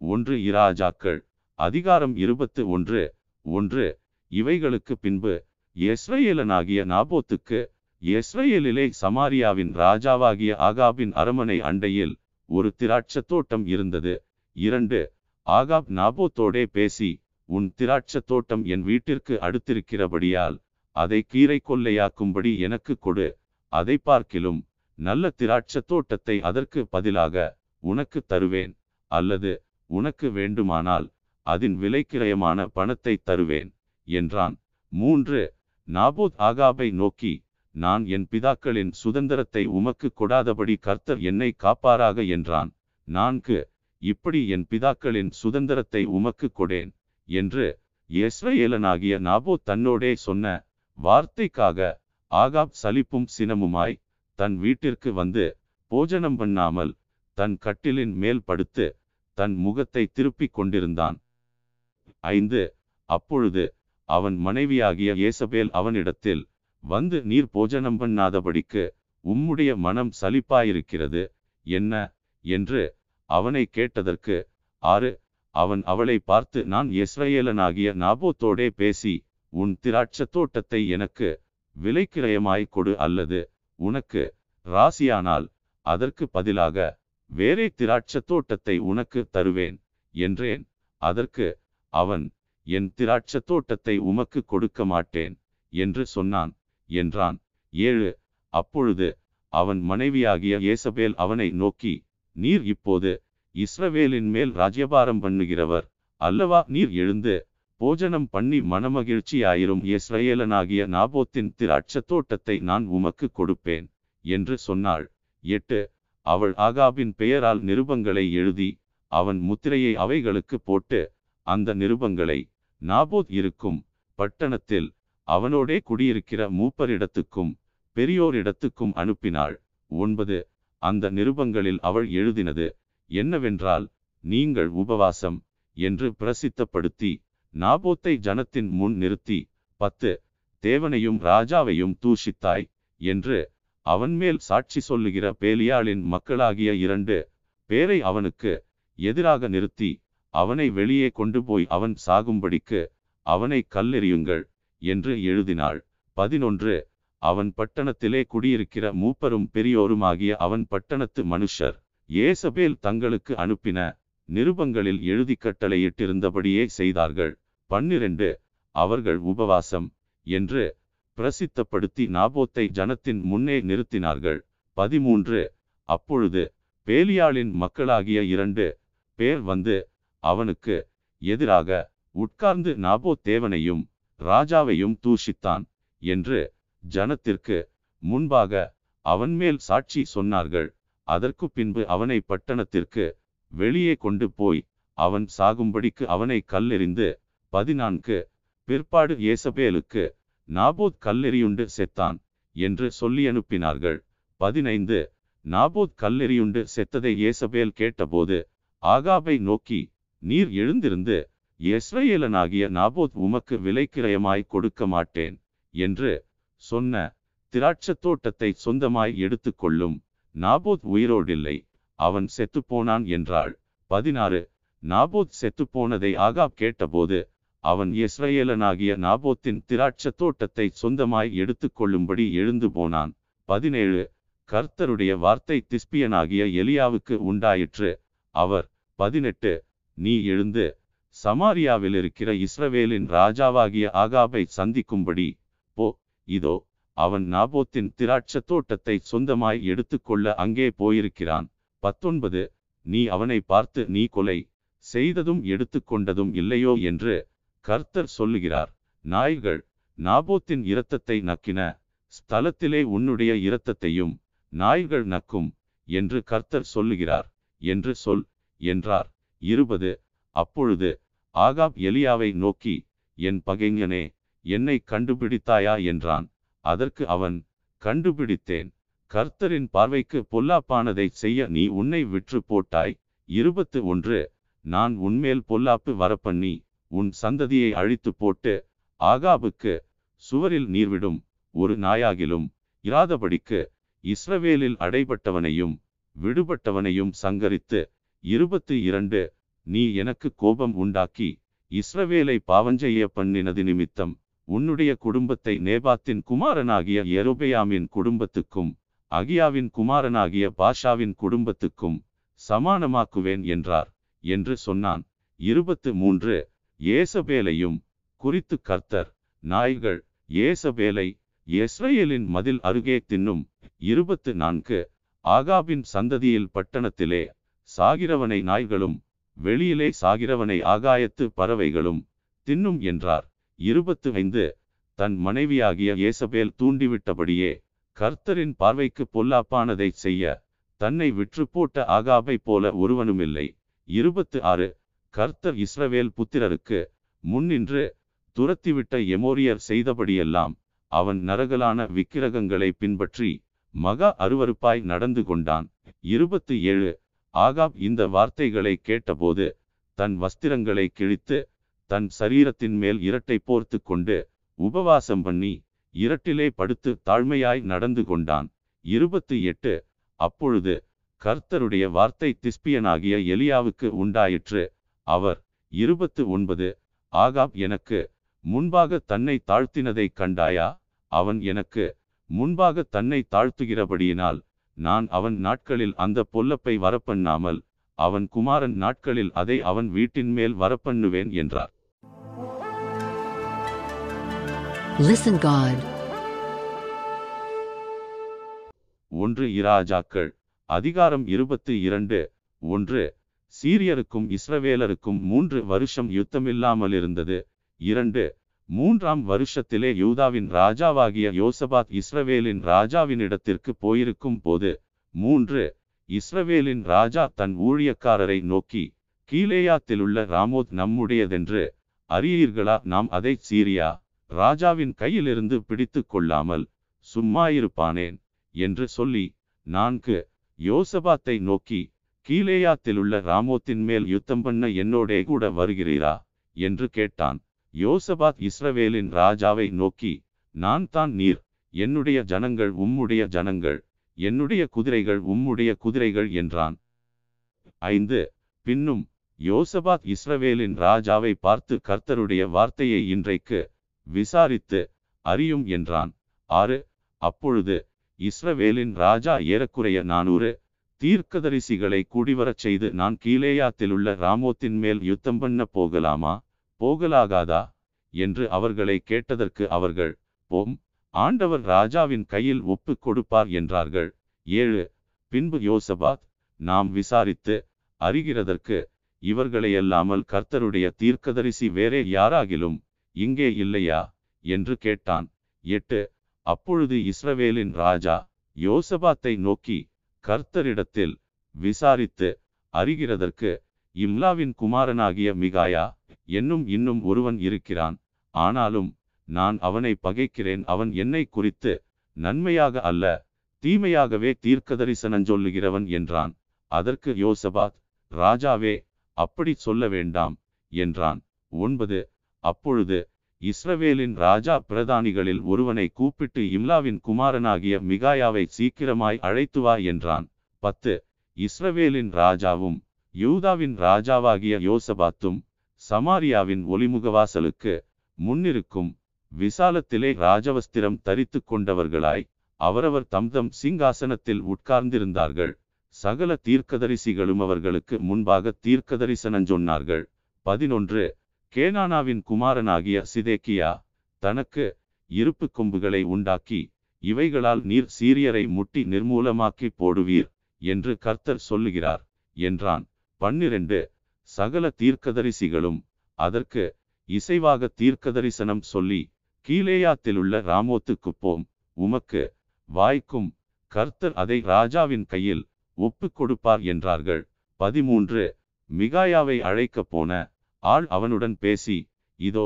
ஒன்று இராஜாக்கள் அதிகாரம் இருபத்து ஒன்று ஒன்று இவைகளுக்கு பின்பு எஸ்ரேலனாகிய நாபோத்துக்கு எஸ்ரேலிலே சமாரியாவின் ராஜாவாகிய ஆகாபின் அரமனை அண்டையில் ஒரு திராட்சத் தோட்டம் இருந்தது இரண்டு ஆகாப் நாபோத்தோடே பேசி உன் திராட்சத் தோட்டம் என் வீட்டிற்கு அடுத்திருக்கிறபடியால் அதை கீரை கொள்ளையாக்கும்படி எனக்கு கொடு. அதை பார்க்கிலும் நல்ல திராட்சத் தோட்டத்தை அதற்கு பதிலாக உனக்கு தருவேன். அல்லது உனக்கு வேண்டுமானால் அதன் விலைக்கிரயமான பணத்தை தருவேன் என்றான். மூன்று நாபோத் ஆகாபை நோக்கி நான் என் பிதாக்களின் சுதந்திரத்தை உமக்கு கொடாதபடி கர்த்தர் என்னை காப்பாராக என்றான். நான்கு இப்படி என் பிதாக்களின் சுதந்திரத்தை உமக்கு கொடேன் என்று இஸ்ரேலனாகிய நாபோ தன்னோடே சொன்ன வார்த்தைக்காக ஆகாப் சலிப்பும் சினமுமாய் தன் வீட்டிற்கு வந்து போஜனம் பண்ணாமல் தன் கட்டிலின் மேல் படுத்து தன் முகத்தை திருப்பிக் கொண்டிருந்தான். ஐந்து அப்பொழுது அவன் மனைவியாகிய ஏசபேல் அவனிடத்தில் வந்து நீர் போஜனம் பண்ணாதபடிக்கு உம்முடைய மனம் சலிப்பாயிருக்கிறது என்ன? என்று அவனை கேட்டதற்கு ஆறு அவன் அவளை பார்த்து நான் இஸ்ரேலனாகிய நாபோத்தோடே பேசி உன் திராட்சத் தோட்டத்தை எனக்கு விலைக்கிரயமாய் கொடு அல்லது உனக்கு ராசியானால் அதற்கு பதிலாக வேறே திராட்சத் தோட்டத்தை உனக்கு தருவேன் என்றேன். அதற்கு அவன் என் திராட்சத் தோட்டத்தை உமக்கு கொடுக்க மாட்டேன் என்று சொன்னான். என்றான். ஏழு அப்பொழுது அவன் மனைவியாகிய ஏசபேல் அவனை நோக்கி நீர் இப்போது இஸ்ரவேலின் மேல் ராஜ்யபாரம் பண்ணுகிறவர். அல்லவா நீர் எழுந்து போஜனம் பண்ணி மனமகிழ்ச்சியாயிரும். இஸ்ரேலனாகிய நாபோத்தின் திரு தோட்டத்தை நான் உமக்கு கொடுப்பேன் என்று சொன்னாள். எட்டு அவள் ஆகாபின் பெயரால் நிருபங்களை எழுதி அவன் முத்திரையை அவைகளுக்கு போட்டு அந்த நிருபங்களை நாபோத் இருக்கும் பட்டணத்தில் அவனோடே குடியிருக்கிற மூப்பரிடத்துக்கும் பெரியோரிடத்துக்கும் அனுப்பினாள். ஒன்பது அந்த நிருபங்களில் அவள் எழுதினது என்னவென்றால் நீங்கள் உபவாசம் என்று பிரசித்தப்படுத்தி நாபோத்தை ஜனத்தின் முன் நிறுத்தி பத்து தேவனையும் ராஜாவையும் தூஷித்தாய் என்று அவன்மேல் சாட்சி சொல்லுகிற பேலியாளின் மக்களாகிய இரண்டு பேரை அவனுக்கு எதிராக நிறுத்தி அவனை வெளியே கொண்டு போய் அவன் சாகும்படிக்கு அவனை கல்லெறியுங்கள் என்று எழுதினாள். பதினொன்று அவன் பட்டணத்திலே குடியிருக்கிற மூப்பரும் பெரியோருமாகிய அவன் பட்டணத்து மனுஷர் ஏசபேல் தங்களுக்கு அனுப்பின நிருபங்களில் எழுதி கட்டளையிட்டிருந்தபடியே செய்தார்கள். பன்னிரண்டு அவர்கள் உபவாசம் என்று பிரசித்தப்படுத்தி நாபோத்தை ஜனத்தின் முன்னே நிறுத்தினார்கள். பதிமூன்று அப்பொழுது பேலியாளின் மக்களாகிய இரண்டு பேர் வந்து அவனுக்கு எதிராக உட்கார்ந்து நாபோத் தேவனையும் ராஜாவையும் தூஷித்தான் என்று ஜனத்திற்கு முன்பாக அவன் மேல் சாட்சி சொன்னார்கள். அதற்கு பின்பு அவனை பட்டணத்திற்கு வெளியே கொண்டு போய் அவன் சாகும்படிக்கு அவனை கல்லெறிந்து பதினான்கு பிற்பாடு ஏசபேலுக்கு நாபோத் கல்லெறியுண்டு செத்தான் என்று சொல்லி அனுப்பினார்கள். பதினைந்து நாபோத் கல்லெறியுண்டு செத்ததை ஏசபேல் கேட்டபோது ஆகாபை நோக்கி நீர் எழுந்திருந்து எஸ்ரேலனாகிய நாபோத் உமக்கு விலைக்கிரயமாய் கொடுக்க மாட்டேன் என்று சொன்ன திராட்சத் தோட்டத்தை சொந்தமாய் எடுத்துக்கொள்ளும் நாபோத் உயிரோடில்லை. அவன் செத்துப்போனான் என்றாள். பதினாறு. நாபோத் செத்துப்போனதை ஆகாப் கேட்டபோது அவன் இஸ்ரேலனாகிய நாபோத்தின் திராட்சத் தோட்டத்தை சொந்தமாய் எடுத்துக்கொள்ளும்படி எழுந்து போனான். பதினேழு. கர்த்தருடைய வார்த்தை திஸ்பியனாகிய எலியாவுக்கு உண்டாயிற்று. அவர் பதினெட்டு. நீ எழுந்து சமாரியாவில் இருக்கிற இஸ்ரவேலின் ராஜாவாகிய ஆகாபை சந்திக்கும்படி போ. இதோ அவன் நாபோத்தின் திராட்சத் தோட்டத்தை சொந்தமாய் எடுத்துக்கொள்ள அங்கே போயிருக்கிறான். பத்தொன்பது நீ அவனை பார்த்து நீ கொலை செய்ததும் எடுத்துக்கொண்டதும் இல்லையோ? என்று கர்த்தர் சொல்லுகிறார். நாய்கள் நாபோத்தின் இரத்தத்தை நக்கின ஸ்தலத்திலே உன்னுடைய இரத்தத்தையும் நாய்கள் நக்கும் என்று கர்த்தர் சொல்லுகிறார். என்று சொல் என்றார். இருபது அப்பொழுது ஆகாப் எலியாவை நோக்கி என் பகைஞனே என்னை கண்டுபிடித்தாயா என்றான். அதற்கு அவன் கண்டுபிடித்தேன். கர்த்தரின் பார்வைக்கு பொல்லாப்பானதைச் செய்ய நீ உன்னை விற்று போட்டாய். இருபத்து ஒன்று. நான் உன்மேல் பொல்லாப்பு வரப்பண்ணி உன் சந்ததியை அழித்து போட்டு ஆகாபுக்கு சுவரில் நீர்விடும் ஒரு நாயாகிலும் இராதபடிக்கு இஸ்ரவேலில் அடைபட்டவனையும் விடுபட்டவனையும் சங்கரித்து இருபத்து இரண்டு. நீ எனக்கு கோபம் உண்டாக்கி இஸ்ரவேலை பாவஞ்செய்ய பண்ணினது நிமித்தம் உன்னுடைய குடும்பத்தை நேபாத்தின் குமாரனாகிய எரோபெயாமின் குடும்பத்துக்கும் அகியாவின் குமாரனாகிய பாஷாவின் குடும்பத்துக்கும் சமானமாக்குவேன் என்றார் என்று சொன்னான். இருபத்து மூன்று. ஏசபேலையும் குறித்து கர்த்தர் நாய்கள் ஏசபேலை இஸ்ரேலின் மதில் அருகே தின்னும். இருபத்து நான்கு. ஆகாபின் சந்ததியில் பட்டணத்திலே சாகிறவனை நாய்களும் வெளியிலே சாகிறவனை ஆகாயத்து பறவைகளும் தின்னும் என்றார். இருபத்து ஐந்து தன் மனைவியாகிய ஏசபேல் தூண்டிவிட்டபடியே கர்த்தரின் பார்வைக்கு பொல்லாப்பானதைச் செய்ய தன்னை விற்று போட்ட ஆகாபைப் போல ஒருவனுமில்லை. இருபத்து ஆறு கர்த்தர் இஸ்ரவேல் புத்திரருக்கு முன்னின்று துரத்திவிட்ட எமோரியர் செய்தபடியெல்லாம் அவன் நரகலான விக்கிரகங்களை பின்பற்றி மகா அருவருப்பாய் நடந்து கொண்டான். இருபத்து ஏழு ஆகாப் இந்த வார்த்தைகளை கேட்டபோது தன் வஸ்திரங்களை கிழித்து தன் சரீரத்தின் மேல் இரட்டை போர்த்து கொண்டு உபவாசம் பண்ணி இரட்டிலே படுத்து தாழ்மையாய் நடந்து கொண்டான். இருபத்து எட்டு. அப்பொழுது கர்த்தருடைய வார்த்தை திஸ்பியனாகிய எலியாவுக்கு உண்டாயிற்று. அவர் இருபத்து ஒன்பது. ஆகாப் எனக்கு முன்பாக தன்னை தாழ்த்தினதைக் கண்டாயா? அவன் எனக்கு முன்பாக தன்னை தாழ்த்துகிறபடியினால் நான் அவன் நாட்களில் அந்த பொல்லப்பை வரப்பண்ணாமல் அவன் குமாரன் நாட்களில் அதை அவன் வீட்டின் மேல் வரப்பண்ணுவேன் என்றார். Listen God. ஒன்று இராஜாக்கள் அதிகாரம் இருபத்து இரண்டு. ஒன்று சீரியருக்கும் இஸ்ரவேலருக்கும் மூன்று வருஷம் யுத்தமில்லாமல் இருந்தது. இரண்டு மூன்றாம் வருஷத்திலே யூதாவின் ராஜாவாகிய யோசபாத் இஸ்ரவேலின் ராஜாவினிடத்திற்கு போயிருக்கும் போது மூன்று இஸ்ரவேலின் ராஜா தன் ஊழியக்காரரை நோக்கி கீலேயாத்திலுள்ள ராமோத் நம்முடையதென்று அறியீர்களா? நாம் அதை சீரியா? ராஜாவின் கையிலிருந்து பிடித்து கொள்ளாமல் சும்மாயிருப்பானேன் என்று சொல்லி நான்கு யோசபாத்தை நோக்கி கீலேயாத்திலுள்ள ராமோத்தின் மேல் யுத்தம் பண்ண என்னோடே கூட வருகிறீரா? என்று கேட்டான். யோசபாத் இஸ்ரவேலின் ராஜாவை நோக்கி நான் தான் நீர் என்னுடைய ஜனங்கள் உம்முடைய ஜனங்கள் என்னுடைய குதிரைகள் உம்முடைய குதிரைகள் என்றான். ஐந்து பின்னும் யோசபாத் இஸ்ரவேலின் ராஜாவை பார்த்து கர்த்தருடைய வார்த்தையை இன்றைக்கு விசாரித்து அறியும் என்றான். ஆறு அப்பொழுது இஸ்ரவேலின் ராஜா ஏறக்குறைய நானூறு தீர்க்கதரிசிகளை கூடிவரச் செய்து நான் கீழேயாத்திலுள்ள ராமோத்தின் மேல் யுத்தம் பண்ண போகலாமா? போகலாகாதா? என்று அவர்களை கேட்டதற்கு அவர்கள் போம் ஆண்டவர் ராஜாவின் கையில் ஒப்பு கொடுப்பார் என்றார்கள். ஏழு பின்பு யோசபாத் நாம் விசாரித்து அறிகிறதற்கு இவர்களையல்லாமல் கர்த்தருடைய தீர்க்கதரிசி வேறே யாராகிலும் இங்கே இல்லையா? என்று கேட்டான். எட்டு. அப்பொழுது இஸ்ரவேலின் ராஜா யோசபாத்தை நோக்கி கர்த்தரிடத்தில் விசாரித்து அறிகிறதற்கு இம்லாவின் குமாரனாகிய மிகாயா என்னும் இன்னும் ஒருவன் இருக்கிறான். ஆனாலும் நான் அவனை பகைக்கிறேன். அவன் என்னை குறித்து நன்மையாக அல்ல தீமையாகவே தீர்க்கதரிசனஞ்சொல்லுகிறவன் என்றான். அதற்கு யோசபாத் ராஜாவே அப்படி சொல்ல வேண்டாம் என்றான். ஒன்பது. அப்பொழுது இஸ்ரவேலின் ராஜா பிரதானிகளில் ஒருவனை கூப்பிட்டு இம்லாவின் குமாரனாகிய மிகாயாவை சீக்கிரமாய் அழைத்து வா என்றான். பத்து இஸ்ரவேலின் ராஜாவும் யூதாவின் ராஜாவாகிய யோசபாத்தும் சமாரியாவின் ஒளிமுகவாசலுக்கு முன்னிருக்கும் விசாலத்திலே ராஜவஸ்திரம் தரித்து கொண்டவர்களாய் அவரவர் தம்தம் சிங்காசனத்தில் உட்கார்ந்திருந்தார்கள். சகல தீர்க்கதரிசிகளும் அவர்களுக்கு முன்பாக தீர்க்கதரிசனஞ்சொன்னார்கள் பதினொன்று கேனானாவின் குமாரனாகிய சிதேக்கியா தனக்கு இருப்பு கொம்புகளை உண்டாக்கி இவைகளால் நீர் சீரியரை முட்டி நிர்மூலமாக்கி போடுவீர் என்று கர்த்தர் சொல்லுகிறார் என்றான். பன்னிரண்டு சகல தீர்க்கதரிசிகளும் அதற்கு இசைவாக தீர்க்கதரிசனம் சொல்லி கீழேயாத்திலுள்ள ராமோத்துக்கு போம் உமக்கு வாய்க்கும் கர்த்தர் அதை ராஜாவின் கையில் ஒப்புக் கொடுப்பார் என்றார்கள். பதிமூன்று மிகாயாவை அழைக்கப் போன ஆள் அவனுடன் பேசி இதோ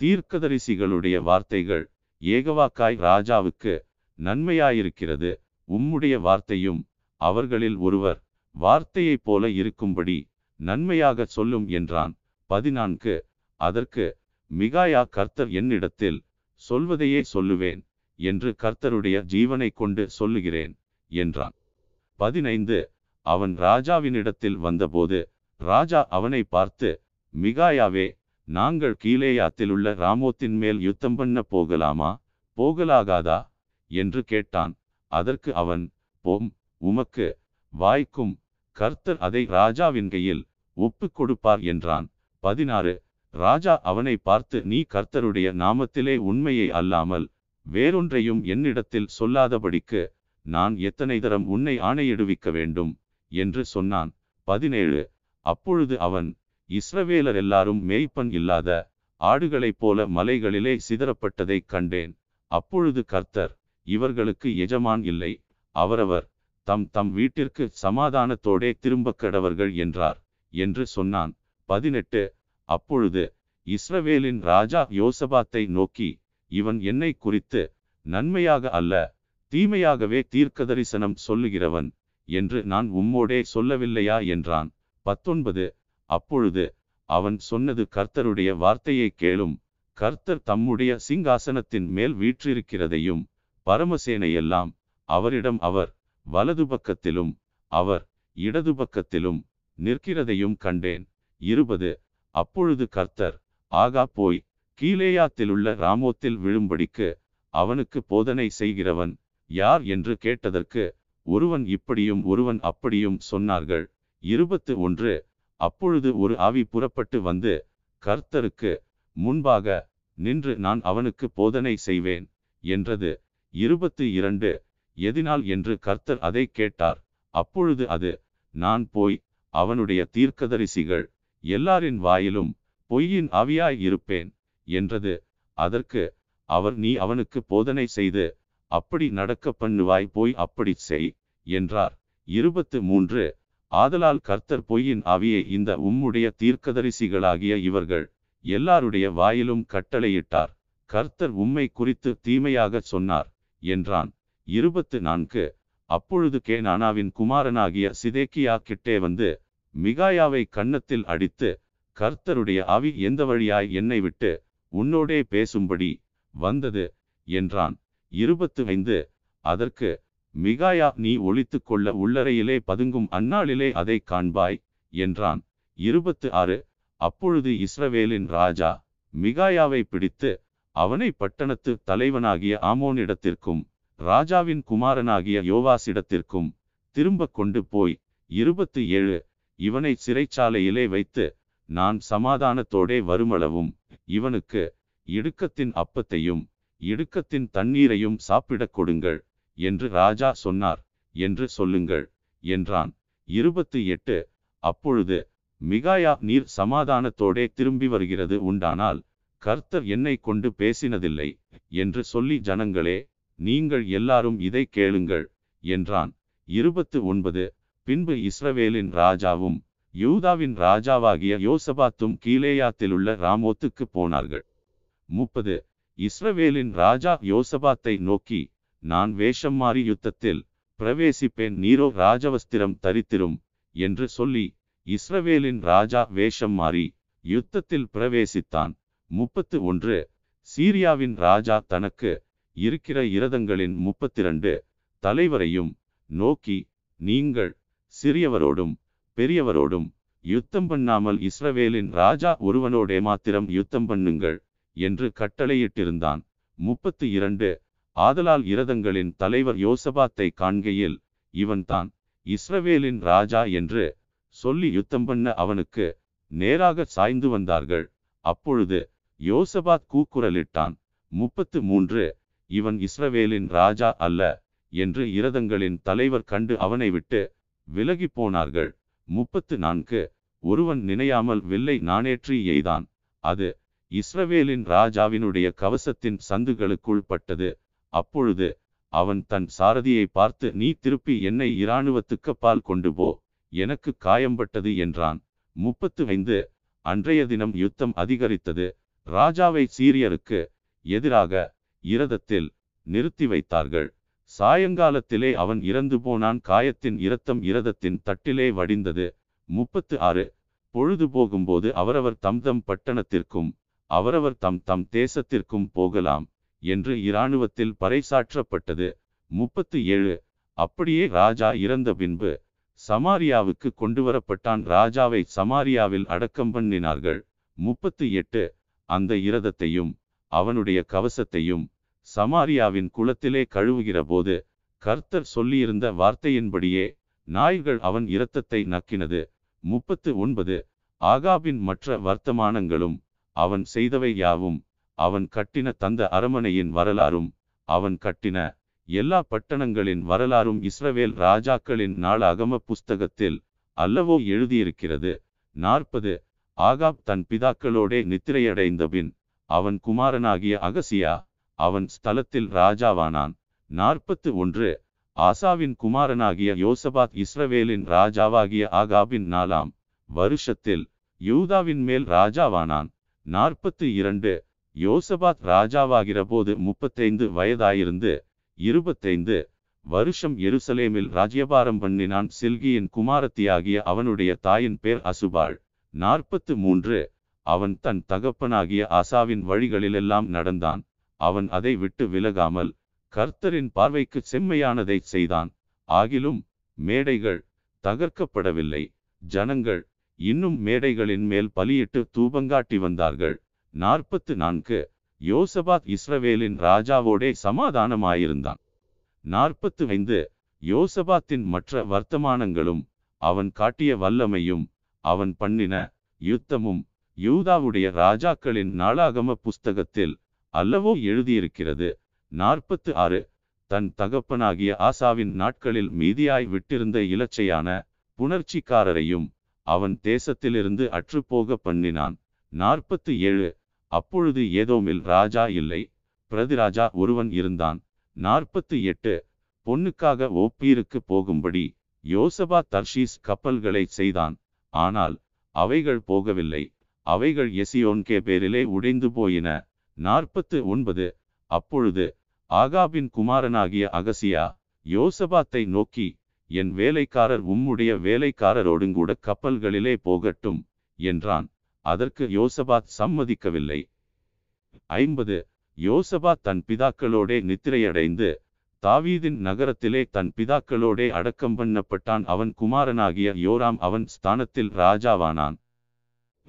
தீர்க்கதரிசிகளுடைய வார்த்தைகள் ஏகவாக்காய் ராஜாவுக்கு நன்மையாயிருக்கிறது. உம்முடைய வார்த்தையும் அவர்களில் ஒருவர் வார்த்தையைப் போல இருக்கும்படி நன்மையாக சொல்லும் என்றான். பதினான்கு. அதற்கு மிகாயா கர்த்தர் என்னிடத்தில் சொல்வதையே சொல்லுவேன் என்று கர்த்தருடைய ஜீவனை கொண்டு சொல்லுகிறேன் என்றான். பதினைந்து. அவன் ராஜாவினிடத்தில் வந்தபோது ராஜா அவனை பார்த்து மிகாயாவே நாங்கள் கீழேயாத்திலுள்ள ராமோத்தின் மேல் யுத்தம் பண்ண போகலாமா? போகலாகாதா? என்று கேட்டான். அதற்கு அவன் போம் உமக்கு வாய்க்கும் கர்த்தர் அதை ராஜாவின் கையில் ஒப்பு கொடுப்பார் என்றான். பதினாறு ராஜா அவனை பார்த்து நீ கர்த்தருடைய நாமத்திலே உண்மையை அல்லாமல் வேறொன்றையும் என்னிடத்தில் சொல்லாதபடிக்கு நான் எத்தனை தரம் உன்னை ஆணையிடுவிக்க வேண்டும்? என்று சொன்னான். பதினேழு அப்பொழுது அவன் இஸ்ரவேலர் எல்லாரும் மேய்ப்பன் இல்லாத ஆடுகளைப் போல மலைகளிலே சிதறப்பட்டதைக் கண்டேன். அப்பொழுது கர்த்தர் இவர்களுக்கு எஜமான் இல்லை. அவரவர் தம் தம் வீட்டிற்கு சமாதானத்தோடே திரும்பக் கடவர்கள் என்றார் என்று சொன்னான். பதினெட்டு. அப்பொழுது இஸ்ரவேலின் ராஜா யோசபாத்தை நோக்கி இவன் என்னை குறித்து நன்மையாக அல்ல தீமையாகவே தீர்க்கதரிசனம் சொல்லுகிறவன் என்று நான் உம்மோடே சொல்லவில்லையா? என்றான். பத்தொன்பது. அப்பொழுது அவன் சொன்னது கர்த்தருடைய வார்த்தையை கேளும். கர்த்தர் தம்முடைய சிங்காசனத்தின் மேல் வீற்றிருக்கிறதையும் பரமசேனையெல்லாம் அவரிடம் அவர் வலது பக்கத்திலும் அவர் இடது பக்கத்திலும் நிற்கிறதையும் கண்டேன். இருபது. அப்பொழுது கர்த்தர் ஆகா போய் கீழேயாத்திலுள்ள ராமோத்தில் விழும்படிக்கு அவனுக்கு போதனை செய்கிறவன் யார் என்று கேட்டதற்கு ஒருவன் இப்படியும் ஒருவன் அப்படியும் சொன்னார்கள். இருபத்து ஒன்று. அப்பொழுது ஒரு ஆவி புறப்பட்டு வந்து கர்த்தருக்கு முன்பாக நின்று நான் அவனுக்கு போதனை செய்வேன் என்றது. இருபத்து இரண்டு. எதினால் என்று கர்த்தர் அதை கேட்டார். அப்பொழுது அது நான் போய் அவனுடைய தீர்க்கதரிசிகள் எல்லாரின் வாயிலும் பொய்யின் ஆவியாய் இருப்பேன் என்றது. அதற்கு அவர் நீ அவனுக்கு போதனை செய்து அப்படி நடக்க பண்ணுவாய் போய் அப்படி செய் என்றார். இருபத்து மூன்று. ஆதலால் கர்த்தர் பொய்யின் ஆவியை இந்த உம்முடைய தீர்க்கதரிசிகளாகிய இவர்கள் எல்லாருடைய வாயிலும் கட்டளையிட்டார். கர்த்தர் உம்மை குறித்து தீமையாக சொன்னார் என்றான். இருபத்து நான்கு. அப்பொழுது கேனானாவின் குமாரனாகிய சிதேக்கியா கிட்டே வந்து மிகாயாவை கன்னத்தில் அடித்து கர்த்தருடைய ஆவி எந்த வழியாய் என்னை விட்டு உன்னோடே பேசும்படி வந்தது? என்றான். இருபத்து ஐந்து. அதற்கு மிகாயா நீ ஒளித்து கொள்ள உள்ளறையிலே பதுங்கும் அந்நாளிலே அதை காண்பாய் என்றான். இருபத்து ஆறு அப்பொழுது இஸ்ரவேலின் ராஜா மிகாயாவை பிடித்து அவனை பட்டணத்து தலைவனாகிய ஆமோனிடத்திற்கும் ராஜாவின் குமாரனாகிய யோவாசிடத்திற்கும் திரும்ப கொண்டு போய் இருபத்து ஏழு இவனை சிறைச்சாலையிலே வைத்து நான் சமாதானத்தோடே வருமளவும் இவனுக்கு இடுக்கத்தின் அப்பத்தையும் இடுக்கத்தின் தண்ணீரையும் சாப்பிடக் கொடுங்கள் என்று ராஜா சொன்னார். என்று சொல்லுங்கள் என்றான். இருபத்து எட்டு. அப்பொழுது மிகாயா நீர் சமாதானத்தோடே திரும்பி வருகிறது உண்டானால் கர்த்தர் என்னை கொண்டு பேசினதில்லை என்று சொல்லி ஜனங்களே நீங்கள் எல்லாரும் இதை கேளுங்கள் என்றான். இருபத்து ஒன்பது. பின்பு இஸ்ரவேலின் ராஜாவும் யூதாவின் ராஜாவாகிய யோசபாத்தும் கீழேயாத்திலுள்ள ராமோத்துக்கு போனார்கள். முப்பது. இஸ்ரவேலின் ராஜா யோசபாத்தை நோக்கி நான் வேஷம் மாறி யுத்தத்தில் பிரவேசிப்பேன் நீரோ ராஜவஸ்திரம் தரித்திரும் என்று சொல்லி இஸ்ரவேலின் ராஜா வேஷம் மாறி யுத்தத்தில் பிரவேசித்தான். முப்பத்து ஒன்று. சீரியாவின் ராஜா தனக்கு இருக்கிற இரதங்களின் முப்பத்திரண்டு தலைவரையும் நோக்கி நீங்கள் சிறியவரோடும் பெரியவரோடும் யுத்தம் பண்ணாமல் இஸ்ரவேலின் ராஜா ஒருவனோடே மாத்திரம் யுத்தம் பண்ணுங்கள் என்று கட்டளையிட்டிருந்தான். முப்பத்து இரண்டு. ஆதலால் இரதங்களின் தலைவர் யோசபாத்தை காண்கையில் இவன்தான் இஸ்ரவேலின் ராஜா என்று சொல்லி யுத்தம் பண்ண அவனுக்கு நேராக சாய்ந்து வந்தார்கள். அப்பொழுது யோசபாத் கூக்குரலிட்டான் முப்பத்து மூன்று இவன் இஸ்ரவேலின் ராஜா அல்ல என்று இரதங்களின் தலைவர் கண்டு அவனை விட்டு விலகி போனார்கள். முப்பத்து நான்கு ஒருவன் நினையாமல் வில்லை நாணேற்றி எய்தான். அது இஸ்ரவேலின் ராஜாவினுடைய கவசத்தின் சந்துகளுக்குள் பட்டது. அப்பொழுது அவன் தன் சாரதியை பார்த்து நீ திருப்பி என்னை இராணுவத்துக்கு பால் கொண்டு போ எனக்கு காயம்பட்டது என்றான். முப்பத்து ஐந்து. அன்றைய தினம் யுத்தம் அதிகரித்தது. ராஜாவை சீரியருக்கு எதிராக இரதத்தில் நிறுத்தி வைத்தார்கள். சாயங்காலத்திலே அவன் இறந்து போனான். காயத்தின் இரத்தம் இரதத்தின் தட்டிலே வடிந்தது. முப்பத்து ஆறு. பொழுது போகும்போது அவரவர் தம் தம் பட்டணத்திற்கும் அவரவர் தம் தம் தேசத்திற்கும் போகலாம். என்று இராணுவத்தில் பறைசாற்றப்பட்டது. முப்பத்து ஏழு. அப்படியே ராஜா இறந்த பின்பு சமாரியாவுக்கு கொண்டுவரப்பட்டான். ராஜாவை சமாரியாவில் அடக்கம் பண்ணினார்கள். முப்பத்து எட்டு. அந்த இரதத்தையும் அவனுடைய கவசத்தையும் சமாரியாவின் குளத்திலே கழுவுகிற போது கர்த்தர் சொல்லியிருந்த வார்த்தையின்படியே நாய்கள் அவன் இரத்தத்தை நக்கினது. முப்பத்து ஒன்பது. ஆகாபின் மற்ற வர்த்தமானங்களும் அவன் செய்தவை யாவும். அவன் கட்டின தந்த அரமனையின் வரலாறும் அவன் கட்டின எல்லா பட்டணங்களின் வரலாறும் இஸ்ரவேல் ராஜாக்களின் நாளாகம புஸ்தகத்தில் அல்லவோ எழுதியிருக்கிறது. நாற்பது ஆகாப் தன் பிதாக்களோடே நித்திரையடைந்தபின் அவன் குமாரனாகிய அகசியா அவன் ஸ்தலத்தில் ராஜாவானான். நாற்பத்து ஒன்று ஆசாவின் குமாரனாகிய யோசபாத் இஸ்ரவேலின் ராஜாவாகிய ஆகாபின் நாலாம் வருஷத்தில் யூதாவின் மேல் ராஜாவானான். நாற்பத்து இரண்டு யோசபாத் ராஜாவாகிற போது முப்பத்தைந்து வயதாயிருந்து இருபத்தைந்து வருஷம் எருசலேமில் ராஜ்யபாரம் பண்ணினான் சில்கியின் குமாரத்தியாகிய அவனுடைய தாயின் பேர் அசுபாள். நாற்பத்து மூன்று அவன் தன் தகப்பனாகிய ஆசாவின் வழிகளிலெல்லாம் நடந்தான். அவன் அதை விட்டு விலகாமல் கர்த்தரின் பார்வைக்கு செம்மையானதை செய்தான். ஆகிலும் மேடைகள் தகர்க்கப்படவில்லை. ஜனங்கள் இன்னும் மேடைகளின் மேல் பலியிட்டு தூபங்காட்டி வந்தார்கள். நாற்பத்து நான்கு யோசபாத் இஸ்ரவேலின் ராஜாவோடே சமாதானமாயிருந்தான். நாற்பத்து ஐந்து யோசபாத்தின் மற்ற வர்த்தமானங்களும் அவன் காட்டிய வல்லமையும் அவன் பண்ணின யுத்தமும் யூதாவுடைய ராஜாக்களின் நாளாகம புஸ்தகத்தில் அல்லவோ எழுதியிருக்கிறது. நாற்பத்து ஆறு தன் தகப்பனாகிய ஆசாவின் நாட்களில் மீதியாய் விட்டிருந்த இலச்சையான புணர்ச்சிக்காரரையும் அவன் தேசத்திலிருந்து அற்றுப்போக பண்ணினான். நாற்பத்து ஏழு அப்பொழுது ஏதோமில் ராஜா இல்லை. பிரதிராஜா ஒருவன் இருந்தான். நாற்பத்து எட்டு பொன்னுக்காக ஓப்பீருக்கு போகும்படி யோசபா தர்ஷீஸ் கப்பல்களை செய்தான். ஆனால் அவைகள் போகவில்லை. அவைகள் எசியோன்கே பேரிலே உடைந்து போயின. நாற்பத்து ஒன்பது அப்பொழுது ஆகாபின் குமாரனாகிய அகசியா யோசபாத்தை நோக்கி என் வேலைக்காரர் உம்முடைய வேலைக்காரரோடுங்கூட கப்பல்களிலே போகட்டும் என்றான். அதற்கு யோசபாத் சம்மதிக்கவில்லை. ஐம்பது. யோசபாத் தன் பிதாக்களோடே நித்திரையடைந்து தாவீதின் நகரத்திலே தன் பிதாக்களோடே அடக்கம் பண்ணப்பட்டான். அவன் குமாரனாகிய யோராம் அவன் ஸ்தானத்தில் ராஜாவானான்.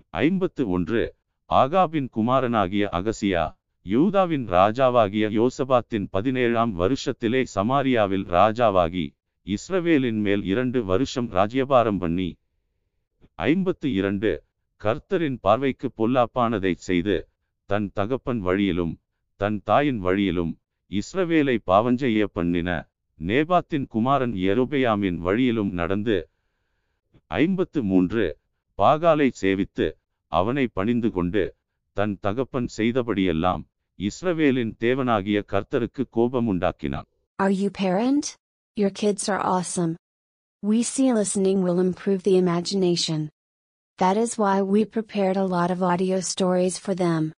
ஐம்பத்து ஒன்று. ஆகாபின் குமாரனாகிய அகசியா யூதாவின் ராஜாவாகிய யோசபாத்தின் பதினேழாம் வருஷத்திலே சமாரியாவில் ராஜாவாகி இஸ்ரவேலின் மேல் இரண்டு வருஷம் ராஜ்யபாரம் பண்ணி. ஐம்பத்து இரண்டு. கர்த்தரின் பார்வைக்கு பொல்லாப்பானதைச் செய்து தன் தகப்பன் வழியிலும் தன் தாயின் வழியிலும் இஸ்ரவேலை பாவஞ்செய்ய பண்ணின நேபாத்தின் குமாரன் எருபயாமின் வழியிலும் நடந்து ஐம்பத்து மூன்று பாகாலை சேவித்து அவனை பணிந்து கொண்டு தன் தகப்பன் செய்தபடியெல்லாம் இஸ்ரவேலின் தேவனாகிய கர்த்தருக்கு கோபம் உண்டாக்கினான் Are you parent? Your kids are awesome. We see listening will improve the imagination. That is why we prepared a lot of audio stories for them.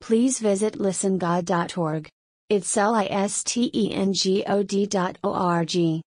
Please visit listengod.org. It's L I S T E N G O D dot O R G.